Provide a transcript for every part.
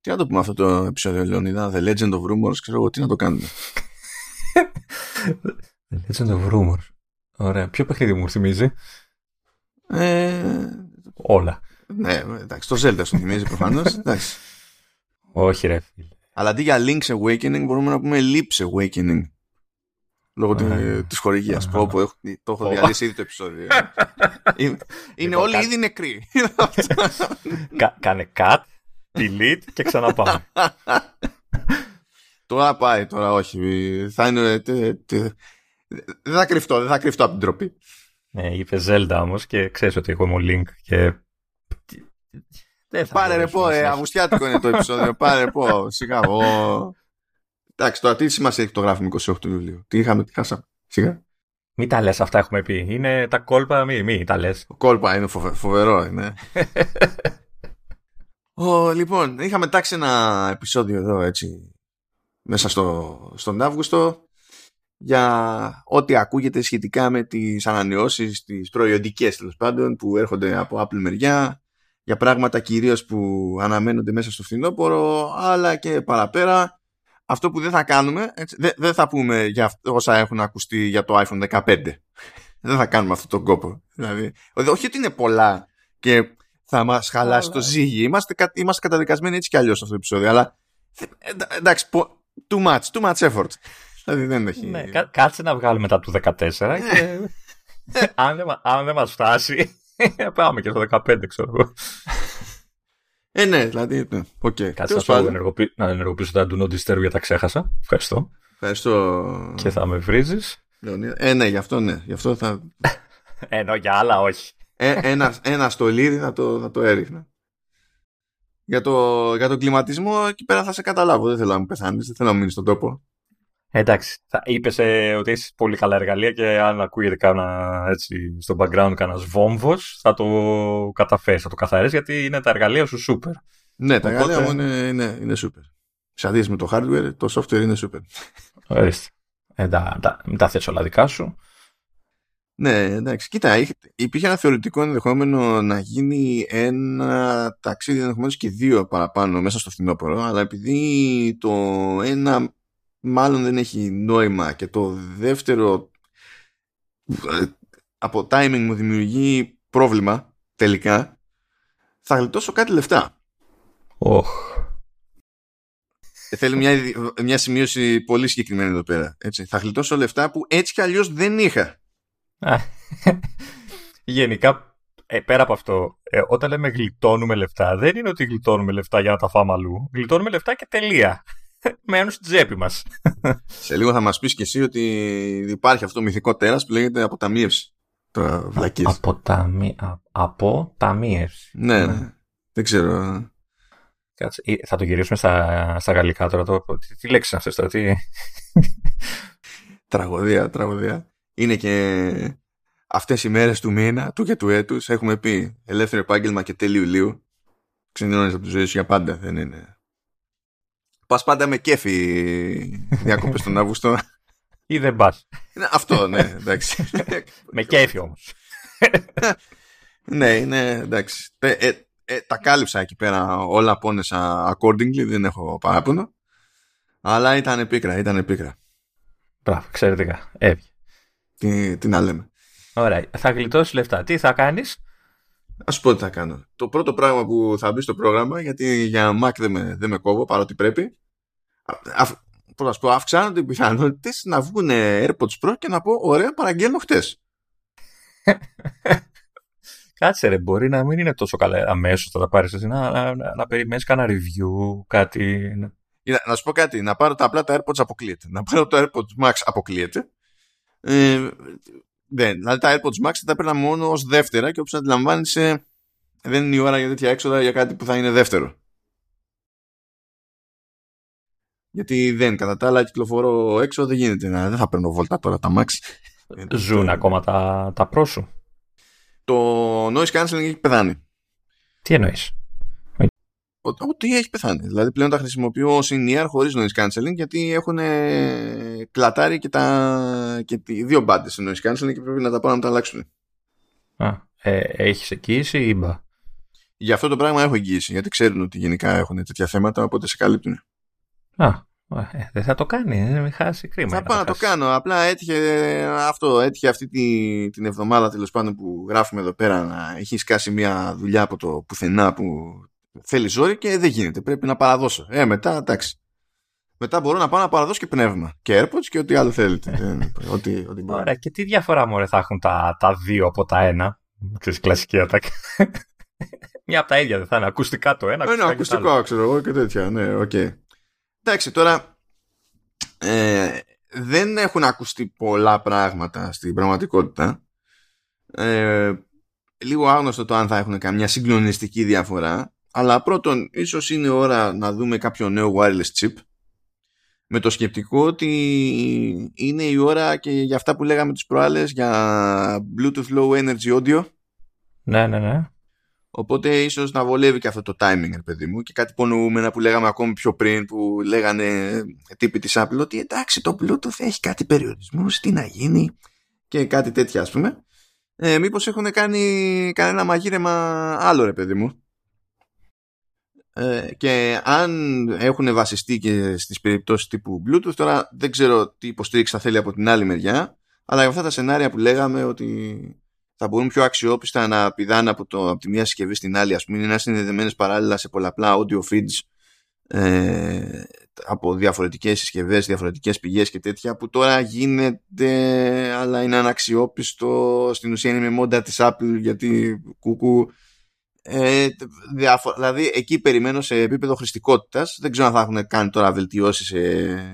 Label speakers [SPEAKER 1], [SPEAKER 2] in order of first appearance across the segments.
[SPEAKER 1] Τι να το πούμε αυτό το επεισόδιο, Λεωνίδα, The Legend of Rumors, ξέρω εγώ τι να το κάνουμε;
[SPEAKER 2] The Legend of Rumors. Ωραία. Ποιο παιχνίδι μου θυμίζει;
[SPEAKER 1] Ε,
[SPEAKER 2] Όλα.
[SPEAKER 1] ναι, εντάξει, το Zelda σου θυμίζει προφανώς. εντάξει.
[SPEAKER 2] Όχι ρε φίλε.
[SPEAKER 1] Αλλά αντί για Link's Awakening μπορούμε να πούμε Leap's Awakening. Λόγω
[SPEAKER 2] Ε,
[SPEAKER 1] της χορηγίας.
[SPEAKER 2] ε,
[SPEAKER 1] Πω, πω, έχω- το έχω
[SPEAKER 2] Ω.
[SPEAKER 1] διαλύσει ήδη το επεισόδιο. είναι είναι
[SPEAKER 2] Λοιπόν,
[SPEAKER 1] όλοι
[SPEAKER 2] κα-
[SPEAKER 1] ήδη νεκροί.
[SPEAKER 2] Κα- κάνε cut, delete και ξαναπάμε.
[SPEAKER 1] τώρα πάει, τώρα όχι. Θα είναι. τε- τε- Δεν θα κρυφτώ, δεν θα κρυφτώ από την τροπή.
[SPEAKER 2] ναι, είπε Zelda όμως και ξέρεις ότι έχω μου link και. Δεν θα
[SPEAKER 1] Πάρε ρε
[SPEAKER 2] μπορέσουμε
[SPEAKER 1] πω,
[SPEAKER 2] να
[SPEAKER 1] ε,
[SPEAKER 2] συνεχίσουμε.
[SPEAKER 1] αυγουστιάτικο είναι το επεισόδιο. Πάρε ρε πω, σιγά. Ω. Εντάξει, τώρα τι σημασία έχει το γράφουμε 28 Ιουλίου; Τι είχαμε, τι χάσαμε; Σιγά.
[SPEAKER 2] Μην τα λες, αυτά έχουμε πει. Είναι τα κόλπα, μη, μη τα λες.
[SPEAKER 1] Το κόλπα είναι φοβε- φοβερό, είναι. Ω, λοιπόν, είχαμε τάξει ένα επεισόδιο εδώ έτσι μέσα στο, στον Αύγουστο για ό,τι ακούγεται σχετικά με τις ανανεώσεις, τις προϊοντικές τέλος πάντων που έρχονται από Apple μεριά για πράγματα κυρίως που αναμένονται μέσα στο φθινόπωρο αλλά και παραπέρα. Αυτό που δεν θα κάνουμε έτσι, δεν, δεν θα πούμε για αυτό- όσα έχουν ακουστεί για το iPhone 15 δεν θα κάνουμε αυτό τον κόπο. Δηλαδή, όχι ότι είναι πολλά και θα μας χαλάσει το ζύγι είμαστε, κα- είμαστε καταδικασμένοι έτσι κι αλλιώς σε αυτό το επεισόδιο αλλά ε, εντα- εντάξει πο- too much, too much effort δηλαδή δεν έχει
[SPEAKER 2] Ναι, κα- κάτσε να βγάλουμε τα του 14 και αν δεν, μα- αν δεν μας φτάσει πάμε και στο 15 ξέρω εγώ.
[SPEAKER 1] ε ναι δηλαδή ναι. οκ
[SPEAKER 2] Κάτσε να,
[SPEAKER 1] Τέλος
[SPEAKER 2] το
[SPEAKER 1] πάντων.
[SPEAKER 2] ενεργοποιήσω, να ενεργοποιήσω τα do not disturb γιατί τα ξέχασα. Ευχαριστώ.
[SPEAKER 1] ευχαριστώ
[SPEAKER 2] Και θα με βρίζεις.
[SPEAKER 1] Λεωνίδα. ε ναι γι' αυτό ναι γι' αυτό θα
[SPEAKER 2] Ενώ για άλλα όχι.
[SPEAKER 1] Ε, ένα, ένα στολίδι θα το, θα το έριχνα. Για, το, για τον κλιματισμό εκεί πέρα θα σε καταλάβω. Δεν θέλω να μου πεθάνεις, δεν θέλω να μείνεις στον τόπο.
[SPEAKER 2] Εντάξει, θα είπες ε, ότι έχεις πολύ καλά εργαλεία και αν ακούγεται κάνα έτσι στο background κανένας βόμβος θα το καταφέρεις, θα το καθαρίσει γιατί είναι τα εργαλεία σου super.
[SPEAKER 1] Ναι, τα
[SPEAKER 2] Οπότε-
[SPEAKER 1] εργαλεία μου είναι, είναι, είναι super. Σε αντίθεση με το hardware, το software είναι super.
[SPEAKER 2] Ορίστε. Ε, τα, τα, μην τα θες όλα δικά σου.
[SPEAKER 1] Ναι, εντάξει. Κοίτα, είχε- υπήρχε ένα θεωρητικό ενδεχόμενο να γίνει ένα ταξίδι ενδεχομένως και δύο παραπάνω μέσα στο φθινόπωρο, αλλά επειδή το ένα μάλλον δεν έχει νόημα και το δεύτερο ε, από timing μου δημιουργεί πρόβλημα τελικά, θα γλιτώσω κάτι λεφτά.
[SPEAKER 2] Οχ.
[SPEAKER 1] Ε, Θέλει μια, μια σημείωση πολύ συγκεκριμένη εδώ πέρα. Έτσι. Θα γλιτώσω λεφτά που έτσι κι αλλιώς δεν είχα.
[SPEAKER 2] Α, Γενικά, ε, πέρα από αυτό, ε, όταν λέμε γλιτώνουμε λεφτά, δεν είναι ότι γλιτώνουμε λεφτά για να τα φάμε αλλού. Γλιτώνουμε λεφτά και τελεία. Μένουν στην τσέπη μας.
[SPEAKER 1] Σε λίγο θα μας πεις και εσύ ότι υπάρχει αυτό το μυθικό τέρας που λέγεται αποταμίευση. Τώρα βλακίες.
[SPEAKER 2] Αποταμι... α- Αποταμίευση.
[SPEAKER 1] Ναι, ναι. Δεν ξέρω.
[SPEAKER 2] Κάτσε, ε, θα το γυρίσουμε στα, στα γαλλικά τώρα. Το, τι, τι λέξεις είναι αυτές τώρα, τι...
[SPEAKER 1] Τραγωδία, τραγωδία. Είναι και αυτές οι μέρες του μήνα, του και του έτους, έχουμε πει ελεύθερο επάγγελμα και τέλειο ηλίου. Ξενιώνεις από τη ζωή σου για πάντα, δεν είναι. Πας πάντα με κέφι διακόπες τον Αύγουστο.
[SPEAKER 2] Ή δεν πας.
[SPEAKER 1] Είναι αυτό, ναι, εντάξει.
[SPEAKER 2] Με κέφι όμως.
[SPEAKER 1] ναι, είναι εντάξει. Ε, ε, ε, τα κάλυψα εκεί πέρα όλα πόνεσα accordingly, δεν έχω παράπονο. Αλλά ήταν πίκρα, ήταν πίκρα.
[SPEAKER 2] Μπράβο, εξαιρετικά. Έβγε.
[SPEAKER 1] Τι, τι να λέμε.
[SPEAKER 2] Ωραία, θα γλιτώσεις λεφτά. Τι θα κάνεις;
[SPEAKER 1] Α σου πω τι θα κάνω. Το πρώτο πράγμα που θα μπει στο πρόγραμμα, γιατί για Mac δεν με, δεν με κόβω παρότι πρέπει. Α, α, πώς να σου πω, αυξάνονται οι πιθανότητε να βγουν AirPods Pro και να πω: Ωραία, παραγγέλνω χτες.
[SPEAKER 2] Κάτσε ρε, μπορεί να μην είναι τόσο καλά αμέσως θα τα πάρεις εσύ, να, να, να, να περιμένεις κανένα review, κάτι. να-
[SPEAKER 1] Να σου πω κάτι, να πάρω τα απλά τα AirPods αποκλείεται. Να πάρω το AirPods Max αποκλείεται. Ε, δεν, δηλαδή τα AirPods Max θα τα παίρνα μόνο ως δεύτερα και όπως αντιλαμβάνεσαι, δεν είναι η ώρα για τέτοια έξοδα για κάτι που θα είναι δεύτερο. Γιατί δεν, κατά τα άλλα κυκλοφορώ έξω, δεν γίνεται. Να, δεν θα παίρνω βόλτα τώρα τα Max. Ε,
[SPEAKER 2] Ζουν
[SPEAKER 1] το-
[SPEAKER 2] ακόμα τα, τα προ σου.
[SPEAKER 1] Το noise cancelling έχει πεθάνει.
[SPEAKER 2] Τι εννοείς;
[SPEAKER 1] Ό- Ό,τι έχει πεθάνει. Δηλαδή πλέον τα χρησιμοποιώ ως in-ear χωρίς noise cancelling γιατί έχουν ε, κλατάρει και, τα, και οι δύο μπάντες σε noise cancelling και πρέπει να τα πάω να τα αλλάξουν.
[SPEAKER 2] Ε, Έχεις εγγύηση ή μπα;
[SPEAKER 1] για αυτό το πράγμα έχω εγγύηση, γιατί ξέρουν ότι γενικά έχουν τέτοια θέματα, οπότε σε καλύπτουν.
[SPEAKER 2] Α, ε, δεν θα το κάνει, δεν με χάσει κρίμα.
[SPEAKER 1] Θα πάω να το κάνω. Απλά έτυχε αυτό, έτυχε αυτή τη, την εβδομάδα τέλος πάντων που γράφουμε εδώ πέρα να έχεις σκάσει μια δουλειά από το πουθενά που θέλει ζόρι και δεν γίνεται. Πρέπει να παραδώσω. Ε, μετά εντάξει. Μετά μπορώ να πάω να παραδώσω και πνεύμα. Και AirPods και ό,τι άλλο θέλετε. ό,τι, ό,τι
[SPEAKER 2] Ωραία, και τι διαφορά μωρέ θα έχουν τα, τα δύο από τα ένα; Ξέρεις, κλασική ατάκη. Μια από τα ίδια δεν θα είναι. Ακουστικά το ένα.
[SPEAKER 1] Ένα ακουστικό, ξέρω εγώ και τέτοια. Ναι, ok. Okay. Εντάξει, τώρα ε, δεν έχουν ακουστεί πολλά πράγματα στην πραγματικότητα. Ε, λίγο άγνωστο το αν θα έχουν καμιά συγκλονιστική διαφορά. Αλλά πρώτον, ίσως είναι ώρα να δούμε κάποιο νέο wireless chip με το σκεπτικό ότι είναι η ώρα και για αυτά που λέγαμε τις προάλλες για Bluetooth Low Energy Audio.
[SPEAKER 2] Ναι, ναι, ναι.
[SPEAKER 1] Οπότε ίσως να βολεύει και αυτό το timing, παιδί μου. Και κάτι υπονοούμενα που λέγαμε ακόμη πιο πριν, που λέγανε τύποι της Apple, ότι εντάξει το Bluetooth έχει κάτι περιορισμούς, τι να γίνει και κάτι τέτοια ας πούμε. Ε, μήπως έχουν κάνει κανένα μαγείρεμα άλλο ρε παιδί μου. Ε, και αν έχουν βασιστεί και στις περιπτώσεις τύπου Bluetooth, τώρα δεν ξέρω τι υποστήριξη θα θέλει από την άλλη μεριά, αλλά για αυτά τα σενάρια που λέγαμε ότι θα μπορούν πιο αξιόπιστα να πηδάνε από, το, από τη μία συσκευή στην άλλη, ας πούμε, είναι να συνδεδεμένες παράλληλα σε πολλαπλά audio feeds ε, από διαφορετικές συσκευές, διαφορετικές πηγές και τέτοια που τώρα γίνεται αλλά είναι αναξιόπιστο. Στην ουσία είναι με μόντα της Apple γιατί κουκού ε, δηλαδή εκεί περιμένω σε επίπεδο χρηστικότητας. Δεν ξέρω αν θα έχουν κάνει τώρα βελτιώσεις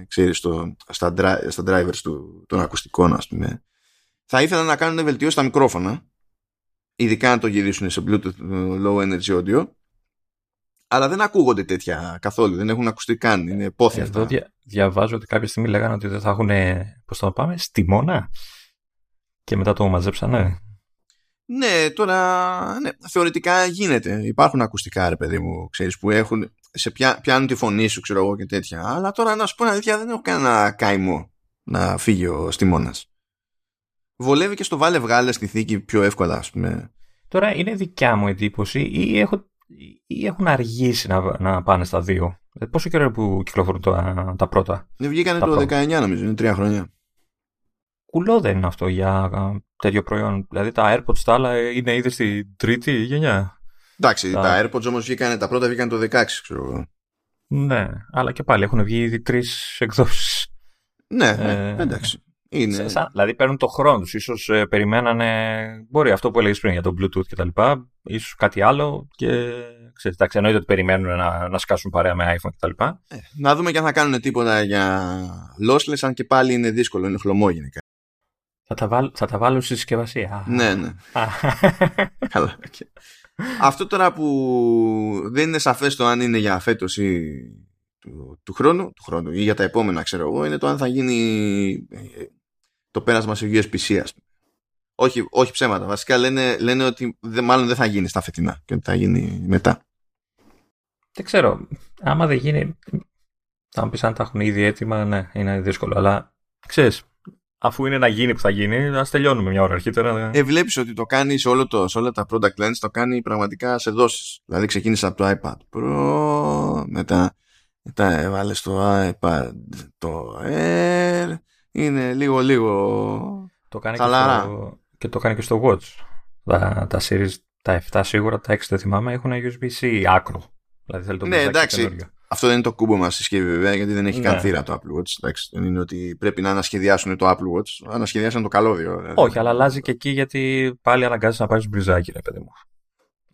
[SPEAKER 1] ξέρεις, στο, στα, στα drivers του, των ακουστικών ας πούμε. Θα ήθελα να κάνουν βελτιώσεις στα μικρόφωνα, ειδικά να το γυρίσουν σε Bluetooth ε, Low Energy Audio, αλλά δεν ακούγονται τέτοια καθόλου, δεν έχουν ακουστεί καν, είναι πόθη
[SPEAKER 2] Εδώ δια, διαβάζω ότι κάποια στιγμή λέγανε ότι δεν θα έχουν, πώς θα το πάμε, στιμώνα και μετά το μαζέψανε.
[SPEAKER 1] Ναι, τώρα ναι, θεωρητικά γίνεται. Υπάρχουν ακουστικά, ρε παιδί μου, ξέρεις, που έχουν, σε πιά, πιάνουν τη φωνή σου, ξέρω εγώ και τέτοια. Αλλά τώρα να σου πω αλήθεια, δεν έχω κανένα καημό να φύγει ο στιμώνας βολεύει και στο βάλε βγάλε στη θήκη πιο εύκολα, ας πούμε.
[SPEAKER 2] Τώρα είναι δικιά μου εντύπωση ή, έχω, ή έχουν αργήσει να, να πάνε στα δύο. Ε, πόσο καιρό που κυκλοφορούν τα, τα πρώτα;
[SPEAKER 1] Δεν βγήκανε το 19 νομίζω, είναι τρία χρόνια.
[SPEAKER 2] Κουλό δεν είναι αυτό για τέτοιο προϊόν. Δηλαδή τα AirPods τα άλλα είναι ήδη στην τρίτη γενιά.
[SPEAKER 1] Εντάξει, τα, τα AirPods όμως βγήκαν, τα πρώτα βγήκαν το 16, ξέρω εγώ.
[SPEAKER 2] Ναι, αλλά και πάλι έχουν βγει ήδη τρεις εκδόσεις.
[SPEAKER 1] Ναι, ε, εντάξει. Είναι...
[SPEAKER 2] Σαν, δηλαδή παίρνουν το χρόνο τους. Ίσως ε, περιμένανε. Μπορεί αυτό που έλεγες πριν για το Bluetooth κτλ. ίσως κάτι άλλο και. Ξέρετε, εντάξει, εννοείται ότι περιμένουν να, να σκάσουν παρέα με iPhone κτλ.
[SPEAKER 1] Ε, να δούμε και αν θα κάνουν τίποτα για lossless, αν και πάλι είναι δύσκολο, είναι χλωμό γενικά.
[SPEAKER 2] Θα τα, βάλ, θα τα βάλω στη συσκευασία.
[SPEAKER 1] Ναι, ναι. Καλά. Okay. Αυτό τώρα που δεν είναι σαφές το αν είναι για φέτος ή του, του, χρόνου, του χρόνου ή για τα επόμενα ξέρω εγώ είναι το αν θα γίνει ε, το πέρασμα σε USB-C ας πούμε. Όχι, όχι ψέματα. Βασικά λένε, λένε ότι δε, μάλλον δεν θα γίνει στα φετινά και ότι θα γίνει μετά.
[SPEAKER 2] Δεν ξέρω. Άμα δεν γίνει. Θα μου πεις αν τα έχουν ήδη έτοιμα, ναι, είναι δύσκολο. Αλλά ξέρεις, αφού είναι να γίνει που θα γίνει, ας τελειώνουμε μια ώρα αρχίτερα.
[SPEAKER 1] Ε, βλέπεις ότι το κάνεις σε, σε όλα τα product lens, το κάνει πραγματικά σε δόσεις. Δηλαδή ξεκίνησες από το iPad Pro, μετά, μετά έβαλες στο iPad το Air, είναι λίγο λίγο
[SPEAKER 2] το κάνει χαλαρά. Και, στο, και το κάνει και στο Watch. Τα, τα series, τα 7 σίγουρα, τα 6 δεν θυμάμαι, έχουν USB-C άκρο. Δηλαδή θέλει το
[SPEAKER 1] ναι, εντάξει. Αυτό δεν είναι το κούμπο μας συσκευή βέβαια, γιατί δεν έχει ναι. καν θύρα το Apple Watch. Εντάξει, δεν είναι ότι πρέπει να ανασχεδιάσουν το Apple Watch. Ανασχεδιάσαν το καλώδιο.
[SPEAKER 2] Δηλαδή. Όχι, αλλά αλλάζει και εκεί γιατί πάλι αναγκάζει να πάρεις μπριζάκι, ρε παιδί μου.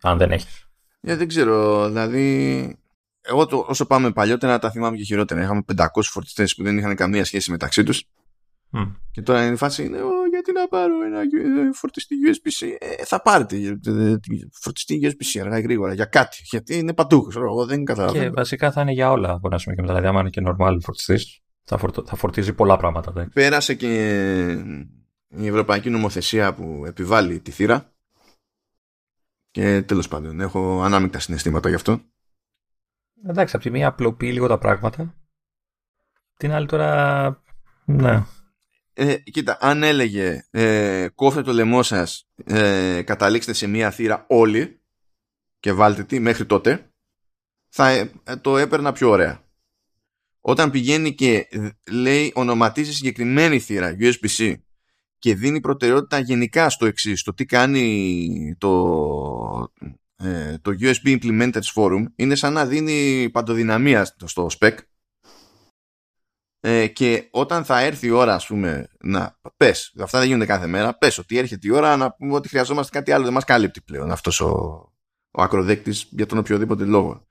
[SPEAKER 2] Αν δεν έχεις.
[SPEAKER 1] Yeah, δεν ξέρω, δηλαδή. Εγώ το, όσο πάμε παλιότερα τα θυμάμαι και χειρότερα. Είχαμε 500 φορτιστές που δεν είχαν καμία σχέση μεταξύ τους. Και τώρα είναι η φάση είναι, γιατί να πάρω ένα ε, φορτιστή USB-C. Ε, θα πάρετε ε, φορτιστή USB-C αργά ή γρήγορα για κάτι. Γιατί είναι παντού. Εγώ δεν καταλαβαίνω.
[SPEAKER 2] Και βασικά θα είναι για όλα από ένα σημείο και μετά. Δηλαδή, άμα είναι και normal φορτιστής, θα, θα φορτίζει πολλά πράγματα. Δε.
[SPEAKER 1] Πέρασε και η ευρωπαϊκή νομοθεσία που επιβάλλει τη θύρα. Και τέλος πάντων, έχω ανάμεικτα συναισθήματα γι' αυτό.
[SPEAKER 2] Εντάξει, από τη μία απλοποιεί λίγο τα πράγματα. Την άλλη τώρα. Ναι
[SPEAKER 1] ε, κοίτα, αν έλεγε ε, κόφτε το λαιμό σας, ε, καταλήξτε σε μία θύρα όλοι, και βάλτε τι μέχρι τότε, θα ε, το έπαιρνα πιο ωραία. Όταν πηγαίνει και λέει, ονοματίζει συγκεκριμένη θύρα USB-C και δίνει προτεραιότητα γενικά στο εξής, το τι κάνει το, ε, το USB Implementers Forum, είναι σαν να δίνει παντοδυναμία στο spec ε, και όταν θα έρθει η ώρα, ας πούμε, να πες, αυτά δεν γίνονται κάθε μέρα, πες ότι έρχεται η ώρα να πούμε ότι χρειαζόμαστε κάτι άλλο, δεν μας καλύπτει πλέον αυτός ο, ο ακροδέκτης για τον οποιοδήποτε λόγο.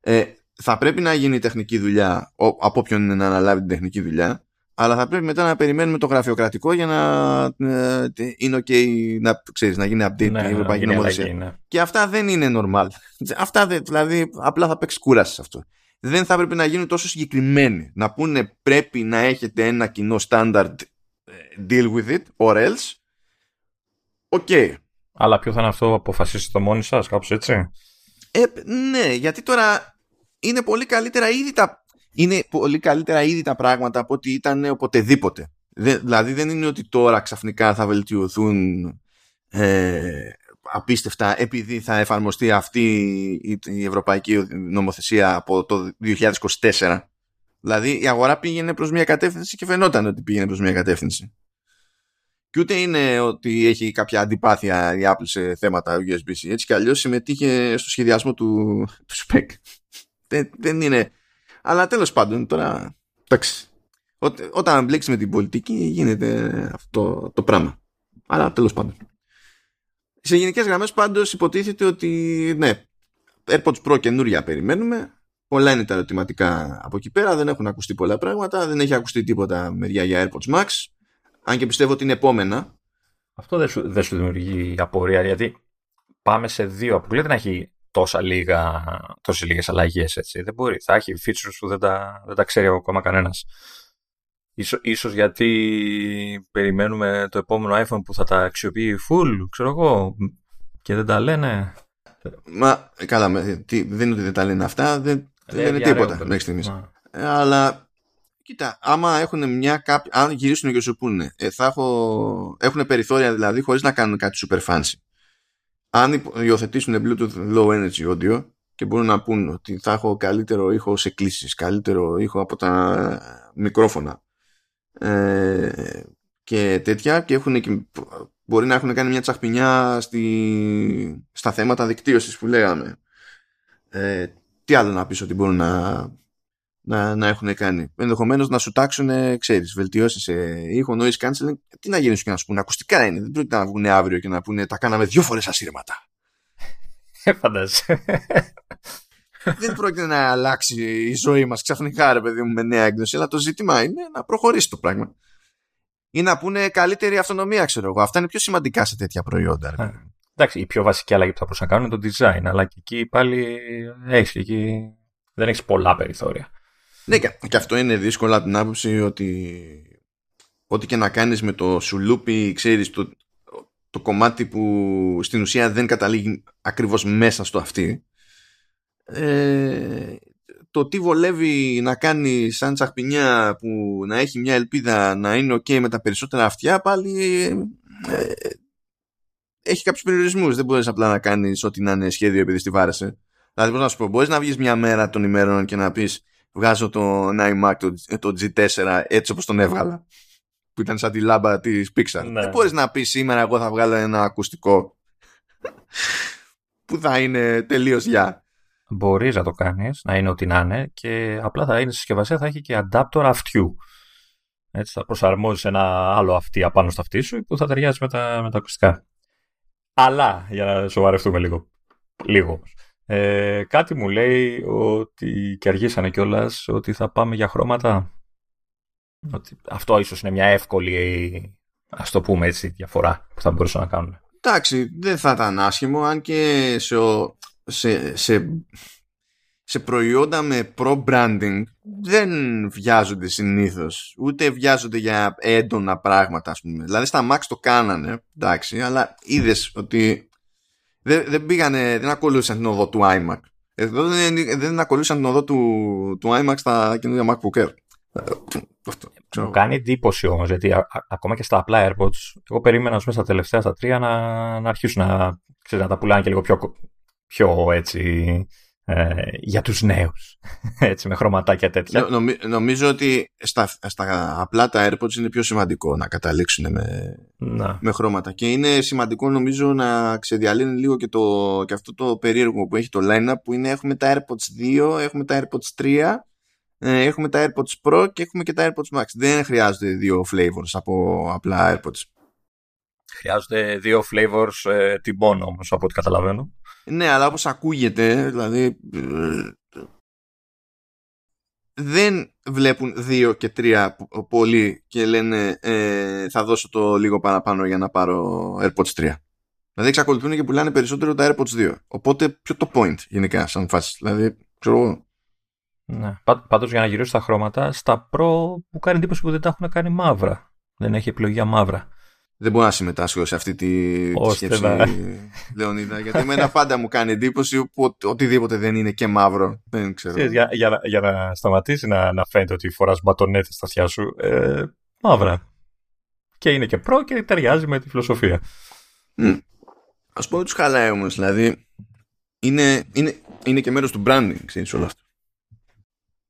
[SPEAKER 1] Ε, θα πρέπει να γίνει η τεχνική δουλειά από όποιον είναι να αναλάβει την τεχνική δουλειά αλλά θα πρέπει μετά να περιμένουμε το γραφειοκρατικό για να ε, είναι ok να, ξέρεις, να γίνει update ναι, η Ευρωπαϊκή Νομοθεσία. Ναι. Και αυτά δεν είναι normal. Αυτά δεν, δηλαδή απλά θα παίξεις κούραση σε αυτό. Δεν θα πρέπει να γίνουν τόσο συγκεκριμένοι. Να πούνε πρέπει να έχετε ένα κοινό standard ε, deal with it or else. Ok.
[SPEAKER 2] Αλλά ποιο θα είναι αυτό, αποφασίσετε το μόνοι σας, κάπως έτσι.
[SPEAKER 1] Ε, ναι, γιατί τώρα είναι πολύ καλύτερα ήδη τα είναι πολύ καλύτερα ήδη τα πράγματα από ό,τι ήταν οποτεδήποτε. δηλαδή δεν είναι ότι τώρα ξαφνικά θα βελτιωθούν ε, απίστευτα επειδή θα εφαρμοστεί αυτή η, ευρωπαϊκή νομοθεσία από το 2024. Δηλαδή η αγορά πήγαινε προς μια κατεύθυνση και φαινόταν ότι πήγαινε προς μια κατεύθυνση. Και ούτε είναι ότι έχει κάποια αντιπάθεια η Apple σε θέματα USB-C. Έτσι κι αλλιώς συμμετείχε στο σχεδιασμό του, του spec. δεν, δεν είναι αλλά τέλος πάντων τώρα, εντάξει, όταν μπλέξεις με την πολιτική γίνεται αυτό το πράγμα. Αλλά τέλος πάντων. Σε γενικές γραμμές πάντως υποτίθεται ότι ναι, AirPods Pro καινούρια περιμένουμε. Πολλά είναι τα ερωτηματικά από εκεί πέρα. Δεν έχουν ακουστεί πολλά πράγματα. Δεν έχει ακουστεί τίποτα μεριά για AirPods Max. Αν και πιστεύω ότι είναι επόμενα.
[SPEAKER 2] Αυτό δεν σου, δεν σου δημιουργεί απορία γιατί πάμε σε δύο. Αποκλείται να έχει τόσα λίγα, τόσες λίγες αλλαγές έτσι. Δεν μπορεί. Θα έχει features που δεν τα, δεν τα ξέρει ακόμα κανένας. Ίσως, ίσως γιατί περιμένουμε το επόμενο iPhone που θα τα αξιοποιεί full, ξέρω εγώ, και δεν τα λένε.
[SPEAKER 1] Μα, καλά, τι, δεν είναι ότι δεν τα λένε αυτά, δεν, δεν λένε τίποτα μέχρι στιγμής. Ε, αλλά, κοίτα, άμα έχουν μια κάποια, αν γυρίσουν και σου πούνε, ε, θα έχω, έχουν περιθώρια δηλαδή χωρίς να κάνουν κάτι super fancy αν υιοθετήσουν Bluetooth Low Energy Audio και μπορούν να πούν ότι θα έχω καλύτερο ήχο σε κλήσεις, καλύτερο ήχο από τα μικρόφωνα ε, και τέτοια και, έχουν και μπορεί να έχουν κάνει μια τσαχπινιά στη, στα θέματα δικτύωσης που λέγαμε. Ε, τι άλλο να πεις ότι μπορούν να να, να έχουν κάνει. Ενδεχομένως να σου τάξουν, ξέρεις, βελτιώσεις σε ήχο, noise cancelling. Τι να γίνουν και να σου πούνε. Ακουστικά είναι. Δεν πρόκειται να βγουν αύριο και να πούνε τα κάναμε δύο φορές ασύρματα.
[SPEAKER 2] Ε, φαντάζεσαι.
[SPEAKER 1] Δεν πρόκειται να αλλάξει η ζωή μας ξαφνικά, ρε παιδί μου, με νέα έκδοση. Αλλά το ζήτημα είναι να προχωρήσει το πράγμα. Ή να πούνε καλύτερη αυτονομία, ξέρω εγώ. Αυτά είναι πιο σημαντικά σε τέτοια προϊόντα. Ρε.
[SPEAKER 2] Εντάξει, η πιο βασική αλλαγή που θα μπορούσαν να κάνουν είναι το design. Αλλά και εκεί πάλι έχεις εκεί. Δεν έχεις πολλά περιθώρια.
[SPEAKER 1] Ναι, και αυτό είναι δύσκολο από την άποψη ότι ό,τι και να κάνεις με το σουλούπι, ξέρεις, το, το κομμάτι που στην ουσία δεν καταλήγει ακριβώς μέσα στο αυτή, ε, το τι βολεύει να κάνει σαν τσαχπινιά που να έχει μια ελπίδα να είναι ok με τα περισσότερα αυτιά, πάλι ε, έχει κάποιους περιορισμούς. Δεν μπορείς απλά να κάνεις ό,τι να είναι σχέδιο επειδή στη βάρεσε. Δηλαδή, πώς να σου πω, μπορείς να βγεις μια μέρα των ημέρων και να πεις βγάζω το iMac, το, το G4 έτσι όπως τον έβγαλα που ήταν σαν τη λάμπα της Pixar. Ναι. Δεν μπορείς να πεις σήμερα εγώ θα βγάλω ένα ακουστικό που θα είναι τελείως για.
[SPEAKER 2] Μπορείς να το κάνεις, να είναι ό,τι να είναι και απλά θα είναι συσκευασία, θα έχει και adapter αυτιού. Έτσι θα προσαρμόζεις ένα άλλο αυτί απάνω στο αυτί σου που θα ταιριάζει με τα, με τα ακουστικά. Αλλά, για να σοβαρευτούμε λίγο, λίγο ε, κάτι μου λέει ότι και αργήσανε κιόλας ότι θα πάμε για χρώματα. Ότι αυτό ίσως είναι μια εύκολη, ας το πούμε έτσι, διαφορά που θα μπορούσαν να κάνουν.
[SPEAKER 1] Εντάξει, δεν θα ήταν άσχημο, αν και σε, σε, σε, σε προϊόντα με pro-branding δεν βιάζονται συνήθως, ούτε βιάζονται για έντονα πράγματα, ας πούμε. Δηλαδή στα Max το κάνανε, εντάξει, αλλά είδες ότι δεν, δεν πήγανε, δεν ακολούθησαν την οδό του iMac. Εδώ δεν, δεν ακολούθησαν την οδό του, του iMac στα καινούργια MacBook Air.
[SPEAKER 2] Μου κάνει εντύπωση όμως, γιατί ακόμα και στα απλά AirPods, εγώ περίμενα μέσα στα τελευταία στα τρία να, να αρχίσουν να, ξέρεις, να τα πουλάνε και λίγο πιο πιο έτσι ε, για τους νέους. Έτσι, με χρωματάκια τέτοια.
[SPEAKER 1] νομίζω ότι στα, στα απλά τα AirPods είναι πιο σημαντικό να καταλήξουν με, με χρώματα. Και είναι σημαντικό νομίζω να ξεδιαλύνει λίγο και, το, και αυτό το περίεργο που έχει το line που είναι έχουμε τα AirPods 2, έχουμε τα AirPods 3, ε, έχουμε τα AirPods Pro και έχουμε και τα AirPods Max. Δεν χρειάζονται δύο flavors από απλά AirPods.
[SPEAKER 2] Χρειάζονται δύο flavors ε, τυμπών όμως από ό,τι καταλαβαίνω.
[SPEAKER 1] Ναι, αλλά όπως ακούγεται, δηλαδή ε, δεν βλέπουν δύο και τρία πολύ και λένε ε, θα δώσω το λίγο παραπάνω για να πάρω AirPods 3. Δηλαδή εξακολουθούν και πουλάνε περισσότερο τα AirPods 2. Οπότε ποιο το point γενικά σαν φάση. Δηλαδή, ξέρω εγώ.
[SPEAKER 2] Ναι. Πάντως για να γυρίσω στα χρώματα, στα Pro μου κάνει εντύπωση που δεν τα έχουν κάνει μαύρα. Δεν έχει επιλογή μαύρα
[SPEAKER 1] δεν μπορώ να συμμετάσχω σε αυτή τη, τη σκέψη, Λεωνίδα. Γιατί εμένα πάντα μου κάνει εντύπωση που οτιδήποτε δεν είναι και μαύρο. Δεν ξέρω.
[SPEAKER 2] για, για, για, να σταματήσει να, να φαίνεται ότι φοράς μπατονέτε στα αυτιά σου, ε, μαύρα. Και είναι και προ και ταιριάζει με τη φιλοσοφία.
[SPEAKER 1] Mm. Α πω ότι τους χαλάει όμως. Δηλαδή, είναι, είναι, είναι και μέρος του branding, ξέρεις όλο αυτό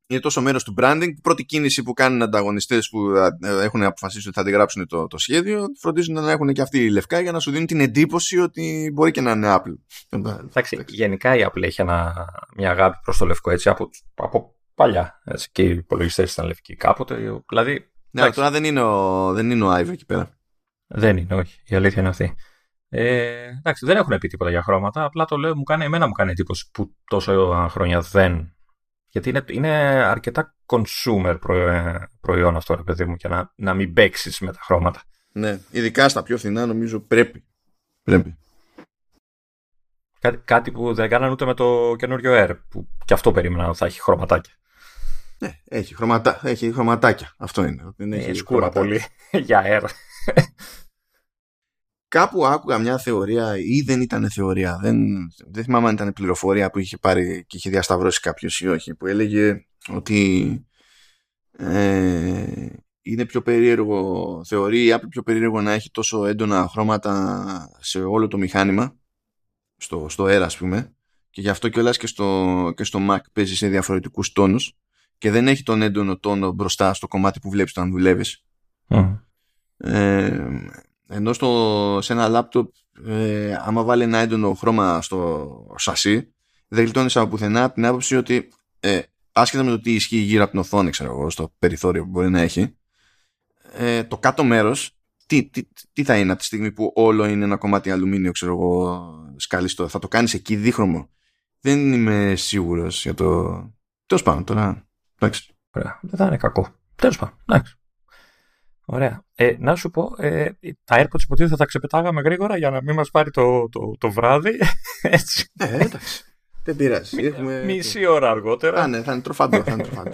[SPEAKER 1] είναι τόσο μέρος του branding. Η πρώτη κίνηση που κάνουν ανταγωνιστές που ε, έχουν αποφασίσει ότι θα αντιγράψουν το, το σχέδιο, φροντίζουν να έχουν και αυτοί οι λευκά για να σου δίνουν την εντύπωση ότι μπορεί και να είναι Apple.
[SPEAKER 2] Εντάξει, γενικά η Apple έχει ένα, μια αγάπη προς το λευκό έτσι από, από παλιά. Έτσι, και οι υπολογιστές ήταν λευκοί κάποτε. Δηλαδή,
[SPEAKER 1] ναι, τώρα δεν είναι ο, δεν είναι ο Ive εκεί πέρα.
[SPEAKER 2] Δεν είναι, όχι. Η αλήθεια είναι αυτή. Ε, εντάξει, δεν έχουν πει τίποτα για χρώματα. Απλά το λέω, μου κάνει, εμένα μου κάνει εντύπωση που τόσο χρόνια δεν γιατί είναι, είναι αρκετά consumer προϊόν αυτό, ρε παιδί μου, και να, να μην παίξεις με τα χρώματα.
[SPEAKER 1] Ναι, ειδικά στα πιο φθηνά νομίζω πρέπει. Πρέπει.
[SPEAKER 2] Κάτι, κάτι που δεν κάνανε ούτε με το καινούριο Air, που και αυτό περίμενα ότι θα έχει χρωματάκια.
[SPEAKER 1] Ναι, έχει, χρωματά, έχει χρωματάκια. Αυτό είναι.
[SPEAKER 2] Δεν έχει σκούρα πολύ για Air
[SPEAKER 1] κάπου άκουγα μια θεωρία ή δεν ήταν θεωρία δεν, δεν θυμάμαι αν ήταν πληροφορία που είχε πάρει και είχε διασταυρώσει κάποιος ή όχι που έλεγε ότι ε, είναι πιο περίεργο θεωρεί η Apple πιο περίεργο να έχει τόσο έντονα χρώματα σε όλο το μηχάνημα στο, στο Air ας πούμε και γι' αυτό κιόλας και στο, και στο Mac παίζει σε διαφορετικούς τόνους και δεν έχει τον έντονο τόνο μπροστά στο κομμάτι που βλέπεις όταν δουλεύεις mm. ε, ενώ στο, σε ένα λάπτοπ ε, άμα βάλει ένα έντονο χρώμα στο σασί δεν γλιτώνεις από πουθενά από την άποψη ότι ε, άσχετα με το τι ισχύει γύρω από την οθόνη ξέρω εγώ, στο περιθώριο που μπορεί να έχει ε, το κάτω μέρος τι, τι, τι, θα είναι από τη στιγμή που όλο είναι ένα κομμάτι αλουμίνιο ξέρω εγώ σκαλιστό θα το κάνεις εκεί δίχρωμο. Δεν είμαι σίγουρος για το τέλος πάντων τώρα εντάξει.
[SPEAKER 2] Δεν θα είναι κακό. Τέλος πάντων εντάξει Ωραία. Ε, να σου πω, ε, τα AirPods υποτίθεται θα τα ξεπετάγαμε γρήγορα για να μην μας πάρει το, το, το βράδυ. Έτσι.
[SPEAKER 1] Ε, εντάξει. Δεν πειράζει.
[SPEAKER 2] Έχουμε... Μισή ώρα αργότερα.
[SPEAKER 1] Α, ναι, θα είναι τροφαντό. Θα είναι τροφαντό.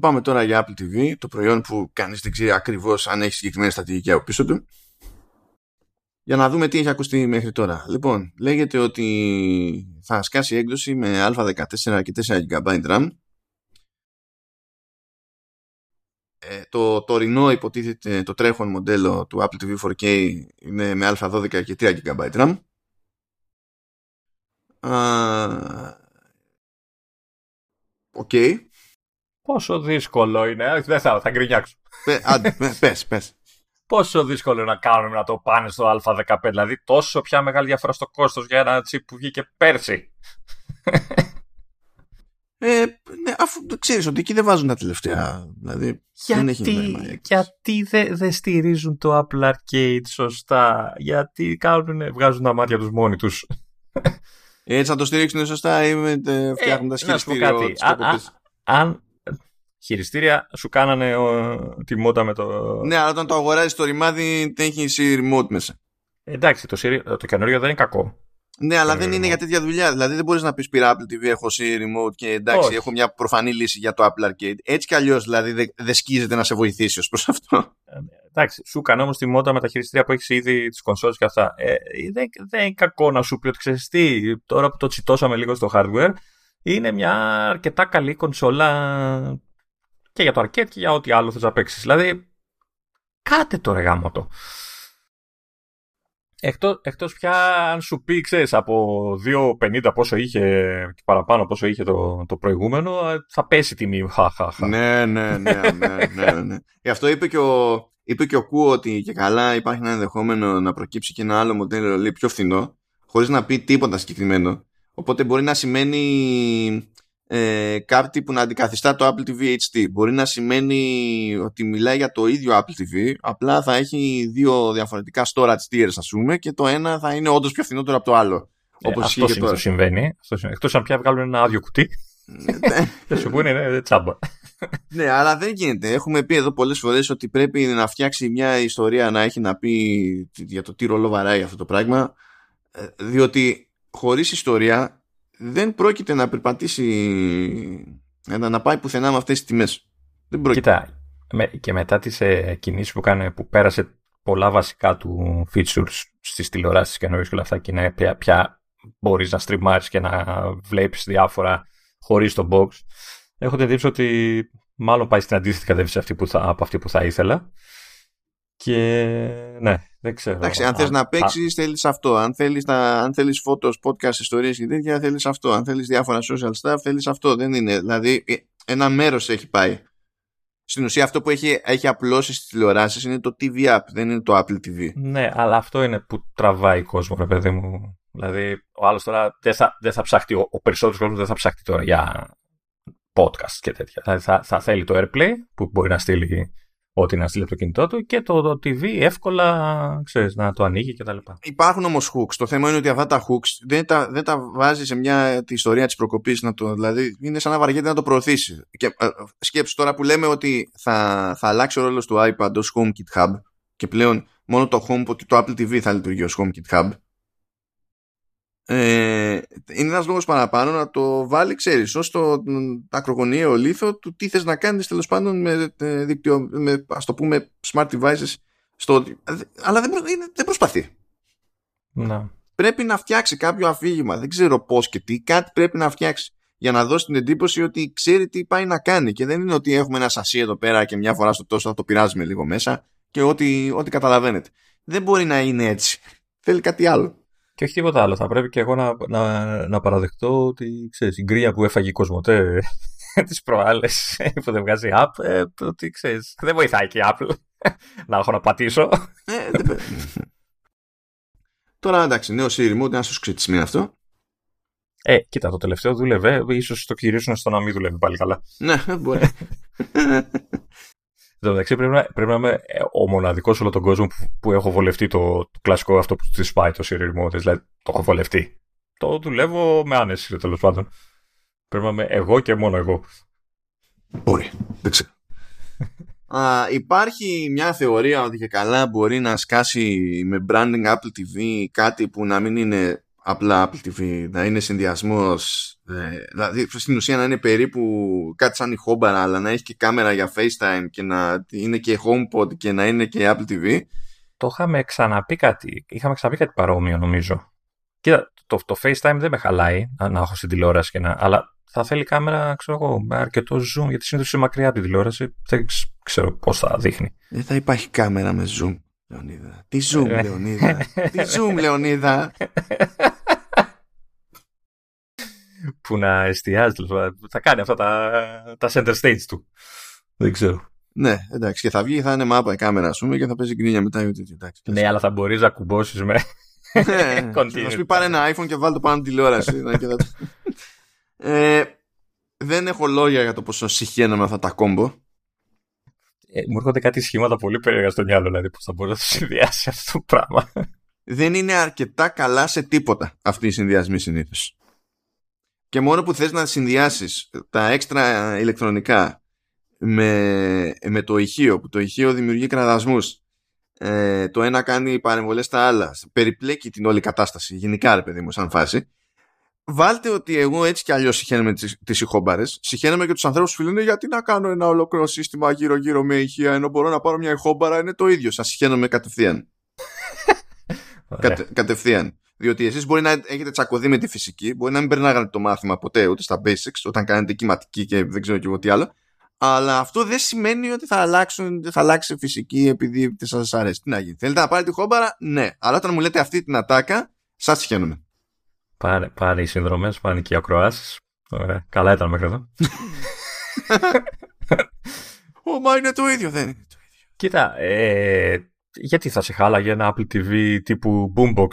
[SPEAKER 1] Πάμε τώρα για Apple TV, το προϊόν που κανείς δεν ξέρει ακριβώς αν έχει συγκεκριμένη στρατηγική από πίσω του. Για να δούμε τι έχει ακουστεί μέχρι τώρα. Λοιπόν, λέγεται ότι θα σκάσει έκδοση με α14 και 4 GB RAM το τωρινό υποτίθεται το τρέχον μοντέλο του Apple TV 4K είναι με A12 και 3 GB RAM. Ok. Okay.
[SPEAKER 2] Πόσο δύσκολο είναι. Δεν θα, θα γκρινιάξω.
[SPEAKER 1] πες, πες.
[SPEAKER 2] Πόσο δύσκολο να κάνουμε να το πάνε στο A15. Δηλαδή τόσο πια μεγάλη διαφορά στο κόστος για ένα chip που βγήκε πέρσι.
[SPEAKER 1] Ε, ναι, αφού ξέρεις ότι εκεί δεν βάζουν τα τελευταία. Δηλαδή,
[SPEAKER 2] γιατί
[SPEAKER 1] δεν έχει
[SPEAKER 2] γιατί δεν δε στηρίζουν το Apple Arcade σωστά; Γιατί κάνουν, βγάζουν τα μάτια τους μόνοι τους;
[SPEAKER 1] Έτσι θα το στηρίξουν σωστά ή με, ε, φτιάχνοντας ε, χειριστήριο. Κάτι.
[SPEAKER 2] αν χειριστήρια σου κάνανε ο, τη μότα με το...
[SPEAKER 1] Ναι, αλλά όταν το αγοράζεις το ρημάδι έχει remote μέσα.
[SPEAKER 2] Εντάξει, το, το καινούριο δεν είναι κακό.
[SPEAKER 1] Ναι, αλλά δεν είναι για τέτοια δουλειά. Δηλαδή δεν μπορείς να πεις πήρα Apple TV, έχω C remote και εντάξει, έχω μια προφανή λύση για το Apple Arcade. Έτσι κι αλλιώς δηλαδή δεν δε σκίζεται να σε βοηθήσει ως προς αυτό.
[SPEAKER 2] Ε, εντάξει, σου κάνω όμως τη μότα με τα χειριστήρια που έχεις ήδη τις κονσόλες και αυτά. Ε, δεν, δεν είναι κακό να σου πει ότι ξέρεις τι, τώρα που το τσιτώσαμε λίγο στο hardware, είναι μια αρκετά καλή κονσόλα και για το arcade και για ό,τι άλλο θες να παίξεις. Δηλαδή, κάτε το ρεγάμο το. Εκτός, εκτός πια αν σου πει, ξέρεις, από 2,50 πόσο είχε και παραπάνω πόσο είχε το, το προηγούμενο, θα πέσει τιμή.
[SPEAKER 1] Ναι, ναι, ναι, ναι, ναι, ναι. Γι' αυτό είπε και ο, είπε και ο Κου ότι και καλά υπάρχει ένα ενδεχόμενο να προκύψει και ένα άλλο μοντέλο λέει, πιο φθηνό, χωρίς να πει τίποτα συγκεκριμένο. Οπότε μπορεί να σημαίνει ε, κάτι που να αντικαθιστά το Apple TV HD. Μπορεί να σημαίνει ότι μιλάει για το ίδιο Apple TV, απλά θα έχει δύο διαφορετικά storage tiers, ας πούμε, και το ένα θα είναι όντως πιο φθηνότερο από το άλλο.
[SPEAKER 2] Ε, όπως αυτό συνήθως συμβαίνει. Εκτός αν πια βγάλουν ένα άδειο κουτί. Ναι. Θα σου πούνε είναι τσάμπα.
[SPEAKER 1] ναι, αλλά δεν γίνεται. Έχουμε πει εδώ πολλές φορές ότι πρέπει να φτιάξει μια ιστορία να έχει να πει για το τι ρόλο βαράει αυτό το πράγμα. Ε, διότι χωρίς ιστορία δεν πρόκειται να περπατήσει να πάει πουθενά με αυτές τις τιμές. Δεν πρόκειται.
[SPEAKER 2] Κοίτα, και μετά τις ε, κινήσεις που κάνει που πέρασε πολλά βασικά του features στις τηλεοράσεις και εννοείς και όλα αυτά και είναι πια, πια μπορείς να στριμάρεις και να βλέπεις διάφορα χωρίς το box. Έχω την εντύπωση ότι μάλλον πάει στην αντίθετη κατεύθυνση αυτή που θα, από αυτή που θα ήθελα. Και ναι, δεν ξέρω.
[SPEAKER 1] Εντάξει, αν θες να παίξεις, θέλεις αυτό. Αν θέλεις αν θέλεις photos, podcast, ιστορίες και τέτοια, θέλεις αυτό. Αν θέλεις διάφορα social stuff, θέλεις αυτό. Δεν είναι. Δηλαδή, ε, ένα μέρος έχει πάει. Στην ουσία, αυτό που έχει, έχει απλώσει στις τηλεοράσεις είναι το TV app, δεν είναι το Apple TV.
[SPEAKER 2] Ναι, αλλά αυτό είναι που τραβάει κόσμος, ρε παιδί μου. Δηλαδή, ο άλλος τώρα δεν θα, δεν θα ψάχτει, ο, ο περισσότερος κόσμος δεν θα ψάχτει τώρα για podcast και τέτοια. Δηλαδή, θα, θα θέλει το AirPlay που μπορεί να στείλει ό,τι να στείλει από το κινητό του και το, το TV εύκολα ξέρεις, να το ανοίγει κτλ.
[SPEAKER 1] Υπάρχουν όμως hooks. Το θέμα είναι ότι αυτά τα hooks δεν τα, δεν τα βάζει σε μια τη ιστορία της προκοπής. Δηλαδή είναι σαν να βαριέται να το προωθήσεις. Και ε, σκέψου τώρα που λέμε ότι θα, θα αλλάξει ο ρόλος του iPad ως HomeKit Hub και πλέον μόνο το HomePod και το Apple TV θα λειτουργεί ως HomeKit Hub ε, είναι ένας λόγος παραπάνω να το βάλει, ξέρεις, ως το ακρογωνιαίο λίθο του τι θες να κάνεις τέλος πάντων με, ε, δίκτυο, με ας το πούμε smart devices στο, αλλά δεν, δεν προσπαθεί.
[SPEAKER 2] Να.
[SPEAKER 1] Πρέπει να φτιάξει κάποιο αφήγημα, δεν ξέρω πώς και τι, κάτι πρέπει να φτιάξει για να δώσει την εντύπωση ότι ξέρει τι πάει να κάνει και δεν είναι ότι έχουμε ένα σασί εδώ πέρα και μια φορά στο τόσο θα το πειράζουμε λίγο μέσα και ό,τι, ό,τι καταλαβαίνετε. Δεν μπορεί να είναι έτσι. Θέλει κάτι άλλο.
[SPEAKER 2] Και όχι τίποτα άλλο. Θα πρέπει και εγώ να, να, να παραδεχτώ ότι ξέρεις, η γκρία που έφαγε η Κοσμοτέ τις προάλλες που δεν βγάζει app, ε, ότι ξέρεις, δεν βοηθάει και η Apple να έχω να πατήσω. Ε,
[SPEAKER 1] Τώρα εντάξει, νέο Siri Mode, να σου ξετισμεί αυτό.
[SPEAKER 2] Ε, κοίτα, το τελευταίο δούλευε, ίσως το κυρίσουν στο να μην δουλεύει πάλι καλά.
[SPEAKER 1] Ναι, μπορεί.
[SPEAKER 2] Εν τω μεταξύ πρέπει να, πρέπει να είμαι ε, ο μοναδικός όλο τον κόσμο που, που έχω βολευτεί το, το κλασικό αυτό που της πάει το serial mode. Δηλαδή το έχω βολευτεί. Το δουλεύω με άνεση τέλος πάντων. Πρέπει να είμαι εγώ και μόνο εγώ.
[SPEAKER 1] Μπορεί. Δεν ξέρω. Α, υπάρχει μια θεωρία ότι και καλά μπορεί να σκάσει με branding Apple TV κάτι που να μην είναι απλά Apple TV, να είναι συνδυασμός. Ε, δηλαδή στην ουσία να είναι περίπου κάτι σαν η χόμπαρα, αλλά να έχει και κάμερα για FaceTime και να είναι και HomePod και να είναι και Apple TV.
[SPEAKER 2] Το είχαμε ξαναπεί κάτι. Είχαμε ξαναπεί κάτι παρόμοιο, νομίζω. Κοίτα, το, το FaceTime δεν με χαλάει να, να έχω στην τηλεόραση, και να, αλλά θα θέλει κάμερα, ξέρω εγώ, με αρκετό zoom, γιατί συνήθως είναι μακριά από τη τηλεόραση. Δεν ξέρω πώς θα δείχνει.
[SPEAKER 1] Δεν θα υπάρχει κάμερα με zoom. Λεωνίδα. Τι zoom, ε. Λεωνίδα. Τι zoom, Λεωνίδα.
[SPEAKER 2] που να εστιάζει. Θα κάνει αυτά τα, τα center stage του. Δεν ξέρω.
[SPEAKER 1] Ναι, εντάξει. Και θα βγει, θα είναι μάπα η κάμερα, ας πούμε, και θα παίζει γκρίνια μετά. Εντάξει,
[SPEAKER 2] ναι, αλλά θα μπορείς να κουμπώσεις με.
[SPEAKER 1] Ναι, να σου πει πάρε ένα iPhone και βάλει το πάνω τηλεόραση. ε, δεν έχω λόγια για το πόσο συχαίνομαι αυτά τα κόμπο.
[SPEAKER 2] Ε, μου έρχονται κάτι σχήματα πολύ περίεργα στο μυαλό, δηλαδή πώς θα μπορεί να το συνδυάσει αυτό το πράγμα.
[SPEAKER 1] Δεν είναι αρκετά καλά σε τίποτα αυτή η συνδυασμή συνήθως. Και μόνο που θες να συνδυάσεις τα έξτρα ηλεκτρονικά με, με το ηχείο, που το ηχείο δημιουργεί κραδασμούς, ε, το ένα κάνει παρεμβολές στα άλλα, περιπλέκει την όλη κατάσταση, γενικά ρε παιδί μου, σαν φάση, βάλτε ότι εγώ έτσι κι αλλιώς συχαίνομαι τις τις ηχόμπαρε. Συχαίνομαι και τους ανθρώπους που λένε γιατί να κάνω ένα ολόκληρο σύστημα γύρω-γύρω με ηχεία, ενώ μπορώ να πάρω μια ηχόμπαρα, είναι το ίδιο. Σας συχαίνομαι κατευθείαν. Κατε, κατευθείαν. Διότι εσείς μπορεί να έχετε τσακωδεί με τη φυσική, μπορεί να μην περνάγατε το μάθημα ποτέ ούτε στα basics, όταν κάνετε κυματική και δεν ξέρω και εγώ τι άλλο. Αλλά αυτό δεν σημαίνει ότι θα, αλλάξουν, θα αλλάξει φυσική επειδή σας αρέσει. Τι να γίνει. Θέλετε να πάρετε τη χόμπαρα, ναι. Αλλά όταν μου λέτε αυτή την ατάκα, σας τυχαίνουμε.
[SPEAKER 2] Πάρε, πάρε οι συνδρομές, πάνε και οι ακροάσεις. Ωραία. Καλά ήταν μέχρι εδώ.
[SPEAKER 1] Ω, μα είναι το ίδιο, δεν είναι το ίδιο.
[SPEAKER 2] Κοίτα, ε, γιατί θα σε χάλαγε ένα Apple TV τύπου Boombox;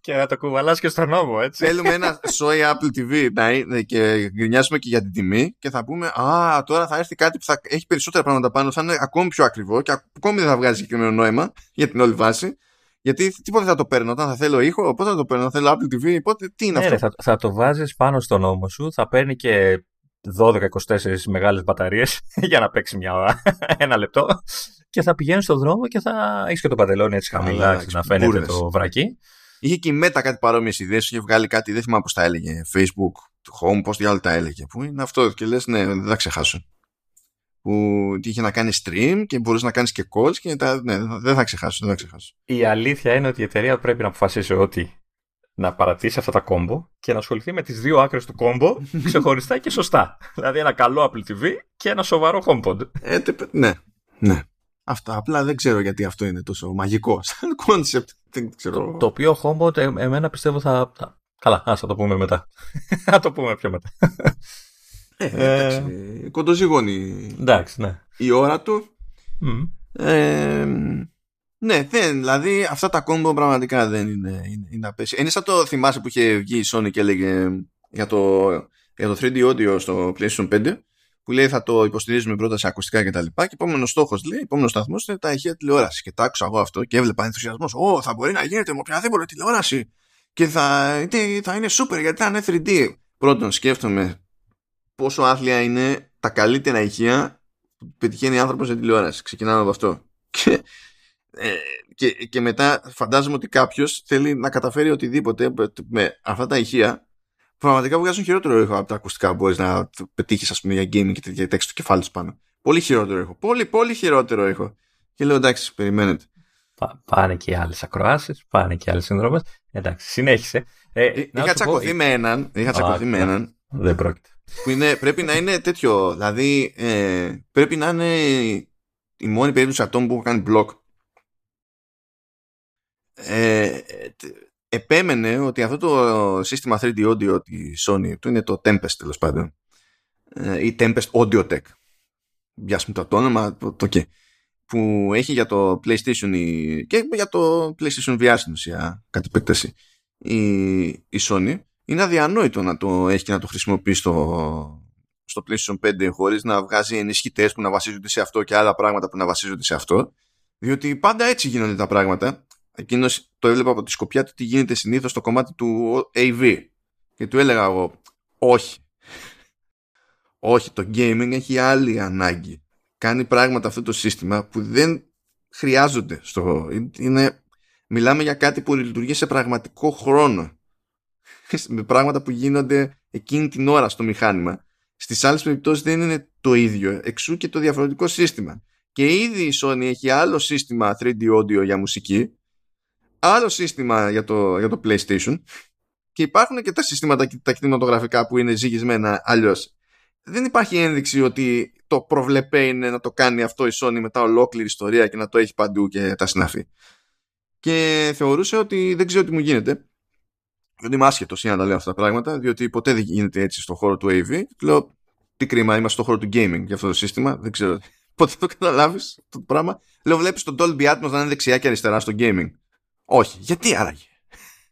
[SPEAKER 2] Και να το κουβαλάς και στον νόμο, έτσι.
[SPEAKER 1] Θέλουμε ένα Soy Apple TV να είναι και γκρινιάσουμε και για την τιμή και θα πούμε Α, τώρα θα έρθει κάτι που θα έχει περισσότερα πράγματα πάνω, θα είναι ακόμη πιο ακριβό και ακόμη δεν θα βγάζει συγκεκριμένο νόημα για την όλη βάση. Γιατί τίποτα θα το παίρνω όταν θα θέλω ήχο, πότε θα το παίρνω, θα θέλω Apple TV, πότε τι είναι
[SPEAKER 2] ναι,
[SPEAKER 1] αυτό;
[SPEAKER 2] θα, θα το βάζεις πάνω στον νόμο σου, θα παίρνει και 12-24 μεγάλες μπαταρίες για να παίξει μια, ένα λεπτό και θα πηγαίνεις στον δρόμο και θα έχεις και το παντελόνι έτσι χαμηλά να φαίνεται το βρακί.
[SPEAKER 1] Είχε και η Meta κάτι παρόμοιες ιδέες. Είχε βγάλει κάτι, δεν θυμάμαι πώς τα έλεγε. Facebook, Home, πώς διάλογο τα έλεγε. Που είναι αυτό και λες, ναι, δεν θα ξεχάσω. Που είχε να κάνει stream και μπορούσε να κάνεις και calls και τα, ναι, δεν θα ξεχάσω, δεν θα ξεχάσω.
[SPEAKER 2] Η αλήθεια είναι ότι η εταιρεία πρέπει να αποφασίσει ότι να παρατήσει αυτά τα κόμπο και να ασχοληθεί με τις δύο άκρες του κόμπο ξεχωριστά και σωστά. δηλαδή ένα καλό Apple TV και ένα σοβαρό HomePod.
[SPEAKER 1] Ε, ναι, ναι. Αυτά. Απλά δεν ξέρω γιατί αυτό είναι τόσο μαγικό σαν concept.
[SPEAKER 2] Το, το οποίο HomePod ε, εμένα πιστεύω θα... θα... Καλά, ας θα το πούμε μετά. θα το πούμε πιο μετά.
[SPEAKER 1] Ε, εντάξει, ε, κοντοζυγώνει
[SPEAKER 2] εντάξει, ναι.
[SPEAKER 1] η ώρα του. Mm. Ε, ναι, δεν, δηλαδή αυτά τα κόμπο πραγματικά δεν είναι, είναι, είναι απέσια. Είναι σαν το θυμάσαι που είχε βγει η Sony και έλεγε για το, για το 3D audio στο PlayStation 5 που λέει θα το υποστηρίζουμε πρώτα σε ακουστικά κτλ. Και, και επόμενος στόχος λέει, επόμενος σταθμός είναι τα ηχεία τηλεόρασης. Και τα άκουσα εγώ αυτό και έβλεπα ενθουσιασμός. Ω, θα μπορεί να γίνεται με οποιαδήποτε τηλεόραση. Και θα, θα είναι super γιατί θα είναι 3D. Πρώτον, σκέφτομαι πόσο άθλια είναι τα καλύτερα ηχεία που πετυχαίνει άνθρωπος σε τηλεόραση. Ξεκινάμε από αυτό. Και, ε, και, και μετά φαντάζομαι ότι κάποιος θέλει να καταφέρει οτιδήποτε με αυτά τα ηχεία πραγματικά βγάζουν χειρότερο ήχο από τα ακουστικά που μπορείς να πετύχεις, ας πούμε, για gaming και τέτοια τέξη του κεφάλι πάνω. Πολύ χειρότερο ήχο. Πολύ, πολύ χειρότερο ήχο. Και λέω εντάξει, περιμένετε.
[SPEAKER 2] πάνε και άλλες ακροάσεις, πάνε και άλλες συνδρομές. Εντάξει, συνέχισε.
[SPEAKER 1] Ε, ε είχα τσακωθεί με έναν. Είχα τσακωθεί με έναν.
[SPEAKER 2] Δεν πρόκειται.
[SPEAKER 1] Που είναι, πρέπει να είναι τέτοιο. Δηλαδή, ε, πρέπει να είναι η μόνη περίπτωση ατόμου που έχω κάνει blog. Ε, επέμενε ότι αυτό το σύστημα 3D audio της Sony του είναι το Tempest τέλος πάντων ε, ή Tempest Audio Tech πιάσουμε το όνομα το, το και που έχει για το PlayStation και για το PlayStation VR στην ουσία κατ' επέκταση η, η Sony είναι αδιανόητο να το έχει και να το χρησιμοποιείς στο, στο PlayStation 5 χωρίς να βγάζει ενισχυτές που να βασίζονται σε αυτό και άλλα πράγματα που να βασίζονται σε αυτό διότι πάντα έτσι γίνονται τα πράγματα Εκείνος το έβλεπα από τη σκοπιά του τι γίνεται συνήθως στο κομμάτι του AV. Και του έλεγα εγώ, όχι. Όχι, το gaming έχει άλλη ανάγκη. Κάνει πράγματα αυτό το σύστημα που δεν χρειάζονται. Στο, είναι, μιλάμε για κάτι που λειτουργεί σε πραγματικό χρόνο. Με πράγματα που γίνονται εκείνη την ώρα στο μηχάνημα. Στις άλλες περιπτώσεις δεν είναι το ίδιο. Εξού και το διαφορετικό σύστημα. Και ήδη η Sony έχει άλλο σύστημα 3D audio για μουσική άλλο σύστημα για το, για το PlayStation και υπάρχουν και τα συστήματα τα κινηματογραφικά που είναι ζυγισμένα αλλιώς. Δεν υπάρχει ένδειξη ότι το προβλεπέ είναι να το κάνει αυτό η Sony μετά ολόκληρη ιστορία και να το έχει παντού και τα συναφή. Και θεωρούσε ότι δεν ξέρω τι μου γίνεται. Δεν είμαι άσχετος για να τα λέω αυτά τα πράγματα, διότι ποτέ δεν γίνεται έτσι στον χώρο του AV. Λέω, τι κρίμα, είμαστε στον χώρο του gaming για αυτό το σύστημα. Δεν ξέρω πότε το καταλάβεις το πράγμα. Λέω, βλέπεις τον Dolby Atmos να είναι δεξιά και αριστερά στο gaming. Όχι. Γιατί άραγε;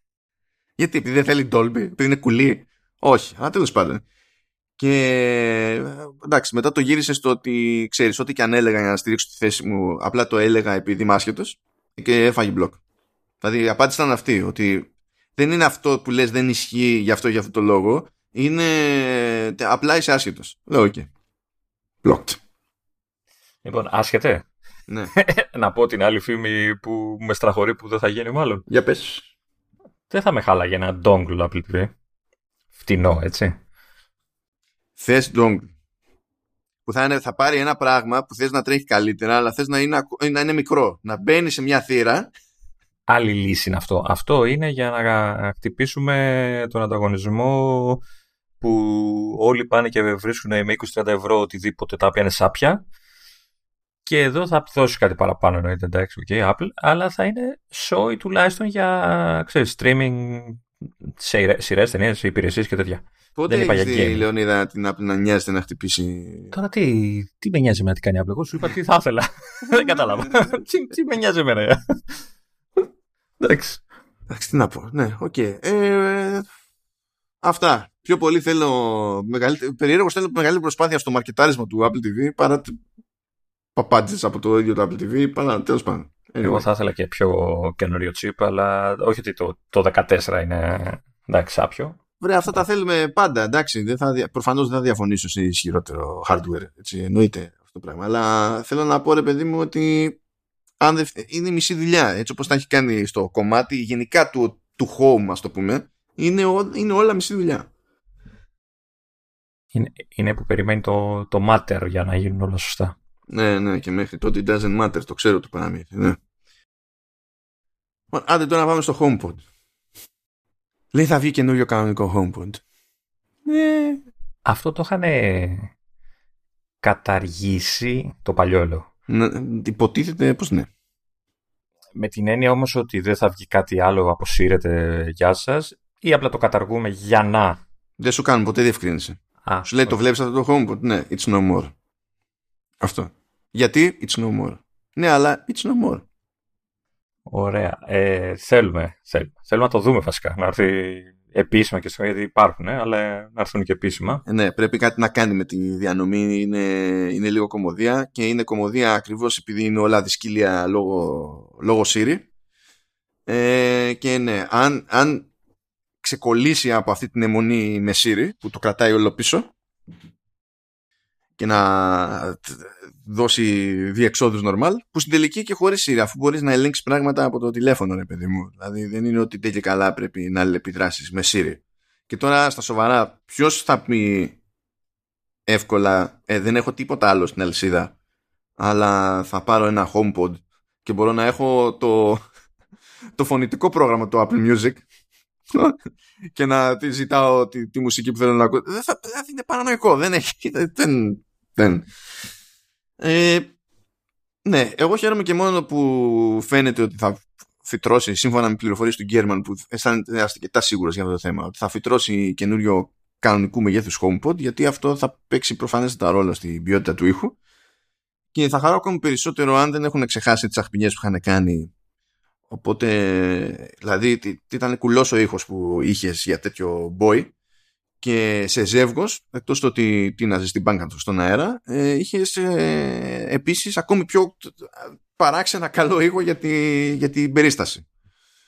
[SPEAKER 1] Γιατί, επειδή δεν θέλει Dolby, επειδή είναι κουλή; Όχι. Αλλά τέλος πάντων. Και εντάξει, μετά το γύρισες στο ότι ξέρεις, ό,τι και αν έλεγα για να στηρίξω τη θέση μου, απλά το έλεγα επειδή είμαι άσχετος και έφαγε block. Δηλαδή η απάντηση ήταν αυτή, ότι δεν είναι αυτό που λες δεν ισχύει γι' αυτό για αυτό το λόγο, είναι απλά είσαι άσχετος. Λέω, ok. Okay. Blocked.
[SPEAKER 2] Λοιπόν, άσχετε.
[SPEAKER 1] Ναι.
[SPEAKER 2] να πω την άλλη φήμη που με στεναχωρεί που δεν θα γίνει μάλλον.
[SPEAKER 1] Για πες.
[SPEAKER 2] Δεν θα με χάλαγε ένα dongle Apple TV. Φτηνό, έτσι.
[SPEAKER 1] Θες dongle. Που θα, είναι, θα πάρει ένα πράγμα που θες να τρέχει καλύτερα, αλλά θες να είναι, να είναι μικρό. Να μπαίνει σε μια θύρα.
[SPEAKER 2] Άλλη λύση είναι αυτό. Αυτό είναι για να χτυπήσουμε τον ανταγωνισμό που όλοι πάνε και βρίσκουν με 20-30 ευρώ οτιδήποτε τα οποία είναι σάπια και εδώ θα δώσει κάτι παραπάνω εννοείται εντάξει, okay, Apple, αλλά θα είναι show τουλάχιστον για ξέρεις, streaming σειρές, ταινίες, υπηρεσίες και τέτοια.
[SPEAKER 1] Πότε
[SPEAKER 2] Δεν είπα
[SPEAKER 1] έχεις
[SPEAKER 2] για
[SPEAKER 1] δει,
[SPEAKER 2] gaming.
[SPEAKER 1] Λεωνίδα, την Apple να νοιάζεται να χτυπήσει...
[SPEAKER 2] Τώρα τι, τι με νοιάζει εμένα τι κάνει η Apple, εγώ σου είπα τι θα ήθελα. Δεν κατάλαβα. τι, τι με νοιάζει εμένα. Εντάξει.
[SPEAKER 1] Εντάξει, τι να πω. Ναι, οκ. Ε, αυτά. Πιο πολύ θέλω. Μεγαλύτερη, περίεργως θέλω μεγαλύτερη προσπάθεια στο μαρκετάρισμα του Apple TV παρά t- παπάντζες από το ίδιο το Apple TV. Παρά τέλος πάντων.
[SPEAKER 2] Εγώ θα ήθελα και πιο καινούριο chip, αλλά όχι ότι το, το 14 είναι εντάξει, σάπιο.
[SPEAKER 1] Βρε, αυτά τα θέλουμε πάντα. Εντάξει, δεν θα, δια- προφανώς δεν θα διαφωνήσω σε ισχυρότερο hardware. Έτσι, εννοείται αυτό το πράγμα. Αλλά θέλω να πω, ρε παιδί μου, ότι αν δεν, είναι μισή δουλειά. Έτσι όπως τα έχει κάνει στο κομμάτι γενικά του, του home, ας το πούμε, είναι, ο- είναι όλα μισή δουλειά.
[SPEAKER 2] Είναι, είναι που περιμένει το, το matter για να γίνουν όλα σωστά.
[SPEAKER 1] Ναι, ναι, και μέχρι τότε it doesn't matter, το ξέρω το παραμύθι. Ναι. Λοιπόν, Άντε τώρα να πάμε στο HomePod. Λέει θα βγει καινούριο κανονικό HomePod. Ναι.
[SPEAKER 2] Αυτό το είχαν καταργήσει το παλιό έλεγχο.
[SPEAKER 1] Να, υποτίθεται πως ναι.
[SPEAKER 2] Με την έννοια όμως ότι δεν θα βγει κάτι άλλο, αποσύρεται γεια σας ή απλά το καταργούμε για να...
[SPEAKER 1] Δεν σου κάνουν ποτέ διευκρίνηση.
[SPEAKER 2] Α,
[SPEAKER 1] Σου λέει το βλέπεις αυτό το HomePod. Ναι, it's no more. Αυτό. Γιατί; It's no more. Ναι, αλλά it's no more.
[SPEAKER 2] Ωραία. Ε, θέλουμε, θέλουμε. Θέλουμε να το δούμε βασικά. Να έρθει επίσημα και στο γιατί υπάρχουν, ε, αλλά να έρθουν και επίσημα.
[SPEAKER 1] Ε, Ναι, πρέπει κάτι να κάνει με τη διανομή. Είναι, είναι λίγο κομμωδία και είναι κομμωδία ακριβώς επειδή είναι όλα δυσκύλια λόγω, λόγω Siri. Ε, και ναι, αν, αν ξεκολλήσει από αυτή την αιμονή με Siri που το κρατάει όλο πίσω και να δώσει διεξόδους normal που στην τελική και χωρίς Siri αφού μπορείς να ελέγξεις πράγματα από το τηλέφωνο ρε παιδί μου δηλαδή δεν είναι ότι τέτοια καλά πρέπει να επιδράσεις με Siri και τώρα στα σοβαρά ποιος θα πει εύκολα ε, δεν έχω τίποτα άλλο στην αλυσίδα αλλά θα πάρω ένα HomePod και μπορώ να έχω το, το φωνητικό πρόγραμμα του Apple Music και να τη ζητάω τη, τη μουσική που θέλω να ακούω. Δεν θα, θα είναι παρανοϊκό. Δεν έχει. Δεν. Δεν. Ε, ναι, εγώ χαίρομαι και μόνο που φαίνεται ότι θα φυτρώσει, σύμφωνα με πληροφορίες του Γκέρμαν που αισθάνεται αρκετά σίγουρος για αυτό το θέμα, ότι θα φυτρώσει καινούριο κανονικού μεγέθους HomePod, γιατί αυτό θα παίξει προφανέστατα ρόλο στην ποιότητα του ήχου. Και θα χαρώ ακόμη περισσότερο αν δεν έχουν ξεχάσει τις αχπινιές που είχαν κάνει. Οπότε, δηλαδή, τι, τι ήταν κουλός ο ήχος που είχες για τέτοιο boy και σε ζεύγος, εκτός το ότι τίναζε στην μπάνκα του στον αέρα, ε, είχες ε, επίσης ακόμη πιο παράξενα καλό ήχο για, τη, για την περίσταση.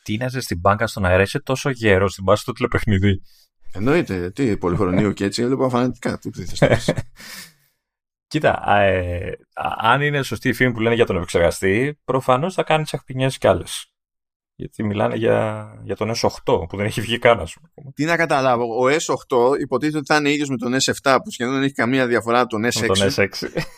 [SPEAKER 2] Τίναζε στην μπάνκα στον αέρα, είσαι τόσο γέρος στην πάση του τηλεπαιχνίδι.
[SPEAKER 1] Εννοείται, τι πολυχρονείο και έτσι, έβλεπα φανατικά. Τι θες να πεις.
[SPEAKER 2] Κοίτα, ε, αν είναι σωστή η φήμη που λένε για τον επεξεργαστή, προφανώς θα κάνεις τσαχπινιέ κι άλλες. Γιατί μιλάνε για, για τον S8 που δεν έχει βγει καν, ας πούμε.
[SPEAKER 1] Τι να καταλάβω, ο S8 υποτίθεται ότι θα είναι ίδιος με τον S7 που σχεδόν δεν έχει καμία διαφορά από τον S6.
[SPEAKER 2] Με τον S6.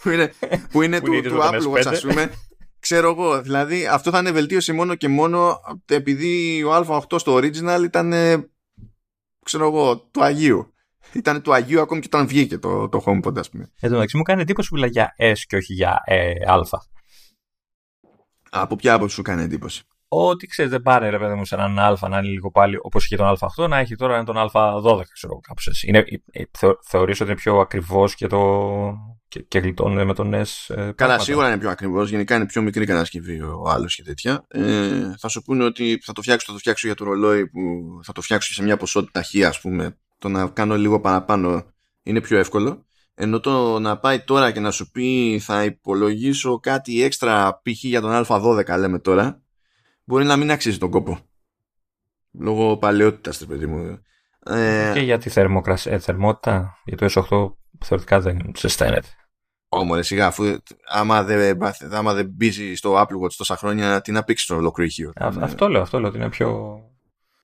[SPEAKER 1] που είναι, που είναι
[SPEAKER 2] Που είναι
[SPEAKER 1] του,
[SPEAKER 2] ίδιος
[SPEAKER 1] του
[SPEAKER 2] με τον
[SPEAKER 1] Apple Watch
[SPEAKER 2] S5.
[SPEAKER 1] ας πούμε ξέρω εγώ δηλαδή αυτό θα είναι βελτίωση μόνο και μόνο επειδή ο Α8 στο original ήταν ε, ξέρω εγώ του Αγίου ήταν του Αγίου ακόμη και όταν βγήκε το, το HomePod ας πούμε
[SPEAKER 2] Εν τω μεταξύ μου κάνει εντύπωση που μιλάει για S και όχι για ε, Α.
[SPEAKER 1] από ποια άποψη σου κάνει εντύπωση;
[SPEAKER 2] Ότι ξέρεις, δεν πάρει ρε παιδί μου σε έναν Α να είναι λίγο πάλι όπως είχε τον Α8, να έχει τώρα τον Α12, ξέρω εγώ κάπως έτσι. Είναι, ε, θεω, θεωρείς ότι είναι πιο ακριβώς και, το, και, και γλιτώνει με τον S. Ε,
[SPEAKER 1] Καλά,
[SPEAKER 2] πράγματα;
[SPEAKER 1] σίγουρα είναι πιο ακριβώς. Γενικά είναι πιο μικρή κατασκευή ο άλλος και τέτοια. Ε, θα σου πούνε ότι θα το φτιάξω, θα το φτιάξω για το ρολόι που θα το φτιάξω σε μια ποσότητα χ, ας πούμε. Το να κάνω λίγο παραπάνω είναι πιο εύκολο. Ενώ το να πάει τώρα και να σου πει θα υπολογίσω κάτι έξτρα π.χ. για τον Α12, λέμε τώρα, μπορεί να μην αξίζει τον κόπο. Λόγω παλαιότητας, παιδί μου. Ε,
[SPEAKER 2] Και για τη θερμοκρασία, ε, θερμότητα, για το S8 θεωρητικά δεν ζεσταίνεται.
[SPEAKER 1] Όμω, σιγά, αφού άμα δεν, πάθ- άμα δεν μπει στο Apple Watch τόσα χρόνια, τι να πήξεις το ολόκληρο ηχείο.
[SPEAKER 2] Α, Αυτό λέω, αυτό λέω ότι είναι πιο.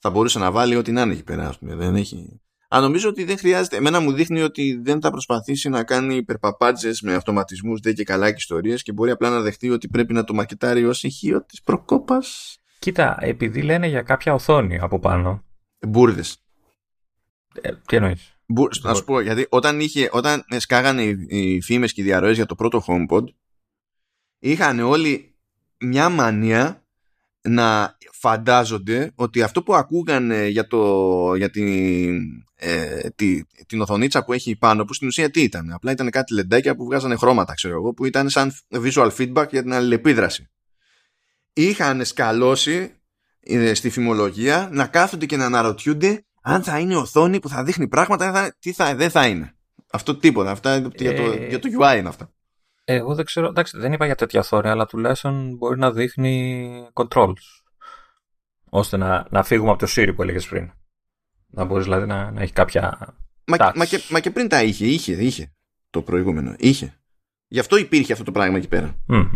[SPEAKER 1] Θα μπορούσε να βάλει ό,τι να είναι εκεί πέρα, ας πούμε. Δεν έχει... Α, νομίζω ότι δεν χρειάζεται. Εμένα μου δείχνει ότι δεν θα προσπαθήσει να κάνει υπερπαπάτζε με αυτοματισμούς, δεν και καλά και ιστορίες και μπορεί απλά να δεχτεί ότι πρέπει να το μαρκετάρει ως ηχείο της προκόπας.
[SPEAKER 2] Κοίτα, επειδή λένε για κάποια οθόνη από πάνω.
[SPEAKER 1] Μπούρδε.
[SPEAKER 2] Ε, τι εννοείς;
[SPEAKER 1] Να σου πω, γιατί όταν, είχε, όταν σκάγανε οι, οι φήμες και οι διαρροές για το πρώτο HomePod, είχαν όλοι μια μανία να φαντάζονται ότι αυτό που ακούγανε για, το, για την, ε, τη, την οθονίτσα που έχει πάνω, που στην ουσία τι ήταν; Απλά ήταν κάτι λεντάκια που βγάζανε χρώματα, ξέρω εγώ, που ήταν σαν visual feedback για την αλληλεπίδραση. Είχαν σκαλώσει ε, στη φημολογία να κάθονται και να αναρωτιούνται αν θα είναι οθόνη που θα δείχνει πράγματα, τι θα, δεν θα είναι. Αυτό τίποτα. Αυτά για, το, ε, για το UI είναι αυτά.
[SPEAKER 2] Εγώ δεν ξέρω, εντάξει, δεν είπα για τέτοια οθόνη, αλλά τουλάχιστον μπορεί να δείχνει controls. Ώστε να, να φύγουμε από το Siri που έλεγες πριν. Να μπορείς δηλαδή να, να έχει κάποια.
[SPEAKER 1] Μα, μα, και, μα και πριν τα είχε, είχε, είχε το προηγούμενο. Είχε. Γι' αυτό υπήρχε αυτό το πράγμα εκεί πέρα. Mm.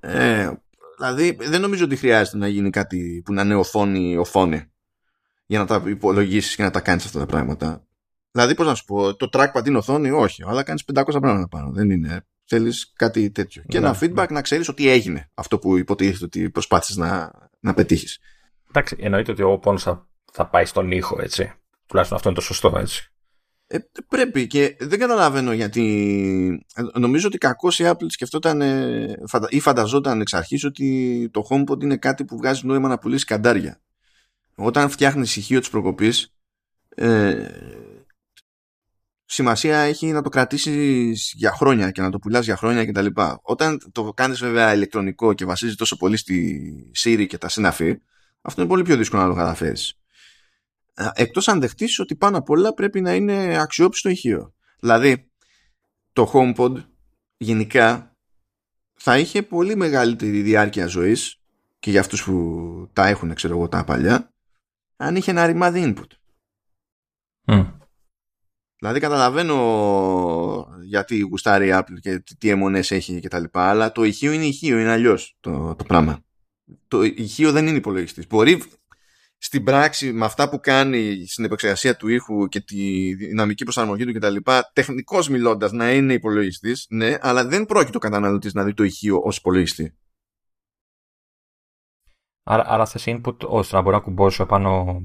[SPEAKER 1] Ε, δηλαδή δεν νομίζω ότι χρειάζεται να γίνει κάτι που να είναι οθόνη, οθόνη για να τα υπολογίσεις και να τα κάνεις αυτά τα πράγματα. Δηλαδή, πώς να σου πω, το trackpad είναι οθόνη, όχι, αλλά κάνεις 500 πράγματα πάνω. Δεν είναι. Θέλεις κάτι τέτοιο. και ένα ναι, feedback ναι. να ξέρεις ότι έγινε αυτό που υποτίθεται ότι προσπάθησες να, να πετύχεις.
[SPEAKER 2] Εντάξει, εννοείται ότι ο πόνος θα, θα πάει στον ήχο, έτσι. Τουλάχιστον αυτό είναι το σωστό, έτσι.
[SPEAKER 1] Ε, πρέπει και δεν καταλαβαίνω γιατί νομίζω ότι κακώς η Apple σκεφτόταν ή φανταζόταν εξ αρχής ότι το HomePod είναι κάτι που βγάζει νόημα να πουλήσει καντάρια όταν φτιάχνεις ηχείο της προκοπής ε, σημασία έχει να το κρατήσεις για χρόνια και να το πουλάς για χρόνια κτλ. Όταν το κάνεις βέβαια ηλεκτρονικό και βασίζεις τόσο πολύ στη Siri και τα συναφή, αυτό είναι πολύ πιο δύσκολο να το καταφέρεις. Ε, εκτός αν δεχτείς ότι πάνω απ' όλα πρέπει να είναι αξιόπιστο ηχείο. Δηλαδή, το HomePod γενικά θα είχε πολύ μεγαλύτερη διάρκεια ζωής και για αυτούς που τα έχουν, ξέρω εγώ, τα παλιά αν είχε ένα ρημάδι input. Mm. Δηλαδή καταλαβαίνω γιατί γουστάρει η Apple και τι αιμονές έχει και τα λοιπά, αλλά το ηχείο είναι ηχείο, είναι αλλιώς το, το πράγμα. Το ηχείο δεν είναι υπολογιστής. Μπορεί στην πράξη με αυτά που κάνει στην επεξεργασία του ήχου και τη δυναμική προσαρμογή του κτλ. Τεχνικώ μιλώντας να είναι υπολογιστής, ναι, αλλά δεν πρόκειται ο καταναλωτής να δει το ηχείο ως υπολογιστή.
[SPEAKER 2] Άρα, άρα θες input ώστε να μπορεί να κουμπώσει πάνω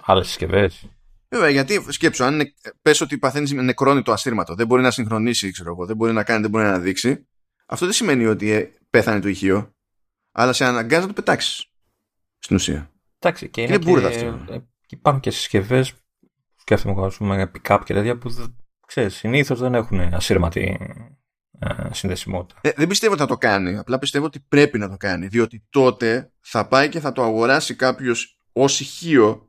[SPEAKER 2] άλλες συσκευές;
[SPEAKER 1] Βέβαια, γιατί σκέψου, αν πες ότι παθαίνεις νεκρόνι το ασύρματο, δεν μπορεί να συγχρονίσει, ξέρω εγώ, δεν μπορεί να κάνει, δεν μπορεί να αναδείξει, αυτό δεν σημαίνει ότι ε, πέθανε το ηχείο, αλλά σε αναγκάζει να το πετάξεις. Στην ουσία.
[SPEAKER 2] Εντάξει, και είναι, είναι και, αυτό. Ε, υπάρχουν και συσκευές, σκέφτομαι εγώ, ας πούμε, pick-up και τέτοια που ξέρεις, συνήθως δεν έχουν ασύρματη ε, συνδεσιμότητα.
[SPEAKER 1] Ε, δεν πιστεύω ότι θα το κάνει. Απλά πιστεύω ότι πρέπει να το κάνει. Διότι τότε θα πάει και θα το αγοράσει κάποιος ως ηχείο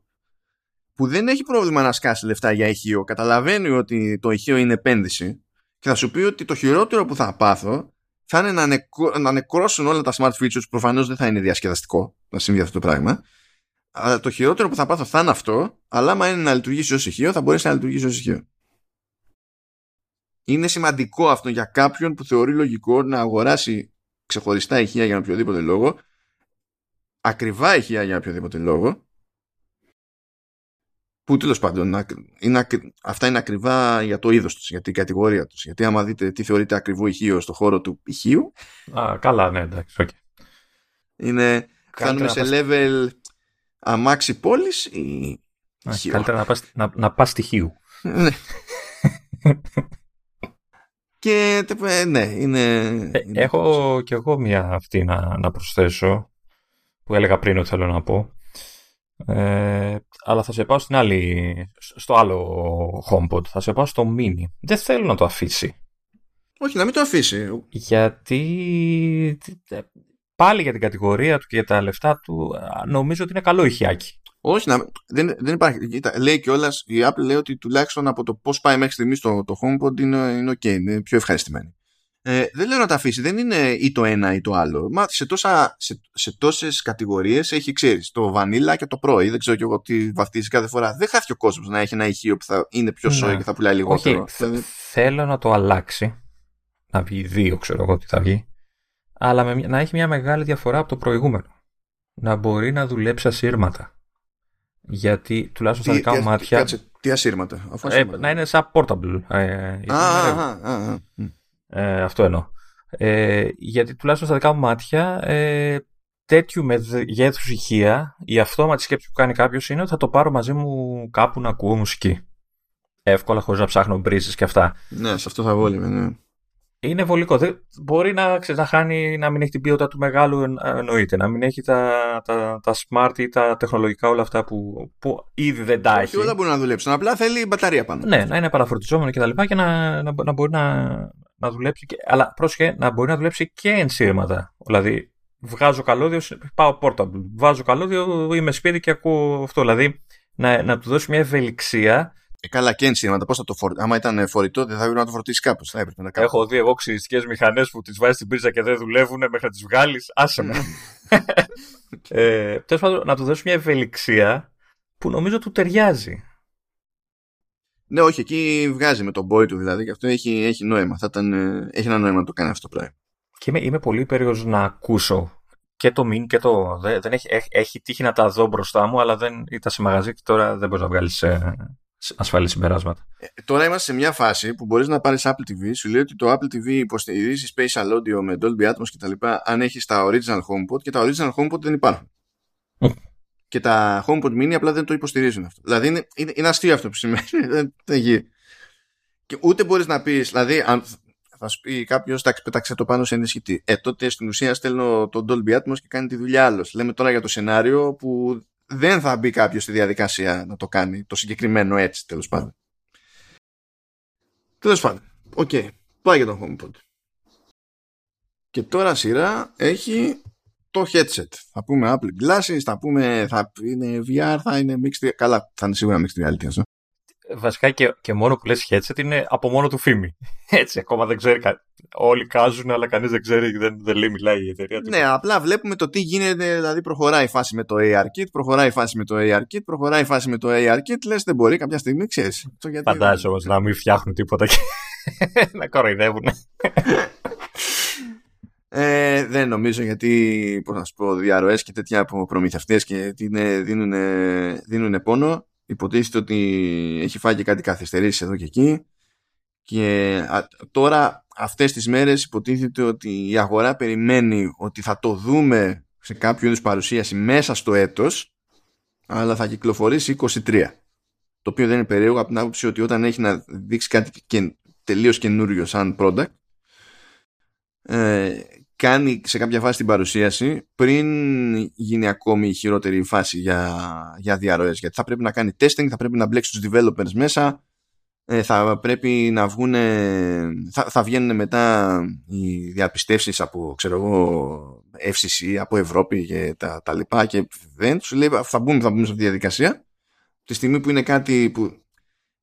[SPEAKER 1] που δεν έχει πρόβλημα να σκάσει λεφτά για ηχείο. Καταλαβαίνει ότι το ηχείο είναι επένδυση και θα σου πει ότι το χειρότερο που θα πάθω θα είναι να, νεκρό, να νεκρώσουν όλα τα smart features που προφανώς δεν θα είναι διασκεδαστικό να συμβεί αυτό το πράγμα. Αλλά το χειρότερο που θα πάθω θα είναι αυτό, αλλά άμα είναι να λειτουργήσει ως ηχείο, θα μπορέσει να λειτουργήσει ως ηχείο είναι σημαντικό αυτό για κάποιον που θεωρεί λογικό να αγοράσει ξεχωριστά ηχεία για οποιοδήποτε λόγο, ακριβά ηχεία για οποιοδήποτε λόγο, που τέλος πάντων είναι, αυτά είναι ακριβά για το είδος τους, για την κατηγορία τους. Γιατί άμα δείτε τι θεωρείται ακριβό ηχείο στο χώρο του ηχείου.
[SPEAKER 2] Α, καλά, ναι, εντάξει, okay.
[SPEAKER 1] Είναι. Φτάνουμε σε level αμάξι πόλης ή.
[SPEAKER 2] Καλύτερα να πας, να, να πας στοιχείου.
[SPEAKER 1] Ναι. Και ε, ναι, είναι.
[SPEAKER 2] Ε, έχω κι εγώ μια αυτή να, να προσθέσω που έλεγα πριν ότι θέλω να πω. Ε, αλλά θα σε πάω στην άλλη, στο άλλο HomePod. Θα σε πάω στο Mini. Δεν θέλω να το αφήσει.
[SPEAKER 1] Όχι, να μην το αφήσει.
[SPEAKER 2] Γιατί πάλι για την κατηγορία του και για τα λεφτά του νομίζω ότι είναι καλό ηχιάκι.
[SPEAKER 1] Όχι, να, δεν, δεν υπάρχει. Κοίτα, λέει κιόλας, η Apple λέει ότι τουλάχιστον από το πώς πάει μέχρι στιγμής το, το HomePod είναι, είναι OK, είναι πιο ευχαριστημένη. Ε, δεν λέω να τα αφήσει, δεν είναι ή το ένα ή το άλλο. Μα σε, τόσα, σε, σε τόσες κατηγορίες έχει, ξέρεις, το Vanilla και το Pro. Ή δεν ξέρω κι εγώ τι βαφτίζει κάθε φορά. Δεν χάθηκε ο κόσμος να έχει ένα ηχείο που θα είναι πιο σόι ναι. και θα πουλάει λιγότερο.
[SPEAKER 2] Okay. Δηλαδή... Θέλω να το αλλάξει. Να βγει δύο, ξέρω εγώ τι θα βγει. Αλλά με, να έχει μια μεγάλη διαφορά από το προηγούμενο. Να μπορεί να δουλέψει ασύρματα. Γιατί τουλάχιστον στα δικά μου μάτια.
[SPEAKER 1] Κάτσε, τι ασύρματα;
[SPEAKER 2] Αφού ε, να είναι σαν portable. Ε, ε, αυτό εννοώ. Ε, γιατί τουλάχιστον στα δικά μου μάτια ε, τέτοιου μεγέθου ηχεία η αυτόματη σκέψη που κάνει κάποιος είναι ότι θα το πάρω μαζί μου κάπου να ακούω μουσική. εύκολα χωρίς να ψάχνω μπρίζες και αυτά.
[SPEAKER 1] Ναι, σε αυτό θα βόλευε, ναι.
[SPEAKER 2] Είναι βολικό. Μπορεί να, ξέρεις, να χάνει, να μην έχει την ποιότητα του μεγάλου, εννοείται. Να μην έχει τα, τα, τα smart ή τα τεχνολογικά όλα αυτά που, που ήδη δεν τα έχει.
[SPEAKER 1] Και όλα μπορούν να δουλέψουν. Απλά θέλει μπαταρία πάνω.
[SPEAKER 2] Ναι, να είναι παραφορτιζόμενο και τα λοιπά και να, να, να μπορεί να, να δουλέψει. Και, αλλά πρόσχε, να μπορεί να δουλέψει και ενσύρματα. Δηλαδή, βγάζω καλώδιο, πάω portable. Βάζω καλώδιο, είμαι σπίτι και ακούω αυτό. Δηλαδή, να, να του δώσει μια ευελιξία
[SPEAKER 1] ε, καλά και ενσύρματα, πώς θα το φορτίσει. Άμα ήταν φορητό, δεν θα έπρεπε να το φορτίσεις κάπως. Θα έπρεπε να
[SPEAKER 2] κάνω. Έχω δει εγώ ξυριστικές μηχανές που τις βάζεις στην πρίζα και δεν δουλεύουν μέχρι να τις βγάλεις. Άσε με. ε, Τέλος πάντων, να του δώσει μια ευελιξία που νομίζω του ταιριάζει.
[SPEAKER 1] Ναι, όχι, εκεί βγάζει με τον boy του δηλαδή και αυτό έχει, έχει νόημα. Θα ήταν, ε, έχει ένα νόημα να το κάνει αυτό το πράγμα.
[SPEAKER 2] Και είμαι, είμαι πολύ περίεργος να ακούσω και το μην και το. Δεν, έχει, έχει, έχει τύχει να τα δω μπροστά μου, αλλά δεν ήταν σε μαγαζί και τώρα δεν μπορείς να βγάλεις ε, ασφαλή συμπεράσματα.
[SPEAKER 1] Ε, τώρα είμαστε σε μια φάση που μπορείς να πάρεις Apple TV, σου λέει ότι το Apple TV υποστηρίζει Spatial Audio με Dolby Atmos κτλ. αν έχεις τα Original HomePod και τα Original HomePod δεν υπάρχουν. Και τα HomePod Mini απλά δεν το υποστηρίζουν αυτό. Δηλαδή είναι, είναι, είναι αστείο αυτό που σημαίνει. δεν γίνει. Και ούτε μπορείς να πεις, δηλαδή, αν θα σου πει κάποιος, εντάξει, πέταξε το πάνω σε ενισχυτή. Ε, τότε στην ουσία στέλνω τον Dolby Atmos και κάνει τη δουλειά άλλος. Λέμε τώρα για το σενάριο που δεν θα μπει κάποιος στη διαδικασία να το κάνει το συγκεκριμένο έτσι τέλος πάντων. Τέλος πάντων. Ok. Okay. Πάει για τον HomePod. Και τώρα σειρά έχει το headset. Θα πούμε Apple Glasses, θα πούμε θα είναι VR, θα είναι mixed Καλά, θα είναι σίγουρα mixed reality αυτό.
[SPEAKER 2] Βασικά και, και μόνο που λες headset είναι από μόνο του φήμη. Έτσι, ακόμα δεν ξέρει όλοι εικάζουν, αλλά κανείς δεν ξέρει, δεν, δεν λέει, μιλάει η εταιρεία.
[SPEAKER 1] Ναι, απλά βλέπουμε το τι γίνεται. Δηλαδή, προχωράει η φάση με το ARKit, προχωράει η φάση με το ARKit, προχωράει η φάση με το ARKit. Λες, δεν μπορεί κάποια στιγμή, ξέρεις.
[SPEAKER 2] Φαντάζομαι όμως να μην φτιάχνουν τίποτα και να κοροϊδεύουν.
[SPEAKER 1] Ε, δεν νομίζω γιατί, πώς να σου πω, διαρροές και τέτοια από προμηθευτές και δίνουν, δίνουν πόνο. Υποτίθεται ότι έχει φάει και κάτι καθυστερήσεις εδώ και εκεί. Και τώρα αυτές τις μέρες υποτίθεται ότι η αγορά περιμένει ότι θα το δούμε σε κάποιο είδους παρουσίαση μέσα στο έτος αλλά θα κυκλοφορήσει 23 το οποίο δεν είναι περίεργο από την άποψη ότι όταν έχει να δείξει κάτι και τελείως καινούριο σαν product ε, κάνει σε κάποια φάση την παρουσίαση πριν γίνει ακόμη η χειρότερη φάση για, για διαρροές. Γιατί θα πρέπει να κάνει testing, θα πρέπει να μπλέξει τους developers μέσα ε, θα πρέπει να βγουν θα, θα βγαίνουν μετά οι διαπιστεύσεις από ξέρω εγώ FCC, από Ευρώπη και τα, τα λοιπά και δεν σου λέει θα μπούμε, θα μπούμε σε αυτή τη διαδικασία. Τη στιγμή που είναι κάτι που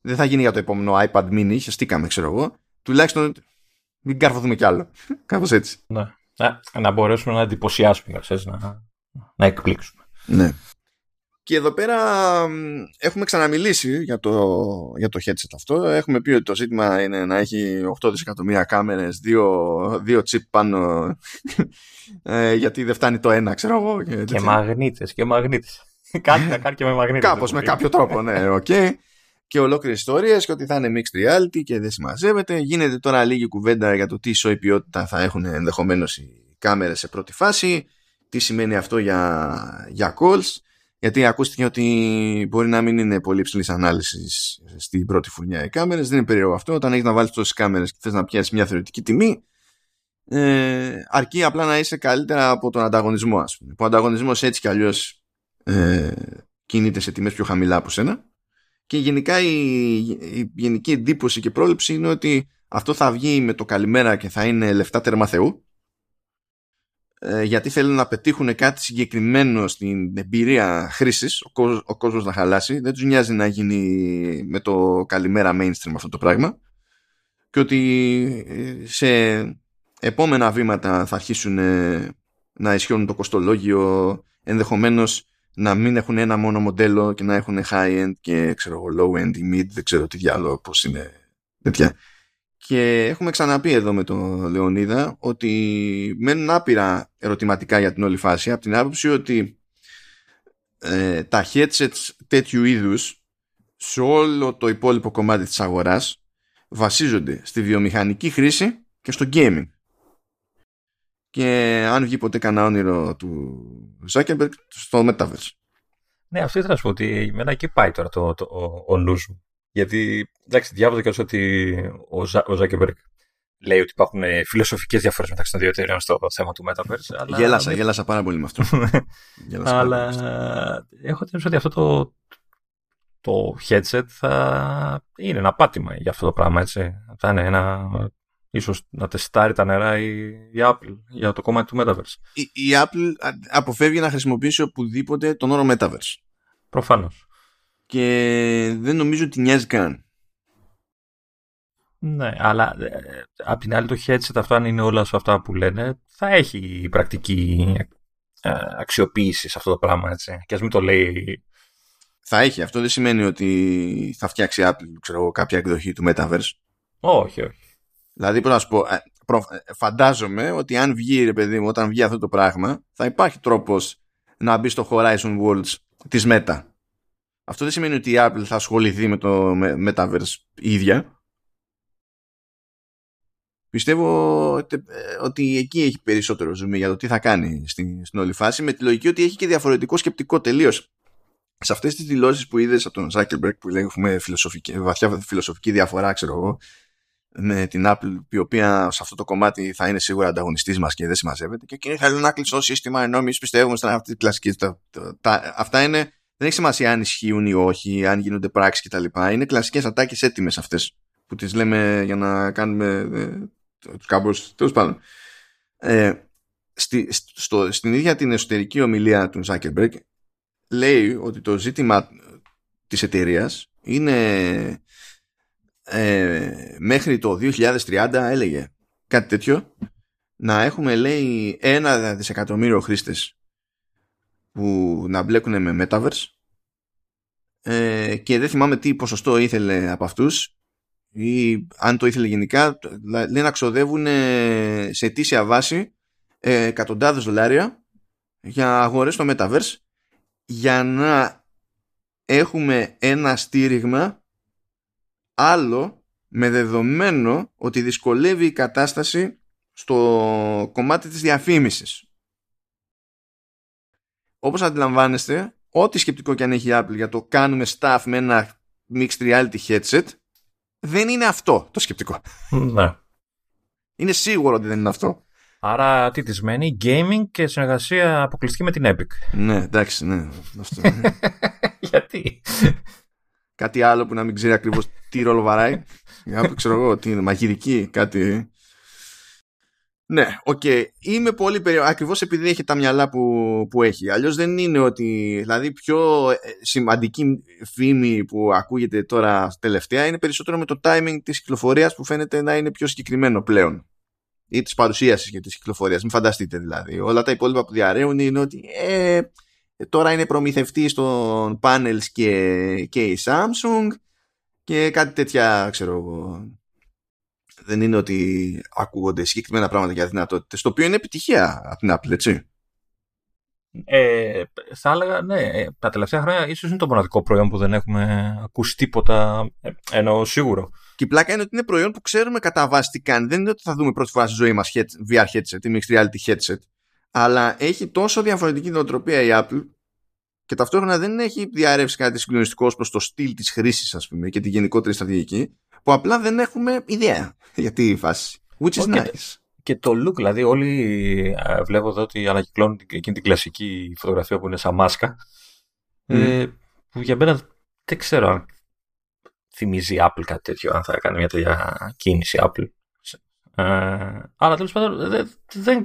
[SPEAKER 1] δεν θα γίνει για το επόμενο iPad mini χεστήκαμε ξέρω εγώ τουλάχιστον μην καρφωθούμε κι άλλο. Κάπως έτσι.
[SPEAKER 2] Ναι. Να, να μπορέσουμε να εντυπωσιάσουμε να, να εκπλήξουμε
[SPEAKER 1] ναι και εδώ πέρα έχουμε ξαναμιλήσει για το, για το headset αυτό. Έχουμε πει ότι το ζήτημα είναι να έχει 8 δισεκατομμύρια κάμερες, δύο, δύο chip πάνω, ε, γιατί δεν φτάνει το ένα, ξέρω εγώ.
[SPEAKER 2] Και, και μαγνήτες, και μαγνήτες. Κάτι να κάνει και με μαγνήτες.
[SPEAKER 1] Κάπως, με κάποιο τρόπο, ναι, ok. Okay. Και ολόκληρες ιστορίες και ότι θα είναι mixed reality και δεν συμμαζεύεται. Γίνεται τώρα λίγη κουβέντα για το τι σόι ποιότητα θα έχουν ενδεχομένως οι κάμερες σε πρώτη φάση. Τι σημαίνει αυτό για, για calls γιατί ακούστηκε ότι μπορεί να μην είναι πολύ υψηλής ανάλυσης στην πρώτη φουρνιά οι κάμερες. Δεν είναι περίεργο αυτό. Όταν έχεις να βάλεις τόσες κάμερες και θες να πιάσεις μια θεωρητική τιμή, ε, αρκεί απλά να είσαι καλύτερα από τον ανταγωνισμό, ας πούμε. Ο ανταγωνισμός έτσι κι αλλιώς ε, κινείται σε τιμές πιο χαμηλά από σένα. Και γενικά η, η, γενική εντύπωση και πρόληψη είναι ότι αυτό θα βγει με το καλημέρα και θα είναι λεφτά τέρμα Θεού ε, γιατί θέλουν να πετύχουν κάτι συγκεκριμένο στην εμπειρία χρήσης, ο, ο κόσμος να χαλάσει. Δεν τους νοιάζει να γίνει με το καλημέρα mainstream αυτό το πράγμα. Και ότι ε, σε επόμενα βήματα θα αρχίσουν ε, να ισχύουν το κοστολόγιο, ενδεχομένως να μην έχουν ένα μόνο μοντέλο και να έχουν high-end και ξέρω low-end ή mid, δεν ξέρω τι διάλογο, πώς είναι τέτοια. Και έχουμε ξαναπεί εδώ με τον Λεωνίδα ότι μένουν άπειρα ερωτηματικά για την όλη φάση από την άποψη ότι ε, τα headsets τέτοιου είδους σε όλο το υπόλοιπο κομμάτι της αγοράς βασίζονται στη βιομηχανική χρήση και στο gaming. Και αν βγει ποτέ κανένα όνειρο του Zuckerberg στο Metaverse.
[SPEAKER 2] Ναι, αυτό ήθελα να σου πω ότι εμένα εκεί πάει τώρα το, το, ο, ο νους μου. Γιατί, εντάξει, διάβαζα και ότι ο, Ζα, ο Ζάκεμπεργκ λέει ότι υπάρχουν φιλοσοφικές διαφορές μεταξύ των δύο εταιρεών στο θέμα του Metaverse. Αλλά...
[SPEAKER 1] Γέλασα, γέλασα πάρα πολύ με αυτό.
[SPEAKER 2] αλλά έχω την ότι αυτό το, το headset θα είναι ένα πάτημα για αυτό το πράγμα, έτσι. Θα είναι ένα ίσως να τεστάρει τα νερά η, η Apple για το κομμάτι του Metaverse.
[SPEAKER 1] Η, η Apple αποφεύγει να χρησιμοποιήσει οπουδήποτε τον όρο Metaverse.
[SPEAKER 2] Προφανώς.
[SPEAKER 1] Και δεν νομίζω ότι νοιάζει καν.
[SPEAKER 2] Ναι, αλλά ε, απ' την άλλη το headset αυτό αν είναι όλα σε αυτά που λένε θα έχει πρακτική ε, αξιοποίηση σε αυτό το πράγμα έτσι. Και ας μην το λέει
[SPEAKER 1] θα έχει. Αυτό δεν σημαίνει ότι θα φτιάξει Apple ξέρω, κάποια εκδοχή του Metaverse.
[SPEAKER 2] Όχι, όχι.
[SPEAKER 1] Δηλαδή, πώς να σου πω, ε, ε, φαντάζομαι ότι αν βγει, ρε παιδί μου, όταν βγει αυτό το πράγμα, θα υπάρχει τρόπος να μπει στο Horizon Worlds της Meta. Αυτό δεν σημαίνει ότι η Apple θα ασχοληθεί με το Metaverse η ίδια. Πιστεύω ε, ότι εκεί έχει περισσότερο ζουμί για το τι θα κάνει στην, στην όλη φάση με τη λογική ότι έχει και διαφορετικό σκεπτικό τελείως σε αυτές τις δηλώσεις που είδες από τον Zuckerberg που λέγουμε φιλοσοφική, βαθιά φιλοσοφική διαφορά ξέρω εγώ με την Apple η οποία σε αυτό το κομμάτι θα είναι σίγουρα ανταγωνιστής μας και δεν συμμαζεύεται και εκείνοι θέλουν να κλειστό σύστημα ενώ εμείς πιστεύουμε στην αυτή τη κλασική τα, τα, αυτά είναι δεν έχει σημασία αν ισχύουν ή όχι αν γίνονται πράξεις κτλ. Είναι κλασικές ατάκες έτοιμες αυτές που τις λέμε για να κάνουμε ε, τους κάμπους. Τέλος πάντων ε, στη, στο, στην ίδια την εσωτερική ομιλία του Zuckerberg λέει ότι το ζήτημα της εταιρείας είναι ε, μέχρι το 2030 έλεγε κάτι τέτοιο να έχουμε λέει ένα δισεκατομμύριο χρήστες που να μπλέκουν με Metaverse. Ε, και δεν θυμάμαι τι ποσοστό ήθελε από αυτούς ή αν το ήθελε γενικά. Λέει να ξοδεύουν σε αιτήσια βάση ε, εκατοντάδες δολάρια για αγορές στο Metaverse. Για να έχουμε ένα στήριγμα άλλο με δεδομένο ότι δυσκολεύει η κατάσταση στο κομμάτι της διαφήμισης. Όπως αντιλαμβάνεστε, ό,τι σκεπτικό και αν έχει η Apple για το κάνουμε staff με ένα mixed reality headset, δεν είναι αυτό το σκεπτικό.
[SPEAKER 2] Ναι.
[SPEAKER 1] Είναι σίγουρο ότι δεν είναι αυτό.
[SPEAKER 2] Άρα τι της μένει, gaming και συνεργασία αποκλειστική με την Epic.
[SPEAKER 1] Ναι, εντάξει, ναι. Αυτό,
[SPEAKER 2] Γιατί;
[SPEAKER 1] Κάτι άλλο που να μην ξέρει ακριβώς τι ρόλο βαράει. Για ξέρω εγώ, τι είναι, μαγειρική, κάτι. Ναι, ok. Okay. Είμαι πολύ περίεργο. Ακριβώς επειδή έχει τα μυαλά που, που έχει. Αλλιώς δεν είναι ότι. Δηλαδή, πιο ε, σημαντική φήμη που ακούγεται τώρα τελευταία είναι περισσότερο με το timing της κυκλοφορίας που φαίνεται να είναι πιο συγκεκριμένο πλέον ή της παρουσίασης και της κυκλοφορίας. Μην φανταστείτε δηλαδή. Όλα τα υπόλοιπα που διαρρέουν είναι ότι ε, τώρα είναι προμηθευτής των panels και, και η Samsung και κάτι τέτοια, ξέρω εγώ. Δεν είναι ότι ακούγονται συγκεκριμένα πράγματα για δυνατότητες, το οποίο είναι επιτυχία από την Apple, έτσι.
[SPEAKER 2] Ε, θα έλεγα, ναι, ε, τα τελευταία χρόνια ίσως είναι το μοναδικό προϊόν που δεν έχουμε ακούσει τίποτα, ε, εννοώ σίγουρο.
[SPEAKER 1] Και η πλάκα είναι ότι είναι προϊόν που ξέρουμε κατά βάση τι κάνει. Δεν είναι ότι θα δούμε πρώτη φορά στη ζωή μας VR headset ή mixed reality headset. Αλλά έχει τόσο διαφορετική νοοτροπία η Apple και ταυτόχρονα δεν έχει διαρρεύσει κάτι συγκλονιστικό προς το στυλ της χρήσης, ας πούμε, και τη γενικότερη στρατηγική, που απλά δεν έχουμε ιδέα για τη φάση. Which is nice.
[SPEAKER 2] Και το look, δηλαδή, όλοι βλέπω εδώ ότι ανακυκλώνουν εκείνη την κλασική φωτογραφία που είναι σαν μάσκα. Ε, που για μένα δεν ξέρω αν θυμίζει Apple κάτι τέτοιο, αν θα έκανε μια τέτοια κίνηση Apple. Ε, αλλά τέλος πάντων δεν, δεν,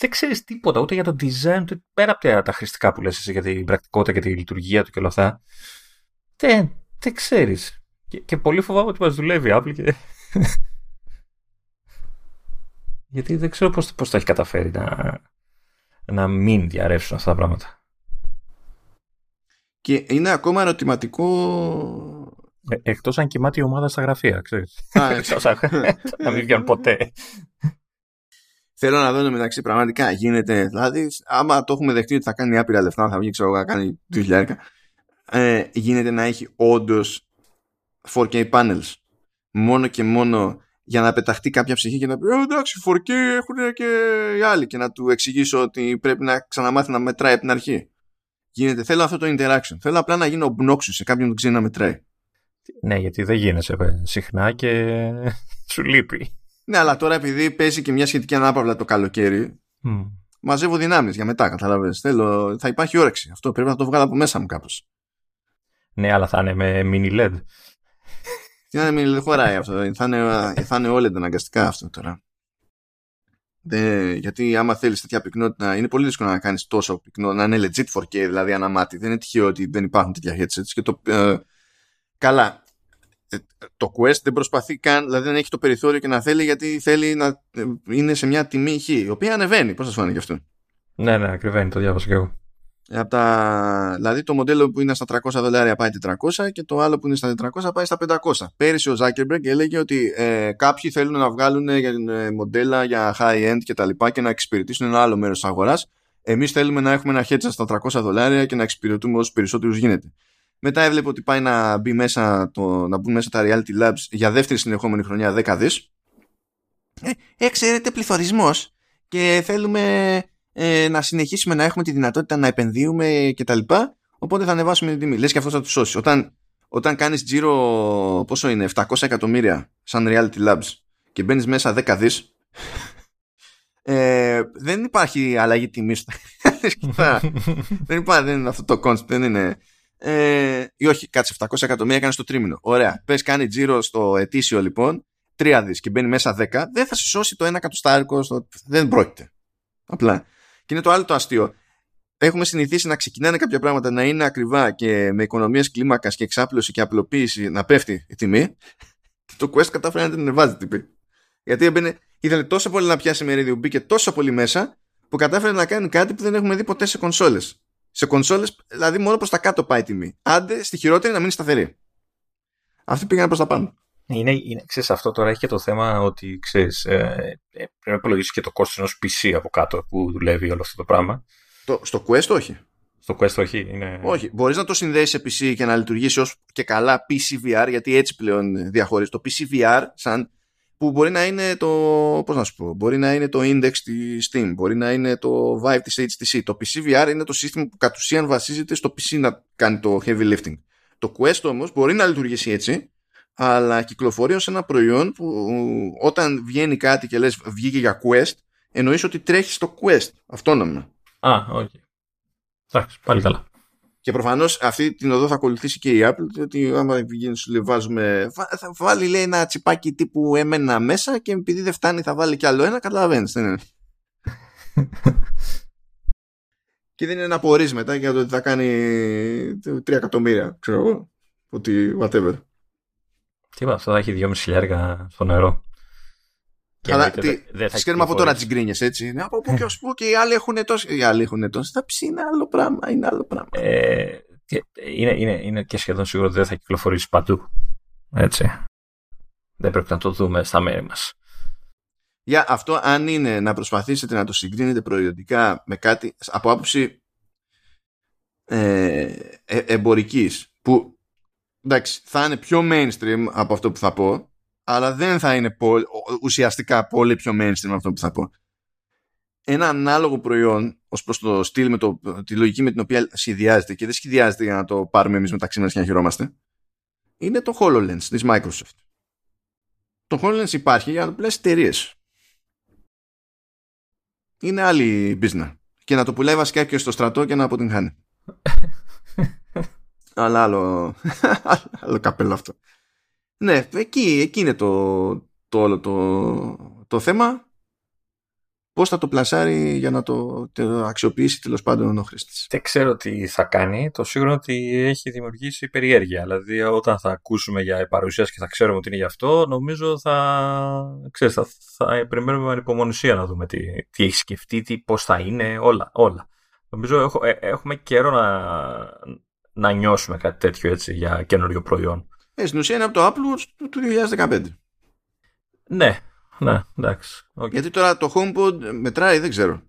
[SPEAKER 2] δεν ξέρεις τίποτα ούτε για το design, ούτε πέρα από τα χρηστικά που λες εσύ για την πρακτικότητα και τη λειτουργία του και όλα αυτά. Δεν, δεν ξέρεις. Και, και πολύ φοβάμαι ότι μας δουλεύει η Apple και. Γιατί δεν ξέρω πώς, πώς το έχει καταφέρει να, να μην διαρρεύσουν αυτά τα πράγματα.
[SPEAKER 1] Και είναι ακόμα ερωτηματικό
[SPEAKER 2] ε, εκτός αν κοιμάται η ομάδα στα γραφεία, ξέρεις. να μην βγαίνουν ποτέ.
[SPEAKER 1] Θέλω να δω μεταξύ πραγματικά γίνεται. Δηλαδή, άμα το έχουμε δεχτεί ότι θα κάνει άπειρα λεφτά, θα βγει ξέρω να κάνει 2000, ε, γίνεται να έχει όντως 4K panels. Μόνο και μόνο για να πεταχτεί κάποια ψυχή και να πει «Ε, εντάξει 4K έχουν και οι άλλοι και να του εξηγήσω ότι πρέπει να ξαναμάθει να μετράει από την αρχή. Γίνεται, θέλω αυτό το interaction. Θέλω απλά να γίνω obnoxious σε κάποιον που ξέρει να μετράει.
[SPEAKER 2] Ναι, γιατί δεν γίνεσαι συχνά και σου λείπει.
[SPEAKER 1] Ναι, αλλά τώρα επειδή παίζει και μια σχετική ανάπαυλα το καλοκαίρι, mm. μαζεύω δυνάμεις για μετά, καταλαβαίνεις. Θέλω, θα υπάρχει όρεξη. Αυτό πρέπει να το βγάλω από μέσα μου κάπως.
[SPEAKER 2] Ναι, αλλά θα είναι με mini LED.
[SPEAKER 1] Τι να μην χωράει αυτό. Θα είναι, θα είναι OLED αναγκαστικά αυτό τώρα. Δεν, γιατί άμα θέλεις τέτοια πυκνότητα, είναι πολύ δύσκολο να κάνεις τόσο πυκνό, να είναι legit 4K, δηλαδή αναμάτι. Δεν είναι τυχαίο ότι δεν υπάρχουν τέτοια headsets. Και το, ε, καλά, ε, το Quest δεν προσπαθεί καν, δηλαδή δεν έχει το περιθώριο και να θέλει γιατί θέλει να ε, είναι σε μια τιμή χ, η οποία ανεβαίνει. Πώς θα σου φάνηκε αυτό;
[SPEAKER 2] Ναι, ναι, ακριβένει, το διάβασα και εγώ.
[SPEAKER 1] Από τα... Δηλαδή το μοντέλο που είναι στα 300 δολάρια πάει 400 και το άλλο που είναι στα 400 πάει στα 500. Πέρυσι ο Zuckerberg έλεγε ότι ε, κάποιοι θέλουν να βγάλουν ε, μοντέλα για high-end και τα λοιπά και να εξυπηρετήσουν ένα άλλο μέρος της αγοράς. Εμείς θέλουμε να έχουμε ένα headset στα 300 δολάρια και να εξυπηρετούμε όσους περισσότερους γίνεται. Μετά έβλεπε ότι πάει να, μπει μέσα το, να μπουν μέσα τα Reality Labs για δεύτερη συνεχόμενη χρονιά 10 δις. Ε, ε ξέρετε πληθωρισμός και θέλουμε ε, να συνεχίσουμε να έχουμε τη δυνατότητα να επενδύουμε κτλ. Οπότε θα ανεβάσουμε την τιμή. Λες και αυτό θα τους σώσει. Όταν, όταν κάνεις τζίρο πόσο είναι 700 εκατομμύρια σαν Reality Labs και μπαίνεις μέσα 10 δις ε, δεν υπάρχει αλλαγή τιμή. δεν υπάρχει, δεν είναι αυτό το concept, δεν είναι. Ε, ή όχι, κάτσε 700 εκατομμύρια κάνει το τρίμηνο. Ωραία. Πες κάνει τζίρο στο ετήσιο λοιπόν, 3 δις και μπαίνει μέσα 10, δεν θα σε σώσει το 1 εκατοστάρικο. Στο... Δεν πρόκειται. Απλά. Και είναι το άλλο το αστείο. Έχουμε συνηθίσει να ξεκινάνε κάποια πράγματα να είναι ακριβά και με οικονομίες κλίμακας και εξάπλωση και απλοποίηση να πέφτει η τιμή. το Quest κατάφερε να την ανεβάζει την τιμή. Γιατί έμπαινε, ήθελε τόσο πολύ να πιάσει μερίδιο, μπήκε τόσο πολύ μέσα που κατάφερε να κάνει κάτι που δεν έχουμε δει ποτέ σε κονσόλες. Σε κονσόλες, δηλαδή μόνο προς τα κάτω πάει η τιμή. Άντε στη χειρότερη να μείνει σταθερή. Αυτοί πήγαν προς τα πάνω.
[SPEAKER 2] Είναι, είναι, ξέρεις, αυτό τώρα έχει και το θέμα ότι ξέρεις, ε, ε, πρέπει να υπολογίσεις και το κόστος ενός PC από κάτω που δουλεύει όλο αυτό το πράγμα.
[SPEAKER 1] Το, στο Quest όχι.
[SPEAKER 2] Στο Quest όχι. Είναι...
[SPEAKER 1] Όχι. Μπορείς να το συνδέσεις σε PC και να λειτουργήσει ως και καλά PCVR γιατί έτσι πλέον διαχωρίζει. Το PCVR σαν που μπορεί να είναι το, πώς να σου πω, μπορεί να είναι το Index της Steam, μπορεί να είναι το Vive της HTC. Το PCVR είναι το σύστημα που κατ' ουσίαν βασίζεται στο PC να κάνει το heavy lifting. Το Quest όμως μπορεί να λειτουργήσει έτσι αλλά κυκλοφορεί ως ένα προϊόν που όταν βγαίνει κάτι και λες βγήκε για Quest, εννοείς ότι τρέχει στο Quest, αυτόνομα.
[SPEAKER 2] Α, ok. Okay. Εντάξει, πάλι καλά.
[SPEAKER 1] Και προφανώς αυτή την οδό θα ακολουθήσει και η Apple, διότι άμα βγαίνει σου λέει βάζουμε. Θα βάλει λέει ένα τσιπάκι τύπου M1 μέσα και επειδή δεν φτάνει θα βάλει κι άλλο ένα, καταλαβαίνεις. Δεν είναι. και δεν είναι να απορρεί μετά για το ότι θα κάνει 3 εκατομμύρια, ξέρω εγώ. Ότι whatever.
[SPEAKER 2] Τι είπα, αυτό θα έχει 2,5 χιλιάρικα στο νερό.
[SPEAKER 1] Αλλά τι, τις κάνουμε από τώρα τις γκρίνιες έτσι. Είναι από πού και ως πού και οι άλλοι έχουν τόσο. Οι άλλοι έχουν τόσο. Θα πει είναι άλλο πράγμα, είναι άλλο πράγμα.
[SPEAKER 2] Ε, είναι, είναι, είναι και σχεδόν σίγουρο ότι δεν θα κυκλοφορήσει παντού. Έτσι. Δεν πρέπει να το δούμε στα μέρη μας.
[SPEAKER 1] Για αυτό αν είναι να προσπαθήσετε να το συγκρίνετε προϊόντικά με κάτι από άποψη ε, ε, εμπορικής που εντάξει, θα είναι πιο mainstream από αυτό που θα πω, αλλά δεν θα είναι πολύ, ουσιαστικά πολύ πιο mainstream από αυτό που θα πω. Ένα ανάλογο προϊόν, ως προς το στυλ, με το, τη λογική με την οποία σχεδιάζεται και δεν σχεδιάζεται για να το πάρουμε εμείς μεταξύ μας και να χειρόμαστε, είναι το HoloLens της Microsoft. Το HoloLens υπάρχει για να το πουλάει εταιρείες. Είναι άλλη business. Και να το πουλάει βασικά και στο στρατό και να αποτυγχάνει. Αλλά άλλο, άλλο καπέλο αυτό. Ναι, εκεί, εκεί είναι το, το όλο το, το θέμα. Πώς θα το πλασάρει για να το, το αξιοποιήσει τέλος πάντων ο χρήστης.
[SPEAKER 2] Δεν ξέρω τι θα κάνει. Το σίγουρο ότι έχει δημιουργήσει περιέργεια. Δηλαδή, όταν θα ακούσουμε για παρουσίαση και θα ξέρουμε ότι είναι γι' αυτό, νομίζω θα, ξέρεις, θα, θα περιμένουμε με ανυπομονησία να δούμε τι, τι έχει σκεφτεί, τι, πώς θα είναι, όλα. όλα. Νομίζω έχω, ε, έχουμε καιρό να, να νιώσουμε κάτι τέτοιο έτσι για καινούριο προϊόν.
[SPEAKER 1] Ε, στην ουσία είναι από το Apple του 2015.
[SPEAKER 2] Ναι, ναι, εντάξει.
[SPEAKER 1] Okay. Γιατί τώρα το HomePod μετράει, δεν ξέρω.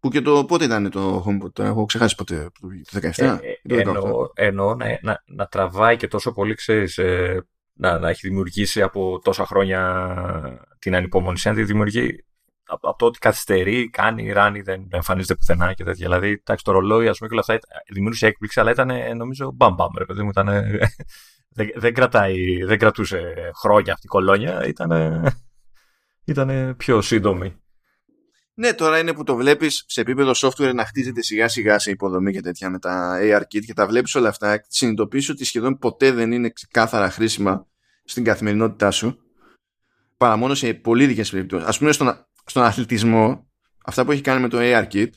[SPEAKER 1] Που και το πότε ήταν το HomePod, τώρα έχω ξεχάσει ποτέ, το 17 ε,
[SPEAKER 2] ε, εννοώ, εννοώ να, να, να, τραβάει και τόσο πολύ, ξέρεις, ε, να, να έχει δημιουργήσει από τόσα χρόνια την ανυπομονησία, να τη δημιουργεί από το ότι καθυστερεί, κάνει, ράνει, δεν εμφανίζεται πουθενά και τέτοια. Δηλαδή, εντάξει, το ρολόι, ας πούμε, και όλα αυτά δημιούργησε έκπληξη, αλλά ήταν νομίζω μπαμ μπαμ, ρε παιδί μου, ήταν δεν, δεν, κρατάει, δεν κρατούσε χρόνια αυτή η κολόνια, ήταν, ήταν πιο σύντομη.
[SPEAKER 1] Ναι, τώρα είναι που το βλέπεις σε επίπεδο software να χτίζεται σιγά σιγά σε υποδομή και τέτοια με τα ARKit και τα βλέπεις όλα αυτά. Συνειδητοποιήσει ότι σχεδόν ποτέ δεν είναι ξεκάθαρα χρήσιμα στην καθημερινότητά σου παρά μόνο σε πολύ δικές περιπτώσεις. Α πούμε στον, στον αθλητισμό, αυτά που έχει κάνει με το ARKit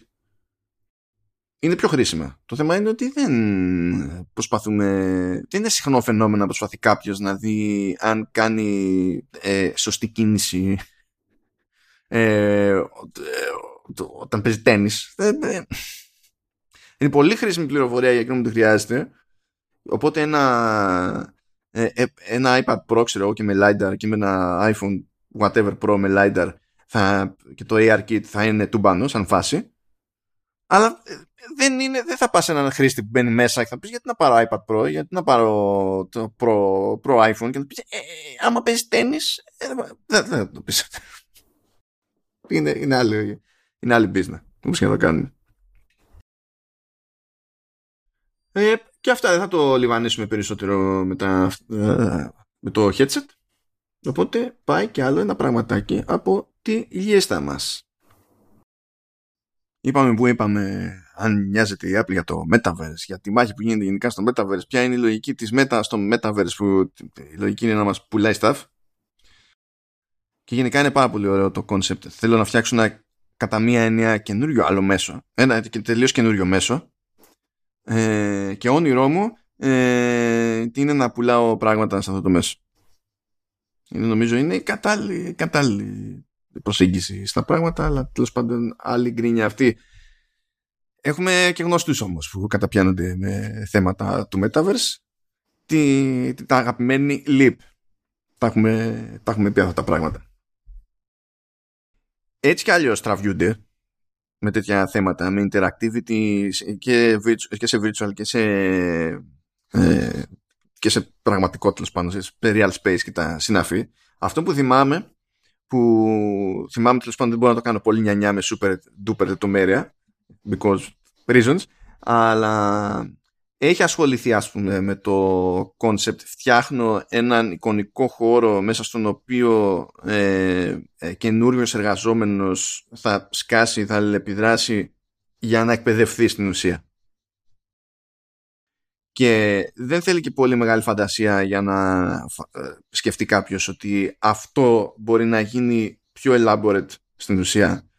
[SPEAKER 1] είναι πιο χρήσιμα. Το θέμα είναι ότι δεν προσπαθούμε. Δεν είναι συχνό φαινόμενο να προσπαθεί κάποιος να δει αν κάνει ε, σωστή κίνηση ε, όταν παίζει τέννη. Είναι πολύ χρήσιμη πληροφορία για εκείνο που το χρειάζεται. Οπότε ένα, ε, ε, ένα iPad Pro ξέρω και με LiDAR και με ένα iPhone whatever Pro με LiDAR θα, και το AR Kit θα είναι τουμπάνος σαν φάση. Αλλά δεν, είναι, δεν θα πας έναν χρήστη που μπαίνει μέσα και θα πεις γιατί να πάρω iPad Pro, γιατί να πάρω το Pro, Pro iPhone και θα πεις ε, άμα παίζεις τέννις δεν θα το πεις είναι, είναι, άλλη, είναι άλλη business. Όπως και να το κάνουν. Ε, και αυτά δεν θα το λιβανίσουμε περισσότερο με, τα, ε, με το headset. Οπότε πάει και άλλο ένα πραγματάκι από τη λίστα μας. Είπαμε που είπαμε αν νοιάζεται η Apple για το Metaverse, για τη μάχη που γίνεται γενικά στο Metaverse, ποια είναι η λογική της Meta στο Metaverse που η λογική είναι να μας πουλάει stuff. Και γενικά είναι πάρα πολύ ωραίο το concept. Θέλω να φτιάξω ένα κατά μία έννοια καινούριο άλλο μέσο. Ένα τελείως καινούριο μέσο. Ε, και όνειρό μου ε, είναι να πουλάω πράγματα σε αυτό το μέσο. Είναι, νομίζω είναι η κατάλληλη, κατάλληλη προσέγγιση στα πράγματα, αλλά τέλος πάντων άλλη γκρίνια αυτή. Έχουμε και γνωστούς όμως που καταπιάνονται με θέματα του Metaverse. Τη, τα αγαπημένη Leap. Τα έχουμε, τα έχουμε πει αυτά τα πράγματα έτσι κι αλλιώς τραβιούνται με τέτοια θέματα, με interactivity και, και σε virtual και σε, ε, και σε πραγματικότητα πάνω, σε real space και τα συναφή. Αυτό που θυμάμαι, που θυμάμαι τέλος πάντων δεν μπορώ να το κάνω πολύ νιανιά με super duper λεπτομέρεια, because reasons, αλλά έχει ασχοληθεί ας πούμε με το concept φτιάχνω έναν εικονικό χώρο μέσα στον οποίο ε, ε, καινούριος εργαζόμενος θα σκάσει, θα επιδράσει για να εκπαιδευτεί στην ουσία. Και δεν θέλει και πολύ μεγάλη φαντασία για να ε, σκεφτεί κάποιος ότι αυτό μπορεί να γίνει πιο elaborate στην ουσία,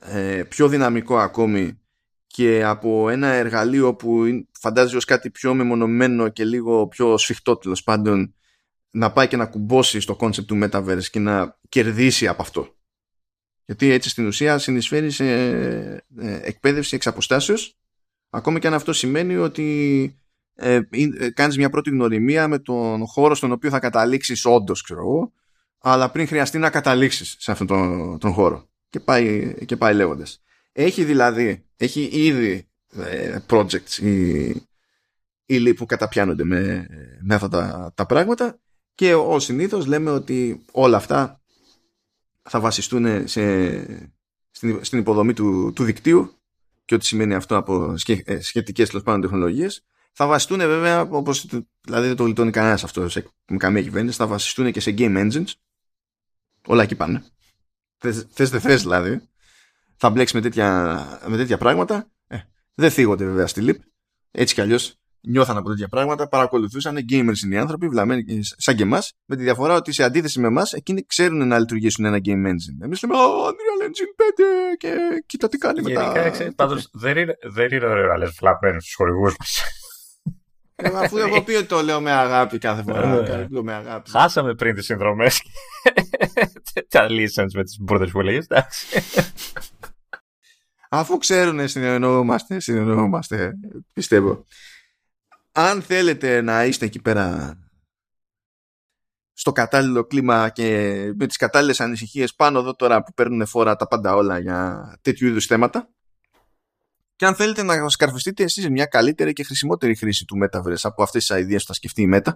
[SPEAKER 1] ε, πιο δυναμικό ακόμη και από ένα εργαλείο που φαντάζει ως κάτι πιο μεμονωμένο και λίγο πιο σφιχτό τέλος πάντων να πάει και να κουμπώσει στο concept του Metaverse και να κερδίσει από αυτό. Γιατί έτσι στην ουσία συνεισφέρει σε ε, εκπαίδευση εξ αποστάσεως ακόμα και αν αυτό σημαίνει ότι ε, ε, κάνεις μια πρώτη γνωριμία με τον χώρο στον οποίο θα καταλήξεις όντως, ξέρω εγώ αλλά πριν χρειαστεί να καταλήξεις σε αυτόν τον, τον χώρο και πάει, και πάει λέγοντας. Έχει δηλαδή, έχει ήδη ε, projects ή, ή που καταπιάνονται με, με αυτά τα, τα πράγματα και ω συνήθως λέμε ότι όλα αυτά θα βασιστούν σε, στην, στην υποδομή του, του δικτύου και ό,τι σημαίνει αυτό από ε, σχετικές τέλος πάντων τεχνολογίες θα βασιστούν βέβαια όπως δηλαδή δεν το γλιτώνει κανένας αυτό σε καμία κυβέρνηση θα βασιστούν και σε game engines όλα εκεί πάνε θες δεν θες δηλαδή θα μπλέξεις με τέτοια, με τέτοια πράγματα. Ε, δεν θίγονται βέβαια στη ΛΥΠ. Έτσι κι αλλιώς νιώθαν από τέτοια πράγματα, παρακολουθούσαν, gamers είναι οι άνθρωποι, βλαμμένοι σαν και εμάς, με τη διαφορά ότι σε αντίθεση με εμάς, εκείνοι ξέρουν να λειτουργήσουν ένα game engine. Εμείς λέμε, Oh, Unreal Engine 5 και κοίτα τι κάνει μετά.
[SPEAKER 2] Γενικά, πάντως δεν είναι, δεν είναι ωραίο να λες βλαμμένους στου χορηγούς μας.
[SPEAKER 1] Ε, αφού έχω πει ότι το λέω με αγάπη κάθε φορά.
[SPEAKER 2] Ε, με αγάπη. Χάσαμε πριν τις συνδρομές. Τα license με τις μπουρδες που λέγε.
[SPEAKER 1] Αφού ξέρουν συνεννοούμαστε, συνεννοούμαστε, πιστεύω. Αν θέλετε να είστε εκεί πέρα στο κατάλληλο κλίμα και με τις κατάλληλες ανησυχίες πάνω εδώ τώρα που παίρνουν φόρα τα πάντα όλα για τέτοιου είδους θέματα και αν θέλετε να σκαρφιστείτε εσείς μια καλύτερη και χρησιμότερη χρήση του Metaverse από αυτές τις ιδέες που θα σκεφτεί η Meta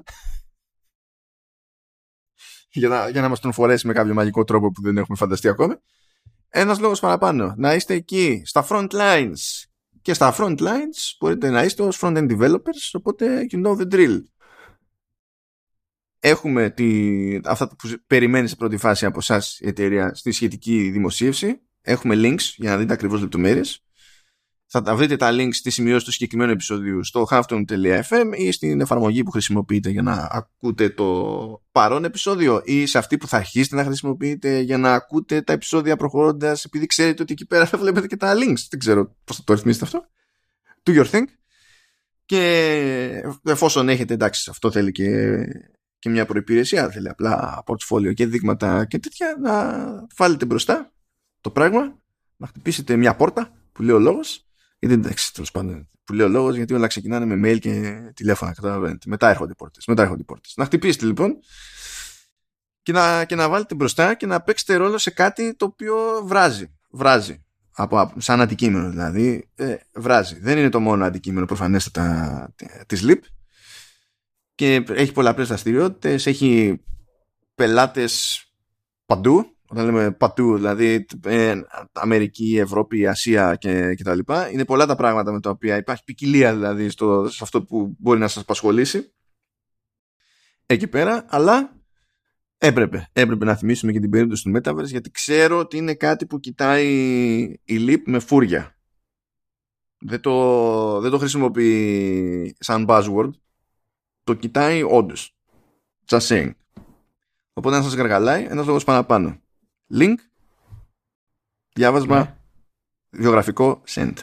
[SPEAKER 1] για να, για να μας τον φορέσει με κάποιο μαγικό τρόπο που δεν έχουμε φανταστεί ακόμη ένας λόγος παραπάνω. Να είστε εκεί, στα front lines. Και στα front lines μπορείτε να είστε ως front-end developers, οπότε you know the drill. έχουμε τη, αυτά που περιμένεις σε πρώτη φάση από εσάς η εταιρεία στη σχετική δημοσίευση. Έχουμε links για να δείτε ακριβώς λεπτομέρειες. Θα τα βρείτε τα links στη σημειώση του συγκεκριμένου επεισοδίου στο halfton.fm ή στην εφαρμογή που χρησιμοποιείτε για να ακούτε το παρόν επεισόδιο ή σε αυτή που θα αρχίσετε να χρησιμοποιείτε για να ακούτε τα επεισόδια προχωρώντας επειδή ξέρετε ότι εκεί πέρα θα βλέπετε και τα links. Δεν ξέρω πώς θα το ρυθμίσετε αυτό. Do your thing. Και εφόσον έχετε εντάξει αυτό θέλει και, και μια προϋπηρεσία θέλει απλά portfolio και δείγματα και τέτοια να βάλετε μπροστά το πράγμα να χτυπήσετε μια πόρτα που λέει ο λόγος γιατί εντάξει, τέλος πάντων, που λέει ο λόγος, γιατί όλα ξεκινάνε με mail και τηλέφωνα. Καταλαβαίνετε. Μετά έρχονται οι πόρτες. Μετά έρχονται οι πόρτες. Να χτυπήσετε λοιπόν και να, και να βάλετε μπροστά και να παίξετε ρόλο σε κάτι το οποίο βράζει. Βράζει. Από, σαν αντικείμενο δηλαδή. Ε, βράζει. Δεν είναι το μόνο αντικείμενο προφανέστατα της LIP. Και έχει πολλαπλές δραστηριότητες. Έχει πελάτες παντού όταν λέμε πατού, δηλαδή ε, Αμερική, Ευρώπη, Ασία και, και τα λοιπά, είναι πολλά τα πράγματα με τα οποία υπάρχει ποικιλία δηλαδή στο, σε αυτό που μπορεί να σας απασχολήσει εκεί πέρα, αλλά έπρεπε, έπρεπε να θυμίσουμε και την περίπτωση του Metaverse γιατί ξέρω ότι είναι κάτι που κοιτάει η Leap με φούρια. Δεν το, δεν το χρησιμοποιεί σαν buzzword, το κοιτάει όντως. Just saying. Οπότε αν σας γαργαλάει, ένας λόγος παραπάνω link, διάβασμα, ναι. βιογραφικό, send.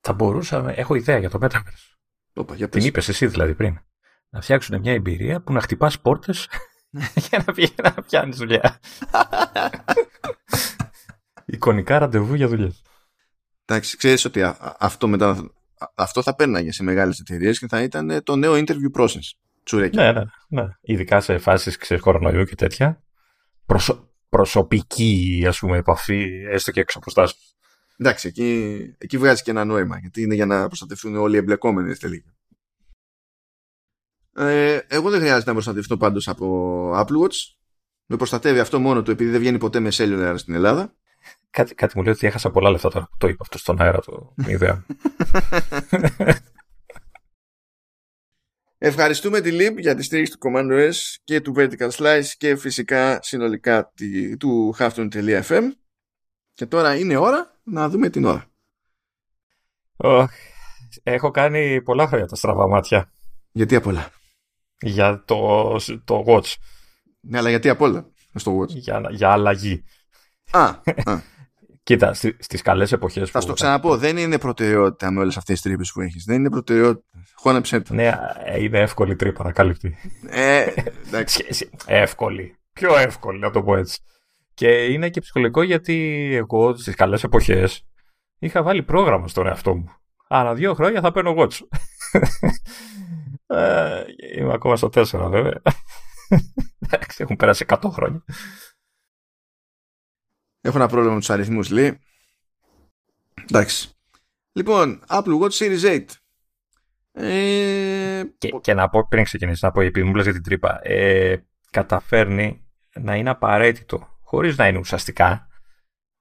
[SPEAKER 2] Θα μπορούσαμε, έχω ιδέα για το Metaverse.
[SPEAKER 1] Όπα, για
[SPEAKER 2] Την είπες εσύ δηλαδή πριν. Να φτιάξουν μια εμπειρία που να χτυπάς πόρτες για να βγει να πιάνεις δουλειά. Εικονικά ραντεβού για δουλειές.
[SPEAKER 1] Εντάξει, ξέρεις ότι αυτό μετά αυτό θα πέρναγε σε μεγάλες εταιρείες και θα ήταν το νέο interview process.
[SPEAKER 2] Ναι, ναι, ναι. Ειδικά σε φάσεις κορονοϊού και τέτοια. Προσω... Προσωπική, ας πούμε, επαφή, έστω και εξ αποστάσεως.
[SPEAKER 1] Εντάξει, εκεί, εκεί βγάζει και ένα νόημα, γιατί είναι για να προστατευτούν όλοι οι εμπλεκόμενοι τελικά. Ε, εγώ δεν χρειάζεται να προστατευτώ πάντως από Apple Watch. Με προστατεύει αυτό μόνο του επειδή δεν βγαίνει ποτέ με cellular στην Ελλάδα.
[SPEAKER 2] Κάτι, κάτι μου λέει ότι έχασα πολλά λεφτά τώρα που το είπα αυτό στον αέρα το ιδέα.
[SPEAKER 1] Ευχαριστούμε τη Lib για τη στήριξη του Command OS και του Vertical Slice και φυσικά συνολικά του Hafton.fm και τώρα είναι ώρα να δούμε την ώρα.
[SPEAKER 2] Oh, έχω κάνει πολλά χρόνια τα στραβά μάτια.
[SPEAKER 1] Γιατί απ' όλα;
[SPEAKER 2] Για το, το Watch.
[SPEAKER 1] Ναι, αλλά γιατί απ' όλα στο Watch;
[SPEAKER 2] Για, για αλλαγή.
[SPEAKER 1] Α, α.
[SPEAKER 2] Κοίτα, στι στις καλές εποχές.
[SPEAKER 1] Θα στο ξαναπώ, δεν είναι προτεραιότητα με όλες αυτές τις τρύπες που έχεις. Δεν είναι προτεραιότητα. Χώνεψε το.
[SPEAKER 2] Ναι, είναι εύκολη τρύπα να καλύπτει.
[SPEAKER 1] Ε, εντάξει.
[SPEAKER 2] εύκολη. Πιο εύκολη, να το πω έτσι. Και είναι και ψυχολογικό γιατί εγώ στις καλές εποχές είχα βάλει πρόγραμμα στον εαυτό μου. Ανά δύο χρόνια θα παίρνω watch. ε, είμαι ακόμα στο 4 βέβαια. Εντάξει, έχουν περάσει 100 χρόνια.
[SPEAKER 1] Έχω ένα πρόβλημα με τους αριθμούς, λέει. Εντάξει. Λοιπόν, Apple Watch Series 8.
[SPEAKER 2] Ε... Και, και, να πω πριν ξεκινήσεις, να πω επειδή μου για την τρύπα. Ε, καταφέρνει να είναι απαραίτητο, χωρίς να είναι ουσιαστικά.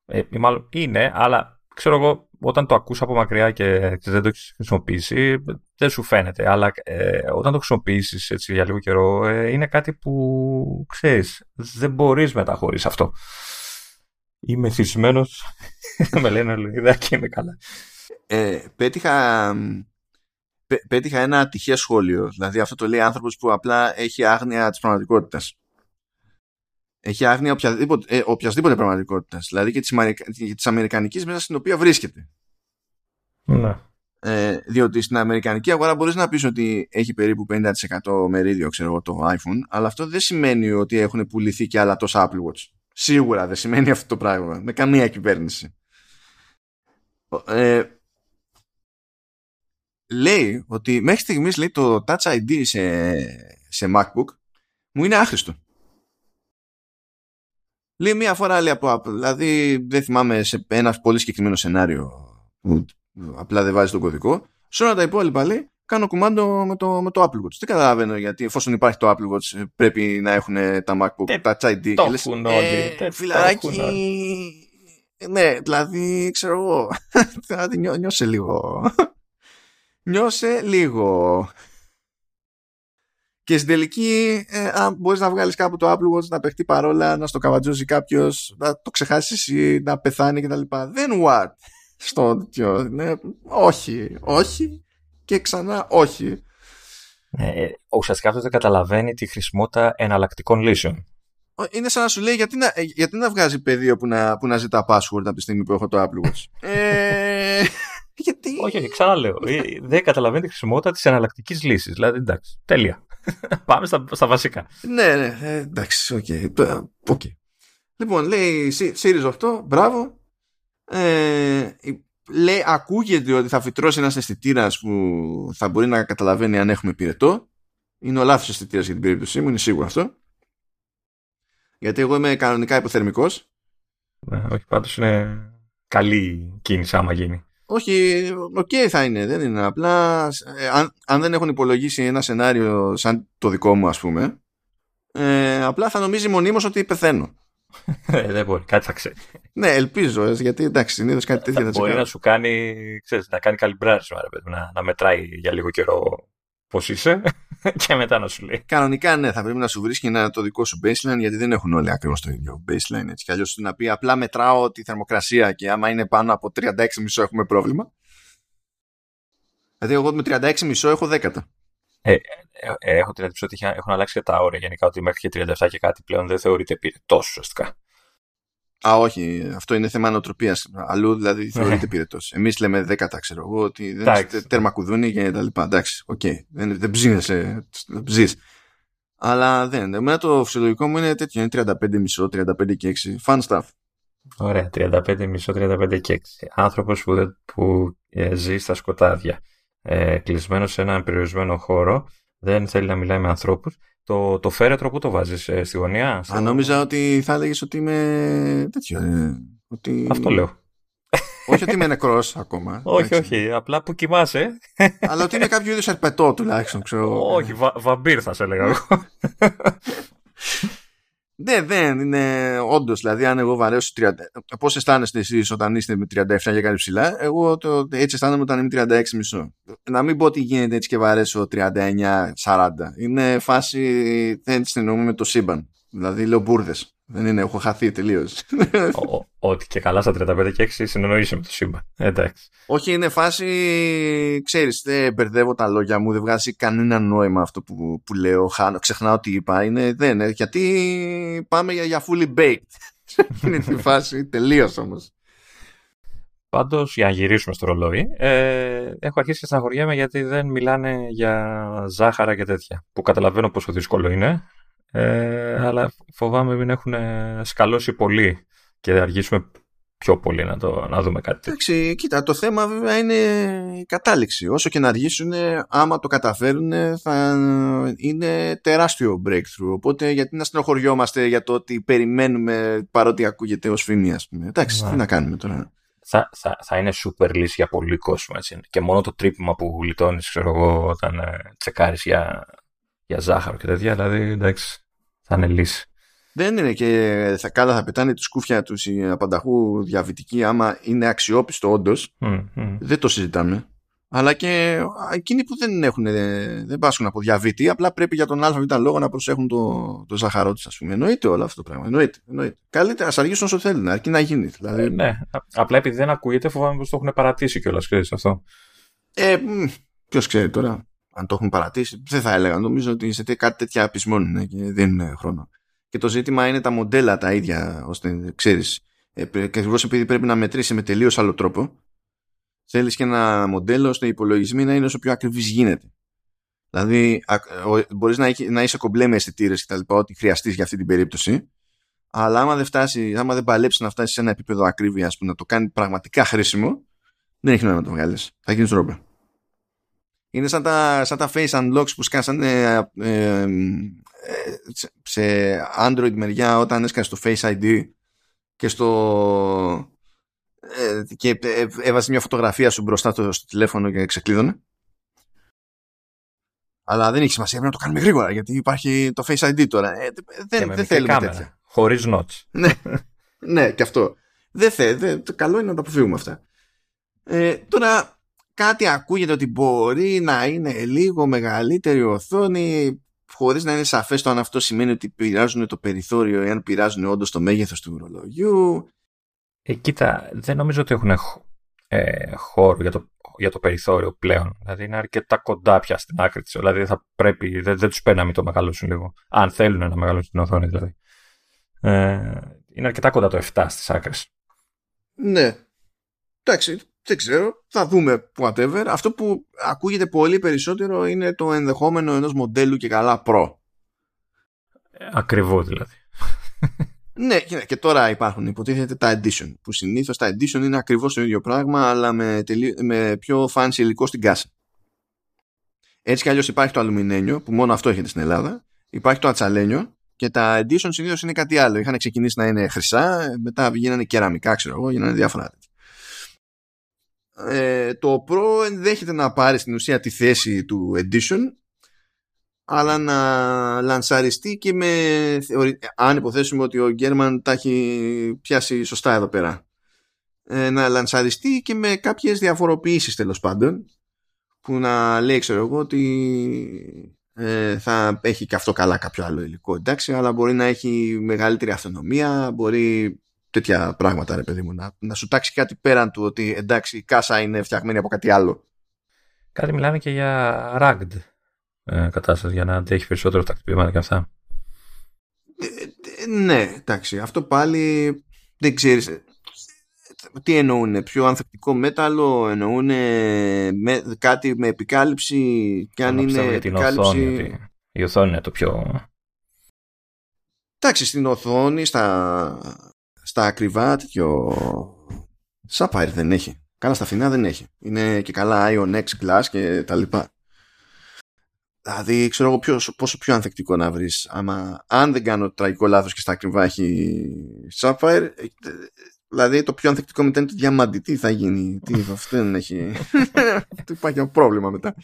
[SPEAKER 2] Ε, μάλλον είναι, αλλά ξέρω εγώ, όταν το ακούς από μακριά και δεν το έχεις χρησιμοποιήσει, δεν σου φαίνεται. Αλλά ε, όταν το χρησιμοποιήσεις έτσι για λίγο καιρό, ε, είναι κάτι που ξέρεις, δεν μπορείς μετά χωρίς αυτό. Είμαι θυσμένος. με λένε Λεωνίδα και είμαι καλά.
[SPEAKER 1] Ε, πέτυχα, πέτυχα ένα ατυχές σχόλιο. Δηλαδή αυτό το λέει άνθρωπος που απλά έχει άγνοια της πραγματικότητας. Έχει άγνοια οποιασδήποτε, ε, οποιασδήποτε πραγματικότητας. Δηλαδή και της Αμερικανικής μέσα στην οποία βρίσκεται.
[SPEAKER 2] Ναι.
[SPEAKER 1] Ε, διότι στην Αμερικανική αγορά μπορείς να πεις ότι έχει περίπου 50% μερίδιο ξέρω, το iPhone, αλλά αυτό δεν σημαίνει ότι έχουν πουληθεί και άλλα τόσα Apple Watch. Σίγουρα δεν σημαίνει αυτό το πράγμα. Με καμία κυβέρνηση. Ε, λέει ότι μέχρι στιγμής λέει, το Touch ID σε, σε MacBook μου είναι άχρηστο. Λέει μία φορά λέει από Apple. Δηλαδή δεν θυμάμαι σε ένα πολύ συγκεκριμένο σενάριο που απλά δεν βάζει τον κωδικό. Σε όλα τα υπόλοιπα λέει κάνω κουμάντο με το, με το Apple Watch. Δεν καταλαβαίνω γιατί εφόσον υπάρχει το Apple Watch πρέπει να έχουν τα MacBook, τα ID.
[SPEAKER 2] Το έχουν όλοι.
[SPEAKER 1] Ε, φιλαράκι. Ναι, δηλαδή ξέρω εγώ. Δηλαδή νιώσε λίγο. Νιώσε λίγο. Και στην τελική, ε, αν μπορείς να βγάλεις κάπου το Apple Watch να παιχτεί παρόλα, να στο καβατζώσει κάποιος, να το ξεχάσεις ή να πεθάνει κτλ. Δεν what. Στο τέτοιο. Ναι, όχι, όχι και ξανά όχι.
[SPEAKER 2] Ε, ουσιαστικά αυτός δεν καταλαβαίνει τη χρησιμότητα εναλλακτικών λύσεων.
[SPEAKER 1] Είναι σαν να σου λέει γιατί να, ε, γιατί να βγάζει πεδίο που να, που να ζητά password από τη στιγμή που έχω το Apple Watch; ε, γιατί...
[SPEAKER 2] Όχι, όχι, ξαναλέω. Ε, δεν καταλαβαίνει τη χρησιμότητα της εναλλακτικής λύσης. Δηλαδή, εντάξει, τέλεια. Πάμε στα, στα βασικά.
[SPEAKER 1] Ναι, ναι, ε, εντάξει, ok. Okay. okay. Λοιπόν, λέει Series 8, μπράβο. Ε, λέει, ακούγεται ότι θα φυτρώσει ένας αισθητήρας που θα μπορεί να καταλαβαίνει αν έχουμε πυρετό. Είναι ο λάθος αισθητήρας για την περίπτωσή μου, είναι σίγουρο αυτό. Γιατί εγώ είμαι κανονικά υποθερμικός.
[SPEAKER 2] Ναι, όχι, πάντως είναι καλή κίνηση άμα γίνει.
[SPEAKER 1] Όχι, ok okay θα είναι, δεν είναι. Απλά ε, αν, αν δεν έχουν υπολογίσει ένα σενάριο σαν το δικό μου, ας πούμε, ε, απλά θα νομίζει μονίμως ότι πεθαίνω.
[SPEAKER 2] Ε, δεν μπορεί, κάτι θα ξέρει.
[SPEAKER 1] ναι, ελπίζω, ε, γιατί εντάξει, συνήθως κάτι τέτοιο δεν
[SPEAKER 2] Μπορεί να σου κάνει, ξέρεις, να κάνει καλυμπράρισμα, να, να μετράει για λίγο καιρό πώς είσαι και μετά να σου λέει.
[SPEAKER 1] Κανονικά ναι, θα πρέπει να σου βρίσκει ένα το δικό σου baseline γιατί δεν έχουν όλοι ακριβώς το ίδιο baseline. Έτσι κι αλλιώς να πει απλά μετράω τη θερμοκρασία και άμα είναι πάνω από 36,5 έχουμε πρόβλημα. Δηλαδή, εγώ με 36,5 έχω δέκατα.
[SPEAKER 2] Ε, ε, ε, έχω την εντύπωση ότι έχουν αλλάξει και τα όρια γενικά, ότι μέχρι και 37 και κάτι πλέον δεν θεωρείται τόσο ουσιαστικά.
[SPEAKER 1] Α, όχι, αυτό είναι θέμα νοοτροπία. Αλλού δηλαδή ναι. θεωρείται πυρετό. Εμείς λέμε δέκατα, ξέρω εγώ, ότι δεν είναι τέρμα κουδούνι και τα λοιπά. Εντάξει, ok. Okay. Δεν, δεν ψήνεσαι, ψεί. Αλλά δεν. Εμένα το φυσιολογικό μου είναι τέτοιο. Είναι 35 μισό, 35 και 6. Fun stuff.
[SPEAKER 2] Ωραία, 35 μισό, 35 και 6. Άνθρωπος που, που ε, ζει στα σκοτάδια. Ε, κλεισμένο σε έναν περιορισμένο χώρο. Δεν θέλει να μιλάει με ανθρώπους το, το φέρετρο που το βάζεις ε, στη γωνία.
[SPEAKER 1] Αν νόμιζα ότι θα έλεγες ότι είμαι τέτοιο. Ε, ότι...
[SPEAKER 2] Αυτό λέω.
[SPEAKER 1] όχι ότι είμαι νεκρός ακόμα.
[SPEAKER 2] όχι, όχι. Απλά που κοιμάσαι.
[SPEAKER 1] Αλλά ότι είναι κάποιο είδους αρπετό τουλάχιστον. Ξέρω.
[SPEAKER 2] όχι, βα, βαμπύρ θα σε έλεγα εγώ.
[SPEAKER 1] Ναι, δεν είναι όντως. Δηλαδή, αν εγώ βαρέσω 30. Πώς αισθάνεστε εσεί όταν είστε με 37 και κάτι ψηλά, εγώ το, έτσι αισθάνομαι όταν είμαι 36 μισό. Να μην πω ότι γίνεται έτσι και βαρέσω 39-40. Είναι φάση. Δεν συνεννοούμε με το σύμπαν. Δηλαδή, λέω μπουρδες. Δεν είναι, έχω χαθεί τελείως.
[SPEAKER 2] Ότι και καλά στα 35 και 6 συνεννοείσαι με το σύμπαν. Εντάξει.
[SPEAKER 1] Όχι, είναι φάση. ξέρεις, δεν μπερδεύω τα λόγια μου, δεν βγάζει κανένα νόημα αυτό που, που λέω. Χάνω, ξεχνάω τι είπα. Είναι, δεν, είναι, γιατί πάμε για, για fully baked. είναι τη φάση, τελείως όμως.
[SPEAKER 2] Πάντως, για να γυρίσουμε στο ρολόι, ε, έχω αρχίσει και στεναχωριέμαι γιατί δεν μιλάνε για ζάχαρα και τέτοια. Που καταλαβαίνω πόσο δύσκολο είναι. Ε, αλλά φοβάμαι μην έχουν σκαλώσει πολύ και θα αργήσουμε πιο πολύ να, το, να δούμε κάτι τέτοιο.
[SPEAKER 1] Εντάξει, κοίτα, το θέμα βέβαια είναι η κατάληξη. Όσο και να αργήσουν, άμα το καταφέρουν, θα είναι τεράστιο breakthrough. Οπότε, γιατί να στενοχωριόμαστε για το ότι περιμένουμε παρότι ακούγεται ως φήμη, ας πούμε. Εντάξει, τι να κάνουμε τώρα.
[SPEAKER 2] Θα, θα, θα είναι super λύση για πολύ κόσμο. Έτσι. Και μόνο το τρύπημα που γλιτώνεις, ξέρω εγώ, όταν ε, τσεκάρεις για για ζάχαρο και τέτοια, δηλαδή εντάξει, θα είναι λύση.
[SPEAKER 1] Δεν είναι και θα καλά θα πετάνε τη σκούφια τους οι απανταχού διαβητικοί άμα είναι αξιόπιστο όντως. Δεν το συζητάμε. Αλλά και εκείνοι που δεν έχουν, δεν πάσχουν από διαβήτη, απλά πρέπει για τον ΑΒ λόγο να προσέχουν το, το ζάχαρό τους, ας πούμε. Εννοείται όλο αυτό το πράγμα. Εννοείται. εννοείται. Καλύτερα, ας αργήσουν όσο θέλουν, αρκεί να γίνει. Δηλαδή...
[SPEAKER 2] Ε, ναι. Απλά επειδή δεν ακούγεται, φοβάμαι πως το έχουν παρατήσει κιόλας, ξέρεις αυτό.
[SPEAKER 1] Ε, Ποιος ξέρει τώρα αν το έχουν παρατήσει, δεν θα έλεγα. Νομίζω ότι σε κάτι τέτοια απεισμώνουν και δεν είναι χρόνο. Και το ζήτημα είναι τα μοντέλα τα ίδια, ώστε ξέρεις. Ε, και ακριβώς επειδή πρέπει να μετρήσει με τελείως άλλο τρόπο, θέλεις και ένα μοντέλο ώστε οι υπολογισμοί να είναι όσο πιο ακριβείς γίνεται. Δηλαδή, μπορείς να, να είσαι κομπλέ με αισθητήρες και τα λοιπά, ό,τι χρειαστείς για αυτή την περίπτωση. Αλλά άμα δεν φτάσει, άμα δεν παλέψεις να φτάσεις σε ένα επίπεδο ακρίβειας που να το κάνει πραγματικά χρήσιμο, δεν έχει νόημα να το βγάλεις. Θα γίνεις ρόμπερ. Είναι σαν τα, σαν τα face unlocks που σκάσανε ε, ε, σε Android μεριά όταν έσκασε το Face ID και στο ε, και ε, έβαζε μια φωτογραφία σου μπροστά στο, στο τηλέφωνο και ξεκλείδωνε. Αλλά δεν έχει σημασία, πρέπει να το κάνουμε γρήγορα γιατί υπάρχει το Face ID τώρα. Ε, δεν, δεν θέλουμε κάμερα, τέτοια.
[SPEAKER 2] Χωρίς notes.
[SPEAKER 1] ναι, ναι, και αυτό. Δεν θε, το καλό είναι να τα αποφύγουμε αυτά. Ε, τώρα κάτι ακούγεται ότι μπορεί να είναι λίγο μεγαλύτερη οθόνη χωρίς να είναι σαφές το αν αυτό σημαίνει ότι πειράζουν το περιθώριο ή αν πειράζουν όντως το μέγεθος του ουρολογιού.
[SPEAKER 2] Ε, κοίτα, δεν νομίζω ότι έχουν ε, χώρο για το, για το περιθώριο πλέον. Δηλαδή είναι αρκετά κοντά πια στην άκρη της. Δηλαδή θα πρέπει, δεν, δεν τους παίρνει το μεγαλώσουν λίγο. Αν θέλουν να μεγαλώσουν την οθόνη δηλαδή. Ε, είναι αρκετά κοντά το 7 στις άκρες.
[SPEAKER 1] Ναι. Εντάξει, δεν ξέρω. Θα δούμε whatever. Αυτό που ακούγεται πολύ περισσότερο είναι το ενδεχόμενο ενός μοντέλου και καλά Pro.
[SPEAKER 2] Ακριβό δηλαδή.
[SPEAKER 1] ναι, και τώρα υπάρχουν υποτίθεται τα Edition. Που συνήθως τα Edition είναι ακριβώς το ίδιο πράγμα αλλά με, με πιο fancy υλικό στην κάσα. Έτσι κι αλλιώς υπάρχει το αλουμινένιο που μόνο αυτό έχετε στην Ελλάδα. Υπάρχει το ατσαλένιο και τα Edition συνήθως είναι κάτι άλλο. Είχαν ξεκινήσει να είναι χρυσά, μετά γίνανε κεραμικά, ξέρω εγώ, γίνανε διάφορα ε, το Pro ενδέχεται να πάρει στην ουσία τη θέση του Edition αλλά να λανσαριστεί και με αν υποθέσουμε ότι ο Γκέρμαν τα έχει πιάσει σωστά εδώ πέρα. Ε, να λανσαριστεί και με κάποιες διαφοροποιήσεις τέλος πάντων που να λέει ξέρω εγώ ότι ε, θα έχει και αυτό καλά κάποιο άλλο υλικό εντάξει αλλά μπορεί να έχει μεγαλύτερη αυτονομία μπορεί τέτοια πράγματα, ρε παιδί μου. Να, να σου τάξει κάτι πέραν του ότι εντάξει η κάσα είναι φτιαγμένη από κάτι άλλο.
[SPEAKER 2] Κάτι μιλάνε και για rugged ε, κατάσταση, για να αντέχει περισσότερο τα χτυπήματα και αυτά.
[SPEAKER 1] Ε, ε, ναι, εντάξει. Αυτό πάλι δεν ξέρεις ε, τι εννοούν, πιο ανθεκτικό μέταλλο, εννοούν με, κάτι με επικάλυψη και αν είναι
[SPEAKER 2] για την επικάλυψη... Οθόνη, η οθόνη είναι το πιο...
[SPEAKER 1] Εντάξει, στην οθόνη, στα, στα ακριβά τέτοιο Sapphire δεν έχει. Καλά στα φθηνά δεν έχει. Είναι και καλά Ion X Glass και τα λοιπά. Δηλαδή ξέρω εγώ πόσο πιο ανθεκτικό να βρεις. Άμα, αν δεν κάνω τραγικό λάθος και στα ακριβά έχει Sapphire, δηλαδή το πιο ανθεκτικό μετά είναι το διαμάντι. Τι θα γίνει, τι αυτό δεν έχει. Υπάρχει ένα πρόβλημα μετά.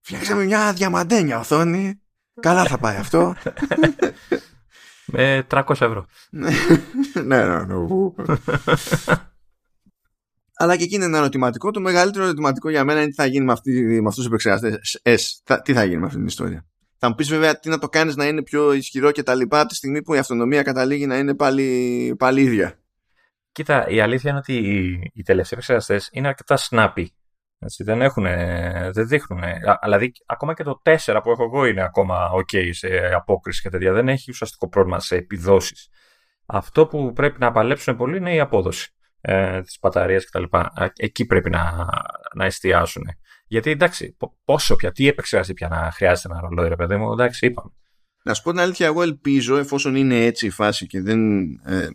[SPEAKER 1] Φτιάξαμε μια διαμαντένια οθόνη. Καλά θα πάει αυτό.
[SPEAKER 2] Με 300 ευρώ.
[SPEAKER 1] ναι, ναι, ναι. Αλλά και εκεί είναι ένα ερωτηματικό. Το μεγαλύτερο ερωτηματικό για μένα είναι τι θα γίνει με, αυτή, με αυτούς τους επεξεργαστές. Τι θα γίνει με αυτή την ιστορία. Θα μου πεις βέβαια τι να το κάνεις να είναι πιο ισχυρό και τα λοιπά από τη στιγμή που η αυτονομία καταλήγει να είναι πάλι, πάλι ίδια.
[SPEAKER 2] Κοίτα, η αλήθεια είναι ότι οι τελευταίοι επεξεργαστές είναι αρκετά snappy έτσι, δεν, έχουν, δεν δείχνουν. Δηλαδή, ακόμα και το 4 που έχω εγώ είναι ακόμα ok σε απόκριση και τέτοια. Δεν έχει ουσιαστικό πρόβλημα σε επιδόσεις. Αυτό που πρέπει να παλέψουν πολύ είναι η απόδοση ε, της μπαταρίας κτλ. Εκεί πρέπει να, να εστιάσουν. Γιατί εντάξει, πόσο πια, τι επεξεργαστή πια να χρειάζεται ένα ρολόι, ρε παιδί μου, εντάξει, είπαμε.
[SPEAKER 1] Να σου πω την αλήθεια, εγώ ελπίζω, εφόσον είναι έτσι η φάση και δεν ε,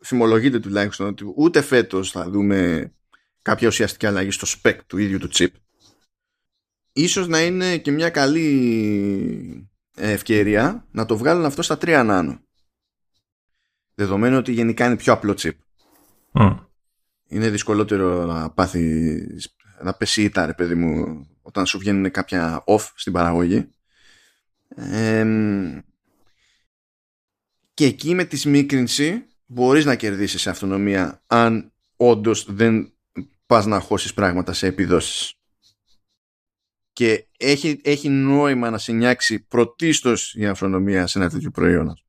[SPEAKER 1] φημολογείται τουλάχιστον ότι ούτε φέτος θα δούμε κάποια ουσιαστική αλλαγή στο spec του ίδιου του chip. Ίσως να είναι και μια καλή ευκαιρία να το βγάλουν αυτό στα 3 nano δεδομένου ότι γενικά είναι πιο απλό chip. Είναι δυσκολότερο να πάθει να πέσει ήττα ρε παιδί μου όταν σου βγαίνουν κάποια off στην παραγωγή. Και εκεί με τη σμίκρινση μπορείς να κερδίσεις αυτονομία αν όντως δεν πας να χώσεις πράγματα σε επιδόσεις. Και έχει, έχει νόημα να σε νιάξει πρωτίστως η αυτονομία σε ένα τέτοιο προϊόν.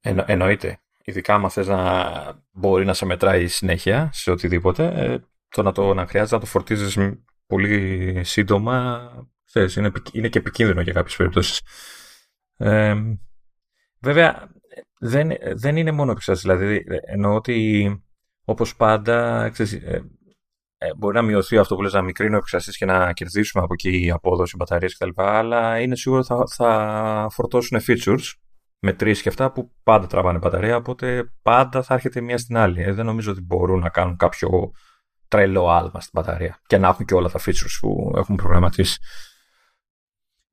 [SPEAKER 2] Εννο, εννοείται. Ειδικά άμα θες να μπορεί να σε μετράει συνέχεια σε οτιδήποτε, ε, το να, το, να χρειάζεται να το φορτίζεις πολύ σύντομα, θες, είναι, είναι και επικίνδυνο για κάποιες περιπτώσεις. Ε, βέβαια, δεν, δεν είναι μόνο επεξεργαστή. Δηλαδή, εννοώ ότι όπως πάντα, ξέρεις, ε, ε, μπορεί να μειωθεί αυτό που λες να μικρύνει ο επεξεργαστής και να κερδίσουμε από εκεί η απόδοση, μπαταρίες κτλ. Αλλά είναι σίγουρο θα, θα φορτώσουν features με τρεις και αυτά που πάντα τραβάνε μπαταρία, οπότε πάντα θα έρχεται μία στην άλλη. Ε, δεν νομίζω ότι μπορούν να κάνουν κάποιο τρελό άλμα στην μπαταρία και να έχουν και όλα τα features που έχουν προγραμματίσει.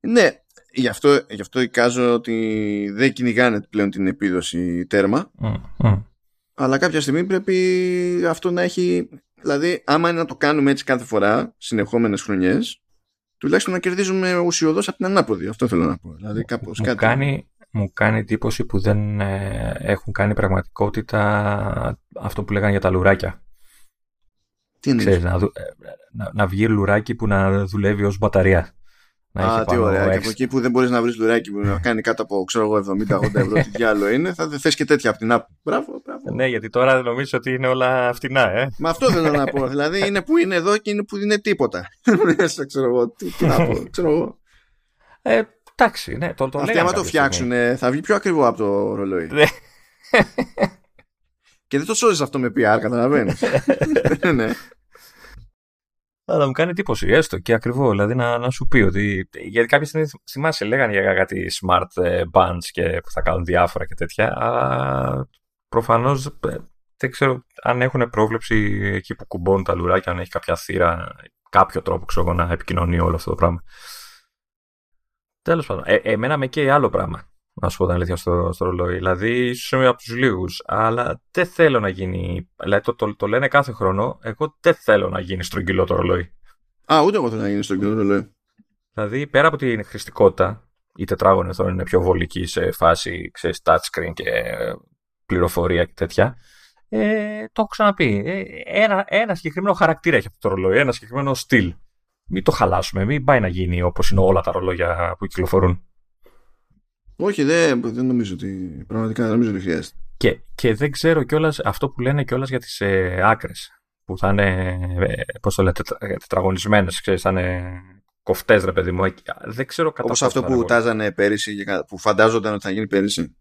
[SPEAKER 1] Ναι, γι' αυτό, γι αυτό εικάζω ότι δεν κυνηγάνε πλέον την επίδοση τέρμα. Mm, αλλά κάποια στιγμή πρέπει αυτό να έχει. Δηλαδή, άμα είναι να το κάνουμε έτσι κάθε φορά, συνεχόμενες χρονιές, τουλάχιστον να κερδίζουμε ουσιοδός από την ανάποδη. Αυτό θέλω να πω. Δηλαδή, κάπως,
[SPEAKER 2] μου,
[SPEAKER 1] κάτι...
[SPEAKER 2] κάνει, μου κάνει εντύπωση που δεν ε, έχουν κάνει πραγματικότητα αυτό που λέγανε για τα λουράκια.
[SPEAKER 1] Τι είναι
[SPEAKER 2] Ξέρεις, να, ε, να, να βγει λουράκι που να δουλεύει ως μπαταρία.
[SPEAKER 1] Α, τι ωραία. Και από εκεί που δεν μπορείς να βρεις λουράκι που να κάνει κάτω από ξέρω εγώ 70-80 ευρώ, τι διάλογο είναι, θα θες και τέτοια από την Apple. Μπράβο, μπράβο.
[SPEAKER 2] Ναι, γιατί τώρα νομίζω ότι είναι όλα φτηνά, ε.
[SPEAKER 1] Μα αυτό θέλω να πω. Δηλαδή είναι που είναι εδώ και είναι που είναι τίποτα. ξέρω εγώ. Τι, τι να πω, ξέρω εγώ.
[SPEAKER 2] Ε, εντάξει, ναι, το, το
[SPEAKER 1] Αυτοί άμα το φτιάξουν θα βγει πιο ακριβό από το ρολόι. Ναι. και δεν το σώζεις αυτό με PR, καταλαβαίνεις. ναι.
[SPEAKER 2] Αλλά μου κάνει εντύπωση, έστω και ακριβό. Δηλαδή να, να σου πει ότι. Γιατί κάποια στιγμή θυμάσαι, λέγανε για κάτι smart ε, bands και που θα κάνουν διάφορα και τέτοια. Αλλά προφανώς ε, δεν ξέρω αν έχουν πρόβλεψη εκεί που κουμπώνουν τα λουράκια, αν έχει κάποια θύρα, κάποιο τρόπο ξέρω, να επικοινωνεί όλο αυτό το πράγμα. Τέλος πάντων. Ε, εμένα με καίει άλλο πράγμα. Να σου πω την αλήθεια στο, στο ρολόι. Δηλαδή, ίσω είμαι από τους λίγους, αλλά δεν θέλω να γίνει. Δηλαδή, το, το, το, λένε κάθε χρόνο. Εγώ δεν θέλω να γίνει στρογγυλό το ρολόι.
[SPEAKER 1] Α, ούτε εγώ θέλω να γίνει στρογγυλό το ρολόι.
[SPEAKER 2] Δηλαδή, πέρα από την χρηστικότητα, η τετράγωνη οθόνη είναι πιο βολική σε φάση, ξέρεις, touchscreen και πληροφορία και τέτοια. Ε, το έχω ξαναπεί. Ε, ένα, ένα συγκεκριμένο χαρακτήρα έχει αυτό το ρολόι, ένα συγκεκριμένο στυλ. Μην το χαλάσουμε, μην πάει να γίνει όπως είναι όλα τα ρολόγια που κυκλοφορούν.
[SPEAKER 1] Όχι, δεν, δεν νομίζω ότι. Πραγματικά δεν νομίζω ότι χρειάζεται.
[SPEAKER 2] Και, και δεν ξέρω κιόλας αυτό που λένε κιόλας για τις ε, άκρες. Που θα είναι. Ε, Πώς το λέτε, τετραγωνισμένες, ξέρεις, θα είναι κοφτές, ρε παιδί μου. Ε, δεν ξέρω κατά
[SPEAKER 1] Όπως αυτό που τάζανε πέρυσι, που φαντάζονταν ότι θα γίνει πέρυσι.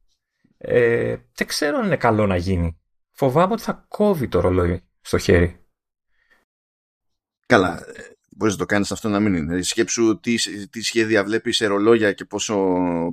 [SPEAKER 2] Ε, δεν ξέρω αν είναι καλό να γίνει. Φοβάμαι ότι θα κόβει το ρολόι στο χέρι.
[SPEAKER 1] Καλά μπορείς να το κάνεις αυτό να μην είναι. Δηλαδή, σκέψου τι, τι σχέδια βλέπεις σε ρολόγια και πόσο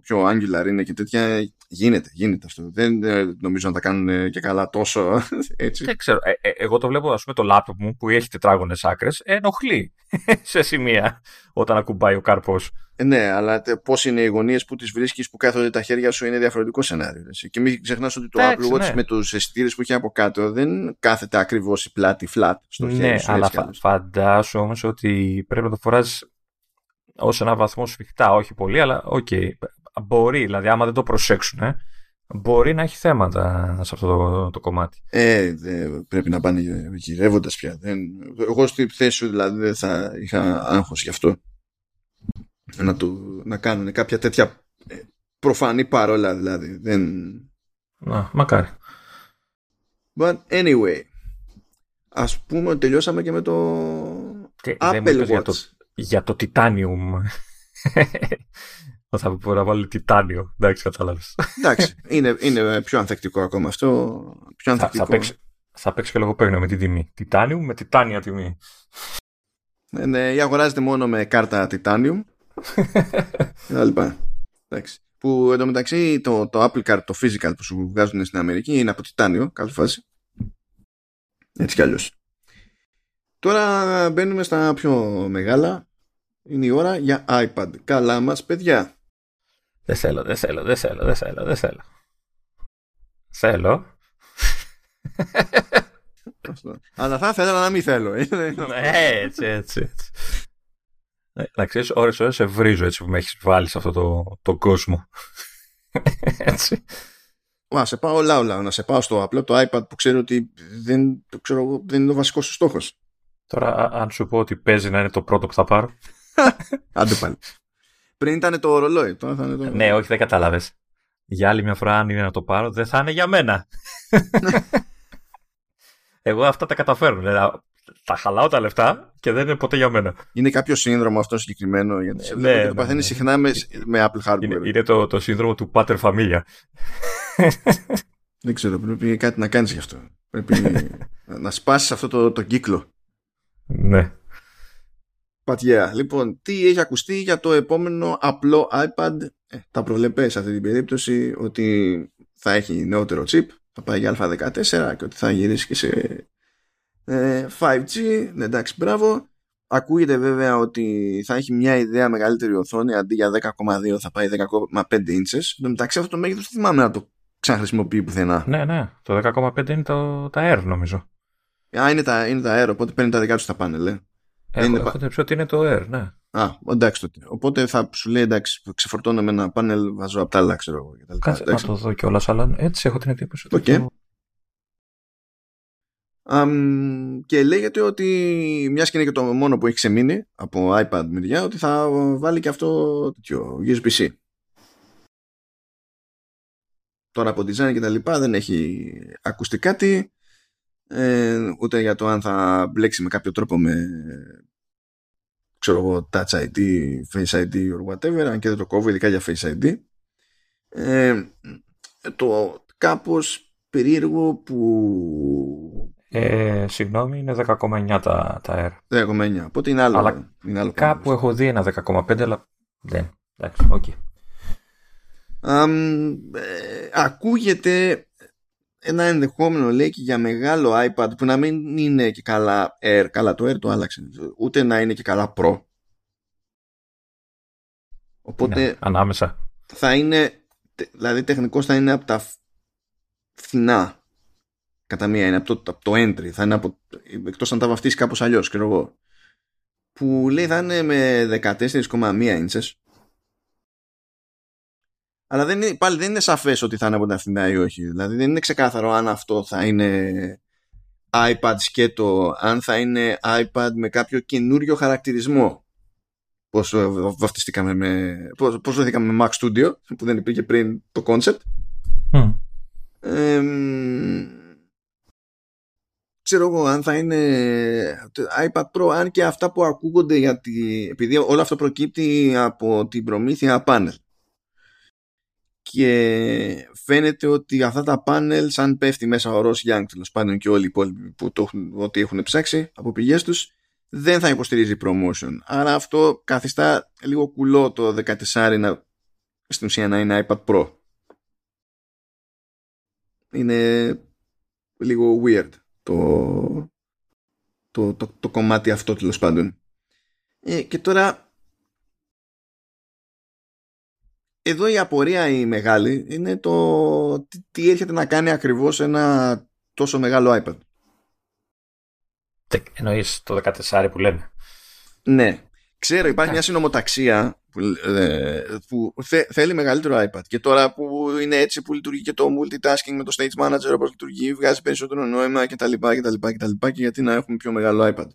[SPEAKER 1] πιο angular είναι και τέτοια. Γίνεται, γίνεται αυτό. Δεν νομίζω να τα κάνουν και καλά τόσο έτσι.
[SPEAKER 2] Δεν ξέρω. Ε, ε, εγώ το βλέπω, ας πούμε, το laptop μου που έχει τετράγωνες άκρες, ενοχλεί σε σημεία όταν ακουμπάει ο καρπός.
[SPEAKER 1] Ε, ναι, αλλά πώς είναι οι γωνίες που τις βρίσκεις που κάθονται τα χέρια σου είναι διαφορετικό σενάριο. Έτσι. Και μην ξεχνάς ότι το Apple Watch ναι. με τους αισθητήρες που έχει από κάτω δεν κάθεται ακριβώς η πλάτη flat στο ναι, χέρι σου.
[SPEAKER 2] Ναι, αλλά φα- φαντάσου όμως ότι πρέπει να το φοράς ως ένα βαθμό σφιχτά. Όχι πολύ, αλλά ok. Okay. Μπορεί, δηλαδή, άμα δεν το προσέξουν, ε, μπορεί να έχει θέματα σε αυτό το, το κομμάτι.
[SPEAKER 1] Ε, πρέπει να πάνε γυρεύοντας πια. Δεν, εγώ στη θέση σου δηλαδή δεν θα είχα άγχος γι' αυτό να, του, να κάνουν κάποια τέτοια ε, προφανή παρόλα δηλαδή. Δεν...
[SPEAKER 2] Να, μακάρι.
[SPEAKER 1] But anyway, ας πούμε ότι τελειώσαμε και με το και Apple Watch.
[SPEAKER 2] Για το, για το Titanium. θα πω να βάλω τιτάνιο. Εντάξει, κατάλαβες.
[SPEAKER 1] Εντάξει, είναι, είναι πιο ανθεκτικό ακόμα αυτό. Πιο ανθεκτικό.
[SPEAKER 2] Θα, θα, παίξει, θα παίξει και λογοπαίγνιο με τη τιμή. Τιτάνιου με τιτάνια τιμή.
[SPEAKER 1] Ναι, ναι, ή αγοράζεται μόνο με κάρτα Titanium λοιπά. Εντάξει. Που εντωμεταξύ το, το Apple Card, το physical που σου βγάζουν στην Αμερική είναι από τιτάνιο, κάθε φάση. Έτσι κι αλλιώς. Τώρα μπαίνουμε στα πιο μεγάλα. Είναι η ώρα για iPad. Καλά μας παιδιά.
[SPEAKER 2] Δεν θέλω, δεν θέλω, δεν θέλω, δεν θέλω, δεν θέλω. Θέλω.
[SPEAKER 1] Αλλά θα ήθελα να μην θέλω.
[SPEAKER 2] έτσι, έτσι, έτσι. Ναι, να ξέρεις, ώρες ώρες σε βρίζω έτσι που με έχεις βάλει σε αυτό το, το κόσμο. έτσι.
[SPEAKER 1] Να σε πάω λαού, να σε πάω στο απλό το iPad που ξέρω ότι δεν, το ξέρω, δεν είναι ο βασικός σου στόχος.
[SPEAKER 2] Τώρα, αν σου πω ότι παίζει να είναι το πρώτο που θα πάρω.
[SPEAKER 1] Άντε πάλι. Πριν ήταν το ρολόι. Τώρα θα είναι το...
[SPEAKER 2] Ναι, όχι, δεν κατάλαβες. Για άλλη μια φορά, αν είναι να το πάρω, δεν θα είναι για μένα. Εγώ αυτά τα καταφέρνω. Δηλαδή, τα χαλάω τα λεφτά και δεν είναι ποτέ για μένα.
[SPEAKER 1] Είναι κάποιο σύνδρομο αυτό συγκεκριμένο, γιατί σε ναι, το ναι, παθαίνεις ναι. συχνά με, με Apple hardware.
[SPEAKER 2] Είναι, είναι το, το σύνδρομο του Pater Familia.
[SPEAKER 1] δεν ξέρω, πρέπει κάτι να κάνεις γι' αυτό. Πρέπει να σπάσεις αυτό το, το κύκλο.
[SPEAKER 2] Ναι.
[SPEAKER 1] But yeah. Λοιπόν, τι έχει ακουστεί για το επόμενο απλό iPad; Ε, τα προβλεπέ σε αυτή την περίπτωση ότι θα έχει νεότερο chip, θα πάει για α14 και ότι θα γυρίσει και σε 5G, ε, ναι, εντάξει, μπράβο. Ακούγεται βέβαια ότι θα έχει μια ιδέα μεγαλύτερη οθόνη αντί για 10,2 θα πάει 10,5 inches. Εν μεταξύ αυτό το μέγεθος δεν θυμάμαι να το ξαναχρησιμοποιεί πουθενά.
[SPEAKER 2] Ναι, ναι. Το 10,5 είναι το, τα Air νομίζω.
[SPEAKER 1] Α, είναι τα, είναι τα Air, οπότε παίρνει τα δικά τους τα πάνελ. Ε.
[SPEAKER 2] Έχω, είναι... έχω ότι είναι το Air, ναι.
[SPEAKER 1] Α, εντάξει τότε. Οπότε θα σου λέει εντάξει, ξεφορτώνω με ένα πάνελ, βάζω απ' τα άλλα, ξέρω εγώ.
[SPEAKER 2] Κάτσε να το δω κιόλας, αλλά έτσι έχω την εντύπωση.
[SPEAKER 1] Okay. Το... Um, και λέγεται ότι μιας και είναι και το μόνο που έχει ξεμείνει από iPad μεριά ότι θα βάλει και αυτό τέτοιο USB-C. Τώρα από design και τα λοιπά δεν έχει ακουστεί κάτι ε, ούτε για το αν θα μπλέξει με κάποιο τρόπο με ξέρω εγώ Touch ID, Face ID or whatever αν και δεν το κόβω ειδικά για Face ID ε, το κάπως περίεργο που
[SPEAKER 2] ε, συγγνώμη, είναι 10,9 τα, τα
[SPEAKER 1] Air. 10,9. Οπότε είναι άλλο. Αλλά είναι άλλο
[SPEAKER 2] κάπου έχω δει ένα 10,5, αλλά δεν. Εντάξει, ok. Okay.
[SPEAKER 1] Um, ε, ακούγεται ένα ενδεχόμενο λέει και για μεγάλο iPad που να μην είναι και καλά Air, καλά το Air το άλλαξε, ούτε να είναι και καλά Pro. Οπότε
[SPEAKER 2] ναι, ανάμεσα.
[SPEAKER 1] θα είναι, δηλαδή τεχνικώς θα είναι από τα φθηνά. Κατά μία είναι από το, από το entry. Θα είναι από, εκτός αν τα βαφτίσει κάπως αλλιώς ξέρω εγώ. Που λέει θα είναι με 14,1 inches αλλά δεν είναι, πάλι δεν είναι σαφές ότι θα είναι από τα φθηνά ή όχι. Δηλαδή δεν είναι ξεκάθαρο αν αυτό θα είναι iPad σκέτο αν θα είναι iPad με κάποιο καινούριο χαρακτηρισμό. Πώς βαφτιστήκαμε με πώς, πώς βρεθήκαμε με Mac Studio που δεν υπήρχε πριν το concept. Mm ξέρω εγώ αν θα είναι iPad Pro αν και αυτά που ακούγονται γιατί επειδή όλο αυτό προκύπτει από την προμήθεια πάνελ και φαίνεται ότι αυτά τα πάνελ σαν πέφτει μέσα ο Ross Young τέλος πάντων και όλοι οι υπόλοιποι που το έχουν, ότι έχουν ψάξει από πηγές τους δεν θα υποστηρίζει promotion άρα αυτό καθιστά λίγο κουλό το 14 να, στην ουσία να είναι iPad Pro είναι λίγο weird το, το, το, το κομμάτι αυτό τέλος πάντων. Ε, και τώρα εδώ η απορία η μεγάλη είναι το τι, τι έρχεται να κάνει ακριβώς ένα τόσο μεγάλο iPad.
[SPEAKER 2] Εννοείς το 14 που λένε.
[SPEAKER 1] Ναι. Ξέρω υπάρχει μια συνομοταξία που, ε, που θέλει μεγαλύτερο iPad και τώρα που είναι έτσι που λειτουργεί και το multitasking με το stage manager όπως λειτουργεί βγάζει περισσότερο νόημα κτλ και, και, και, και γιατί να έχουμε πιο μεγάλο iPad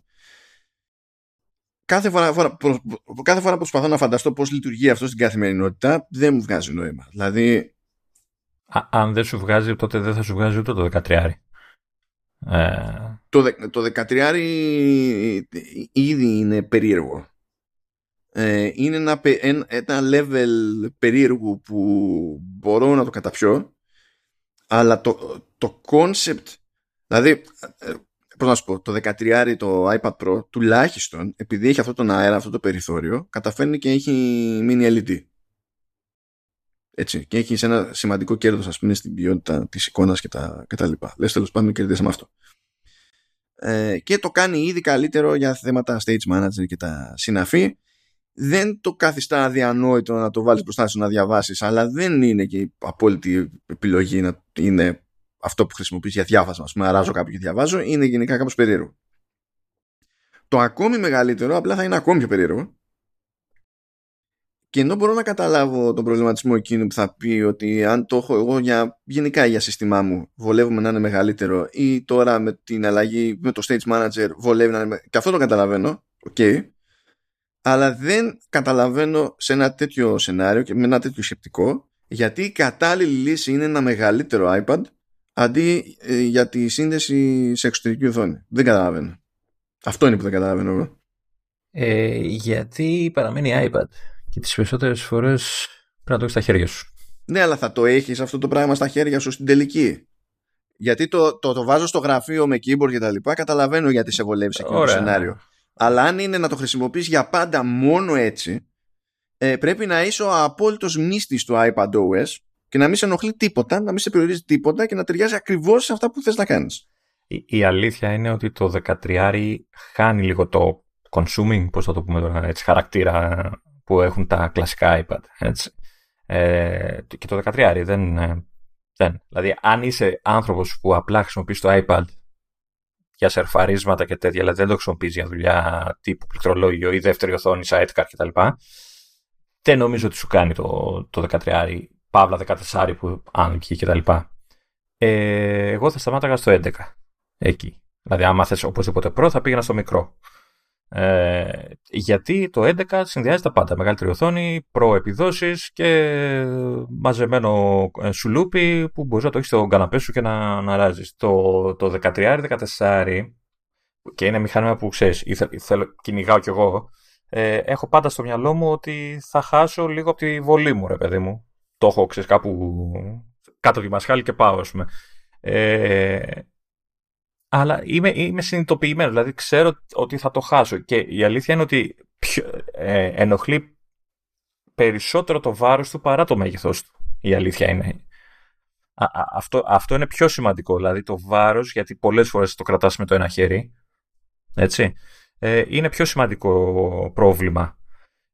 [SPEAKER 1] κάθε φορά, φορά, προ, κάθε φορά που προσπαθώ να φανταστώ πώς λειτουργεί αυτό στην καθημερινότητα δεν μου βγάζει νόημα. Δηλαδή
[SPEAKER 2] Α, αν δεν σου βγάζει τότε δεν θα σου βγάζει ούτε το 13
[SPEAKER 1] ε... Το, το 13 ήδη είναι περίεργο. Ε, είναι ένα, ένα level περίεργου που μπορώ να το καταπιώ αλλά το, το concept δηλαδή ε, πώς να σου πω, το 13 το iPad Pro τουλάχιστον επειδή έχει αυτό τον αέρα, αυτό το περιθώριο καταφέρνει και έχει mini LED έτσι, και έχει ένα σημαντικό κέρδος ας πούμε στην ποιότητα της εικόνας και τα, και τα λοιπά. Λες τέλος πάντων κερδίσαμε αυτό. Ε, και το κάνει ήδη καλύτερο για θέματα stage manager και τα συναφή δεν το καθιστά αδιανόητο να το βάλεις μπροστά σου να διαβάσεις αλλά δεν είναι και η απόλυτη επιλογή να είναι αυτό που χρησιμοποιείς για διάβασμα ας πούμε αράζω κάποιο και διαβάζω είναι γενικά κάπως περίεργο. Το ακόμη μεγαλύτερο απλά θα είναι ακόμη πιο περίεργο. Και ενώ μπορώ να καταλάβω τον προβληματισμό εκείνου που θα πει ότι αν το έχω εγώ για, γενικά για σύστημά μου βολεύουμε να είναι μεγαλύτερο ή τώρα με την αλλαγή με το stage manager βολεύει να είναι και αυτό το καταλαβαίνω okay αλλά δεν καταλαβαίνω σε ένα τέτοιο σενάριο και με ένα τέτοιο σκεπτικό γιατί η κατάλληλη λύση είναι ένα μεγαλύτερο iPad αντί ε, για τη σύνδεση σε εξωτερική οθόνη. Δεν καταλαβαίνω. Αυτό είναι που δεν καταλαβαίνω εγώ.
[SPEAKER 2] Ε, γιατί παραμένει iPad και τις περισσότερες φορές πρέπει να το έχεις στα χέρια σου.
[SPEAKER 1] Ναι, αλλά θα το έχεις αυτό το πράγμα στα χέρια σου στην τελική. Γιατί το, το, το βάζω στο γραφείο με keyboard και τα λοιπά, καταλαβαίνω γιατί σε βολεύεις σε εκείνο το σενάριο. Αλλά αν είναι να το χρησιμοποιείς για πάντα μόνο έτσι, ε, πρέπει να είσαι ο απόλυτος μύστης του iPad OS και να μην σε ενοχλεί τίποτα, να μην σε περιορίζει τίποτα και να ταιριάζει ακριβώς σε αυτά που θες να κάνεις.
[SPEAKER 2] Η, η αλήθεια είναι ότι το 13 χάνει λίγο το consuming, πώς θα το πούμε τώρα, έτσι, χαρακτήρα που έχουν τα κλασικά iPad. Έτσι. Ε, και το 13 δεν, ε, δεν. Δηλαδή, αν είσαι άνθρωπος που απλά χρησιμοποιείς το iPad για σερφαρίσματα και τέτοια, αλλά δεν το χρησιμοποιείς για δουλειά τύπου πληκτρολόγιο ή δεύτερη οθόνη, sidecar κτλ. Δεν νομίζω ότι σου κάνει το, το 13, παύλα 14 που άνοιγε κτλ. Ε, εγώ θα σταμάταγα στο 11. Εκεί. Δηλαδή, άμα θες οπωσδήποτε Pro, θα πήγαινα στο μικρό. Ε, γιατί το 11 συνδυάζει τα πάντα. Μεγαλύτερη οθόνη, προεπιδόσεις και μαζεμένο ε, σουλούπι που μπορείς να το έχεις στο καναπέ σου και να, να ράζεις. Το, το 13-14 και είναι μηχάνημα που ξέρεις, θέλω, κυνηγάω κι εγώ, ε, έχω πάντα στο μυαλό μου ότι θα χάσω λίγο από τη βολή μου, ρε παιδί μου. Το έχω, ξέρεις, κάπου κάτω τη μασχάλη και πάω, ας πούμε. Ε, αλλά είμαι, είμαι συνειδητοποιημένος, δηλαδή ξέρω ότι θα το χάσω. Και η αλήθεια είναι ότι ε, ενοχλεί περισσότερο το βάρος του παρά το μέγεθός του. Η αλήθεια είναι. αυτό, αυτό είναι πιο σημαντικό, δηλαδή το βάρος, γιατί πολλές φορές το κρατάς με το ένα χέρι, έτσι, ε, είναι πιο σημαντικό πρόβλημα.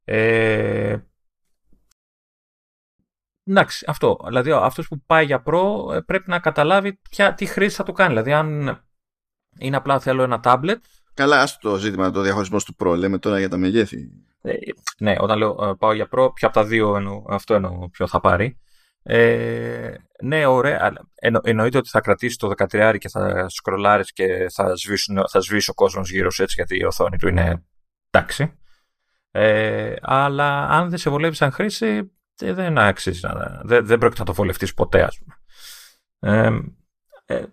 [SPEAKER 2] Ε, εντάξει, αυτό. Δηλαδή, αυτός που πάει για προ ε, πρέπει να καταλάβει ποια, τι χρήση θα του κάνει. Δηλαδή, αν είναι απλά θέλω ένα tablet.
[SPEAKER 1] Καλά, άστο το ζήτημα το διαχωρισμό του Pro. Λέμε τώρα για τα μεγέθη.
[SPEAKER 2] Ε, ναι, όταν λέω ε, πάω για Pro, ποιο από τα δύο εννο, αυτό εννοώ ποιο θα πάρει. Ε, ναι, ωραία. Εννο, εννοείται ότι θα κρατήσει το 13 και θα σκρολάρεις και θα, σβήσουν, θα σβήσει ο κόσμος γύρω σου έτσι γιατί η οθόνη του είναι εντάξει. Ε, αλλά αν δεν σε βολεύει σαν χρήση, ε, δεν αξίζει. Δεν, δεν πρόκειται να το βολευτείς ποτέ, ας πούμε. Ε, ε,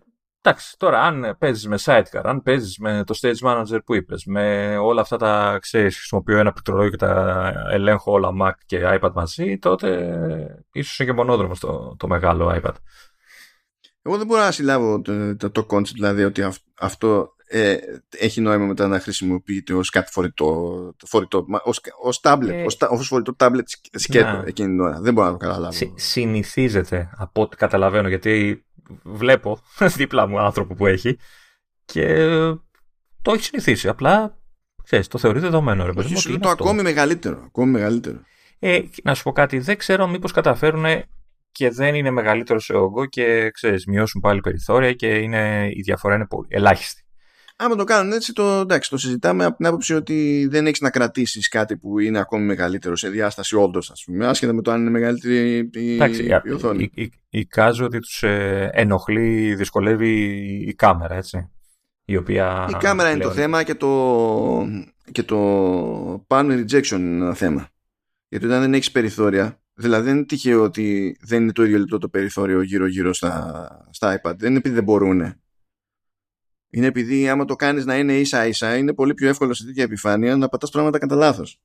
[SPEAKER 2] Εντάξει, τώρα αν παίζεις με sidecar, αν παίζεις με το stage manager που είπες, με όλα αυτά τα ξέρεις, χρησιμοποιώ ένα πληκτρολόγιο και τα ελέγχω όλα Mac και iPad μαζί, τότε ίσως είναι και μονόδρομος το, το μεγάλο iPad.
[SPEAKER 1] Εγώ δεν μπορώ να συλλάβω το, το, το concept, δηλαδή ότι αυτό ε, έχει νόημα μετά να χρησιμοποιείται ως κάτι φορητό, φορητό ως, ως tablet, ε, ως, ως φορητό tablet σκέτο να. εκείνη την ώρα. Δεν μπορώ να το καταλάβω. Συ,
[SPEAKER 2] συνηθίζεται από ό,τι καταλαβαίνω, γιατί βλέπω δίπλα μου άνθρωπο που έχει και το έχει συνηθίσει. Απλά ξέρεις, το θεωρεί δεδομένο. Ρε,
[SPEAKER 1] Όχι, είναι το ακόμη μεγαλύτερο. Ακόμη μεγαλύτερο.
[SPEAKER 2] Ε, να σου πω κάτι, δεν ξέρω μήπως καταφέρουν και δεν είναι μεγαλύτερο σε όγκο και ξέρεις, μειώσουν πάλι περιθώρια και είναι, η διαφορά είναι πολύ ελάχιστη.
[SPEAKER 1] Άμα το κάνουν έτσι, το, εντάξει, το συζητάμε από την άποψη ότι δεν έχεις να κρατήσεις κάτι που είναι ακόμη μεγαλύτερο σε διάσταση όντως, ας πούμε, άσχετα με το αν είναι μεγαλύτερη η, εντάξει, η οθόνη.
[SPEAKER 2] Εικάζω ότι τους ε, ενοχλεί, δυσκολεύει η κάμερα, έτσι. Η, οποία
[SPEAKER 1] η κάμερα είναι το θέμα και το, και το pan rejection θέμα. Γιατί όταν δεν έχεις περιθώρια, δηλαδή δεν είναι τυχαίο ότι δεν είναι το ίδιο λεπτό το περιθώριο γύρω-γύρω στα, στα iPad. Δεν είναι επειδή δεν μπορούν είναι επειδή άμα το κάνεις να είναι ίσα ίσα είναι πολύ πιο εύκολο σε τέτοια επιφάνεια να πατάς πράγματα κατά λάθος.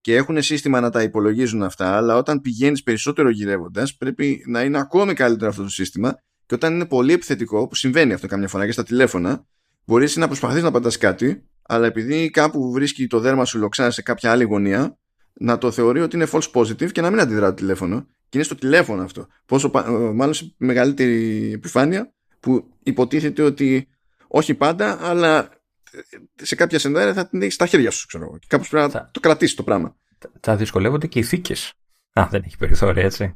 [SPEAKER 1] Και έχουν σύστημα να τα υπολογίζουν αυτά, αλλά όταν πηγαίνεις περισσότερο γυρεύοντας, πρέπει να είναι ακόμη καλύτερο αυτό το σύστημα. Και όταν είναι πολύ επιθετικό, που συμβαίνει αυτό καμιά φορά και στα τηλέφωνα, μπορείς να προσπαθείς να πατάς κάτι, αλλά επειδή κάπου βρίσκει το δέρμα σου λοξά σε κάποια άλλη γωνία, να το θεωρεί ότι είναι false positive και να μην αντιδρά το τηλέφωνο. Και είναι στο τηλέφωνο αυτό. Πόσο, μάλλον σε μεγαλύτερη επιφάνεια, που υποτίθεται ότι όχι πάντα, αλλά σε κάποια σενάρια θα την έχεις στα χέρια σου, ξέρω Και κάπως πρέπει να το κρατήσεις το πράγμα.
[SPEAKER 2] Θα δυσκολεύονται και οι θήκες. Α, δεν έχει περιθώρια, έτσι.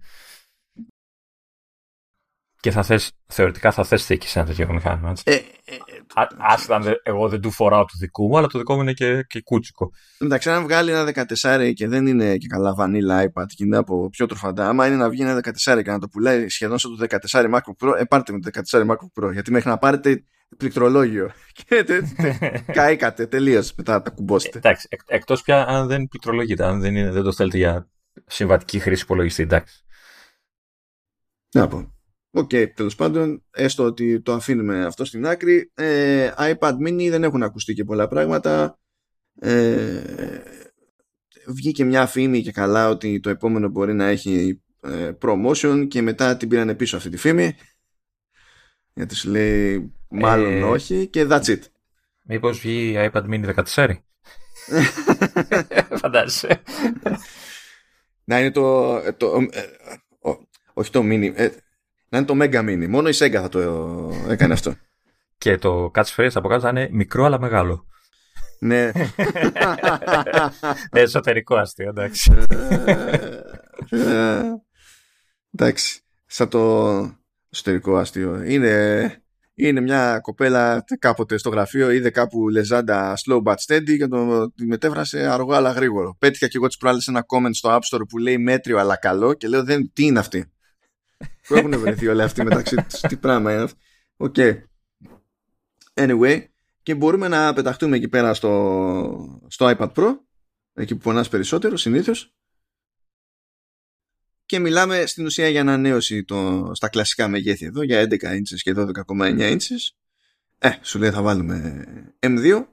[SPEAKER 2] Και θα θες, θεωρητικά θα θες θήκη σε ένα τέτοιο μηχάνημα, έτσι. Ε, ε, ε εγώ δεν του φοράω το δικό μου, αλλά το δικό μου είναι και, και κούτσικο.
[SPEAKER 1] Εντάξει, αν βγάλει ένα 14 και δεν είναι και καλά βανίλα iPad και είναι από πιο τροφαντά, άμα είναι να βγει ένα 14 και να το πουλάει σχεδόν σαν το 14 MacBook Pro, ε, πάρτε με το 14 MacBook Pro. Γιατί μέχρι να πάρετε πληκτρολόγιο. Και καήκατε τελείως μετά τα κουμπώσετε.
[SPEAKER 2] Εντάξει, εκ, εκτός πια αν δεν πληκτρολογείτε, αν δεν, είναι, δεν το θέλετε για συμβατική χρήση υπολογιστή, εντάξει.
[SPEAKER 1] Να πω. Ok, okay, τέλος πάντων, έστω ότι το αφήνουμε αυτό στην άκρη. Ε, iPad mini δεν έχουν ακουστεί και πολλά πράγματα. Ε, βγήκε μια φήμη και καλά ότι το επόμενο μπορεί να έχει ε, promotion και μετά την πήραν πίσω αυτή τη φήμη. Γιατί σου λέει Μάλλον ε, όχι και that's it.
[SPEAKER 2] Μήπως βγει η iPad mini 14. Φαντάζεσαι.
[SPEAKER 1] Να είναι το... το ε, όχι το mini. Ε, να είναι το mega mini. Μόνο η Sega θα το έκανε αυτό.
[SPEAKER 2] Και το catchphrase από κάτω θα είναι μικρό αλλά μεγάλο.
[SPEAKER 1] Ναι.
[SPEAKER 2] Εσωτερικό αστείο, εντάξει.
[SPEAKER 1] εντάξει. Σαν το εσωτερικό αστείο. Είναι είναι μια κοπέλα κάποτε στο γραφείο, είδε κάπου λεζάντα slow but steady και το τη μετέφρασε αργό αλλά γρήγορο. Πέτυχα και εγώ τι προάλλε ένα comment στο App Store που λέει μέτριο αλλά καλό και λέω δεν, τι είναι αυτή; Πού έχουν βρεθεί όλοι αυτοί μεταξύ τους, τι πράγμα είναι αυτό; Ok. Anyway, και μπορούμε να πεταχτούμε εκεί πέρα στο, στο iPad Pro, εκεί που πονάς περισσότερο συνήθως, και μιλάμε στην ουσία για ανανέωση το, στα κλασικά μεγέθη εδώ, για 11 inches και 12,9 inches. Ε, σου λέει θα βάλουμε M2.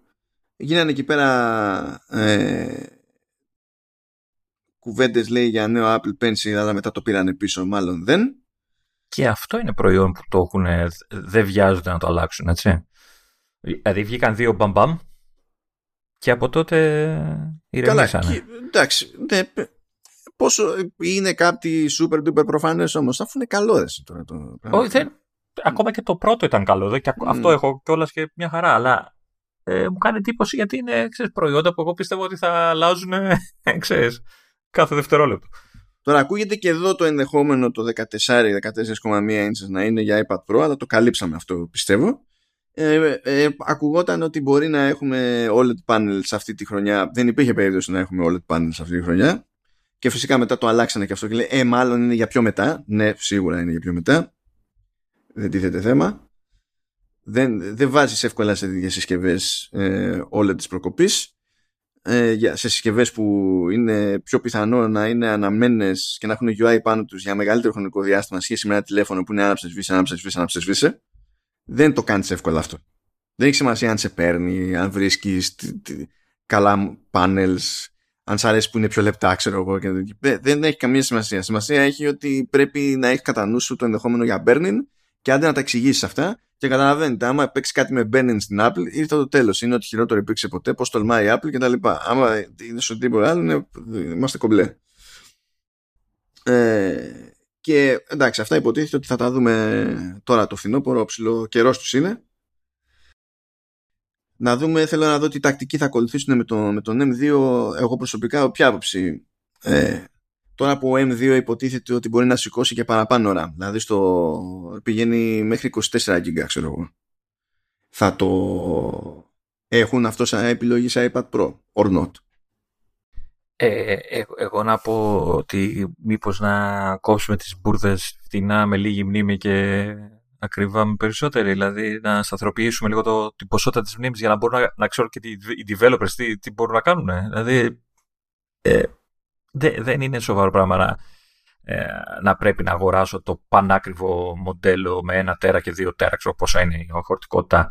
[SPEAKER 1] Γίνανε εκεί πέρα ε, κουβέντες λέει για νέο Apple Pencil, αλλά μετά το πήρανε πίσω, μάλλον δεν.
[SPEAKER 2] Και αυτό είναι προϊόν που το έχουν, δεν βιάζονται να το αλλάξουν, έτσι. Δηλαδή βγήκαν δύο μπαμπαμ και από τότε ηρεμήσανε. Καλά,
[SPEAKER 1] εντάξει, ναι, πόσο είναι κάτι super duper προφανές όμως, αφού είναι καλό εσύ τώρα το
[SPEAKER 2] Όχι, δεν, ακόμα και το πρώτο ήταν καλό, και αυτό έχω κιόλας και μια χαρά, αλλά ε, μου κάνει εντύπωση γιατί είναι ξέρεις, προϊόντα που εγώ πιστεύω ότι θα αλλάζουν ξέρεις, κάθε δευτερόλεπτο.
[SPEAKER 1] Τώρα ακούγεται και εδώ το ενδεχόμενο το 14-14,1 inches να είναι για iPad Pro, αλλά το καλύψαμε αυτό πιστεύω. Ε, ε, ακουγόταν ότι μπορεί να έχουμε OLED panels αυτή τη χρονιά. Δεν υπήρχε περίπτωση να έχουμε OLED panels αυτή τη χρονιά. Και φυσικά μετά το αλλάξανε και αυτό και λέει, ε, μάλλον είναι για πιο μετά. Ναι, σίγουρα είναι για πιο μετά. Δεν τίθεται θέμα. Δεν, δεν βάζεις εύκολα σε τέτοιες συσκευές ε, OLED της προκοπής. Ε, σε συσκευές που είναι πιο πιθανό να είναι αναμένε και να έχουν UI πάνω τους για μεγαλύτερο χρονικό διάστημα σχέση με ένα τηλέφωνο που είναι άναψες, σβήσε, άναψες, σβήσε, άναψες, σβήσε. Δεν το κάνεις εύκολα αυτό. Δεν έχει σημασία αν σε παίρνει, αν βρίσκεις καλά panels, αν σ' αρέσει που είναι πιο λεπτά, ξέρω εγώ. Και... Δεν έχει καμία σημασία. Σημασία έχει ότι πρέπει να έχεις κατά νου σου το ενδεχόμενο για burning και άντε να τα εξηγήσεις αυτά και καταλαβαίνετε, άμα παίξει κάτι με burning στην Apple, ήρθε το τέλος. Είναι ότι χειρότερο υπήρξε ποτέ, πώς τολμάει η Apple κτλ. Άμα είναι στο τίποτα άλλο, είμαστε κομπλέ. Ε, και εντάξει, αυτά υποτίθεται ότι θα τα δούμε τώρα το φθινόπωρο, ο ψηλό καιρός τους είναι. Να δούμε, θέλω να δω τι τακτική θα ακολουθήσουν με, το, με τον M2. Εγώ προσωπικά, ποια άποψη. Ε, τώρα που ο M2 υποτίθεται ότι μπορεί να σηκώσει και παραπάνω ώρα. Δηλαδή στο, πηγαίνει μέχρι 24 GB, ξέρω εγώ. Θα το έχουν αυτός σαν επιλογή σε iPad Pro or not;
[SPEAKER 2] Ε, ε, εγώ να πω ότι μήπως να κόψουμε τις μπουρδες φτηνά με λίγη μνήμη και ακριβά με περισσότερη. Δηλαδή να σταθεροποιήσουμε λίγο το, την ποσότητα της μνήμης για να μπορούν να, να ξέρουν και οι developers τι, τι μπορούν να κάνουν. Δηλαδή ε, δεν είναι σοβαρό πράγμα να, ε, να πρέπει να αγοράσω το πανάκριβο μοντέλο με ένα τέρα και δύο τέρα, ξέρω πόσα είναι η χωρητικότητα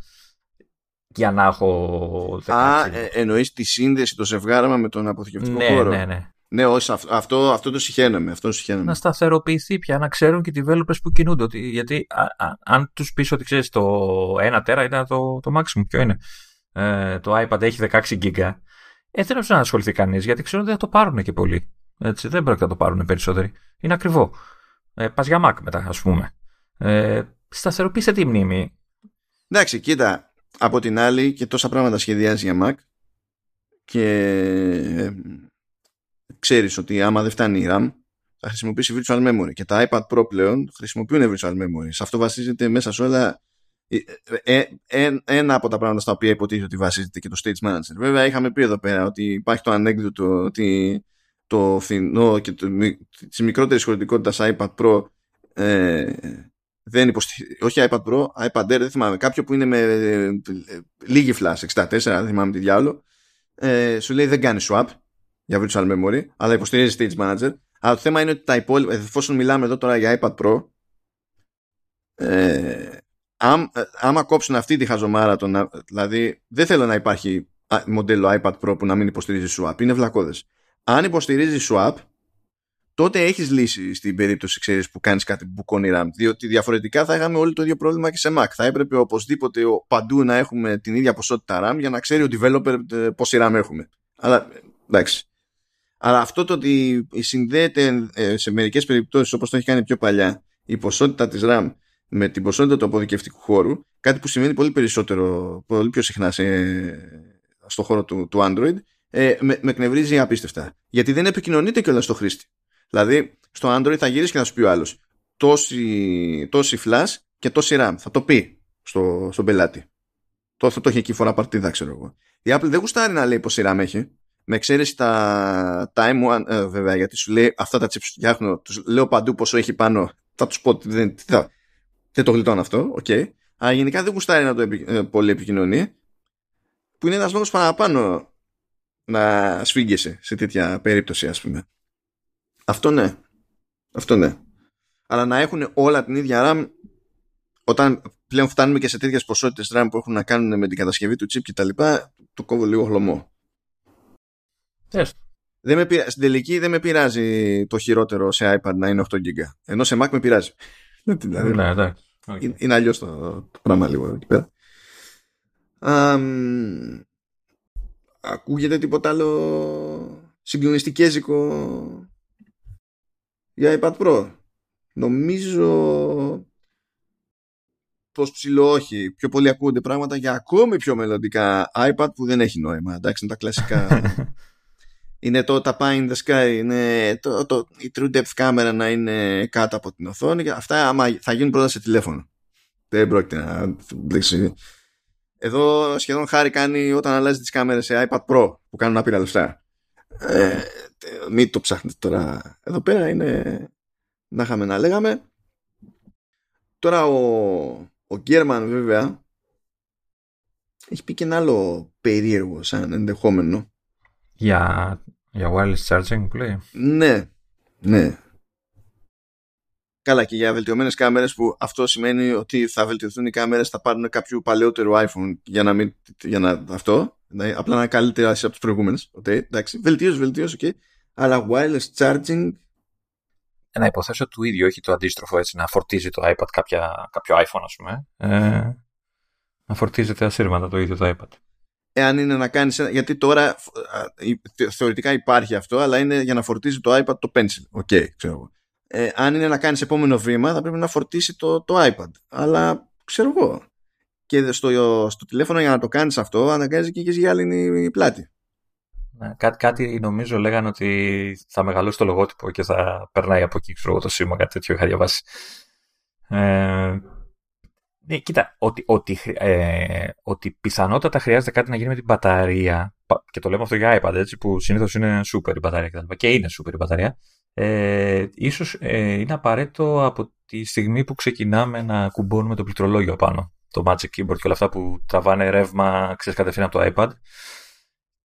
[SPEAKER 2] για να έχω...
[SPEAKER 1] Α, ε, εννοείς τη σύνδεση, το ζευγάραμα με τον αποθηκευτικό
[SPEAKER 2] ναι,
[SPEAKER 1] χώρο.
[SPEAKER 2] Ναι, ναι,
[SPEAKER 1] ναι. όχι, αυτό, αυτό το συχαίνομαι, αυτό το
[SPEAKER 2] Να σταθεροποιηθεί πια, να ξέρουν και οι developers που κινούνται. Ότι, γιατί α, α, αν τους πεις ότι ξέρεις το 1 τέρα ήταν το, το maximum, ποιο είναι; Ε, το iPad έχει 16 GB. Ε, δεν να ασχοληθεί κανείς γιατί ξέρουν ότι θα το πάρουν και πολύ. Έτσι, δεν πρόκειται να το πάρουν περισσότεροι. Είναι ακριβό. Ε, Πας για Mac μετά, ας πούμε. Ε, σταθεροποιήστε τη μνήμη.
[SPEAKER 1] Εντάξει, κοίτα, από την άλλη και τόσα πράγματα σχεδιάζει για Mac και ε, ξέρεις ότι άμα δεν φτάνει η RAM θα χρησιμοποιήσει virtual memory και τα iPad Pro πλέον χρησιμοποιούν virtual memory. Σε αυτό βασίζεται μέσα σε όλα ε, ε, ένα από τα πράγματα στα οποία υποτίθεται ότι βασίζεται και το Stage Manager. Βέβαια είχαμε πει εδώ πέρα ότι υπάρχει το ανέκδοτο ότι το φθηνό και το, της μικρότερης χωρητικότητας iPad Pro ε, δεν υποστηρίζει, όχι iPad Pro, iPad Air, δεν θυμάμαι, κάποιο που είναι με ε, λίγη flash, 64, δεν θυμάμαι τι διάλογο, ε, σου λέει δεν κάνεις swap για virtual memory, αλλά υποστηρίζει Stage Manager. Αλλά το θέμα είναι ότι τα υπόλοιπα, εφόσον μιλάμε εδώ τώρα για iPad Pro, ε, άμα κόψουν αυτή τη χαζομάρα, τον, δηλαδή δεν θέλω να υπάρχει μοντέλο iPad Pro που να μην υποστηρίζει swap, είναι βλακώδες αν υποστηρίζει swap, τότε έχεις λύση στην περίπτωση ξέρεις, που κάνεις κάτι που μπουκώνει RAM. Διότι διαφορετικά θα είχαμε όλοι το ίδιο πρόβλημα και σε Mac. Θα έπρεπε οπωσδήποτε παντού να έχουμε την ίδια ποσότητα RAM για να ξέρει ο developer ε, πόση RAM έχουμε. Αλλά εντάξει. Αλλά αυτό το ότι συνδέεται ε, σε μερικές περιπτώσεις όπως το έχει κάνει πιο παλιά η ποσότητα της RAM με την ποσότητα του αποδικευτικού χώρου, κάτι που σημαίνει πολύ περισσότερο, πολύ πιο συχνά σε, στο χώρο του, του Android, ε, με, με εκνευρίζει απίστευτα. Γιατί δεν επικοινωνείται κιόλας στο χρήστη. Δηλαδή, στο Android θα γυρίσει και θα σου πει ο άλλος τόση, τόση flash και τόση RAM. Θα το πει στο, στον πελάτη. Το, θα το έχει εκεί φόρα παρτίδα, ξέρω εγώ. Η Apple δεν γουστάρει να λέει πόση RAM έχει. Με εξαίρεση τα, τα M1, ε, βέβαια, γιατί σου λέει αυτά τα chips φτιάχνω, τους λέω παντού πόσο έχει πάνω. Θα τους πω ότι δεν, θα, δεν το γλιτώνω αυτό, ok. Okay. αλλά γενικά δεν γουστάρει να το επι, ε, πολύ επικοινωνεί που είναι ένας λόγος παραπάνω να σφίγγεσαι σε τέτοια περίπτωση ας πούμε. Αυτό ναι. Αυτό ναι. Αλλά να έχουν όλα την ίδια RAM όταν πλέον φτάνουμε και σε τέτοιες ποσότητες RAM που έχουν να κάνουν με την κατασκευή του chip και τα λοιπά, το κόβω λίγο χλωμό. Δεν με Στην τελική δεν με πειράζει το χειρότερο σε iPad να είναι 8 GB. Ενώ σε Mac με πειράζει.
[SPEAKER 2] δηλαδή, ναι, εντάξει.
[SPEAKER 1] Okay. Είναι αλλιώς το, το πράγμα λίγο εκεί πέρα. Um, ακούγεται τίποτα άλλο συγκλονιστικέζικο για iPad Pro; Νομίζω πως ψηλό όχι. Πιο πολύ ακούγονται πράγματα για ακόμη πιο μελλοντικά iPad που δεν έχει νόημα. Εντάξει, είναι τα κλασικά. είναι το τα in the sky, είναι το, το, η true depth camera να είναι κάτω από την οθόνη. Αυτά άμα θα γίνουν πρώτα σε τηλέφωνο. Δεν πρόκειται να Εδώ σχεδόν χάρη κάνει όταν αλλάζει τις κάμερες σε iPad Pro που κάνουν άπειρα λεφτά. Ε, μην το ψάχνετε τώρα. Εδώ πέρα είναι να είχαμε να λέγαμε. Τώρα ο, ο Γκέρμαν βέβαια έχει πει και ένα άλλο περίεργο σαν ενδεχόμενο.
[SPEAKER 2] Για, για wireless charging που λέει.
[SPEAKER 1] Ναι, ναι. Καλά και για βελτιωμένες κάμερες που αυτό σημαίνει ότι θα βελτιωθούν οι κάμερες θα πάρουν κάποιο παλαιότερο iPhone για να, μην, για να αυτό. Δηλαδή, απλά να είναι καλύτερα από τις προηγούμενες. Okay, εντάξει, βελτίωση, βελτίωση, okay. Αλλά wireless charging.
[SPEAKER 2] Να υποθέσω του ίδιου, όχι το αντίστροφο έτσι, να φορτίζει το iPad κάποια, κάποιο iPhone, ας πούμε. Ε, να φορτίζεται ασύρματα το ίδιο το iPad.
[SPEAKER 1] Εάν είναι να κάνεις. Γιατί τώρα θεωρητικά υπάρχει αυτό, αλλά είναι για να φορτίζει το iPad το Pencil. Ok, okay, ξέρω εγώ ε, αν είναι να κάνεις επόμενο βήμα θα πρέπει να φορτίσει το, το iPad αλλά ξέρω εγώ και στο, στο τηλέφωνο για να το κάνεις αυτό αναγκάζει και έχεις γυάλινη πλάτη
[SPEAKER 2] ναι, κάτι, κάτι νομίζω λέγανε ότι θα μεγαλώσει το λογότυπο και θα περνάει από εκεί ξέρω, το σήμα κάτι τέτοιο είχα διαβάσει ε, ναι, κοίτα, ότι, ότι, ε, ότι πιθανότατα χρειάζεται κάτι να γίνει με την μπαταρία και το λέμε αυτό για iPad έτσι, που συνήθως είναι super η μπαταρία και, και είναι super η μπαταρία ε, ίσως ε, είναι απαραίτητο από τη στιγμή που ξεκινάμε να κουμπώνουμε το πληκτρολόγιο πάνω. Το Magic Keyboard και όλα αυτά που τραβάνε ρεύμα, ξέρεις, κατευθείαν από το iPad.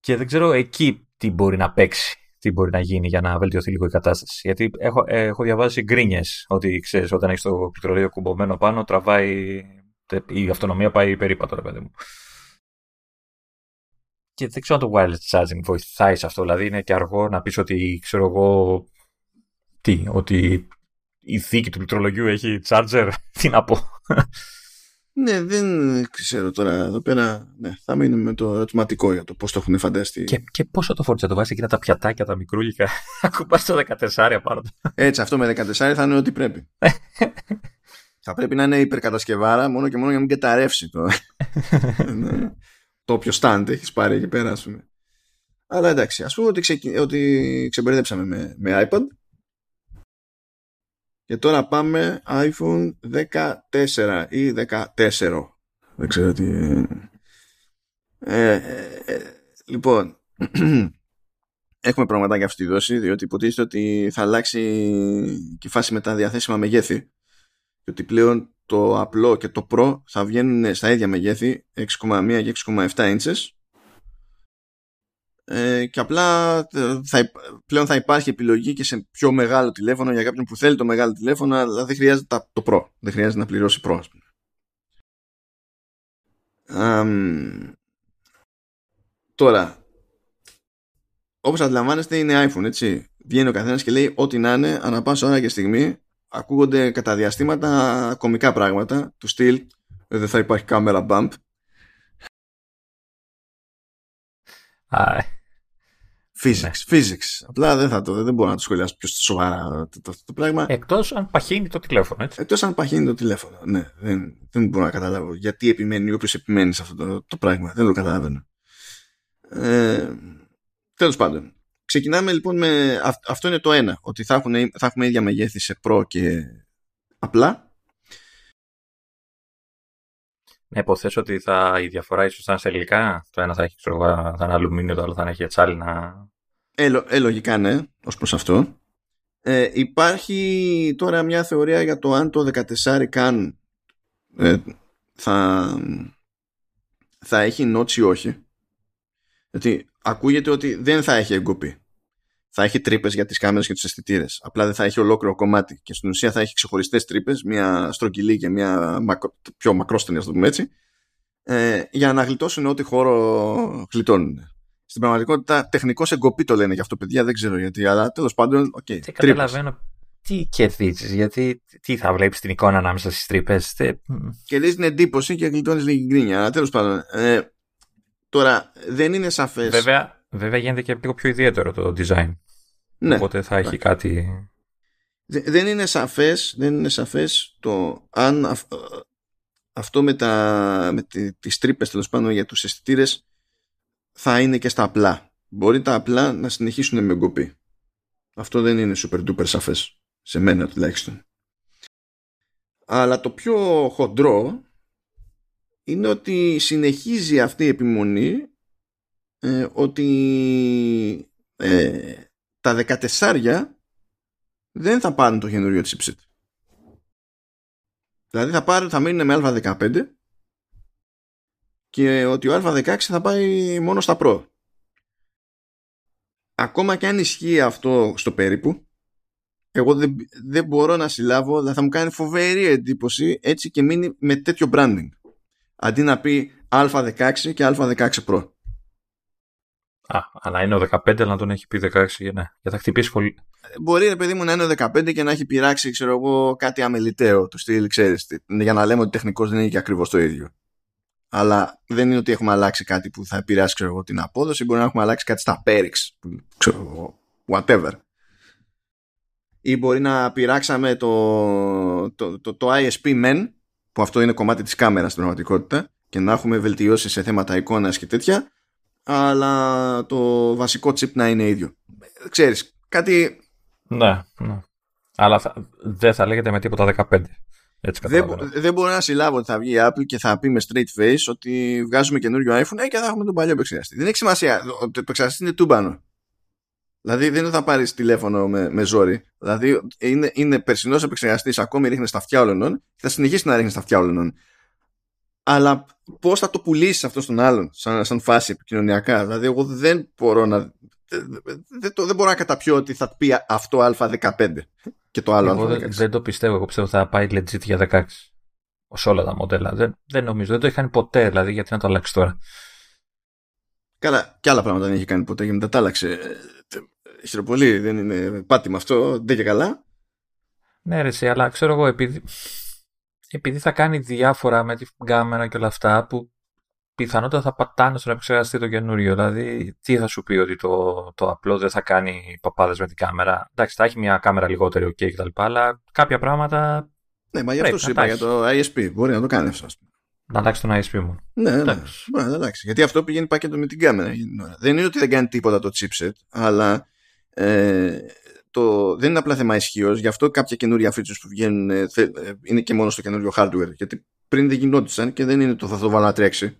[SPEAKER 2] Και δεν ξέρω εκεί τι μπορεί να παίξει, τι μπορεί να γίνει για να βελτιωθεί λίγο η κατάσταση. Γιατί έχω, έχω διαβάσει γκρίνιες ότι ξέρεις, όταν έχεις το πληκτρολόγιο κουμπωμένο πάνω, τραβάει. Η αυτονομία πάει περίπατο, ρε παιδί μου. Και δεν ξέρω αν το wireless charging βοηθάει σε αυτό. Δηλαδή είναι και αργό να πεις ότι ξέρω εγώ τι, ότι η θήκη του πληκτρολογιού έχει charger, τι να πω.
[SPEAKER 1] Ναι, δεν ξέρω τώρα εδώ πέρα. Ναι, θα μείνουμε με το ερωτηματικό για το πώς το έχουν φανταστεί.
[SPEAKER 2] Και, και πώ θα το φορτίσει, θα το βάζεις εκείνα τα πιατάκια, τα μικρούλικα. Ακουπάς το 14 πάνω.
[SPEAKER 1] Έτσι, αυτό με 14 θα είναι ό,τι πρέπει. θα πρέπει να είναι υπερκατασκευάρα μόνο και μόνο για να μην καταρρεύσει το. ναι. Το όποιο stand έχεις πάρει εκεί πέρα, ας πούμε. Αλλά εντάξει, ας πούμε ότι, ξε... ότι ξεμπερδέψαμε με, με iPad και τώρα πάμε iPhone 14 ή 14. Δεν ξέρω τι... Ε, ε, ε, λοιπόν, έχουμε πραγματάκια αυτή τη δόση, διότι υποτίθεται ότι θα αλλάξει και η φάση με τα διαθέσιμα μεγέθη. Και ότι πλέον το απλό και το Pro θα βγαίνουν στα ίδια μεγέθη, 6,1 και 6,7 inches ε, και απλά ε, θα, πλέον θα υπάρχει επιλογή και σε πιο μεγάλο τηλέφωνο για κάποιον που θέλει το μεγάλο τηλέφωνο αλλά δεν χρειάζεται το Pro δεν χρειάζεται να πληρώσει Pro τώρα όπως αντιλαμβάνεστε είναι iPhone έτσι. Βγαίνει ο καθένας και λέει ό,τι να είναι ανά πάσα ώρα και στιγμή ακούγονται κατά διαστήματα κομικά πράγματα του στυλ δεν θα υπάρχει κάμερα bump Physics, ναι. physics. Απλά δεν, θα το, δεν μπορώ να το σχολιάσω πιο σοβαρά το, το, το, πράγμα.
[SPEAKER 2] Εκτός αν παχύνει το τηλέφωνο, έτσι.
[SPEAKER 1] Εκτός αν παχύνει το τηλέφωνο. Ναι, δεν, δεν μπορώ να καταλάβω γιατί επιμένει όποιος επιμένει σε αυτό το, το πράγμα. Δεν το καταλαβαίνω. Ε, Τέλος πάντων. Ξεκινάμε λοιπόν με. Αυτό είναι το ένα. Ότι θα, έχουν, θα έχουμε ίδια μεγέθη σε προ και απλά.
[SPEAKER 2] Να υποθέσω ότι θα, η διαφορά ίσως θα είναι σε υλικά. Το ένα θα έχει ξέρω, θα είναι αλουμίνιο, το άλλο θα έχει ετσάλινα.
[SPEAKER 1] Ε, ε, λογικά ναι, ως προς αυτό. Ε, υπάρχει τώρα μια θεωρία για το αν το 14 καν ε, θα, θα έχει notch ή όχι. Γιατί ακούγεται ότι δεν θα έχει εγκοπή. Θα έχει τρύπες για τις κάμερες και τους αισθητήρες. Απλά δεν θα έχει ολόκληρο κομμάτι. Και στην ουσία θα έχει ξεχωριστές τρύπες, μία στρογγυλή και μία πιο μακρόστενη, ας το πούμε έτσι, ε, για να γλιτώσουν ό,τι χώρο γλιτώνουν. Στην πραγματικότητα, τεχνικώς εγκοπή το λένε για αυτό, παιδιά, δεν ξέρω γιατί, αλλά τέλος πάντων, ok. Okay,
[SPEAKER 2] δεν καταλαβαίνω τι κερδίζεις, γιατί τι θα βλέπεις την εικόνα ανάμεσα στις τρύπες. Τε...
[SPEAKER 1] Κερδίζει την εντύπωση και γλιτώνεις λίγη γκρίνια. Αλλά τέλος πάντων, ε, τώρα δεν είναι σαφές.
[SPEAKER 2] Βέβαια, βέβαια γίνεται και λίγο πιο ιδιαίτερο το design. Ναι. Οπότε θα έχει κάτι.
[SPEAKER 1] Δεν είναι σαφές, δεν είναι σαφές το αν αυτό με, τα, με τις τρύπες τέλος πάντων για τους αισθητήρες θα είναι και στα απλά. Μπορεί τα απλά να συνεχίσουν με γκοπή. Αυτό δεν είναι super duper σαφές. Σε μένα τουλάχιστον. Αλλά το πιο χοντρό είναι ότι συνεχίζει αυτή η επιμονή ε, ότι ε, τα 14 δεν θα πάρουν το καινούριο chipset. Δηλαδή θα, πάρουν, θα μείνουν με α15 και ότι ο α16 θα πάει μόνο στα Pro. Ακόμα και αν ισχύει αυτό στο περίπου, εγώ δεν, δεν μπορώ να συλλάβω, δηλαδή θα μου κάνει φοβερή εντύπωση έτσι και μείνει με τέτοιο branding. Αντί να πει α16 και α16 Pro.
[SPEAKER 2] Α, αλλά είναι ο 15, αλλά να τον έχει πει 16 για να, για θα χτυπήσει πολύ.
[SPEAKER 1] Μπορεί, ρε παιδί μου, να είναι ο 15 και να έχει πειράξει, ξέρω εγώ, κάτι αμεληταίο του στυλ, ξέρεις. Για να λέμε ότι τεχνικός δεν είναι και ακριβώς το ίδιο. Αλλά δεν είναι ότι έχουμε αλλάξει κάτι που θα επηρεάσει, ξέρω εγώ, την απόδοση. Μπορεί να έχουμε αλλάξει κάτι στα πέριξ, ξέρω εγώ, whatever. Ή μπορεί να πειράξαμε το, το, το, το ISP MEN, που αυτό είναι κομμάτι της κάμερας στην πραγματικότητα, και να έχουμε βελτιώσει σε θέματα εικόνας και τέτοια, αλλά το βασικό chip να είναι ίδιο. Ξέρεις, κάτι...
[SPEAKER 2] Ναι, ναι. Αλλά θα, δεν θα λέγεται με τίποτα 15. Έτσι
[SPEAKER 1] δεν, δεν μπορώ να συλλάβω ότι θα βγει η Apple και θα πει με straight face ότι βγάζουμε καινούριο iPhone ε, και θα έχουμε τον παλιό επεξεργαστή. Δεν έχει σημασία. Ο επεξεργαστή είναι τούμπανο. Δηλαδή δεν θα πάρεις τηλέφωνο με, με ζόρι. Δηλαδή είναι, είναι περσινός επεξεργαστής, ακόμη ρίχνεις στα αυτιά όλων και θα συνεχίσει να ρίχνεις στα αυτιά όλων αλλά πώς θα το πουλήσεις αυτό στον άλλον, σαν, σαν φάση επικοινωνιακά; Δηλαδή, εγώ δεν μπορώ να. Δεν, το, δεν μπορώ να καταπιώ ότι θα πει αυτό Α15 και το άλλο
[SPEAKER 2] εγώ Α16. Δεν, δεν το πιστεύω. Εγώ πιστεύω ότι θα πάει legit για 16. Ω όλα τα μοντέλα. Δεν, δεν νομίζω. Δεν το έχει κάνει ποτέ. Δηλαδή, γιατί να το αλλάξει τώρα.
[SPEAKER 1] Καλά, και άλλα πράγματα δεν έχει κάνει ποτέ και μετά τα άλλαξε. Χειροπολί, δεν είναι πάτημα αυτό. Δεν και καλά.
[SPEAKER 2] Ναι, ρε, αλλά ξέρω εγώ, επειδή επειδή θα κάνει διάφορα με την κάμερα και όλα αυτά που πιθανότατα θα πατάνε στον επεξεργαστή το καινούριο. Δηλαδή, τι θα σου πει ότι το, το απλό δεν θα κάνει παπάδες με την κάμερα. Εντάξει, θα έχει μια κάμερα λιγότερη, OK κτλ. Αλλά κάποια πράγματα.
[SPEAKER 1] Ναι, μα γι' αυτό σου είπα για το ISP. Μπορεί να το κάνεις αυτό.
[SPEAKER 2] Να αλλάξει τον ISP μου.
[SPEAKER 1] Ναι, ναι, ναι. Μπορεί να αλλάξει. Γιατί αυτό πηγαίνει πακέτο με την κάμερα. Δεν είναι ότι δεν κάνει τίποτα το chipset, αλλά ε, το, δεν είναι απλά θέμα ισχύως, γι' αυτό κάποια καινούρια features που βγαίνουν ε, θε, ε, είναι και μόνο στο καινούριο hardware. Γιατί πριν δεν γινόντουσαν και δεν είναι το θα το βάλω να τρέξει.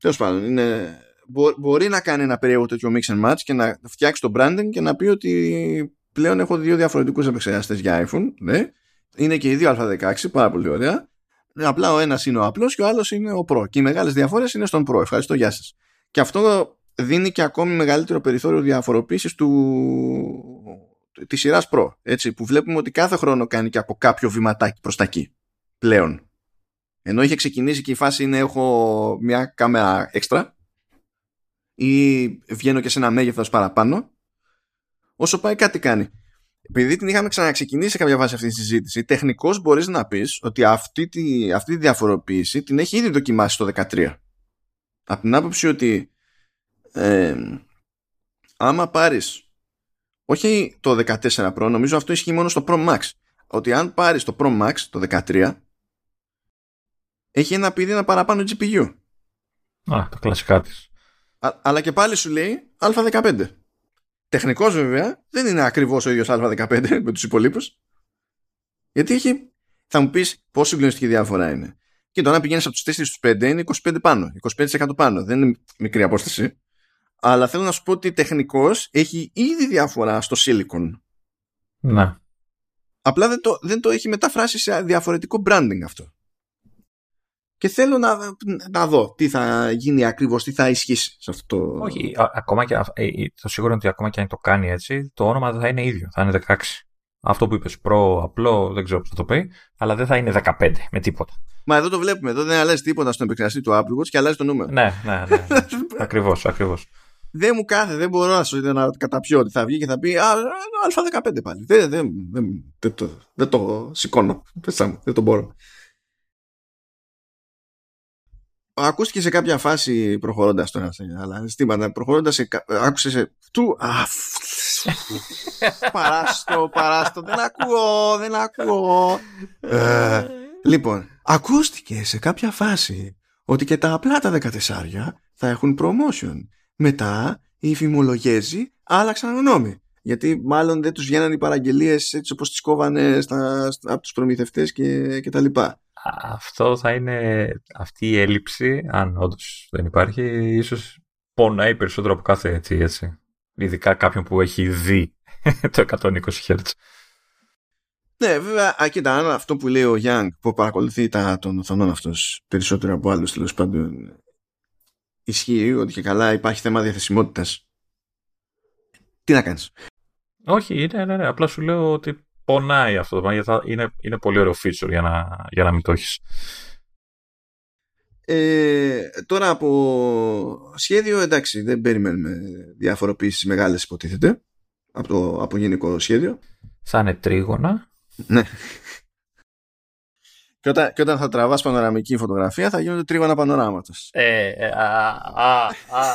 [SPEAKER 1] Τέλος πάντων, είναι, μπο, μπορεί να κάνει ένα περίεργο τέτοιο mix and match και να φτιάξει το branding και να πει ότι πλέον έχω δύο διαφορετικούς επεξεργαστές για iPhone. Ναι. Είναι και οι δύο Α16, πάρα πολύ ωραία. Απλά ο ένας είναι ο απλός και ο άλλος είναι ο Pro. Και οι μεγάλες διαφορές είναι στον Pro. Ευχαριστώ, γεια σας. Και αυτό δίνει και ακόμη μεγαλύτερο περιθώριο διαφοροποίησης του, της σειράς Pro έτσι, που βλέπουμε ότι κάθε χρόνο κάνει και από κάποιο βηματάκι προς τα εκεί πλέον ενώ είχε ξεκινήσει και η φάση είναι έχω μια κάμερα έξτρα ή βγαίνω και σε ένα μέγεθος παραπάνω όσο πάει κάτι κάνει επειδή την είχαμε ξαναξεκινήσει σε κάποια βάση αυτή τη συζήτηση τεχνικώς μπορείς να πεις ότι αυτή τη, αυτή τη διαφοροποίηση την έχει ήδη δοκιμάσει το 13 από την άποψη ότι ε, άμα πάρεις όχι το 14 Pro, νομίζω αυτό ισχύει μόνο στο Pro Max. Ότι αν πάρεις το Pro Max, το 13, έχει ένα πυρήνα παραπάνω GPU.
[SPEAKER 2] Α, τα κλασικά της.
[SPEAKER 1] Αλλά και πάλι σου λέει Α15. Τεχνικός βέβαια δεν είναι ακριβώς ο ίδιος Α15 με τους υπολείπους. Γιατί έχει, θα μου πεις πόσο συγκλονιστική διαφορά είναι. Και το να πηγαίνεις από τους 4 στους 5 είναι 25 πάνω, 25% πάνω. Δεν είναι μικρή απόσταση. Αλλά θέλω να σου πω ότι τεχνικός έχει ήδη διαφορά στο silicon.
[SPEAKER 2] Ναι.
[SPEAKER 1] Απλά δεν το, δεν το έχει μεταφράσει σε διαφορετικό branding αυτό. Και θέλω να, να δω τι θα γίνει ακριβώς, τι θα ισχύσει σε αυτό το...
[SPEAKER 2] Όχι, ακόμα και, ε, το σίγουρο είναι ότι ακόμα και αν το κάνει έτσι, το όνομα δεν θα είναι ίδιο, θα είναι 16. Αυτό που είπες προ, απλό, δεν ξέρω πώς θα το πει, αλλά δεν θα είναι 15 με τίποτα.
[SPEAKER 1] Μα εδώ το βλέπουμε, εδώ δεν αλλάζει τίποτα στον επεξεργαστή του Apple Watch και αλλάζει το νούμερο.
[SPEAKER 2] Ναι, ναι, ναι. ναι. ακριβώς, ακριβώς.
[SPEAKER 1] Δεν μου κάθε, δεν μπορώ να σου να καταπιώ ότι θα βγει και θα πει Α, Α15 πάλι. Δεν, δεν, δεν, δεν, το, δεν το σηκώνω. Δεν το μπορώ. Ακούστηκε σε κάποια φάση προχωρώντας τώρα αλλά στήματα προχωρώντας σε. Άκουσε σε. Του. παράστο, παράστο. Δεν ακούω, δεν ακούω. Ε, λοιπόν, ακούστηκε σε κάποια φάση ότι και τα απλά τα 14 θα έχουν promotion. Μετά οι φημολογέζοι άλλαξαν γνώμη. Γιατί μάλλον δεν τους βγαίναν οι παραγγελίες έτσι όπως τις κόβανε στα, από τους προμηθευτές και, και τα λοιπά
[SPEAKER 2] αυτό θα είναι αυτή η έλλειψη, αν όντως δεν υπάρχει, ίσως πονάει περισσότερο από κάθε έτσι, έτσι. Ειδικά κάποιον που έχει δει το 120 Hz.
[SPEAKER 1] Ναι, βέβαια, α, κοίτα, αυτό που λέει ο Young που παρακολουθεί τα, των οθονών αυτός περισσότερο από άλλους τέλος πάντων ισχύει ότι και καλά υπάρχει θέμα διαθεσιμότητας. Τι να κάνεις;
[SPEAKER 2] Όχι, ναι, ναι, ναι. Απλά σου λέω ότι πονάει αυτό το πράγμα, γιατί είναι, είναι πολύ ωραίο feature για να, για να μην το έχεις.
[SPEAKER 1] Ε, τώρα από σχέδιο εντάξει δεν περιμένουμε διαφοροποιήσεις μεγάλες υποτίθεται από το από γενικό σχέδιο.
[SPEAKER 2] Θα είναι τρίγωνα.
[SPEAKER 1] Ναι. Και όταν, και όταν θα τραβάς πανοραμική φωτογραφία θα γίνονται τρίγωνα πανοράματος.
[SPEAKER 2] Ε, ε, α, α, α,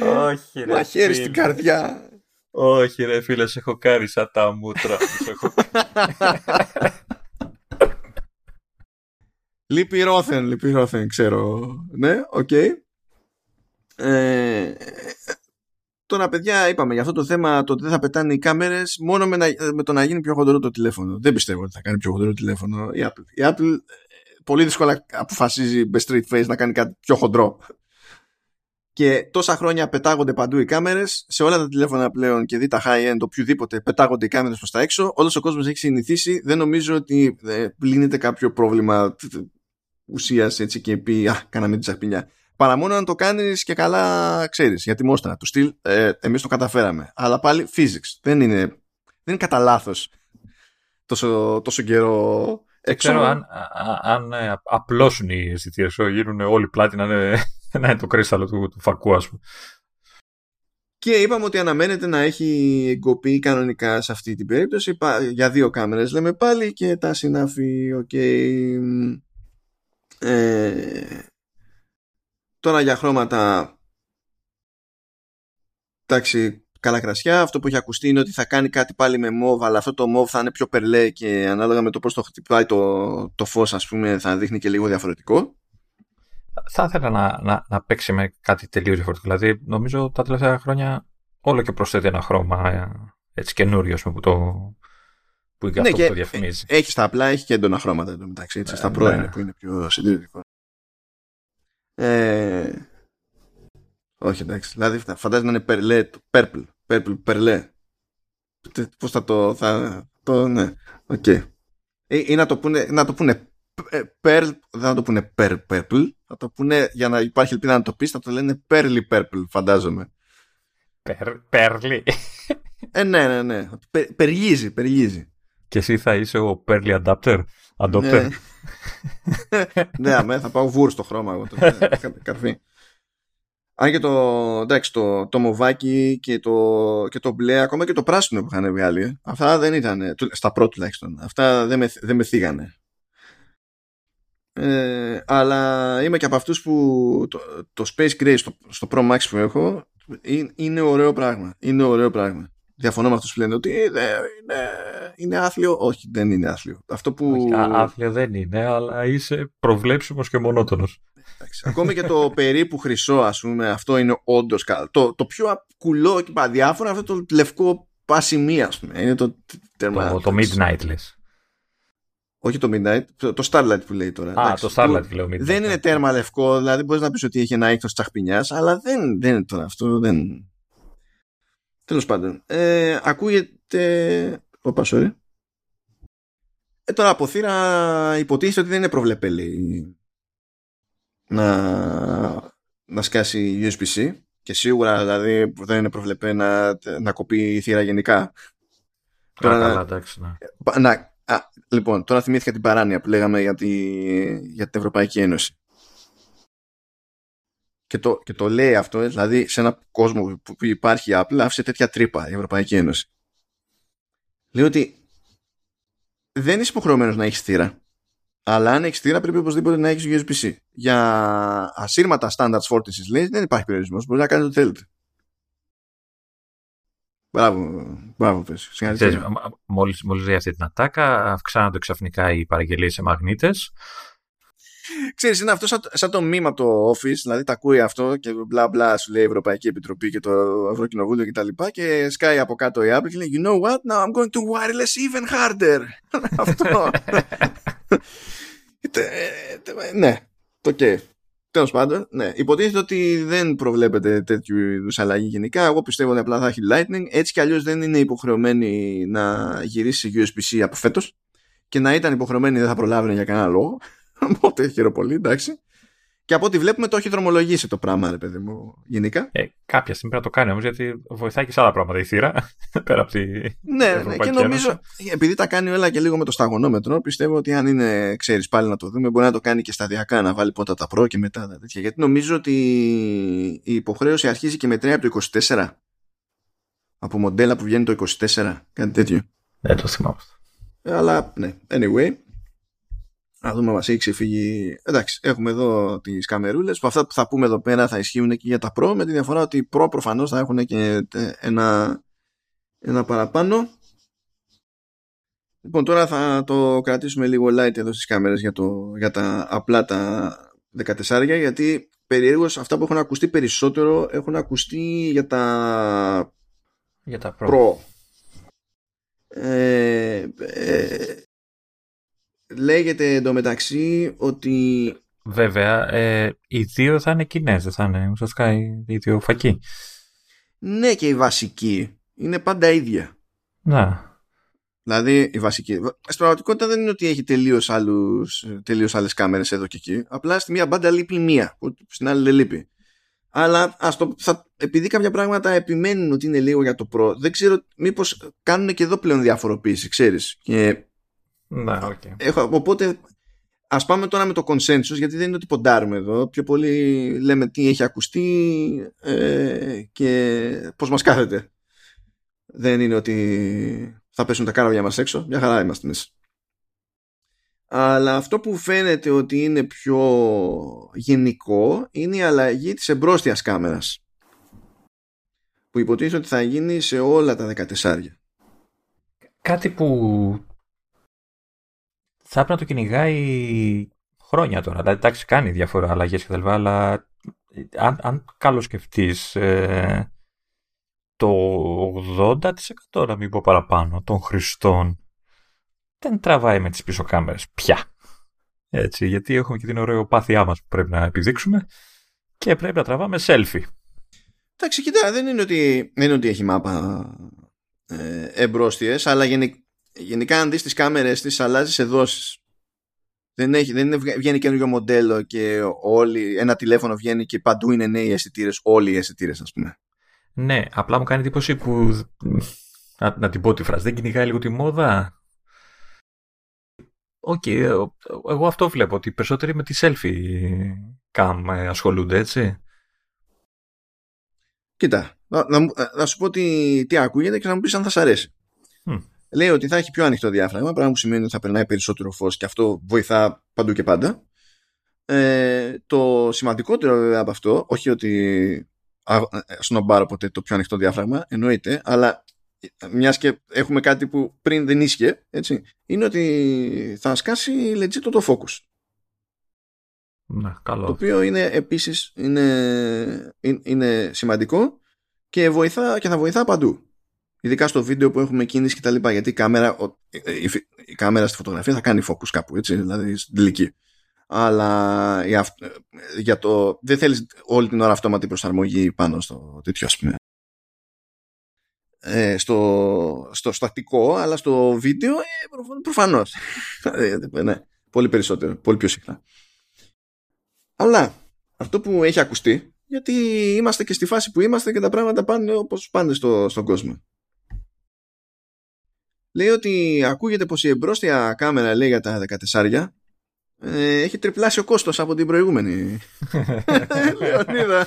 [SPEAKER 2] Όχι ρε
[SPEAKER 1] Μαχαίρι στην καρδιά
[SPEAKER 2] όχι ρε φίλε, σε έχω κάρει σαν τα μούτρα.
[SPEAKER 1] Λείπει ρόθεν, λείπει ρόθεν, ξέρω. Ναι, οκ. Okay. Ε, τώρα παιδιά είπαμε για αυτό το θέμα το ότι δεν θα πετάνε οι κάμερες μόνο με, με το να γίνει πιο χοντρό το τηλέφωνο. Δεν πιστεύω ότι θα κάνει πιο χοντρό το τηλέφωνο η Apple. Η Apple ε, πολύ δύσκολα αποφασίζει με straight face να κάνει κάτι πιο χοντρό και τόσα χρόνια πετάγονται παντού οι κάμερες. Σε όλα τα τηλέφωνα πλέον και δει τα high-end, οποιοδήποτε πετάγονται οι κάμερες προς τα έξω. Όλος ο κόσμος έχει συνηθίσει. Δεν νομίζω ότι ε, λύνεται κάποιο πρόβλημα ουσίας έτσι και πει Α, κάναμε την τσαχπινιά. Παρά μόνο να το κάνεις και καλά ξέρεις. Γιατί μόστρα του στυλ, ε, εμείς το καταφέραμε. Αλλά πάλι physics. Δεν είναι, δεν είναι κατά λάθος τόσο, τόσο καιρό
[SPEAKER 2] έξω. Ξέρω αν, αν, αν απλώσουν οι αισθητήρε, γίνουν όλοι πλάτη να είναι να είναι το κρίσταλο του, του φακού, ας πούμε.
[SPEAKER 1] Και είπαμε ότι αναμένεται να έχει εγκοπεί κανονικά σε αυτή την περίπτωση για δύο κάμερες λέμε πάλι και τα συνάφη okay. ε, τώρα για χρώματα εντάξει καλά κρασιά αυτό που έχει ακουστεί είναι ότι θα κάνει κάτι πάλι με μόβ αλλά αυτό το μόβ θα είναι πιο περλέ και ανάλογα με το πώς το χτυπάει το, το φως ας πούμε θα δείχνει και λίγο διαφορετικό
[SPEAKER 2] θα ήθελα να, να, να παίξει με κάτι τελείως διαφορετικό. Δηλαδή, νομίζω τα τελευταία χρόνια όλο και προσθέτει ένα χρώμα ε, έτσι καινούριο που το. που ναι, αυτό και το διαφημίζει.
[SPEAKER 1] Έχει τα απλά, έχει και έντονα χρώματα εδώ μεταξύ. Έτσι, ε, στα Pro ναι. που είναι πιο συντηρητικό. Ε, όχι εντάξει. Δηλαδή φαντάζομαι να είναι περλέ, purple, purple, περλέ. Πώς θα το. Θα, το ναι, ok. Okay. Ή, ή να το πούνε, να το πούνε Pearl, δεν θα το πούνε Pearl Purple, θα το πούνε για να υπάρχει ελπίδα να το πεις, θα το λένε Pearly Purple, φαντάζομαι.
[SPEAKER 2] Pearly.
[SPEAKER 1] Ε, ναι, ναι, ναι. Περιγίζει, περιγίζει.
[SPEAKER 2] Και εσύ θα είσαι ο Pearly Adapter, Adopter.
[SPEAKER 1] ναι, αμέ, θα πάω βούρ στο χρώμα εγώ. Καρφί. Αν και το, εντάξει, το, το μοβάκι και το, και το μπλε, ακόμα και το πράσινο που είχαν βγάλει, αυτά δεν ήταν, στα πρώτα τουλάχιστον, αυτά δεν με, δεν με θίγανε. Ε, αλλά είμαι και από αυτούς που το, το Space Gray στο, στο Pro Max που έχω είναι, ωραίο πράγμα. Είναι ωραίο πράγμα. Διαφωνώ με αυτούς που λένε ότι είναι, είναι, είναι άθλιο. Όχι, δεν είναι άθλιο. Αυτό που... Όχι,
[SPEAKER 2] άθλιο δεν είναι, αλλά είσαι προβλέψιμος και μονότονος.
[SPEAKER 1] Ακόμη και το περίπου χρυσό, ας πούμε, αυτό είναι όντως καλό. Το, το πιο κουλό και διάφορα αυτό το λευκό πασιμί, ας πούμε. Είναι το,
[SPEAKER 2] το, το midnight, λες.
[SPEAKER 1] Όχι το Midnight, το Starlight που λέει τώρα.
[SPEAKER 2] Α, το Starlight που λέω Midnight.
[SPEAKER 1] Δεν είναι τέρμα λευκό, δηλαδή μπορείς να πεις ότι έχει ένα ήχο τσαχπινιάς, αλλά δεν, δεν είναι τώρα αυτό. Δεν... Τέλος πάντων. Ε, ακούγεται. Ωπα, sorry. Ε, τώρα από θύρα υποτίθεται ότι δεν είναι προβλεπέλη να, να σκάσει USB-C και σίγουρα δηλαδή δεν είναι προβλεπέ να, να κοπεί η θύρα γενικά.
[SPEAKER 2] Τώρα, καλά, εντάξει, ναι.
[SPEAKER 1] να, α, λοιπόν, τώρα θυμήθηκα την παράνοια που λέγαμε για, τη, για την Ευρωπαϊκή Ένωση. Και το, και το λέει αυτό, δηλαδή σε ένα κόσμο που υπάρχει απλά άφησε τέτοια τρύπα η Ευρωπαϊκή Ένωση. Λέει ότι δεν είσαι υποχρεωμένος να έχεις θύρα. Αλλά αν έχεις θύρα, πρέπει οπωσδήποτε να έχεις USB-C. Για ασύρματα standards φόρτισης, λέει, δεν υπάρχει περιορισμός. Μπορείς να κάνεις ό,τι θέλετε. Μπράβο, μπράβο, πες.
[SPEAKER 2] Μόλις, μόλις αυτή την ατάκα, αυξάνονται ξαφνικά οι παραγγελίες σε μαγνήτες.
[SPEAKER 1] Ξέρεις, είναι αυτό σαν, σαν το μήμα από το Office, δηλαδή τα ακούει αυτό και μπλα μπλα σου λέει η Ευρωπαϊκή Επιτροπή και το Ευρωκοινοβούλιο και τα λοιπά και σκάει από κάτω η Apple και λέει You know what, now I'm going to wireless even harder. αυτό. ναι, το και. Τέλος πάντων, ναι. Υποτίθεται ότι δεν προβλέπεται τέτοιου είδους αλλαγή γενικά. Εγώ πιστεύω ότι απλά θα έχει Lightning. Έτσι κι αλλιώς δεν είναι υποχρεωμένη να γυρίσει USB-C από φέτος. Και να ήταν υποχρεωμένη δεν θα προλάβαινε για κανένα λόγο. Οπότε χαίρομαι πολύ, εντάξει. Και από ό,τι βλέπουμε το έχει δρομολογήσει το πράγμα, ρε παιδί μου, γενικά.
[SPEAKER 2] Ε, κάποια στιγμή πρέπει να το κάνει όμως, γιατί βοηθάει και σε άλλα πράγματα η θύρα. πέρα από τη.
[SPEAKER 1] Ναι, ναι, και νομίζω, επειδή τα κάνει όλα και λίγο με το σταγονόμετρο, πιστεύω ότι αν είναι, ξέρεις, πάλι να το δούμε, μπορεί να το κάνει και σταδιακά, να βάλει πρώτα τα προ και μετά τα τέτοια. Γιατί νομίζω ότι η υποχρέωση αρχίζει και μετράει από το 24. Από μοντέλα που βγαίνει το 24, κάτι τέτοιο.
[SPEAKER 2] Δεν το θυμάμαι.
[SPEAKER 1] Ε, αλλά, ναι, anyway. Να δούμε μας έχει ξεφύγει. Εντάξει, έχουμε εδώ τις καμερούλες που αυτά που θα πούμε εδώ πέρα θα ισχύουν και για τα Pro με τη διαφορά ότι οι Pro προφανώς θα έχουν και ένα, ένα παραπάνω. Λοιπόν, τώρα θα το κρατήσουμε λίγο light εδώ στις κάμερες για, το, για τα απλά τα 14 γιατί περιέργως αυτά που έχουν ακουστεί περισσότερο έχουν ακουστεί για τα,
[SPEAKER 2] για τα Pro. Pro. Ε,
[SPEAKER 1] ε, λέγεται εντωμεταξύ ότι.
[SPEAKER 2] Βέβαια, ε, οι δύο θα είναι κοινέ, δεν θα είναι ουσιαστικά οι δύο φακοί.
[SPEAKER 1] Ναι, και η βασική είναι πάντα ίδια.
[SPEAKER 2] Να.
[SPEAKER 1] Δηλαδή η βασική. Στην πραγματικότητα δεν είναι ότι έχει τελείως τελείως άλλες κάμερες εδώ και εκεί. Απλά στη μία μπάντα λείπει μία, που στην άλλη δεν λείπει. Αλλά ας το, θα, επειδή κάποια πράγματα επιμένουν ότι είναι λίγο για το Pro, δεν ξέρω μήπως κάνουν και εδώ πλέον διαφοροποίηση, ξέρεις. Και
[SPEAKER 2] ναι, okay.
[SPEAKER 1] Έχω, οπότε ας πάμε τώρα με το consensus γιατί δεν είναι ότι ποντάρουμε εδώ. Πιο πολύ λέμε τι έχει ακουστεί ε, και πώς μας κάθεται. Δεν είναι ότι θα πέσουν τα κάραβια μας έξω. Μια χαρά είμαστε εμείς. Αλλά αυτό που φαίνεται ότι είναι πιο γενικό είναι η αλλαγή της εμπρόστιας κάμερας που υποτίθεται ότι θα γίνει σε όλα τα 14
[SPEAKER 2] Κάτι που θα έπρεπε να το κυνηγάει χρόνια τώρα. Δηλαδή, εντάξει, κάνει διάφορα αλλαγές και τα αλλά αν, αν καλώ σκεφτεί, ε, το 80% να μην πω παραπάνω των χρηστών δεν τραβάει με τις πίσω κάμερες πια. Έτσι, γιατί έχουμε και την ωραιοπάθειά μας που πρέπει να επιδείξουμε και πρέπει να τραβάμε selfie.
[SPEAKER 1] Εντάξει, κοιτά, δεν είναι ότι, δεν είναι ότι έχει μάπα ε, εμπρόστιες, αλλά γενικά γενικά αν δεις τις κάμερες τις αλλάζεις σε δόσεις. Δεν, έχει, δεν είναι, βγαίνει καινούργιο μοντέλο και όλοι, ένα τηλέφωνο βγαίνει και παντού είναι νέοι αισθητήρες, όλοι οι αισθητήρες, ας πούμε.
[SPEAKER 2] Ναι, απλά μου κάνει εντύπωση που. Να, να την πω τη φράση, δεν κυνηγάει λίγο τη μόδα. Ok, okay, εγώ αυτό βλέπω, ότι οι περισσότεροι με τη selfie cam ε, ασχολούνται, έτσι.
[SPEAKER 1] Κοίτα, να, να, να σου πω τι, τι ακούγεται και να μου πεις αν θα σ' αρέσει λέει ότι θα έχει πιο ανοιχτό διάφραγμα, πράγμα που σημαίνει ότι θα περνάει περισσότερο φως και αυτό βοηθά παντού και πάντα. Ε, το σημαντικότερο βέβαια από αυτό, όχι ότι σνομπάρω ποτέ το πιο ανοιχτό διάφραγμα, εννοείται, αλλά μιας και έχουμε κάτι που πριν δεν ίσχυε, έτσι, είναι ότι θα σκάσει legit το focus.
[SPEAKER 2] Ναι, καλό.
[SPEAKER 1] Το οποίο είναι επίσης είναι, είναι σημαντικό και, βοηθά, και θα βοηθά παντού ειδικά στο βίντεο που έχουμε κίνηση και τα λοιπά, γιατί η κάμερα, η, η κάμερα στη φωτογραφία θα κάνει focus κάπου, έτσι, δηλαδή στην τελική. Αλλά για το, δεν θέλεις όλη την ώρα αυτόματη προσαρμογή πάνω στο τέτοιο, ας πούμε. ε, στο, στο στατικό, αλλά στο βίντεο ε, προφανώς. Ε, ναι, πολύ περισσότερο, πολύ πιο συχνά. Αλλά αυτό που έχει ακουστεί, γιατί είμαστε και στη φάση που είμαστε και τα πράγματα πάνε όπως πάνε στο, στον κόσμο. Λέει ότι ακούγεται πως η εμπρόστια κάμερα λέει για τα 14 ε, έχει τριπλάσει ο κόστος από την προηγούμενη. Λεωνίδα.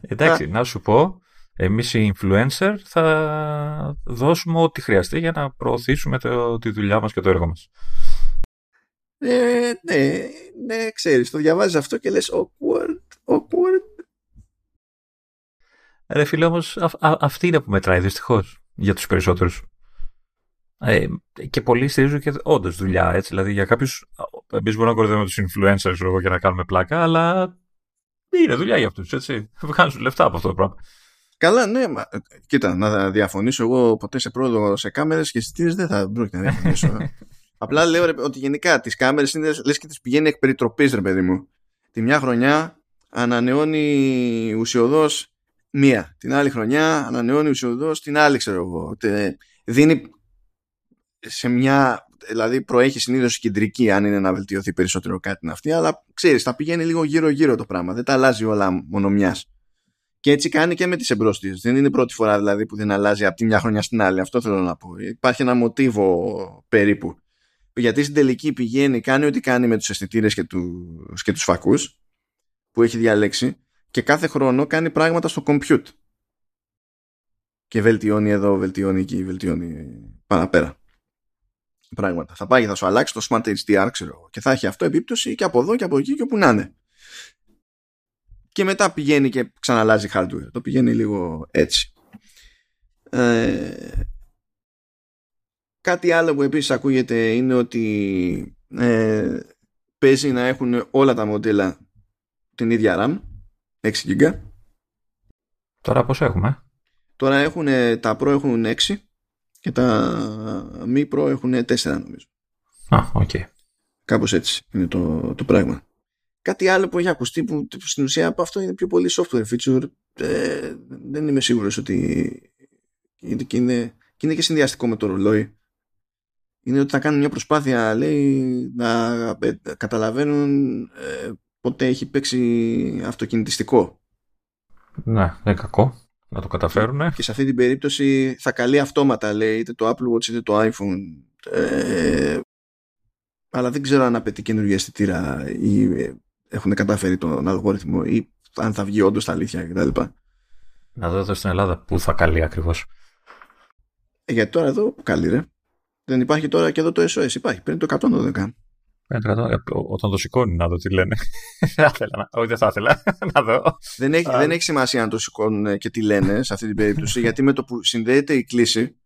[SPEAKER 2] Εντάξει, να σου πω, εμείς οι influencer θα δώσουμε ό,τι χρειαστεί για να προωθήσουμε το, τη δουλειά μας και το έργο μας.
[SPEAKER 1] Ε, ναι, ναι, ξέρεις, το διαβάζεις αυτό και λες awkward, awkward.
[SPEAKER 2] Ρε φίλε, όμως αυτή είναι που μετράει δυστυχώς για τους περισσότερους. Ε, και πολλοί στηρίζουν και όντως δουλειά. Έτσι. Δηλαδή για κάποιους. Εμείς μπορούμε να κορδεύουμε τους influencers ξέρω, για να κάνουμε πλάκα, αλλά είναι δουλειά για αυτούς. Βγάζουν λεφτά από αυτό το πράγμα.
[SPEAKER 1] Καλά, ναι. Μα, κοίτα, να διαφωνήσω εγώ ποτέ σε πρόοδο σε κάμερες και αισθητήρε δεν θα πρόκειται να διαφωνήσω. Απλά λέω ρε, ότι γενικά τις κάμερες είναι λες και τις πηγαίνει εκ περιτροπής, ρε παιδί μου. Τη μια χρονιά ανανεώνει ουσιοδός μία. Την άλλη χρονιά ανανεώνει ουσιοδός την άλλη, ξέρω εγώ. Δίνει σε μια. Δηλαδή προέχει συνήθως η κεντρική, αν είναι να βελτιωθεί περισσότερο κάτι είναι αυτή, αλλά ξέρεις, θα πηγαίνει λίγο γύρω-γύρω το πράγμα. Δεν τα αλλάζει όλα μόνο μιας. Και έτσι κάνει και με τις εμπρόστιες. Δεν είναι η πρώτη φορά δηλαδή που δεν αλλάζει από τη μια χρονιά στην άλλη. Αυτό θέλω να πω. Υπάρχει ένα μοτίβο περίπου. Γιατί στην τελική πηγαίνει, κάνει ό,τι κάνει με τους αισθητήρες και τους και τους φακούς που έχει διαλέξει και κάθε χρόνο κάνει πράγματα στο compute. Και βελτιώνει εδώ, βελτιώνει εκεί, βελτιώνει παραπέρα πράγματα. Θα πάει και θα σου αλλάξει το Smart HDR, ξέρω και θα έχει αυτό επίπτωση και από εδώ και από εκεί και όπου να είναι. Και μετά πηγαίνει και ξαναλάζει hardware. Το πηγαίνει λίγο έτσι. Ε, κάτι άλλο που επίσης ακούγεται είναι ότι ε, παίζει να έχουν όλα τα μοντέλα την ίδια RAM 6 GB
[SPEAKER 2] Τώρα πώς έχουμε;
[SPEAKER 1] Τώρα έχουν, τα Pro έχουν 6 και τα μη Pro έχουν 4 νομίζω.
[SPEAKER 2] Α, ok. Okay.
[SPEAKER 1] Κάπως έτσι είναι το, το πράγμα. Κάτι άλλο που έχει ακουστεί που στην ουσία από αυτό είναι πιο πολύ software feature ε, δεν είμαι σίγουρος ότι είναι και, είναι, και είναι και συνδυαστικό με το ρολόι είναι ότι θα κάνουν μια προσπάθεια λέει να ε, καταλαβαίνουν ε, πότε έχει παίξει αυτοκινητιστικό
[SPEAKER 2] ναι, δεν κακό να το καταφέρουν.
[SPEAKER 1] Και σε αυτή την περίπτωση θα καλεί αυτόματα, λέει, είτε το Apple Watch είτε το iPhone. Ε, αλλά δεν ξέρω αν απαιτεί καινούργια αισθητήρα ή ε, έχουν καταφέρει τον αλγόριθμο ή αν θα βγει όντως τα αλήθεια κτλ.
[SPEAKER 2] Να δω εδώ στην Ελλάδα πού θα καλεί ακριβώς.
[SPEAKER 1] Ε, γιατί τώρα εδώ που καλεί, ρε. Δεν υπάρχει τώρα και εδώ το SOS. Υπάρχει. Παίρνει το 112.
[SPEAKER 2] Ε, όταν το σηκώνει να δω τι λένε. θα ήθελα όχι, δεν θα ήθελα να δω.
[SPEAKER 1] Δεν έχει, δεν έχει σημασία αν το σηκώνουν και τι λένε σε αυτή την περίπτωση, γιατί με το που συνδέεται η κλίση,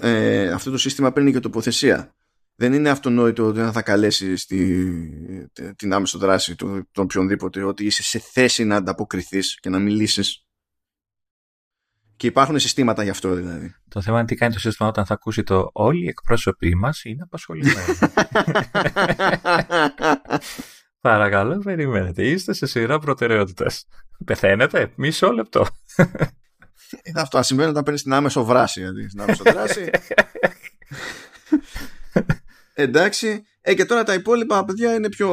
[SPEAKER 1] ε, αυτό το σύστημα παίρνει και τοποθεσία. Δεν είναι αυτονόητο ότι θα καλέσει στη, την άμεση δράση του, τον οποιονδήποτε, ότι είσαι σε θέση να ανταποκριθείς και να μιλήσεις και υπάρχουν συστήματα γι' αυτό δηλαδή.
[SPEAKER 2] Το θέμα είναι τι κάνει το σύστημα όταν θα ακούσει το Όλοι οι εκπρόσωποι μας είναι απασχολημένοι. Παρακαλώ, περιμένετε. Είστε σε σειρά προτεραιότητες. Πεθαίνετε, μισό λεπτό.
[SPEAKER 1] Ε, αυτό συμβαίνει όταν παίρνεις την άμεσο βράση. Δηλαδή, στην άμεσο βράση. Εντάξει, ε, και τώρα τα υπόλοιπα παιδιά είναι πιο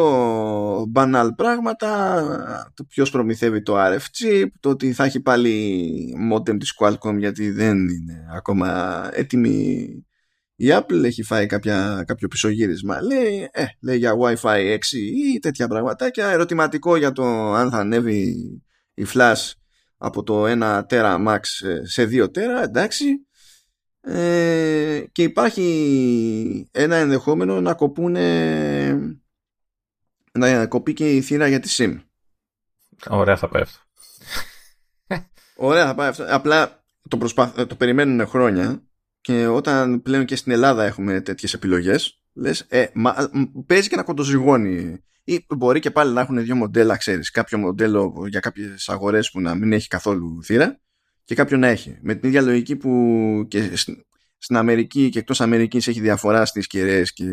[SPEAKER 1] banal πράγματα. Το ποιος προμηθεύει το RF chip, το ότι θα έχει πάλι modem της Qualcomm γιατί δεν είναι ακόμα έτοιμη η Apple έχει φάει κάποια, κάποιο πισωγύρισμα. Λέει, ε, λέει για Wi-Fi 6 ή τέτοια πραγματάκια. Ερωτηματικό για το αν θα ανέβει η flash από το 1 τέρα max σε 2 τέρα. Εντάξει. Ε, και υπάρχει ένα ενδεχόμενο να κοπούνε να κοπεί και η θύρα για τη SIM.
[SPEAKER 2] Ωραία θα πάει αυτό.
[SPEAKER 1] Ωραία θα πάει αυτό. Απλά το, προσπαθ... το περιμένουν χρόνια και όταν πλέον και στην Ελλάδα έχουμε τέτοιες επιλογές λες, ε, μα, παίζει και να κοντοζυγώνει ή μπορεί και πάλι να έχουν δύο μοντέλα, ξέρεις, κάποιο μοντέλο για κάποιες αγορές που να μην έχει καθόλου θύρα και κάποιο να έχει. Με την ίδια λογική που και στην Αμερική και εκτός Αμερικής έχει διαφορά στις κεραίες και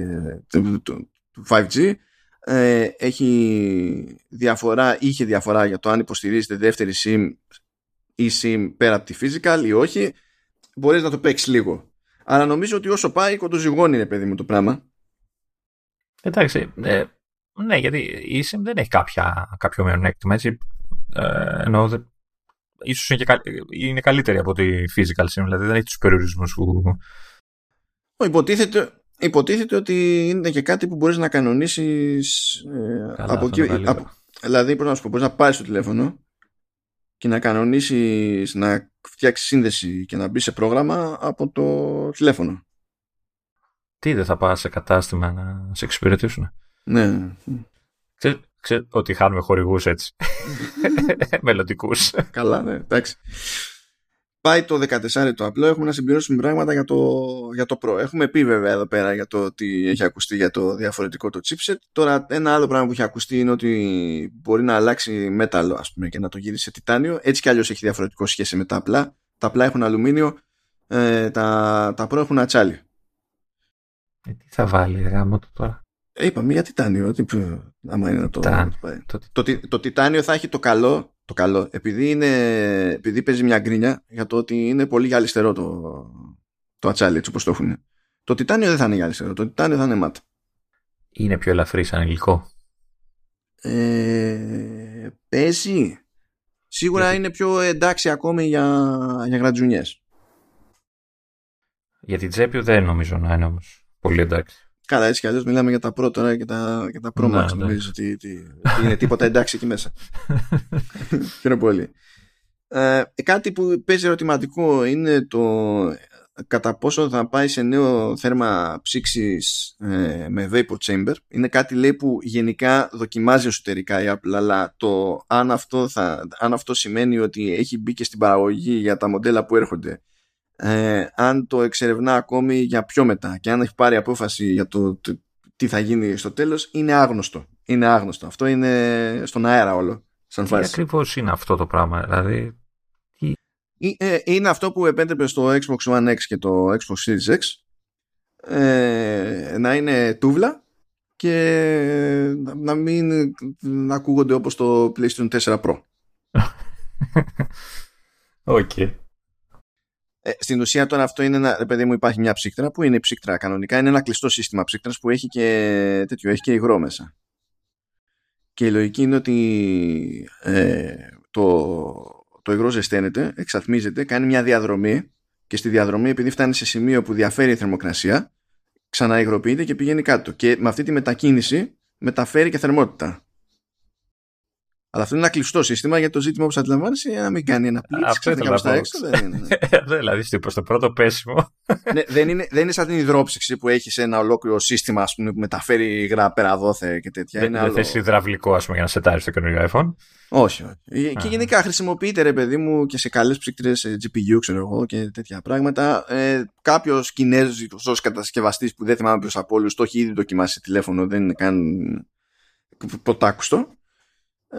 [SPEAKER 1] του 5G ε, έχει διαφορά, είχε διαφορά για το αν υποστηρίζεται δεύτερη SIM ή SIM πέρα από τη physical ή όχι μπορείς να το παίξεις λίγο. Αλλά νομίζω ότι όσο πάει κοντοζυγώνει είναι παιδί μου το πράγμα.
[SPEAKER 2] Εντάξει, ε, ναι, γιατί η eSIM δεν έχει κάποια, κάποιο μειονέκτημα, έτσι. Ε, εννοώ, δε, ίσως είναι, και είναι καλύτερη από τη physical SIM, δηλαδή δεν έχει τους περιορισμούς που...
[SPEAKER 1] Υποτίθεται, υποτίθεται ότι είναι και κάτι που μπορείς να κανονίσεις ε, από εκεί. Από, δηλαδή, πώς να σου πω, μπορείς να πάρεις το τηλέφωνο και να κανονίσεις να φτιάξεις σύνδεση και να μπεις σε πρόγραμμα από το τηλέφωνο.
[SPEAKER 2] Τι δεν θα πας σε κατάστημα να σε εξυπηρετήσουν;
[SPEAKER 1] Ναι.
[SPEAKER 2] Ξέρω ότι χάνουμε χορηγούς έτσι. Μελλοντικούς.
[SPEAKER 1] Καλά, ναι, εντάξει. Πάει το 14 το απλό, έχουμε να συμπληρώσουμε πράγματα για το, για το Pro. Έχουμε πει βέβαια εδώ πέρα για το ότι έχει ακουστεί για το διαφορετικό το chipset. Τώρα ένα άλλο πράγμα που έχει ακουστεί είναι ότι μπορεί να αλλάξει μέταλλο ας πούμε και να το γυρίσει σε τιτάνιο. Έτσι κι αλλιώς έχει διαφορετικό σχέση με τα απλά. Τα απλά έχουν αλουμίνιο, ε, τα, τα Pro έχουν ατσάλι.
[SPEAKER 2] Ε, τι θα βάλει γάμο το τώρα;
[SPEAKER 1] Ε, είπαμε για τιτάνιο. Τι, άμα είναι το, το, το, το, τιτάνιο θα έχει το καλό, το καλό επειδή, είναι, επειδή παίζει μια γκρίνια για το ότι είναι πολύ γυαλιστερό το, το ατσάλι έτσι όπως το έχουν. Το τιτάνιο δεν θα είναι γυαλιστερό, το τιτάνιο θα είναι μάτ.
[SPEAKER 2] Είναι πιο ελαφρύ σαν υλικό.
[SPEAKER 1] Ε, παίζει. Σίγουρα είναι πιο εντάξει ακόμη για, για γρατζουνιές.
[SPEAKER 2] Για την τσέπη δεν νομίζω να είναι όμως πολύ εντάξει.
[SPEAKER 1] Καλά, έτσι κι αλλιώς μιλάμε για τα Pro τώρα και τα, και τα Pro Max. Ναι, Νομίζω ότι, είναι τίποτα εντάξει εκεί μέσα. Χαίρομαι πολύ. Ε, κάτι που παίζει ερωτηματικό είναι το κατά πόσο θα πάει σε νέο θέρμα ψήξης ε, με vapor chamber. Είναι κάτι λέει που γενικά δοκιμάζει εσωτερικά η Apple, αλλά το αν αυτό, θα, αν αυτό σημαίνει ότι έχει μπει και στην παραγωγή για τα μοντέλα που έρχονται ε, αν το εξερευνά ακόμη για πιο μετά και αν έχει πάρει απόφαση για το τι θα γίνει στο τέλος είναι άγνωστο. Είναι άγνωστο. Αυτό είναι στον αέρα όλο. Σαν
[SPEAKER 2] τι ακριβώς είναι αυτό το πράγμα. Δηλαδή...
[SPEAKER 1] Ε, είναι αυτό που επέτρεπε στο Xbox One X και το Xbox Series X ε, να είναι τούβλα και να μην να ακούγονται όπως το PlayStation 4 Pro.
[SPEAKER 2] Ok. okay.
[SPEAKER 1] Ε, στην ουσία τώρα αυτό είναι ένα, παιδί μου υπάρχει μια ψύκτρα που είναι ψύκτρα κανονικά, είναι ένα κλειστό σύστημα ψύκτρας που έχει και τέτοιο, έχει και υγρό μέσα. Και η λογική είναι ότι ε, το, το υγρό ζεσταίνεται, εξαθμίζεται, κάνει μια διαδρομή και στη διαδρομή επειδή φτάνει σε σημείο που διαφέρει η θερμοκρασία ξαναυγροποιείται και πηγαίνει κάτω και με αυτή τη μετακίνηση μεταφέρει και θερμότητα. Αλλά αυτό είναι ένα κλειστό σύστημα για το ζήτημα που αντιλαμβάνει είναι να μην κάνει ένα πλήξη ξαφνικά προ τα έξω. Δεν είναι.
[SPEAKER 2] Ναι. δηλαδή, προ το πρώτο πέσιμο.
[SPEAKER 1] ναι, δεν, είναι, δεν είναι σαν την υδρόψυξη που έχει ένα ολόκληρο σύστημα ας πούμε, που μεταφέρει υγρά πέρα δόθε και τέτοια.
[SPEAKER 2] Δεν, δεν θες υδραυλικό ας πούμε, για να σετάρει το καινούργιο iPhone.
[SPEAKER 1] Όχι, όχι. Και γενικά χρησιμοποιείται ρε παιδί μου και σε καλέ ψύκτρε GPU, ξέρω εγώ και τέτοια πράγματα. Ε, Κάποιο Κινέζο ω κατασκευαστή που δεν θυμάμαι ποιο από όλου το έχει ήδη δοκιμάσει σε τηλέφωνο, δεν είναι καν ποτάκουστο.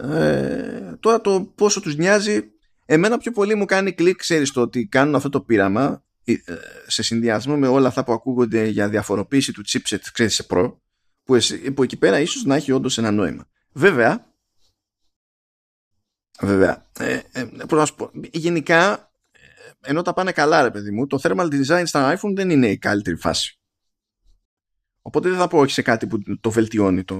[SPEAKER 1] Ε, τώρα το πόσο τους νοιάζει εμένα πιο πολύ μου κάνει κλικ ξέρεις το ότι κάνουν αυτό το πείραμα ε, σε συνδυασμό με όλα αυτά που ακούγονται για διαφοροποίηση του chipset ξέρεις σε Pro που, εσύ, που εκεί πέρα ίσως να έχει όντως ένα νόημα. Βέβαια βέβαια ε, ε, να σου πω, γενικά ε, ενώ τα πάνε καλά ρε παιδί μου το thermal design στα iPhone δεν είναι η καλύτερη φάση Οπότε δεν θα πω όχι σε κάτι που το βελτιώνει το,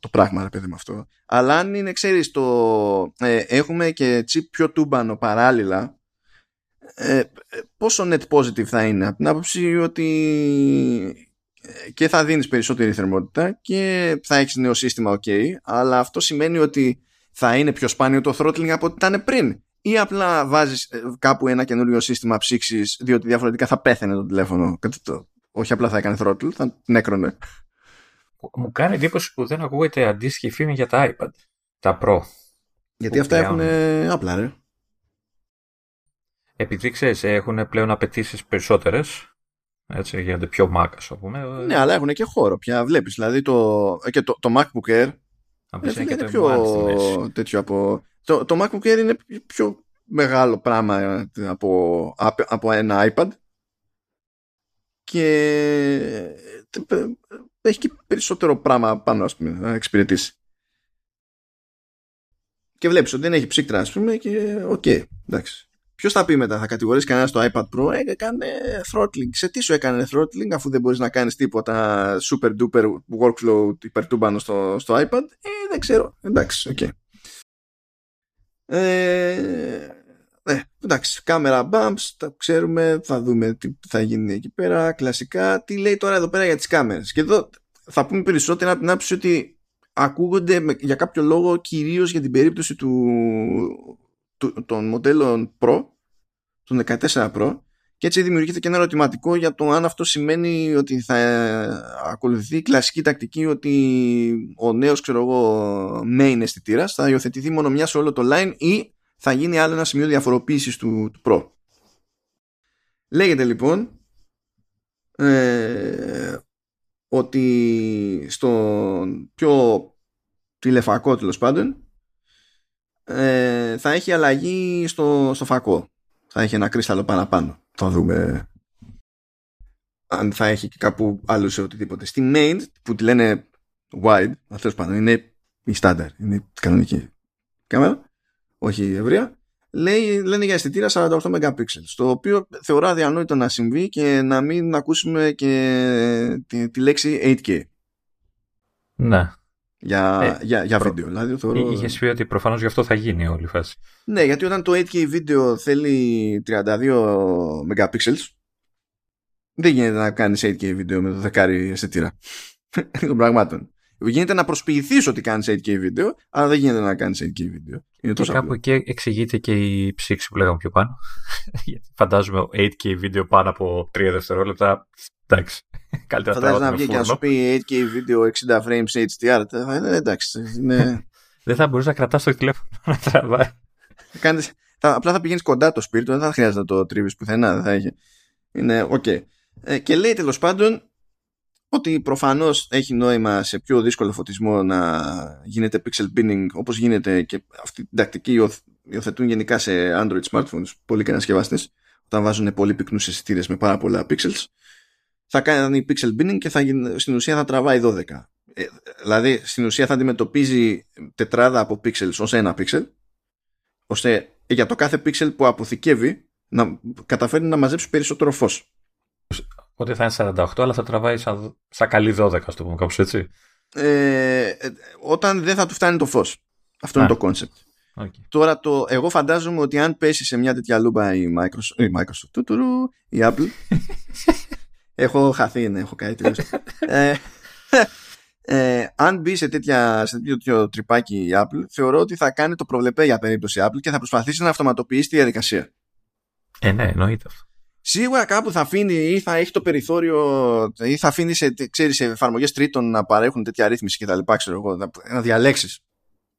[SPEAKER 1] το πράγμα, ρε παιδί με αυτό. Αλλά αν είναι, ξέρεις, το, ε, έχουμε και chip πιο τούμπανο παράλληλα, ε, πόσο net positive θα είναι; Από την άποψη ότι ε, και θα δίνεις περισσότερη θερμότητα και θα έχεις νέο σύστημα ok, αλλά αυτό σημαίνει ότι θα είναι πιο σπάνιο το throttling από ό,τι ήταν πριν. Ή απλά βάζεις ε, κάπου ένα καινούριο σύστημα ψήξης διότι διαφορετικά θα πέθαινε το τηλέφωνο. Το, όχι απλά θα έκανε throttle, θα την έκρονε.
[SPEAKER 2] Μου κάνει εντύπωση που δεν ακούγεται αντίστοιχη φήμη για τα iPad. Τα Pro.
[SPEAKER 1] Γιατί αυτά έχουν απλά, ρε.
[SPEAKER 2] Επειδή ξέρεις, έχουν πλέον απαιτήσεις περισσότερες. Έτσι, γίνονται πιο Mac, ας πούμε.
[SPEAKER 1] Ναι, αλλά έχουν και χώρο πια. Βλέπεις. Δηλαδή το, και το, το MacBook Air.
[SPEAKER 2] είναι, είναι πιο
[SPEAKER 1] τέτοιο από. Το, το MacBook Air είναι πιο μεγάλο πράγμα από, από ένα iPad και ε, έχει και περισσότερο πράγμα πάνω ας πούμε, να εξυπηρετήσει. Και βλέπεις ότι δεν έχει ψύκτρα ας πούμε και OK, okay, εντάξει. Ποιος θα πει μετά, θα κατηγορήσει κανένας το iPad Pro, ε, έκανε throttling. Σε τι σου έκανε throttling, αφού δεν μπορείς να κάνεις τίποτα super duper workflow υπερτούμπανο στο, στο iPad; Ε, δεν ξέρω. Εντάξει, OK. Okay. Ε, ε, εντάξει, κάμερα bumps, τα ξέρουμε, θα δούμε τι θα γίνει εκεί πέρα, κλασικά. Τι λέει τώρα εδώ πέρα για τις κάμερες. Και εδώ θα πούμε περισσότερα από την άποψη ότι ακούγονται για κάποιο λόγο κυρίως για την περίπτωση του, του, των μοντέλων Pro, των 14 Pro, και έτσι δημιουργείται και ένα ερωτηματικό για το αν αυτό σημαίνει ότι θα ακολουθεί η κλασική τακτική ότι ο νέος ξέρω εγώ main αισθητήρας θα υιοθετηθεί μόνο μια σε όλο το line ή θα γίνει άλλο ένα σημείο διαφοροποίησης του, του Pro. Λέγεται λοιπόν ε, ότι στο πιο τηλεφακό τέλος πάντων ε, θα έχει αλλαγή στο, στο φακό. Θα έχει ένα κρύσταλλο παραπάνω. Θα δούμε αν θα έχει και κάπου άλλο σε οτιδήποτε. Στη main που τη λένε wide, αυτός πάνω είναι η standard, είναι η κανονική κάμερα, όχι η ευρεία. Λέει, λένε για αισθητήρα 48 MP το οποίο θεωρώ αδιανόητο να συμβεί και να μην ακούσουμε και τη, τη λέξη 8K.
[SPEAKER 2] Ναι.
[SPEAKER 1] Για, ε, για, για βίντεο. Δηλαδή, θεωρώ...
[SPEAKER 2] Είχες πει ότι προφανώς γι' αυτό θα γίνει όλη η φάση.
[SPEAKER 1] Ναι, γιατί όταν το 8K βίντεο θέλει 32 MP, δεν γίνεται να κάνεις 8K βίντεο με το δεκάρι αισθητήρα των πραγμάτων. Γίνεται να προσποιηθείς ότι κάνεις 8K βίντεο, αλλά δεν γίνεται να κάνεις 8K βίντεο.
[SPEAKER 2] Είναι τόσο και κάπου εκεί εξηγείται και η ψήξη που λέγαμε πιο πάνω. Γιατί φαντάζομαι 8K βίντεο πάνω από 3 δευτερόλεπτα. Εντάξει.
[SPEAKER 1] Καλύτερα Φαντάζομαι να βγει και να σου πει 8K βίντεο 60 frames HDR. Θα είναι εντάξει. Είναι...
[SPEAKER 2] δεν θα μπορούσε να κρατάς το τηλέφωνο να τραβάει.
[SPEAKER 1] Κάνεις, θα, απλά θα πηγαίνεις κοντά το σπίτι, δεν θα χρειάζεται να το τρίβεις πουθενά. Δεν θα έχει. Είναι OK. Okay. Ε, και λέει τέλος πάντων ότι προφανώς έχει νόημα σε πιο δύσκολο φωτισμό να γίνεται pixel binning όπως γίνεται και αυτή την τακτική υιοθετούν γενικά σε Android smartphones πολλοί κατασκευαστές όταν βάζουν πολύ πυκνούς αισθητήρες με πάρα πολλά pixels. Θα κάνει pixel binning και θα, στην ουσία θα τραβάει 12 ε, δηλαδή στην ουσία θα αντιμετωπίζει τετράδα από pixels ως ένα pixel ώστε για το κάθε pixel που αποθηκεύει να καταφέρει να μαζέψει περισσότερο φως
[SPEAKER 2] Οπότε θα είναι 48, αλλά θα τραβάει σαν, σαν καλή 12, ας το πούμε κάπως έτσι.
[SPEAKER 1] Ε, ε, όταν δεν θα του φτάνει το φως. Αυτό είναι το concept. Okay. Τώρα το, εγώ φαντάζομαι ότι αν πέσει σε μια τέτοια λούμπα η Microsoft, η, Microsoft, τουτουρου, η Apple έχω χαθεί, ναι, έχω κάτι ε, ε, αν μπει σε, τέτοια, σε τέτοιο τρυπάκι η Apple θεωρώ ότι θα κάνει το προβλεπέ για περίπτωση Apple και θα προσπαθήσει να αυτοματοποιήσει τη διαδικασία.
[SPEAKER 2] Ε, ναι, εννοείται αυτό
[SPEAKER 1] σίγουρα κάπου θα αφήνει ή θα έχει το περιθώριο ή θα αφήνει σε, ξέρεις, σε εφαρμογές τρίτων να παρέχουν τέτοια ρύθμιση και τα λοιπά, ξέρω εγώ, να, να διαλέξεις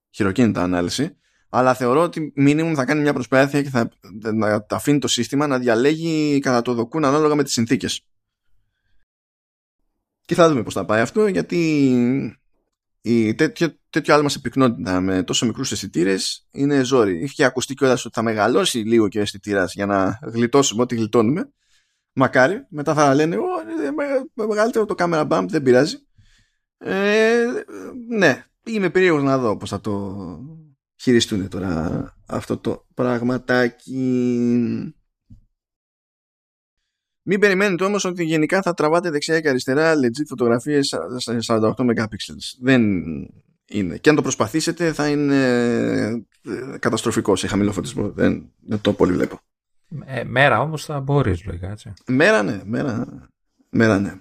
[SPEAKER 1] χειροκίνητα ανάλυση. Αλλά θεωρώ ότι μήνυμου θα κάνει μια προσπάθεια και θα να αφήνει το σύστημα να διαλέγει κατά το δοκούν ανάλογα με τις συνθήκες. Και θα δούμε πώς θα πάει αυτό, γιατί η τέτοιο, τέτοιο άλμα σε πυκνότητα με τόσο μικρούς αισθητήρες είναι ζόρι. Είχε ακουστεί κιόλας ότι θα μεγαλώσει λίγο και ο αισθητήρας για να γλιτώσουμε ό,τι γλιτώνουμε. Μακάρι. Μετά θα λένε Ω, με μεγαλύτερο το camera bump, δεν πειράζει. Ε, ναι, είμαι περίεργος να δω πώς θα το χειριστούν τώρα αυτό το πραγματάκι. Μην περιμένετε όμως ότι γενικά θα τραβάτε δεξιά και αριστερά legit φωτογραφίες σε 48 MP. Δεν είναι. Και αν το προσπαθήσετε θα είναι ε, καταστροφικό σε χαμηλό φωτισμό. Δεν, δεν το πολύ βλέπω.
[SPEAKER 2] Ε, μέρα όμως θα μπορείς λογικά έτσι.
[SPEAKER 1] Μέρα ναι. Μέρα, μέρα ναι.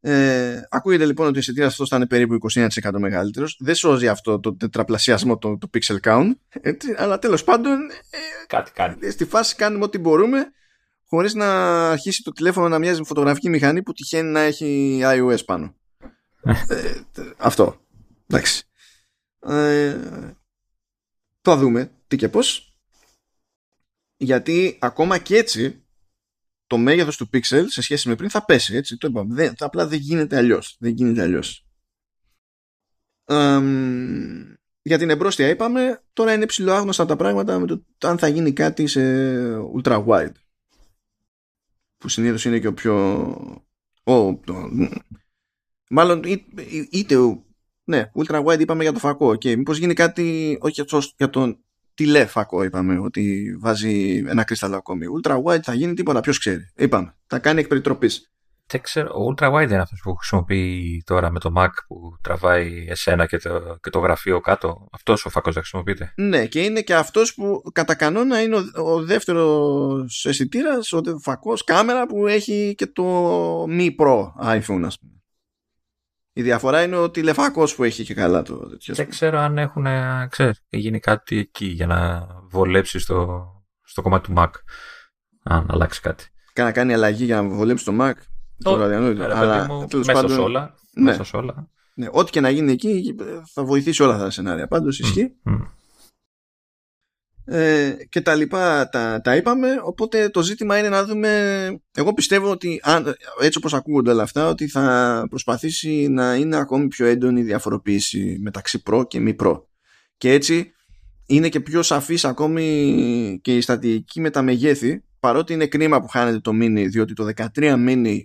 [SPEAKER 1] Ε, ακούγεται λοιπόν ότι ο αισθητήρα αυτός θα είναι περίπου 21% μεγαλύτερος. Δεν σώζει αυτό το τετραπλασιασμό του το pixel count. Έτσι, αλλά τέλος πάντων. Ε,
[SPEAKER 2] Κάτι κάνει.
[SPEAKER 1] Στη φάση κάνουμε ό,τι μπορούμε χωρίς να αρχίσει το τηλέφωνο να μοιάζει με φωτογραφική μηχανή που τυχαίνει να έχει iOS πάνω. ε, αυτό. Εντάξει. Ε, θα δούμε τι και πώς. Γιατί ακόμα και έτσι το μέγεθος του pixel σε σχέση με πριν θα πέσει. Έτσι, το είπαμε. Δεν, απλά δεν γίνεται αλλιώς. Δεν γίνεται αλλιώς. για την εμπρόστια είπαμε, τώρα είναι ψηλό άγνωστα τα πράγματα με το αν θα γίνει κάτι σε ultra wide που συνήθως είναι και ο πιο... Ο, το, μάλλον είτε, ναι, ultra wide είπαμε για το φακό. Okay. Μήπως γίνει κάτι όχι για, το, για τον τηλέφακο είπαμε ότι βάζει ένα κρυσταλλό ακόμη. Ultra wide θα γίνει τίποτα, ποιος ξέρει. Είπαμε, θα κάνει εκ περιτροπής.
[SPEAKER 2] Δεν ξέρω, ο Ultra Wide είναι αυτός που χρησιμοποιεί τώρα με το Mac που τραβάει εσένα και το, και το γραφείο κάτω. Αυτός ο φακό δεν χρησιμοποιείται.
[SPEAKER 1] Ναι, και είναι και αυτός που κατά κανόνα είναι ο, ο δεύτερος αισθητήρας, ο φακός κάμερα που έχει και το Mi Pro iPhone, ας πούμε. Η διαφορά είναι ο τηλεφάκος που έχει και καλά το τέτοιο.
[SPEAKER 2] Δεν ξέρω αν έχουν ξέρεις, γίνει κάτι εκεί για να βολέψει στο, στο κομμάτι του Mac. Αν αλλάξει κάτι.
[SPEAKER 1] Κάνα κάνει αλλαγή για να βολέψει το Mac. Το
[SPEAKER 2] αλλά μέσα πάντων, σε όλα. Ναι. Μέσα σε όλα.
[SPEAKER 1] Ναι, ό,τι και να γίνει εκεί θα βοηθήσει όλα αυτά τα σενάρια. Πάντως ισχύει. Ε, και τα λοιπά τα, τα είπαμε οπότε το ζήτημα είναι να δούμε εγώ πιστεύω ότι αν, έτσι όπως ακούγονται όλα αυτά ότι θα προσπαθήσει να είναι ακόμη πιο έντονη η διαφοροποίηση μεταξύ προ και μη προ και έτσι είναι και πιο σαφής ακόμη και η στατική με τα μεγέθη παρότι είναι κρίμα που χάνεται το mini διότι το 13 mini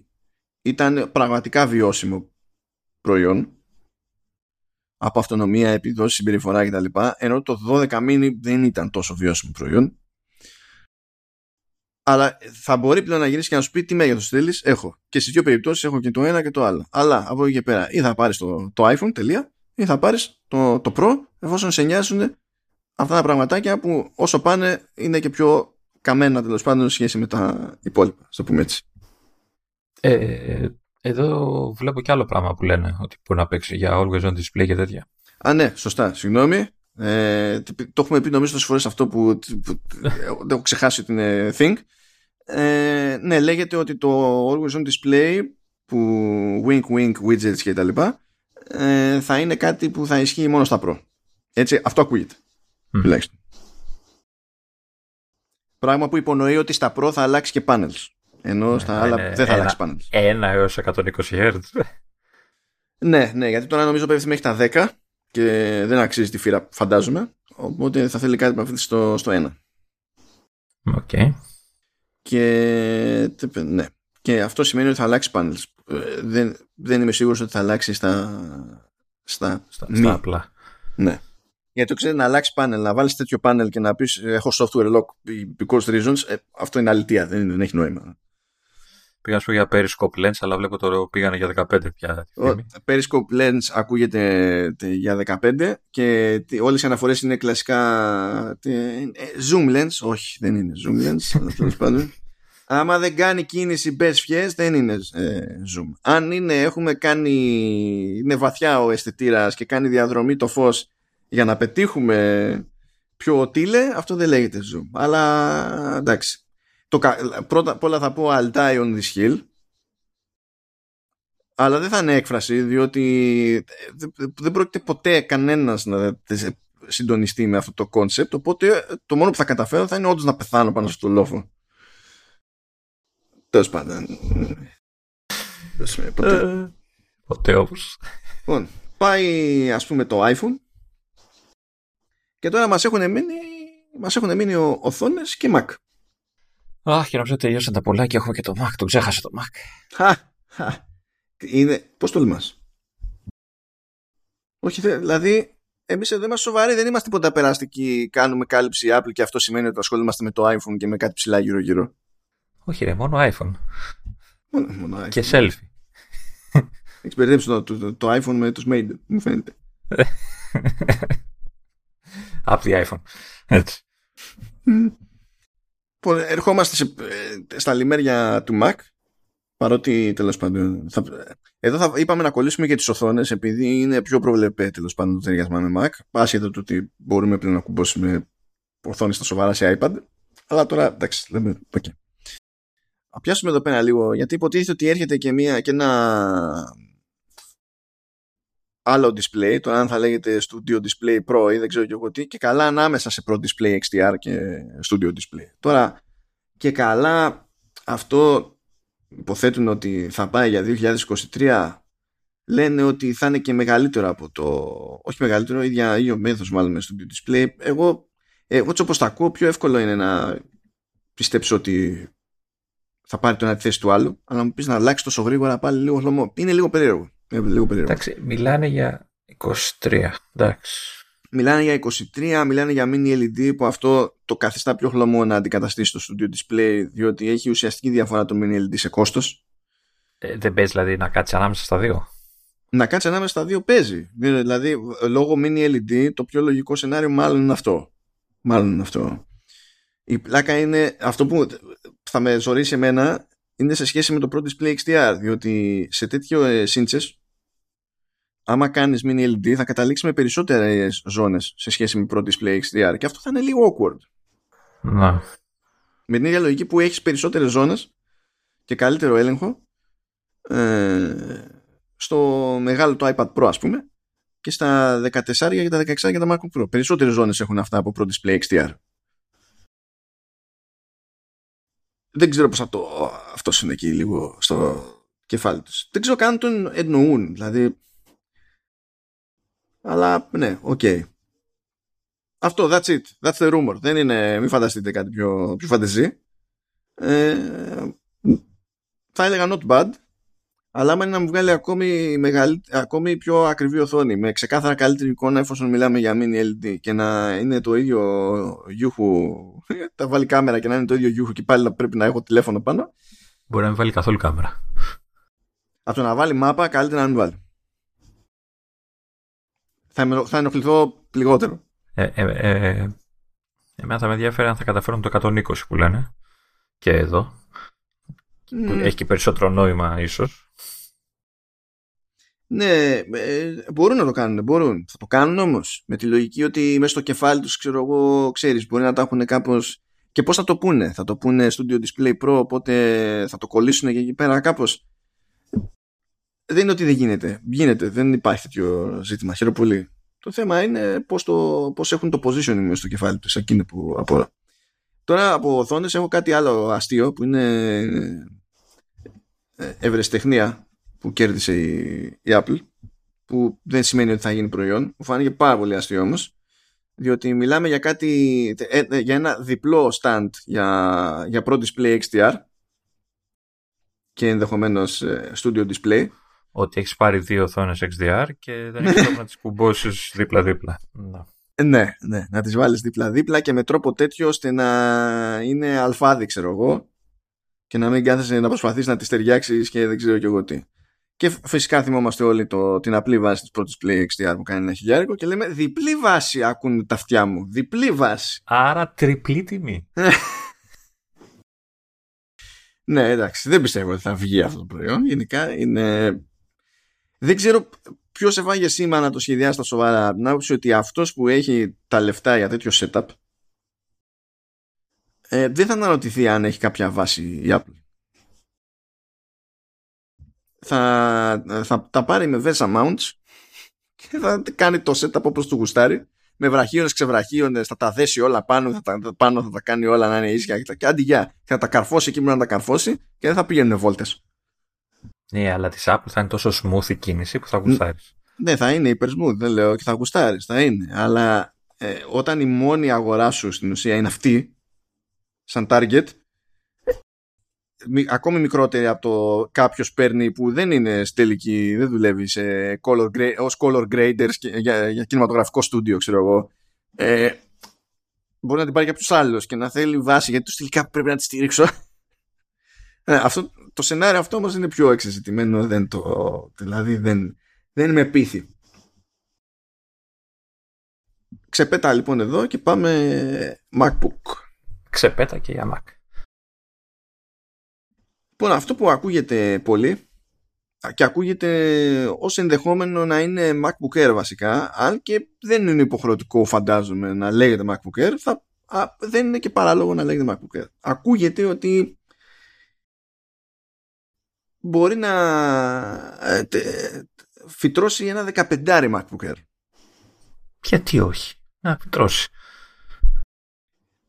[SPEAKER 1] ήταν πραγματικά βιώσιμο προϊόν από αυτονομία, επιδόση, συμπεριφορά κτλ. Ενώ το 12 mini δεν ήταν τόσο βιώσιμο προϊόν. Αλλά θα μπορεί πλέον να γυρίσει και να σου πει τι μέγεθος θέλεις. Έχω. Και στις δύο περιπτώσεις έχω και το ένα και το άλλο. Αλλά από εκεί και πέρα ή θα πάρεις το, το iPhone, τελεία, ή θα πάρεις το, το Pro, εφόσον σε νοιάζουν αυτά τα πραγματάκια που όσο πάνε είναι και πιο καμένα τέλος πάντων σχέση με τα υπόλοιπα. Στο πούμε έτσι.
[SPEAKER 2] Ε, εδώ βλέπω και άλλο πράγμα που λένε ότι μπορεί να παίξει για always on display και τέτοια.
[SPEAKER 1] Α, ναι, σωστά. Συγγνώμη. Ε, το έχουμε πει νομίζω τόσες φορές αυτό που, που δεν έχω ξεχάσει ότι είναι thing. Ε, ναι, λέγεται ότι το always on display που wink wink widgets και τα λοιπά ε, θα είναι κάτι που θα ισχύει μόνο στα Pro. Έτσι, αυτό ακούγεται. Mm. Πράγμα που υπονοεί ότι στα Pro θα αλλάξει και panels. Ενώ ναι, στα άλλα δεν θα αλλάξει πάνω.
[SPEAKER 2] 1 έως 120 Hz.
[SPEAKER 1] Ναι, ναι, γιατί τώρα νομίζω πέφτει μέχρι τα 10 και δεν αξίζει τη φύρα, φαντάζομαι. Οπότε θα θέλει κάτι που αφήνει στο, στο 1.
[SPEAKER 2] Οκ.
[SPEAKER 1] Και, ναι. και αυτό σημαίνει ότι θα αλλάξει panels. Ε, δεν, δεν είμαι σίγουρος ότι θα αλλάξει στα, στα,
[SPEAKER 2] στα, στα απλά.
[SPEAKER 1] Ναι. Γιατί το ξέρεις να αλλάξει πάνελ, να βάλεις τέτοιο πάνελ και να πεις έχω software lock because reasons, ε, αυτό είναι αλητεία, δεν, δεν έχει νόημα.
[SPEAKER 2] Πήγα να σου για Periscope Lens, αλλά βλέπω τώρα πήγανε για 15 πια.
[SPEAKER 1] Periscope Lens ακούγεται για 15 και όλες οι αναφορές είναι κλασικά ε, zoom lens. Όχι, δεν είναι zoom lens, Άμα δεν κάνει κίνηση best φιές δεν είναι ε, zoom. Αν είναι, έχουμε κάνει, είναι βαθιά ο αισθητήρας και κάνει διαδρομή το φως για να πετύχουμε πιο τίλε, αυτό δεν λέγεται zoom. Αλλά εντάξει, το, πρώτα απ' όλα θα πω I'll die on this hill. Αλλά δεν θα είναι έκφραση διότι δεν πρόκειται ποτέ κανένας να συντονιστεί με αυτό το κόνσεπτ οπότε το μόνο που θα καταφέρω θα είναι όντως να πεθάνω πάνω στο λόφο. Τέλος πάντων.
[SPEAKER 2] Ποτέ. Ε, ποτέ όπως
[SPEAKER 1] λοιπόν, πάει ας πούμε το iPhone. Και τώρα μας έχουν μείνει μας έχουν μείνει οθόνες και Mac
[SPEAKER 2] Αχ, και νομίζω τελειώσαν τα πολλά και έχω και το Mac. Το ξέχασα το Mac.
[SPEAKER 1] Χα, χα. Είναι... Πώς το λυμάς. Όχι, δηλαδή, εμείς εδώ είμαστε σοβαροί, δεν είμαστε τίποτα περαστικοί. Κάνουμε κάλυψη Apple και αυτό σημαίνει ότι ασχολούμαστε με το iPhone και με κάτι ψηλά γύρω-γύρω.
[SPEAKER 2] Όχι, ρε, μόνο iPhone.
[SPEAKER 1] Μόνο, μόνο iPhone.
[SPEAKER 2] Και selfie.
[SPEAKER 1] Έχει μπερδέψει το, το, το, iPhone με τους Made, μου φαίνεται.
[SPEAKER 2] Από the iPhone. Έτσι.
[SPEAKER 1] Ερχόμαστε σε, ε, στα λιμέρια του Mac παρότι τέλος πάντων θα, εδώ θα είπαμε να κολλήσουμε και τις οθόνες επειδή είναι πιο προβλεπέ τέλος πάντων το ταιριασμά με Mac άσχετο του ότι μπορούμε πλέον να κουμπώσουμε οθόνη στα σοβαρά σε iPad αλλά τώρα εντάξει λέμε okay. Θα πιάσουμε εδώ πέρα λίγο γιατί υποτίθεται ότι έρχεται και, μια, και ένα άλλο display, το αν θα λέγεται Studio Display Pro ή δεν ξέρω και εγώ τι, και καλά ανάμεσα σε Pro Display XDR και Studio Display. Τώρα, και καλά αυτό υποθέτουν ότι θα πάει για 2023 λένε ότι θα είναι και μεγαλύτερο από το όχι μεγαλύτερο, ίδια ίδιο μέθος μάλλον με Studio Display. Εγώ, εγώ έτσι όπως τα ακούω πιο εύκολο είναι να πιστέψω ότι θα πάρει τον ένα θέση του άλλου αλλά μου πεις να αλλάξει τόσο γρήγορα πάλι λίγο χλωμό. Είναι λίγο περίεργο
[SPEAKER 2] ε, λίγο Εντάξει, μιλάνε για 23. Εντάξει.
[SPEAKER 1] Μιλάνε για 23, μιλάνε για mini LED που αυτό το καθιστά πιο χλωμό να αντικαταστήσει το studio display διότι έχει ουσιαστική διαφορά το mini LED σε κόστος.
[SPEAKER 2] Ε, δεν παίζει δηλαδή να κάτσει ανάμεσα στα δύο.
[SPEAKER 1] Να κάτσει ανάμεσα στα δύο παίζει. Δηλαδή λόγω mini LED το πιο λογικό σενάριο μάλλον είναι αυτό. Μάλλον είναι αυτό. Η πλάκα είναι αυτό που θα με ζωρίσει εμένα είναι σε σχέση με το Pro Display XDR διότι σε τέτοιο ε, σύντσες άμα κάνεις mini LED θα καταλήξεις με περισσότερες ζώνες σε σχέση με Pro Display XDR και αυτό θα είναι λίγο awkward.
[SPEAKER 2] Να.
[SPEAKER 1] Με την ίδια λογική που έχεις περισσότερες ζώνες και καλύτερο έλεγχο ε, στο μεγάλο το iPad Pro ας πούμε και στα 14 και τα 16 για τα MacBook Pro. Περισσότερες ζώνες έχουν αυτά από Pro Display XDR. Δεν ξέρω πώς αυτό, αυτός είναι εκεί λίγο στο κεφάλι τους. Δεν ξέρω καν το εννοούν. Δηλαδή αλλά ναι, OK. Okay. Αυτό, that's it. That's the rumor. Δεν είναι, μην φανταστείτε κάτι πιο, πιο φαντεζί. Ε, θα έλεγα not bad. Αλλά άμα είναι να μου βγάλει ακόμη, μεγαλ... ακόμη πιο ακριβή οθόνη με ξεκάθαρα καλύτερη εικόνα εφόσον μιλάμε για mini LED και να είναι το ίδιο γιούχου τα βάλει κάμερα και να είναι το ίδιο γιούχου και πάλι να πρέπει να έχω τηλέφωνο πάνω
[SPEAKER 2] Μπορεί να μην βάλει καθόλου κάμερα
[SPEAKER 1] Από το να βάλει μάπα καλύτερα να μην βάλει θα, θα ενοχληθώ λιγότερο.
[SPEAKER 2] Ε, ε, ε, εμένα θα με ενδιαφέρει αν θα καταφέρουν το 120 που λένε και εδώ. Mm. Έχει και περισσότερο νόημα ίσως.
[SPEAKER 1] Ναι, ε, μπορούν να το κάνουν, μπορούν. Θα το κάνουν όμως. Με τη λογική ότι μέσα στο κεφάλι τους, ξέρω εγώ, ξέρεις, μπορεί να τα έχουν κάπω. Και πώς θα το πούνε, θα το πούνε Studio Display Pro, οπότε θα το κολλήσουν και εκεί πέρα κάπως; Δεν είναι ότι δεν γίνεται. Γίνεται, δεν υπάρχει τέτοιο ζήτημα. Χαίρομαι πολύ. Το θέμα είναι πώς, το, πώς έχουν το positioning μέσα στο κεφάλι τους, εκείνη που απορώ. Τώρα από οθόνες έχω κάτι άλλο αστείο που είναι ε, ευρεσιτεχνία που κέρδισε η, η Apple που δεν σημαίνει ότι θα γίνει προϊόν. Μου φάνηκε πάρα πολύ αστείο όμως. Διότι μιλάμε για κάτι, ε, ε, για ένα διπλό stand για, για Pro Display XDR και ενδεχομένως Studio Display
[SPEAKER 2] ότι έχεις πάρει δύο οθόνες XDR και δεν έχεις πρόβλημα να τις κουμπώσεις δίπλα-δίπλα.
[SPEAKER 1] Ναι, ναι, να τις βάλεις δίπλα-δίπλα και με τρόπο τέτοιο ώστε να είναι αλφάδι, ξέρω εγώ, και να μην κάθεσαι να προσπαθείς να τις ταιριάξεις και δεν ξέρω κι εγώ τι. Και φυσικά θυμόμαστε όλοι το, την απλή βάση της πρώτης Play XDR που κάνει ένα χιλιάρικο και λέμε διπλή βάση ακούν τα αυτιά μου. Διπλή βάση.
[SPEAKER 2] Άρα τριπλή τιμή.
[SPEAKER 1] ναι, εντάξει, δεν πιστεύω ότι θα βγει αυτό το προϊόν. Γενικά είναι δεν ξέρω ποιος εβάγε σήμα να το σχεδιάσει στα σοβαρά. Να άποψη ότι αυτός που έχει τα λεφτά για τέτοιο setup ε, δεν θα αναρωτηθεί αν έχει κάποια βάση η Apple. Θα, θα τα πάρει με VESA mounts και θα κάνει το setup όπως του γουστάρει με βραχίονες, ξεβραχίονες, θα τα δέσει όλα πάνω, θα τα, πάνω θα τα κάνει όλα να είναι ίσια και άντι για, θα τα καρφώσει εκεί που να τα καρφώσει και δεν θα πηγαίνουν βόλτες.
[SPEAKER 2] Ναι, αλλά της Apple θα είναι τόσο smooth η κίνηση που θα γουστάρεις.
[SPEAKER 1] Ναι, θα είναι υπερ smooth, δεν λέω και θα γουστάρεις, θα είναι. Αλλά ε, όταν η μόνη αγορά σου στην ουσία είναι αυτή, σαν target, ακόμη μικρότερη από το κάποιος παίρνει που δεν είναι στελική, δεν δουλεύει σε color, ως color graders για, για κινηματογραφικό στούντιο, ξέρω εγώ. Ε, μπορεί να την πάρει κάποιος άλλος και να θέλει βάση γιατί του τελικά πρέπει να τη στηρίξω. Ε, αυτό, το σενάριο αυτό όμως είναι πιο εξεζητημένο, δεν το, δηλαδή δεν, δεν με πείθει. Ξεπέτα λοιπόν εδώ και πάμε MacBook.
[SPEAKER 2] Ξεπέτα και για Mac.
[SPEAKER 1] Λοιπόν, αυτό που ακούγεται πολύ και ακούγεται ως ενδεχόμενο να είναι MacBook Air βασικά, αν και δεν είναι υποχρεωτικό φαντάζομαι να λέγεται MacBook Air, θα, δεν είναι και παράλογο να λέγεται MacBook Air. Ακούγεται ότι μπορεί να ε, φυτρώσει ένα 15 MacBook Air.
[SPEAKER 2] Γιατί όχι, να φυτρώσει.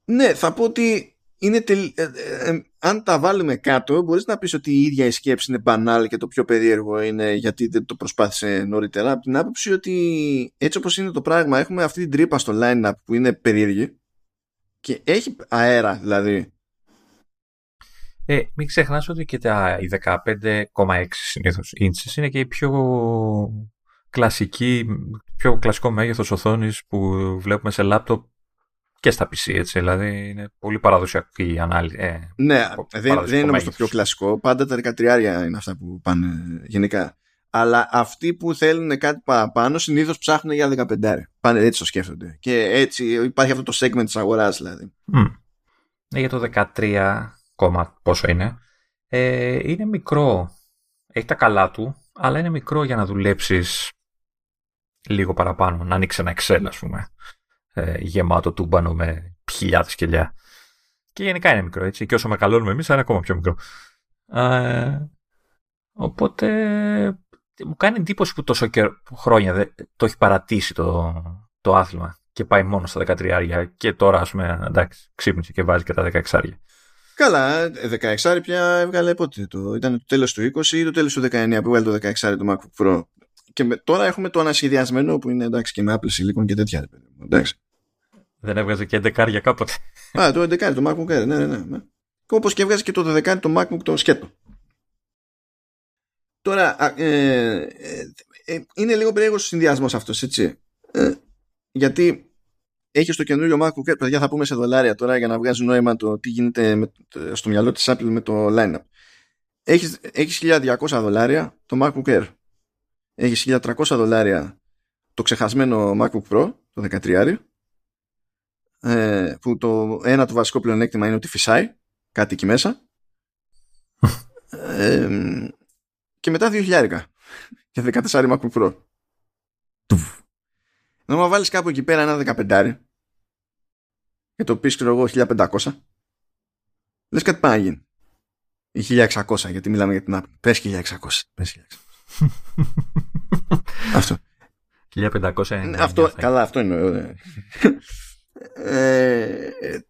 [SPEAKER 1] Ναι, θα πω ότι είναι τελ... Ε, ε, αν τα βάλουμε κάτω μπορείς να πεις ότι η ίδια η σκέψη είναι μπανάλ και το πιο περίεργο είναι γιατί δεν το προσπάθησε νωρίτερα από την άποψη ότι έτσι όπως είναι το πράγμα έχουμε αυτή την τρύπα στο line-up που είναι περίεργη και έχει αέρα δηλαδή
[SPEAKER 2] ε, μην ξεχνάς ότι και τα, οι 15,6 συνήθως inches είναι και οι πιο κλασική, πιο κλασικό μέγεθος οθόνης που βλέπουμε σε λάπτοπ και στα PC, έτσι. Δηλαδή είναι πολύ παραδοσιακή η ανάλυση. Ε,
[SPEAKER 1] ναι, δεν, δεν είναι όμως το πιο κλασικό. Πάντα τα 13 είναι αυτά που πάνε γενικά. Αλλά αυτοί που θέλουν κάτι παραπάνω συνήθως ψάχνουν για 15. Πάνε έτσι το σκέφτονται. Και έτσι υπάρχει αυτό το segment της αγοράς δηλαδή.
[SPEAKER 2] Mm. για το 13, πόσο είναι, ε, είναι μικρό. Έχει τα καλά του, αλλά είναι μικρό για να δουλέψεις λίγο παραπάνω. Να ανοίξεις ένα Excel, ας πούμε. Ε, γεμάτο τούμπανο με χιλιάδες κελιά. Και γενικά είναι μικρό, έτσι. Και όσο μεγαλώνουμε εμείς, είναι ακόμα πιο μικρό. Ε, οπότε μου κάνει εντύπωση που τόσο χρόνια το έχει παρατήσει το, το άθλημα και πάει μόνο στα 13 και τώρα ας πούμε εντάξει ξύπνησε και βάζει και τα 16
[SPEAKER 1] Καλά, 16 πια έβγαλε πότε το, ήταν το τέλος του 20 ή το τέλος του 19 που έβγαλε το 16 το MacBook Pro και με, τώρα έχουμε το ανασχεδιασμένο που είναι εντάξει και με Apple Silicon και τέτοια εντάξει.
[SPEAKER 2] Δεν έβγαζε και 11 κάποτε.
[SPEAKER 1] Α, το 11 το MacBook Air, ναι, ναι, ναι. ναι. Όπως και έβγαζε και το 12 το MacBook το σκέτο. Τώρα, ε, ε, ε, είναι λίγο περίεργος ο συνδυασμός αυτός, έτσι. Ε, γιατί έχεις το καινούριο MacBook Air, παιδιά θα πούμε σε δολάρια τώρα για να βγάζει νόημα το τι γίνεται με, στο μυαλό της Apple με το lineup. Έχεις, έχεις 1200 δολάρια το MacBook Air. Έχεις 1300 δολάρια το ξεχασμένο MacBook Pro, το 13 ε, που το ένα το βασικό πλεονέκτημα είναι ότι φυσάει κάτι εκεί μέσα. ε, και μετά 2.000 για 14 MacBook Pro. Να βάλεις κάπου εκεί πέρα ένα 15 και το πεις ξέρω εγώ 1500 λες κάτι πάει να γίνει. Ή 1600 γιατί μιλάμε για την Apple. Πες 1600. Πες 1600. αυτό.
[SPEAKER 2] 1500 είναι.
[SPEAKER 1] Αυτό, καλά, αυτό είναι. ε, ε,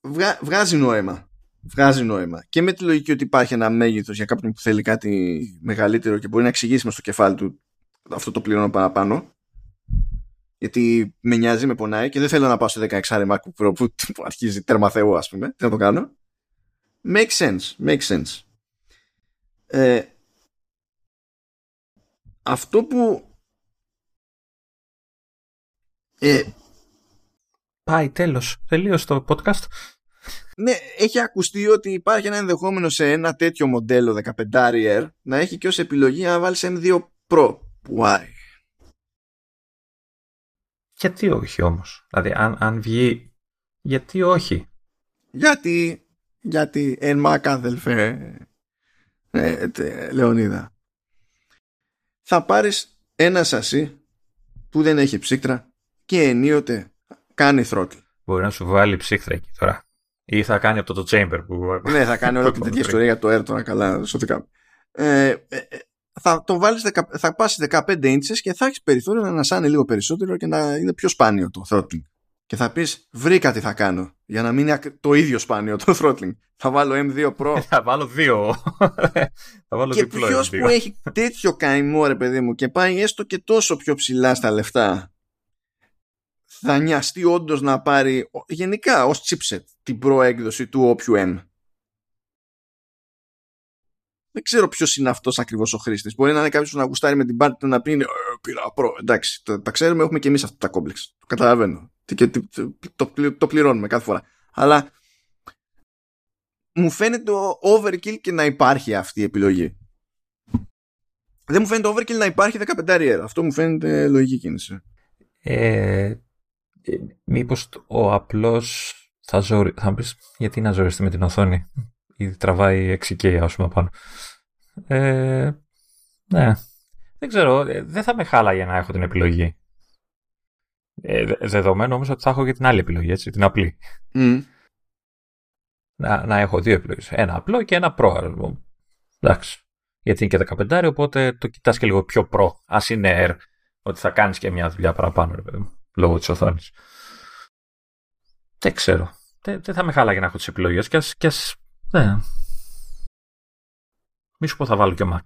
[SPEAKER 1] βγα, βγάζει νόημα βγάζει νόημα. Και με τη λογική ότι υπάρχει ένα μέγεθος για κάποιον που θέλει κάτι μεγαλύτερο και μπορεί να εξηγήσει με στο κεφάλι του αυτό το πληρώνω παραπάνω. Γιατί με νοιάζει, με πονάει και δεν θέλω να πάω σε 16 MacBook Pro που αρχίζει τέρμα Θεού, ας πούμε. Τι να το κάνω; Make sense. Make sense. Ε, αυτό που
[SPEAKER 2] ε, Πάει τέλος. Τελείωσε το podcast.
[SPEAKER 1] Ναι, έχει ακουστεί ότι υπάρχει ένα ενδεχόμενο σε ένα τέτοιο μοντέλο 15R να έχει και ως επιλογή να βάλεις M2 Pro. Why?
[SPEAKER 2] Γιατί όχι όμως; Δηλαδή αν, αν βγει γιατί όχι;
[SPEAKER 1] Γιατί, γιατί εν μάκα αδελφέ ε, Λεωνίδα θα πάρεις ένα σασί που δεν έχει ψύκτρα και ενίοτε κάνει θρότλ.
[SPEAKER 2] Μπορεί να σου βάλει ψύχτρα εκεί τώρα. Ή θα κάνει από το, το chamber που...
[SPEAKER 1] ναι, θα κάνει όλη την τέτοια ιστορία για το air τώρα καλά σωτικά. Ε, ε, ε, θα το βάλεις, θα πάσει 15 inches και θα έχεις περιθώριο να ανασάνει λίγο περισσότερο και να είναι πιο σπάνιο το throttling. Και θα πεις βρήκα τι θα κάνω για να μην είναι το ίδιο σπάνιο το throttling. Θα βάλω M2 Pro.
[SPEAKER 2] θα βάλω δύο. θα βάλω
[SPEAKER 1] και ποιος που έχει τέτοιο καημό ρε παιδί μου και πάει έστω και τόσο πιο ψηλά στα λεφτά θα νοιαστεί όντως να πάρει γενικά ως chipset την προέκδοση του όποιου M. Δεν ξέρω ποιος είναι αυτός ακριβώς ο χρήστης. Μπορεί να είναι κάποιος που να γουστάρει με την πάρτι του να πει «Ε, Πήρα προ. Εντάξει, τα, τα ξέρουμε, έχουμε και εμείς αυτά τα κόμπλεξ. Το καταλαβαίνω. Και, το, το, το πληρώνουμε κάθε φορά. Αλλά μου φαίνεται overkill και να υπάρχει αυτή η επιλογή. Δεν μου φαίνεται overkill να υπάρχει 15 Αυτό μου φαίνεται λογική κίνηση.
[SPEAKER 2] Ε, ε, μήπως ο απλός θα, ζωρι... θα πεις γιατί να ζοριστεί με την οθόνη; Ή τραβάει 6K ας πούμε πάνω. Ε, ναι, δεν ξέρω, ε, δεν θα με χάλαγε να έχω την επιλογή. Ε, δεδομένου όμως ότι θα έχω και την άλλη επιλογή, έτσι, την απλή. Να, να έχω δύο επιλογές. Ένα απλό και ένα προ. Εντάξει. Γιατί είναι και 15, οπότε το κοιτάς και λίγο πιο προ. Ας είναι Air, ότι θα κάνεις και μια δουλειά παραπάνω, ρε παιδί μου λόγω της οθόνης. Δεν ξέρω. Δεν, δεν θα με χάλαγε να έχω τις επιλογές και ας. Και ας, ναι. Μη σου πω θα βάλω και ο Max.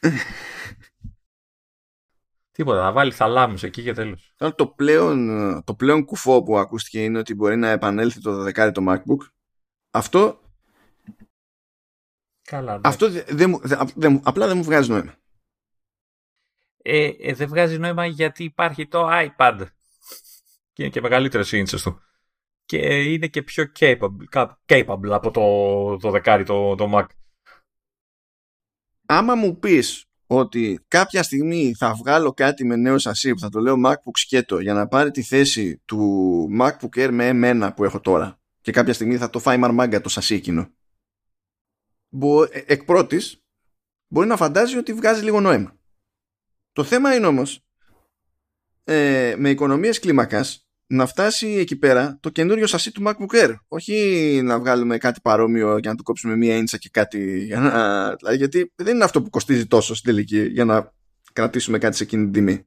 [SPEAKER 2] Τίποτα, θα βάλει θαλάμους εκεί και τέλος.
[SPEAKER 1] Το πλέον, το πλέον κουφό που ακούστηκε είναι ότι μπορεί να επανέλθει το 12 το MacBook. Αυτό
[SPEAKER 2] Καλά,
[SPEAKER 1] Αυτό δε, δε, απλά δεν μου βγάζει νόημα.
[SPEAKER 2] Ε, ε, δεν βγάζει νόημα γιατί υπάρχει το iPad. Και είναι και μεγαλύτερες οι του. Και είναι και πιο capable, capable από το 12 το, το Mac.
[SPEAKER 1] Άμα μου πεις ότι κάποια στιγμή θα βγάλω κάτι με νέο σασί που θα το λέω MacBook σκέτο για να πάρει τη θέση του MacBook Air με M1 που έχω τώρα και κάποια στιγμή θα το φάει μαρμάγκα το σασί εκείνο. Ε, εκ πρώτης μπορεί να φαντάζει ότι βγάζει λίγο νόημα. Το θέμα είναι όμως ε, με οικονομίες κλίμακας να φτάσει εκεί πέρα το καινούριο σασί του MacBook Air. Όχι να βγάλουμε κάτι παρόμοιο για να του κόψουμε μία ίντσα και κάτι. Για να... Γιατί δεν είναι αυτό που κοστίζει τόσο στην τελική για να κρατήσουμε κάτι σε εκείνη την τιμή.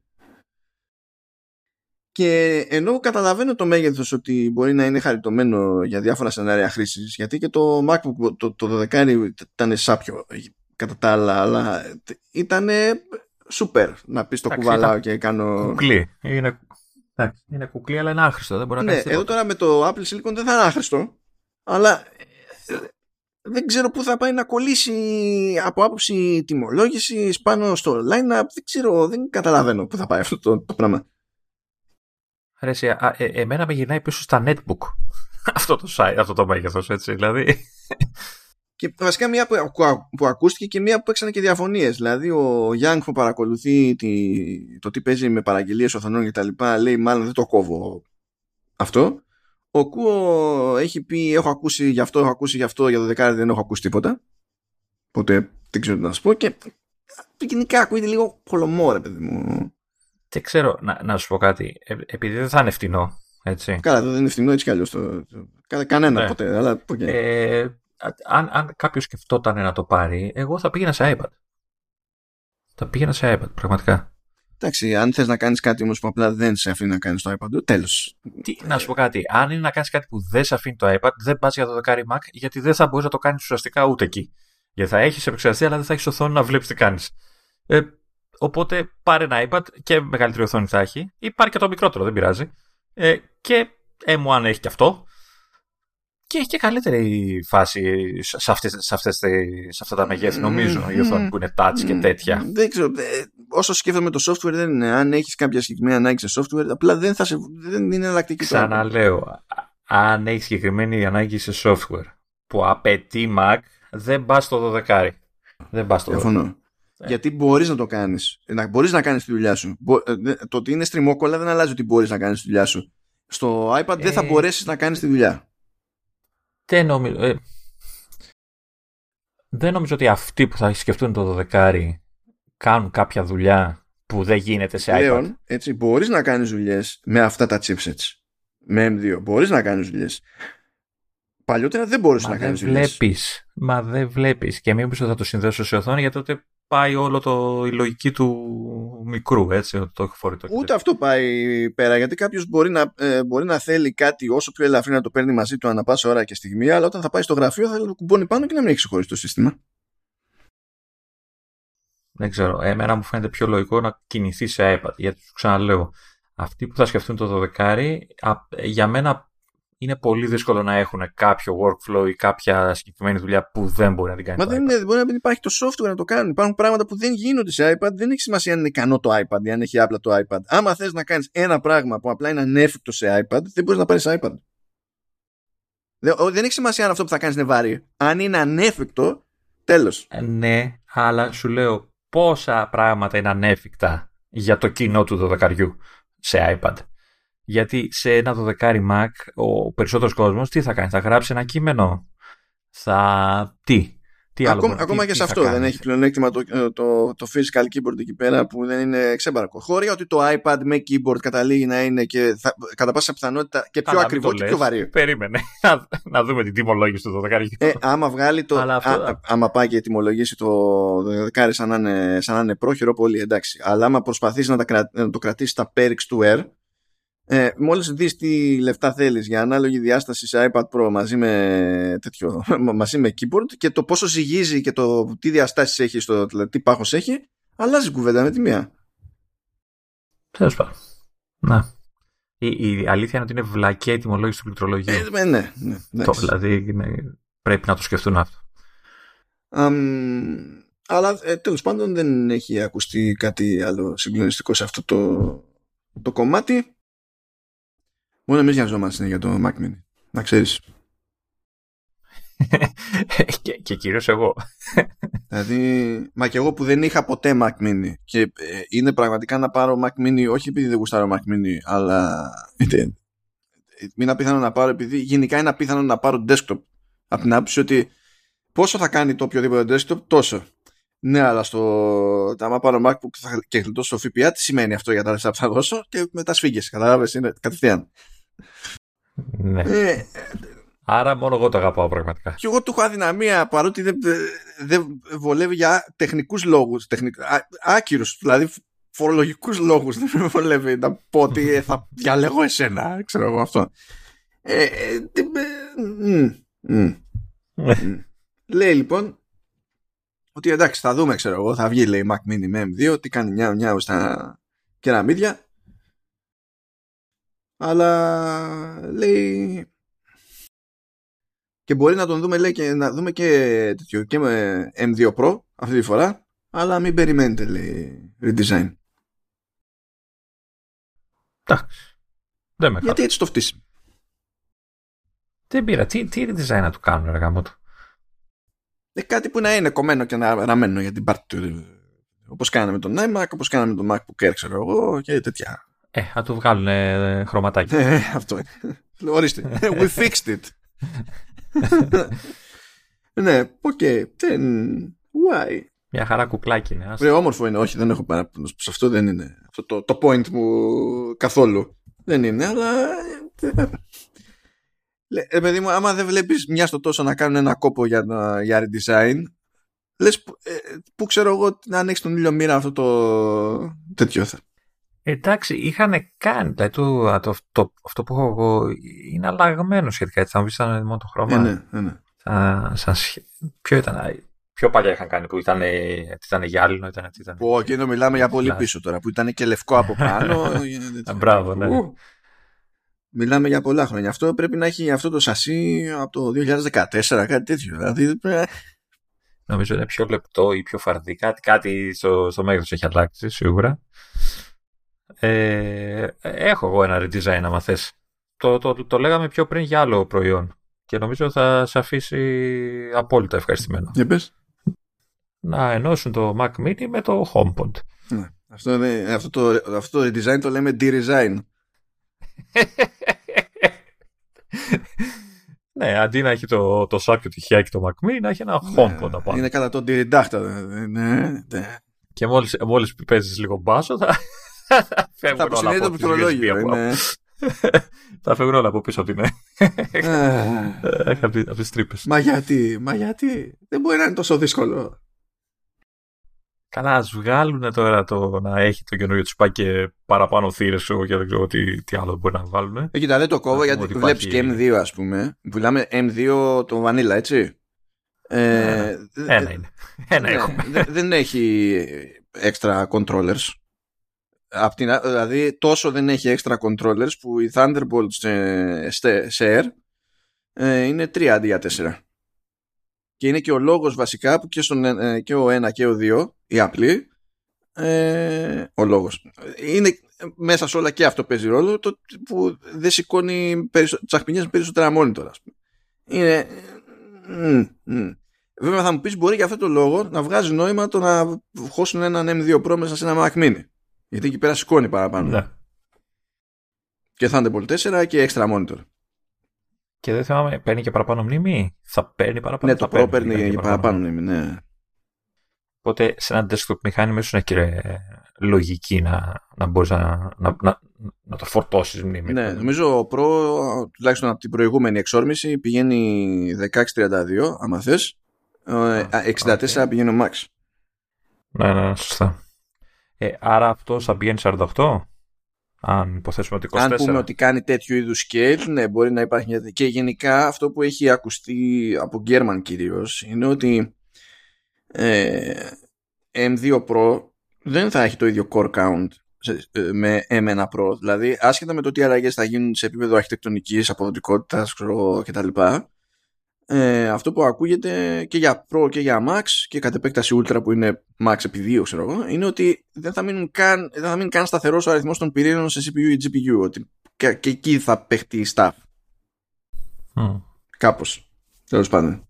[SPEAKER 1] Και ενώ καταλαβαίνω το μέγεθος ότι μπορεί να είναι χαριτωμένο για διάφορα σενάρια χρήσης, γιατί και το MacBook το, το 12 ήταν σάπιο κατά τα άλλα, αλλά ήταν σούπερ να πεις το κουβαλάω και κάνω...
[SPEAKER 2] Κουκλί. Είναι, είναι κουκλί αλλά είναι άχρηστο. Δεν μπορεί να
[SPEAKER 1] ναι, εδώ τώρα με το Apple Silicon δεν θα είναι άχρηστο, αλλά ε, δεν ξέρω πού θα πάει να κολλήσει από άποψη τιμολόγηση πάνω στο line-up. Δεν ξέρω, δεν καταλαβαίνω πού θα πάει αυτό το, το πράγμα.
[SPEAKER 2] Ρε, α, ε, εμένα με γυρνάει πίσω στα netbook αυτό το, αυτό το μέγεθος, έτσι, δηλαδή.
[SPEAKER 1] Και βασικά μία που, που ακούστηκε και μία που έξανε και διαφωνίες. Δηλαδή, ο Γιάνγκ που παρακολουθεί τη, το τι παίζει με παραγγελίες οθονών κτλ. λέει, μάλλον δεν το κόβω αυτό. Ο Κούο έχει πει: Έχω ακούσει γι' αυτό, έχω ακούσει γι' αυτό, για το δεκάρι δεν έχω ακούσει τίποτα. Οπότε δεν ξέρω τι να σου πω. Και γενικά ακούγεται λίγο κολομό, ρε παιδί μου.
[SPEAKER 2] Δεν ξέρω, να, να σου πω κάτι. Ε, επειδή δεν θα είναι φτηνό. Έτσι.
[SPEAKER 1] Καλά, δεν είναι φτηνό έτσι κι αλλιώς. Κανένα ναι. ποτέ. Αλλά, okay.
[SPEAKER 2] ε, αν, αν κάποιος σκεφτόταν να το πάρει, εγώ θα πήγαινα σε iPad. Θα πήγαινα σε iPad, πραγματικά.
[SPEAKER 1] Εντάξει, αν θες να κάνεις κάτι όμως που απλά δεν σε αφήνει να κάνεις το iPad, τέλος.
[SPEAKER 2] Να σου πω κάτι. Αν είναι να κάνεις κάτι που δεν σε αφήνει το iPad, δεν πας για το δεκάρι Mac, γιατί δεν θα μπορείς να το κάνεις ουσιαστικά ούτε εκεί. Γιατί θα έχεις επεξεργαστή, αλλά δεν θα έχεις οθόνη να βλέπεις τι κάνεις. Ε, οπότε πάρε ένα iPad και μεγαλύτερη οθόνη θα έχει, ή πάρει και το μικρότερο, δεν πειράζει. Ε, και M1 έχει και αυτό και έχει και καλύτερη φάση σε, αυτές, σε, αυτές, σε αυτά τα μεγέθη, νομίζω, η οθόνη που είναι touch και τέτοια.
[SPEAKER 1] Δεν ξέρω. Ε, όσο σκέφτομαι το software δεν είναι. Αν έχεις κάποια συγκεκριμένη ανάγκη σε software, απλά δεν, θα σε, δεν είναι εναλλακτική.
[SPEAKER 2] Ξαναλέω. Αν έχεις συγκεκριμένη ανάγκη σε software που απαιτεί Mac, δεν πας στο 12. Δεν πας στο
[SPEAKER 1] Διαφωνώ. Ε. Γιατί μπορείς να το κάνεις. Μπορείς να κάνεις τη δουλειά σου. Ε, το ότι είναι στριμόκολλα δεν αλλάζει ότι μπορείς να κάνεις τη δουλειά σου. Στο iPad δεν θα μπορέσεις να κάνεις τη δουλειά.
[SPEAKER 2] Δεν νομίζω, ε, δεν νομίζω ότι αυτοί που θα σκεφτούν το 12 κάνουν κάποια δουλειά που δεν γίνεται σε
[SPEAKER 1] iPad. έτσι, μπορείς να κάνεις δουλειές με αυτά τα chipsets. Με M2. Μπορείς να κάνεις δουλειές. Παλιότερα δεν μπορούσε να κάνεις δουλειές.
[SPEAKER 2] Βλέπεις. Μα δεν βλέπεις. Και μην πεις ότι θα το συνδέσω σε οθόνη γιατί τότε πάει όλο το, η λογική του μικρού, έτσι, ότι το έχει φορητό.
[SPEAKER 1] Ούτε αυτό πάει πέρα, γιατί κάποιος μπορεί, να, ε, μπορεί να θέλει κάτι όσο πιο ελαφρύ να το παίρνει μαζί του ανά πάσα ώρα και στιγμή, αλλά όταν θα πάει στο γραφείο θα το κουμπώνει πάνω και να μην έχει ξεχωρίσει το σύστημα.
[SPEAKER 2] Δεν ξέρω. Εμένα μου φαίνεται πιο λογικό να κινηθεί σε iPad. Γιατί σου ξαναλέω, αυτοί που θα σκεφτούν το 12 για μένα είναι πολύ δύσκολο να έχουν κάποιο workflow ή κάποια συγκεκριμένη δουλειά που δεν μπορεί να την κάνει.
[SPEAKER 1] Μα δεν είναι, μπορεί να μην υπάρχει το software να το κάνουν. Υπάρχουν πράγματα που δεν γίνονται σε iPad. Δεν έχει σημασία αν είναι ικανό το iPad ή αν έχει απλά το iPad. Άμα θες να κάνεις ένα πράγμα που απλά είναι ανέφικτο σε iPad, δεν μπορείς να πάρεις iPad. Δεν έχει σημασία αν αυτό που θα κάνεις είναι βάρη. Αν είναι ανέφικτο, τέλος.
[SPEAKER 2] Ε, ναι, αλλά σου λέω πόσα πράγματα είναι ανέφικτα για το κοινό του δωδεκαριού σε iPad. Γιατί σε ένα 12 Mac ο περισσότερος κόσμος τι θα κάνει, θα γράψει ένα κείμενο, θα... τι, τι άλλο
[SPEAKER 1] ακόμα, ακόμα και σε αυτό δεν έχει πλεονέκτημα το, το, το physical keyboard εκεί πέρα που δεν είναι ξέμπαρκο. Χώρια ότι το iPad με keyboard καταλήγει να είναι και θα, κατά πάσα πιθανότητα και πιο ακριβό και πιο βαρύ.
[SPEAKER 2] Περίμενε. να, να δούμε την τιμολόγηση του 12.
[SPEAKER 1] Ε, άμα βγάλει το. α, άμα πάει και τιμολογήσει το 12 σαν να είναι, σαν να είναι πρόχειρο, πολύ εντάξει. Αλλά άμα προσπαθήσει να, να το κρατήσεις στα perks του Air, ε, μόλις δεις τι λεφτά θέλεις για ανάλογη διάσταση σε iPad Pro μαζί με, τέτοιο, μαζί με keyboard και το πόσο ζυγίζει και το τι διαστάσεις έχει, στο, δηλαδή τι πάχος έχει, αλλάζει κουβέντα με τη μία.
[SPEAKER 2] Τέλος πάντων. Να. Η, η, αλήθεια είναι ότι είναι βλακία η τιμολόγηση του πληκτρολογίου.
[SPEAKER 1] Ε, ναι, ναι,
[SPEAKER 2] το, δηλαδή είναι, πρέπει να το σκεφτούν αυτό.
[SPEAKER 1] Um, αλλά ε, τέλος πάντων δεν έχει ακουστεί κάτι άλλο συγκλονιστικό σε αυτό το, το κομμάτι. Μόνο εμείς νοιαζόμαστε για το Mac Mini. Να ξέρεις.
[SPEAKER 2] και, και κυρίως εγώ.
[SPEAKER 1] δηλαδή, μα και εγώ που δεν είχα ποτέ Mac Mini και ε, είναι πραγματικά να πάρω Mac Mini όχι επειδή δεν γουστάρω Mac Mini αλλά είτε, είναι απίθανο να πάρω επειδή γενικά είναι απίθανο να πάρω desktop από την άποψη ότι πόσο θα κάνει το οποιοδήποτε desktop τόσο ναι, αλλά στο. Άμα πάρω MacBook και γλιτώσω στο ΦΠΑ, τι σημαίνει αυτό για τα λεφτά που θα δώσω και μετά σφίγγε. Κατάλαβε, είναι κατευθείαν.
[SPEAKER 2] Ναι. Ε, Άρα μόνο εγώ το αγαπάω πραγματικά.
[SPEAKER 1] Και εγώ του έχω αδυναμία παρότι δεν, δεν βολεύει για τεχνικούς λόγους. Τεχνικ... Άκυρους, δηλαδή φορολογικούς λόγους. Δεν με βολεύει να πω ότι ε, θα διαλέγω εσένα. Ξέρω εγώ αυτό. Ε, ε, ε Λέει λοιπόν ότι εντάξει θα δούμε ξέρω εγώ θα βγει λέει Mac Mini με M2 τι κάνει μια μια στα κεραμίδια. Αλλά λέει και μπορεί να τον δούμε λέει και να δούμε και τέτοιο και με M2 Pro αυτή τη φορά αλλά μην περιμένετε λέει redesign.
[SPEAKER 2] Εντάξει δεν με
[SPEAKER 1] γιατί έτσι το φτύσει
[SPEAKER 2] δεν πήρα. Τι, τι redesign να του κάνουν ρε γαμώτο;
[SPEAKER 1] ε, κάτι που να είναι κομμένο και να ραμμένο για την πάρτη του. Όπως κάναμε τον iMac, όπως κάναμε τον MacBook Air, ξέρω εγώ και τέτοια.
[SPEAKER 2] Ε, θα του βγάλουν ε, χρωματάκι.
[SPEAKER 1] Ε, αυτό είναι. Ορίστε. We fixed it. ναι, OK. Okay. Then why?
[SPEAKER 2] Μια χαρά κουκλάκι είναι.
[SPEAKER 1] Βρε, όμορφο είναι. Όχι, δεν έχω παράπονο. Σε αυτό δεν είναι. Αυτό το, το point μου καθόλου. Δεν είναι, αλλά ε, ε, παιδί μου, άμα δεν βλέπεις μια στο τόσο να κάνουν ένα κόπο για, για redesign, λες ε, που ξέρω εγώ να ανοίξει τον ήλιο μοίρα αυτό το τέτοιο.
[SPEAKER 2] Εντάξει, είχαν κάνει. Δηλαδή, το, το, το, αυτό που έχω εγώ είναι αλλαγμένο σχετικά. Έτσι, θα μου πεις ήταν μόνο το χρώμα.
[SPEAKER 1] Ε, ναι, ναι, ναι.
[SPEAKER 2] Σαν, σαν, ποιο ήταν, πιο παλιά είχαν κάνει που ήταν, ήταν γυάλινο, ήταν. ήταν
[SPEAKER 1] που εκείνο μιλάμε για πολύ πίσω τώρα, που ήταν και λευκό από πάνω.
[SPEAKER 2] Μπράβο, ναι.
[SPEAKER 1] Μιλάμε για πολλά χρόνια. Αυτό πρέπει να έχει αυτό το σασί από το 2014, κάτι τέτοιο. Δηλαδή,
[SPEAKER 2] Νομίζω είναι πιο λεπτό ή πιο φαρδί. Κάτι, κάτι στο, στο μέγεθος έχει αλλάξει, σίγουρα. Ε, έχω εγώ ένα redesign, άμα θες. Το, το, το, λέγαμε πιο πριν για άλλο προϊόν. Και νομίζω θα σε αφήσει απόλυτα ευχαριστημένο.
[SPEAKER 1] Για πες.
[SPEAKER 2] Να ενώσουν το Mac Mini με το HomePod.
[SPEAKER 1] Ναι. Αυτό, αυτό, το, αυτό το redesign το λέμε de-resign.
[SPEAKER 2] Ναι, αντί να έχει το, το σάπιο τυχιάκι το Mac να έχει ένα HomePod ναι,
[SPEAKER 1] πάνω. Είναι κατά τον τυριντάχτα. Ναι, ναι.
[SPEAKER 2] Και μόλις, μόλις παίζεις λίγο μπάσο θα,
[SPEAKER 1] φεύγουν θα όλα από το πληκτρολόγιο. Είναι...
[SPEAKER 2] θα φεύγουν όλα από πίσω από την ε, από τις τρύπες.
[SPEAKER 1] Μα γιατί, μα γιατί; Δεν μπορεί να είναι τόσο δύσκολο.
[SPEAKER 2] Καλά, ας βγάλουν τώρα το να έχει το καινούριο τους πάει και παραπάνω θύρες και δεν ξέρω τι, τι άλλο μπορεί να βάλουν.
[SPEAKER 1] Ε, κοίτα, δεν το κόβω γιατί υπάρχει... βλέπει και M2, ας πούμε. Μιλάμε M2 το Vanilla, έτσι.
[SPEAKER 2] Ε, ένα είναι. Ένα
[SPEAKER 1] ναι, δεν έχει extra controllers. Απ την, δηλαδή τόσο δεν έχει extra controllers που η Thunderbolt σε, σε Air ε, είναι 3 αντί για 4. Και είναι και ο λόγος βασικά που και, στον, ε, και ο 1 και ο 2 η απλή ε, ο λόγος. Είναι μέσα σε όλα και αυτό παίζει ρόλο το που δεν σηκώνει περισσο... τσαχπινιές περισσότερα monitor ας πούμε. είναι βέβαια θα μου πεις μπορεί για αυτό το λόγο να βγάζει νόημα το να χώσουν έναν M2 Pro μέσα σε ένα Mac Mini. Γιατί εκεί πέρα σηκώνει παραπάνω. Ναι. και Thunderbolt 4 και extra monitor
[SPEAKER 2] και δεν θυμάμαι, παίρνει και παραπάνω μνήμη; Θα παίρνει παραπάνω.
[SPEAKER 1] Ναι, το Pro παίρνει, και παραπάνω μνήμη, ναι.
[SPEAKER 2] Οπότε σε ένα desktop μηχάνημα σου έχει λογική να, να μπορείς να, να, να, να, το φορτώσεις μνήμη.
[SPEAKER 1] Ναι, νομίζω ο Pro, τουλάχιστον από την προηγούμενη εξόρμηση, πηγαίνει 1632, άμα θες. 64 πηγαίνει ο Max.
[SPEAKER 2] Ναι, ναι, σωστά. Ε, άρα αυτό θα πηγαίνει 48. Αν υποθέσουμε ότι 24.
[SPEAKER 1] Αν πούμε ότι κάνει τέτοιου είδους scale, ναι, μπορεί να υπάρχει. Και γενικά αυτό που έχει ακουστεί από Γκέρμαν κυρίως είναι ότι ε, M2 Pro δεν θα έχει το ίδιο core count με M1 Pro. Δηλαδή, άσχετα με το τι αλλαγές θα γίνουν σε επίπεδο αρχιτεκτονικής, αποδοτικότητας κτλ. Ε, αυτό που ακούγεται και για Pro και για Max και κατ' επέκταση Ultra που είναι Max επί 2 ξέρω εγώ είναι ότι δεν θα μείνουν καν, δεν θα μείνει καν σταθερός ο αριθμός των πυρήνων σε CPU ή GPU ότι και, και εκεί θα παιχτεί η stuff
[SPEAKER 2] Mm.
[SPEAKER 1] κάπως. Τέλος πάντων.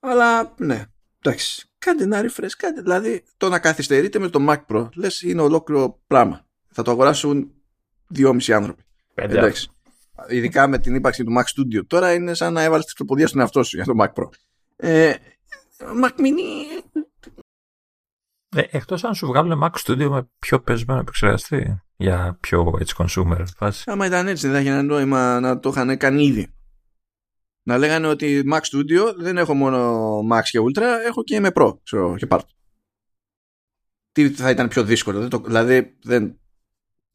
[SPEAKER 1] Αλλά ναι εντάξει. Κάντε ένα refresh κάντε δηλαδή το να καθυστερείτε με το Mac Pro λες είναι ολόκληρο πράγμα. Θα το αγοράσουν δυόμισι άνθρωποι.
[SPEAKER 2] Πέντε
[SPEAKER 1] εντάξει ειδικά με την ύπαρξη του Mac Studio. Τώρα είναι σαν να έβαλες τρικλοποδία στον εαυτό σου για το Mac Pro. Ε, Mac Mini
[SPEAKER 2] Ε, εκτός αν σου βγάλουν Mac Studio με πιο πεσμένο επεξεργαστή για πιο έτσι consumer φάση.
[SPEAKER 1] άμα ήταν έτσι δεν θα είχε ένα νόημα να το είχαν κάνει ήδη. Να λέγανε ότι Mac Studio δεν έχω μόνο Max και Ultra έχω και με Pro ξέρω, και πάρ' το. τι θα ήταν πιο δύσκολο δεν το, δηλαδή δεν, δεν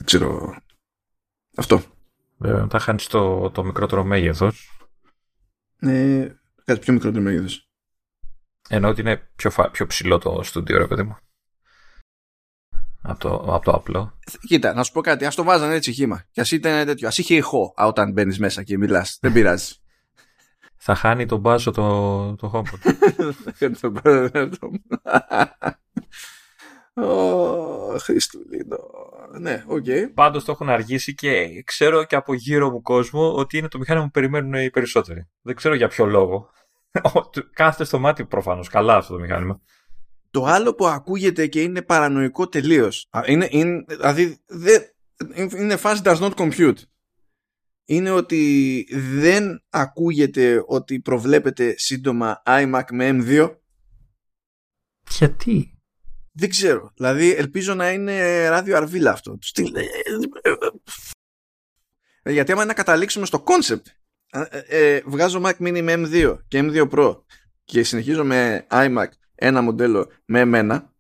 [SPEAKER 1] ξέρω. Αυτό
[SPEAKER 2] Βέβαια, μετά χάνεις το, το μικρότερο μέγεθος
[SPEAKER 1] ε, κάτι πιο μικρότερο μέγεθος
[SPEAKER 2] ενώ ότι είναι πιο, φα- πιο ψηλό το studio ρε παιδί μου. Από το, από το απλό.
[SPEAKER 1] Κοίτα, να σου πω κάτι. Α το βάζανε έτσι χήμα. Και ας ήταν τέτοιο. Α είχε ηχό α, όταν μπαίνεις μέσα και μιλάς. Δεν πειράζει.
[SPEAKER 2] Θα χάνει τον μπάζο το, το HomePod.
[SPEAKER 1] Ω, Χριστούλινο. Ναι, οκ.
[SPEAKER 2] Πάντως το έχουν αργήσει και ξέρω και από γύρω μου κόσμο ότι είναι το μηχάνημα που περιμένουν οι περισσότεροι. Δεν ξέρω για ποιο λόγο. Κάθεται στο μάτι προφανώς. Καλά αυτό το μηχάνημα.
[SPEAKER 1] Το άλλο που ακούγεται και είναι παρανοϊκό τελείως. Είναι, είναι, δηλαδή, δεν, είναι φάση does not compute. Είναι ότι δεν ακούγεται ότι προβλέπεται σύντομα iMac με M2.
[SPEAKER 2] Γιατί;
[SPEAKER 1] Δεν ξέρω. Δηλαδή, ελπίζω να είναι ράδιο αρβίλα αυτό. Στυλ- Ε, Γιατί άμα να καταλήξουμε στο concept, ε, ε, βγάζω Mac Mini με M2 και M2 Pro και συνεχίζω με iMac ένα μοντέλο με εμένα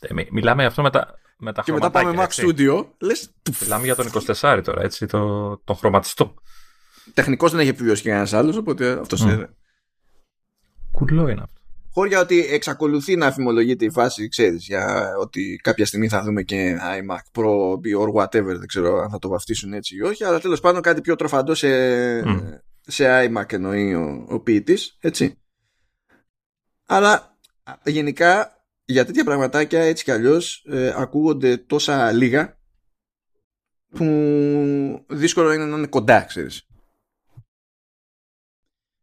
[SPEAKER 2] Ε, μι- μιλάμε αυτό με τα, με τα
[SPEAKER 1] και μετά πάμε Mac
[SPEAKER 2] χρωματάκια, έτσι.
[SPEAKER 1] Studio, λες,
[SPEAKER 2] Μιλάμε για τον 24 τώρα, έτσι, το, τον χρωματιστό.
[SPEAKER 1] τεχνικός δεν έχει επιβιώσει και κανένας άλλος, οπότε αυτός
[SPEAKER 2] Μμ.
[SPEAKER 1] είναι.
[SPEAKER 2] Κουλό είναι αυτό.
[SPEAKER 1] Χώρια ότι εξακολουθεί να αφημολογείται η φάση, ξέρεις, για ότι κάποια στιγμή θα δούμε και iMac Pro or whatever, δεν ξέρω αν θα το βαφτίσουν έτσι ή όχι, αλλά τέλος πάντων κάτι πιο τροφαντό σε,
[SPEAKER 2] Μμ.
[SPEAKER 1] σε iMac εννοεί ο, ο ποιητής, έτσι. Αλλά α, γενικά για τέτοια πραγματάκια έτσι κι αλλιώς ε, ακούγονται τόσα λίγα που δύσκολο είναι να είναι κοντά, ξέρεις.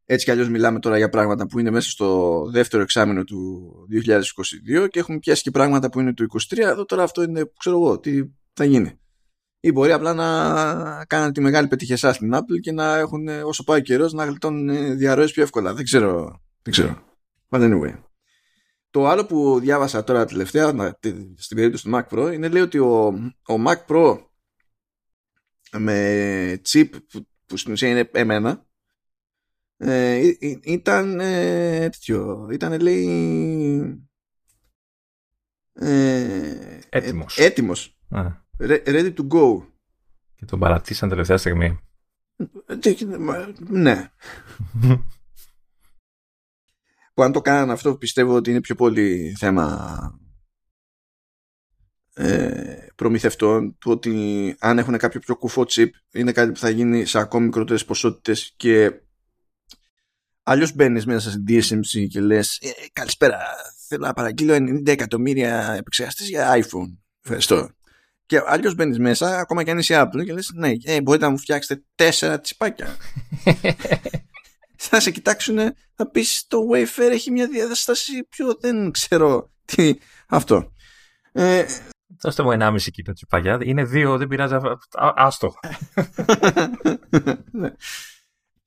[SPEAKER 1] Έτσι κι αλλιώς μιλάμε τώρα για πράγματα που είναι μέσα στο δεύτερο εξάμεινο του 2022 και έχουμε πιάσει και πράγματα που είναι του 2023. Εδώ τώρα αυτό είναι, ξέρω εγώ, τι θα γίνει. Ή μπορεί απλά να κάνουν τη μεγάλη πετυχεσά στην Apple και να έχουν όσο πάει ο καιρός να γλιτώνουν διαρροές πιο εύκολα. Δεν ξέρω. Δεν ξέρω. But anyway. Το άλλο που διάβασα τώρα τελευταία να- τη- στην περίπτωση του Mac Pro είναι λέει ότι ο, ο Mac Pro με chip που, που στην ουσία είναι εμένα ε, ή- ή- ήταν ε, τέτοιο, ήταν λέει ε,
[SPEAKER 2] Έτοιμος.
[SPEAKER 1] ε, έτοιμος
[SPEAKER 2] Α,
[SPEAKER 1] Re- ready to go
[SPEAKER 2] και τον παρατήσαν τελευταία στιγμή.
[SPEAKER 1] Ε, τι- μα- ναι που αν το κάνανε αυτό πιστεύω ότι είναι πιο πολύ θέμα ε, προμηθευτών του ότι αν έχουν κάποιο πιο κουφό chip είναι κάτι που θα γίνει σε ακόμη μικρότερες ποσότητες και αλλιώς μπαίνεις μέσα στην DSMC και λες ε, καλησπέρα θέλω να παραγγείλω 90 εκατομμύρια επεξεργαστές για iPhone ευχαριστώ και αλλιώς μπαίνεις μέσα, ακόμα και αν είσαι Apple, και λες: Ναι, ε, μπορείτε να μου φτιάξετε τέσσερα τσιπάκια. θα σε κοιτάξουν, θα πεις το Wayfair έχει μια διάσταση πιο δεν ξέρω τι αυτό. Ε,
[SPEAKER 2] Δώστε μου 1,5 κιλό τσιπαγιά. Είναι δύο, δεν πειράζει. α- α- Άστο.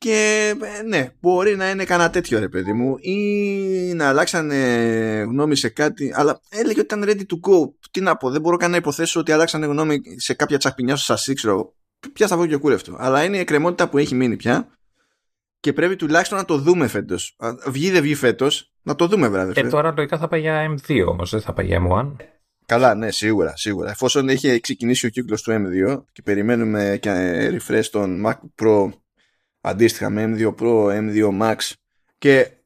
[SPEAKER 1] ναι. Και ε, ναι, μπορεί να είναι κανένα τέτοιο ρε παιδί μου ή να αλλάξανε γνώμη σε κάτι αλλά έλεγε ότι ήταν ready to go τι να πω, δεν μπορώ καν να υποθέσω ότι αλλάξανε γνώμη σε κάποια τσακπινιά στο σασί ξέρω πια θα βγω και κούρευτο αλλά είναι η εκκρεμότητα που έχει μείνει πια και πρέπει τουλάχιστον να το δούμε φέτος Α, βγει δεν βγει φέτος να το δούμε βράδυ
[SPEAKER 2] Ε, τώρα λογικά θα πάει για M2 όμως, δεν θα πάει για M1.
[SPEAKER 1] Καλά, ναι, σίγουρα, σίγουρα. Εφόσον έχει ξεκινήσει ο κύκλος του M2 και περιμένουμε και refresh των Mac Pro αντίστοιχα με M2 Pro, M2 Max και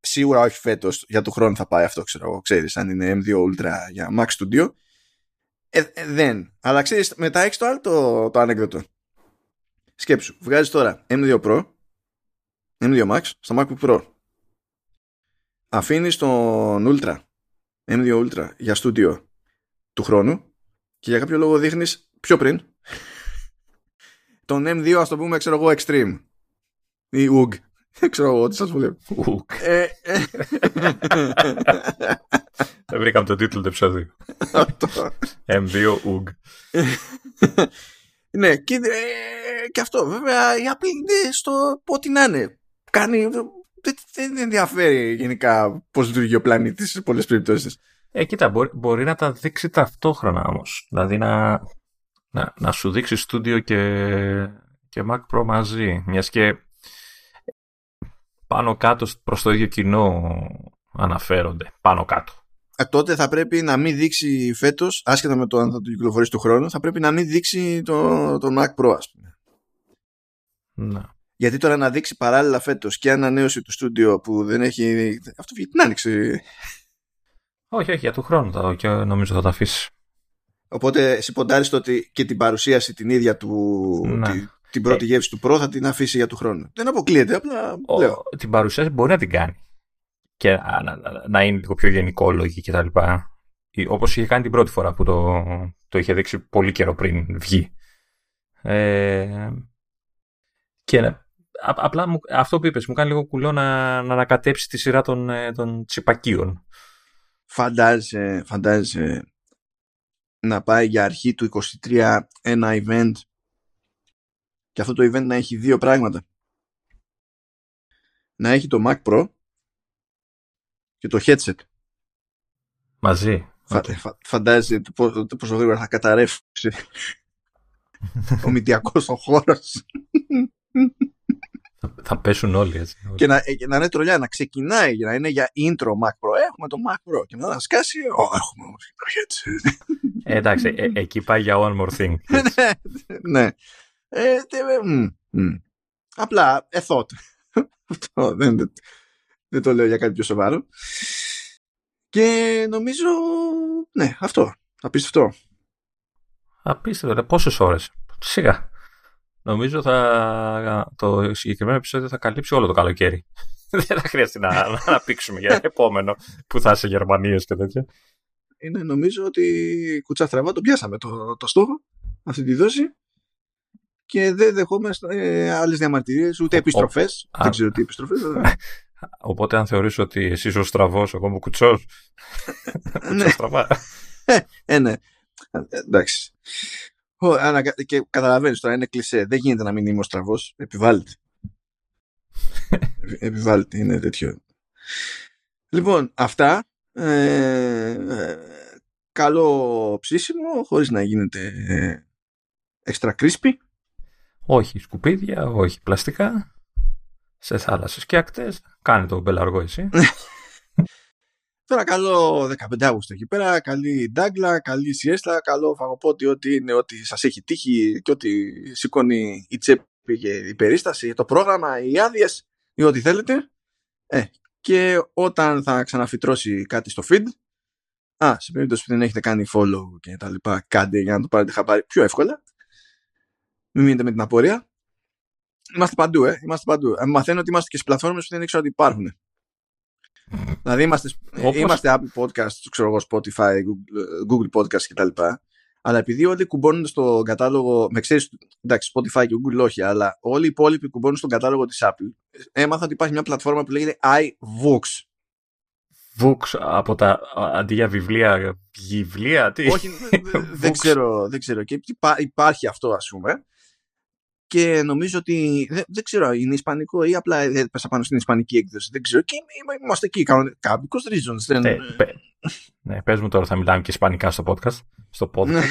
[SPEAKER 1] σίγουρα όχι φέτος, για του χρόνου θα πάει αυτό, ξέρω εγώ, ξέρεις, αν είναι M2 Ultra για Mac Studio. Ε, ε, δεν. Αλλά ξέρεις, μετά έχεις το άλλο το, το ανέκδοτο. Σκέψου, βγάζεις τώρα M2 Pro M2 Max στο MacBook Pro. Αφήνεις τον Ultra, M2 Ultra για στούντιο του χρόνου και για κάποιο λόγο δείχνεις πιο πριν τον M2 ας το πούμε ξέρω εγώ Extreme ή UG. Δεν ξέρω εγώ τι σας βουλεύει.
[SPEAKER 2] Ουκ.
[SPEAKER 1] Ε, ε,
[SPEAKER 2] Δεν βρήκαμε τον τίτλο του επεισόδιου.
[SPEAKER 1] αυτό.
[SPEAKER 2] M2 UG.
[SPEAKER 1] Ναι, και, ε, και αυτό βέβαια η Apple είναι στο ό,τι να είναι. Κάνει, δεν, δεν ενδιαφέρει γενικά πώς λειτουργεί ο πλανήτης σε πολλές περιπτώσεις.
[SPEAKER 2] Ε, κοίτα, μπορεί, μπορεί να τα δείξει ταυτόχρονα όμως. Δηλαδή να, να, να σου δείξει στούντιο και, και Mac Pro μαζί. Μιας και πάνω κάτω προς το ίδιο κοινό αναφέρονται. Πάνω κάτω.
[SPEAKER 1] Ε, τότε θα πρέπει να μην δείξει φέτος, άσχετα με το αν θα το κυκλοφορήσει του χρόνου, θα πρέπει να μην δείξει το, το Mac Pro ας πούμε.
[SPEAKER 2] Ναι.
[SPEAKER 1] Γιατί τώρα να δείξει παράλληλα φέτος και ανανέωση του στούντιο που δεν έχει... Αυτό βγει την άνοιξη.
[SPEAKER 2] Όχι, όχι, για του χρόνου θα, και νομίζω θα τα αφήσει.
[SPEAKER 1] Οπότε εσύ ποντάρεις το ότι και την παρουσίαση την ίδια του,
[SPEAKER 2] Ναι.
[SPEAKER 1] τη- την πρώτη γεύση του Pro θα την αφήσει για του χρόνου. Δεν αποκλείεται, απλά λέω.
[SPEAKER 2] Ο, την παρουσίαση μπορεί να την κάνει. Και να, να, να- να είναι λίγο πιο γενικόλογη κτλ. Όπως είχε κάνει την πρώτη φορά που το, το είχε δείξει πολύ καιρό πριν βγει. Ε, και να- α- απλά μου, αυτό που είπες μου κάνει λίγο κουλό να, να ανακατέψει τη σειρά των, ε, των τσιπακίων.
[SPEAKER 1] Φαντάζεσαι, φαντάζεσαι να πάει για αρχή του 23 ένα event και αυτό το event να έχει δύο πράγματα. Να έχει το Mac Pro και το headset.
[SPEAKER 2] Μαζί.
[SPEAKER 1] Φα, φα- φαντάζεσαι το πόσο, το πόσο γρήγορα θα καταρρεύσει ο μηντιακός ο χώρος
[SPEAKER 2] Θα, θα πέσουν όλοι έτσι.
[SPEAKER 1] και να, ε, και να είναι τρολιά, να ξεκινάει για να είναι για intro Mac Pro. Έχουμε το Mac Pro και μετά να σκάσει, «Ω, έχουμε όμως και το headset.
[SPEAKER 2] Ε, εντάξει, ε, ε, εκεί πάει για one more thing.
[SPEAKER 1] ναι. Ε, τε, ε, μ, μ. Απλά, ε, thought. Αυτό δεν, δεν, δεν το λέω για κάτι πιο σοβαρό. Και νομίζω, ναι, αυτό. Απίστευτο.
[SPEAKER 2] Απίστευτο, ρε. Πόσες ώρες; Σιγά. Νομίζω θα, το συγκεκριμένο επεισόδιο θα καλύψει όλο το καλοκαίρι. Δεν θα χρειαστεί να, να αναπτύξουμε για επόμενο που θα είσαι Γερμανίες και τέτοια.
[SPEAKER 1] Είναι νομίζω ότι κουτσά στραβά το πιάσαμε το, το στόχο, αυτή τη δόση. Και δεν δεχόμαστε ε, άλλες διαμαρτυρίες, ούτε επιστροφές.
[SPEAKER 2] Α.
[SPEAKER 1] δεν ξέρω τι επιστροφές. αλλά-
[SPEAKER 2] Οπότε αν θεωρείς ότι εσύ είσαι ο στραβός, εγώ είμαι ο κουτσός,
[SPEAKER 1] ναι,
[SPEAKER 2] κουτσός στραβά.
[SPEAKER 1] ε, ναι. Ε, εντάξει. Ω, ανακα- Και καταλαβαίνεις τώρα, είναι κλισέ. Δεν γίνεται να μην είμαι ο στραβός. Επιβάλλεται. Επι- Επιβάλλεται, είναι τέτοιο. Λοιπόν, αυτά. Ε, ε, καλό ψήσιμο, χωρίς να γίνεται ε, extra crispy.
[SPEAKER 2] όχι σκουπίδια, όχι πλαστικά. Σε θάλασσες και ακτές. Κάνε το μπελαργό εσύ.
[SPEAKER 1] Τώρα καλό 15 Αύγουστο εκεί πέρα, καλή ντάγκλα, καλή σιέστα, καλό φαγοπότη, ό,τι είναι, ό,τι σας έχει τύχει και ό,τι σηκώνει η τσέπη και η περίσταση, το πρόγραμμα, οι άδειες ή ό,τι θέλετε. Ε, και όταν θα ξαναφυτρώσει κάτι στο feed, α, σε περίπτωση που δεν έχετε κάνει follow και τα λοιπά, κάντε για να το πάρετε χαμπάρι πιο εύκολα. Μην μείνετε με την απορία. Είμαστε παντού, ε. Είμαστε παντού. Ε, μαθαίνω ότι είμαστε και στις πλατφόρμες που δεν ήξερα ότι υπάρχουν. Δηλαδή είμαστε,
[SPEAKER 2] Όπως-
[SPEAKER 1] είμαστε Apple Podcast, ξέρω εγώ, Spotify, Google, Google Podcast κτλ. Αλλά επειδή όλοι κουμπώνουν στον κατάλογο, με ξέρεις, εντάξει, Spotify και Google όχι, αλλά όλοι οι υπόλοιποι κουμπώνουν στον κατάλογο της Apple, έμαθα ότι υπάρχει μια πλατφόρμα που λέγεται iVoox.
[SPEAKER 2] Βουξ από τα αντί για βιβλία, βιβλία, τι;
[SPEAKER 1] όχι, δεν
[SPEAKER 2] Vox.
[SPEAKER 1] ξέρω, δεν ξέρω. Και υπά- υπάρχει αυτό, ας πούμε. Και νομίζω ότι. Δεν, δεν ξέρω, είναι ισπανικό ή απλά έπεσα πάνω στην ισπανική έκδοση. Δεν ξέρω. Και είμαι- είμαστε εκεί. κανονικά, Because reasons. Δεν...
[SPEAKER 2] Ε, πε- ναι, πες μου τώρα θα μιλάμε και ισπανικά στο podcast. Στο podcast.
[SPEAKER 1] Ναι.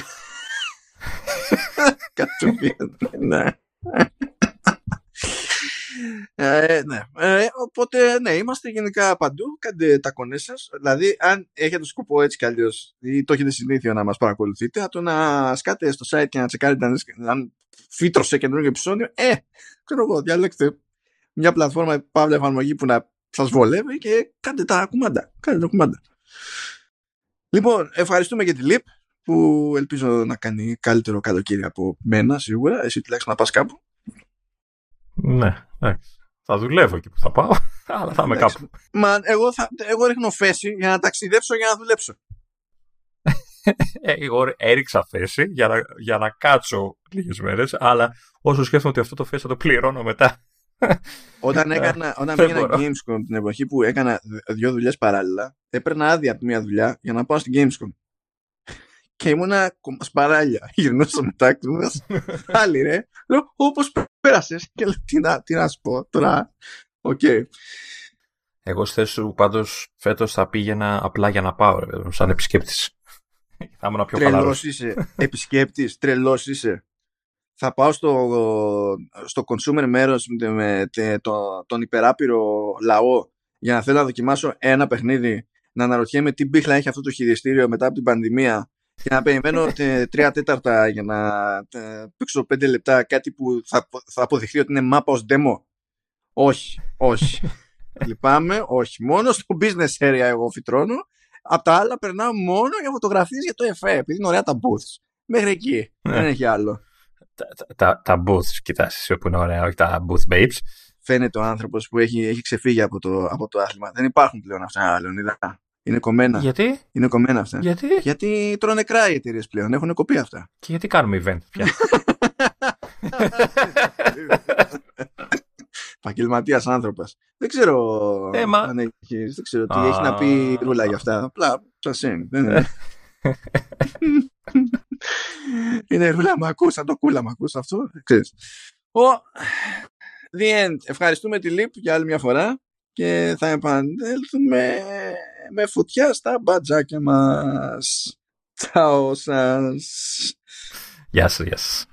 [SPEAKER 1] Κατευθείαν, ναι. Ε, ναι. Ε, οπότε, ναι, είμαστε γενικά παντού. Κάντε τα κονές σας. Δηλαδή, αν έχετε σκοπό έτσι κι αλλιώς ή το έχετε συνήθεια να μας παρακολουθείτε, από το να σκάτε στο site και να τσεκάρετε αν, αν φύτρωσε καινούργιο επεισόδιο, ε, ξέρω εγώ, διαλέξτε μια πλατφόρμα παύλα εφαρμογή που να σας βολεύει και κάντε τα κουμάντα. Κάντε τα κουμάντα. Λοιπόν, ευχαριστούμε για τη ΛΥΠ που ελπίζω να κάνει καλύτερο καλοκαίρι από μένα σίγουρα. Εσύ τουλάχιστον να πας κάπου.
[SPEAKER 2] Ναι, εντάξει. Θα δουλεύω εκεί που θα πάω, αλλά θα είμαι κάπου.
[SPEAKER 1] Μα εγώ, θα, εγώ ρίχνω φέση για να ταξιδέψω για να δουλέψω.
[SPEAKER 2] Ε, εγώ έριξα θέση για να, για να κάτσω λίγες μέρες, αλλά όσο σκέφτομαι ότι αυτό το θέση θα το πληρώνω μετά.
[SPEAKER 1] Όταν, έκανα, όταν πήγαινα Gamescom την εποχή που έκανα δύο δουλειές παράλληλα, έπαιρνα άδεια από μια δουλειά για να πάω στην Gamescom. Και ήμουνα σπαράλια. Γυρνούσα μετά και μου Άλλη ρε. Λέω, πώς πέρασες. Και λέω, τι να, τι να σου πω τώρα. OK. Okay.
[SPEAKER 2] Εγώ στη θέση σου πάντως φέτος θα πήγαινα απλά για να πάω, ρε, σαν επισκέπτης. Θα ήμουν πιο
[SPEAKER 1] Τρελός είσαι. Επισκέπτης, τρελός είσαι. Θα πάω στο, στο consumer μέρος με, με το, τον υπεράπειρο λαό για να θέλω να δοκιμάσω ένα παιχνίδι. Να αναρωτιέμαι τι μπίχλα έχει αυτό το χειριστήριο μετά από την πανδημία και να περιμένω τρία τέταρτα για να παίξω πέντε λεπτά κάτι που θα, θα αποδειχθεί ότι είναι μάπα ως demo. Όχι, όχι. Λυπάμαι, όχι. Μόνο στο business area εγώ φυτρώνω Απ' τα άλλα περνάω μόνο για φωτογραφίες για το εφέ, επειδή είναι ωραία τα booths. Μέχρι εκεί. Ναι. Δεν έχει άλλο.
[SPEAKER 2] Τα, τα, τα booths, κοιτάς, που είναι ωραία, όχι τα booth babes.
[SPEAKER 1] Φαίνεται ο άνθρωπος που έχει, έχει ξεφύγει από το, από το άθλημα. Δεν υπάρχουν πλέον αυτά, Λεωνίδα. Είναι κομμένα.
[SPEAKER 2] Γιατί;
[SPEAKER 1] Είναι κομμένα αυτά.
[SPEAKER 2] Γιατί;
[SPEAKER 1] Γιατί τρώνε κράει οι εταιρείες πλέον. Έχουν κοπεί αυτά.
[SPEAKER 2] Και γιατί κάνουμε event πια;
[SPEAKER 1] επαγγελματίας άνθρωπος. Δεν ξέρω
[SPEAKER 2] ε, αν
[SPEAKER 1] έχεις, δεν ξέρω τι έχει να πει ρούλα για αυτά. Απλά σα είναι. είναι ρούλα μ' ακούς, σαν το κούλα μ' ακούς αυτό. Ξέρεις. Ο, the end. Ευχαριστούμε τη ΛΥΠ για άλλη μια φορά και θα επανέλθουμε με φωτιά στα μπατζάκια μας. Τσάω σας.
[SPEAKER 2] Γεια σας, γεια σας.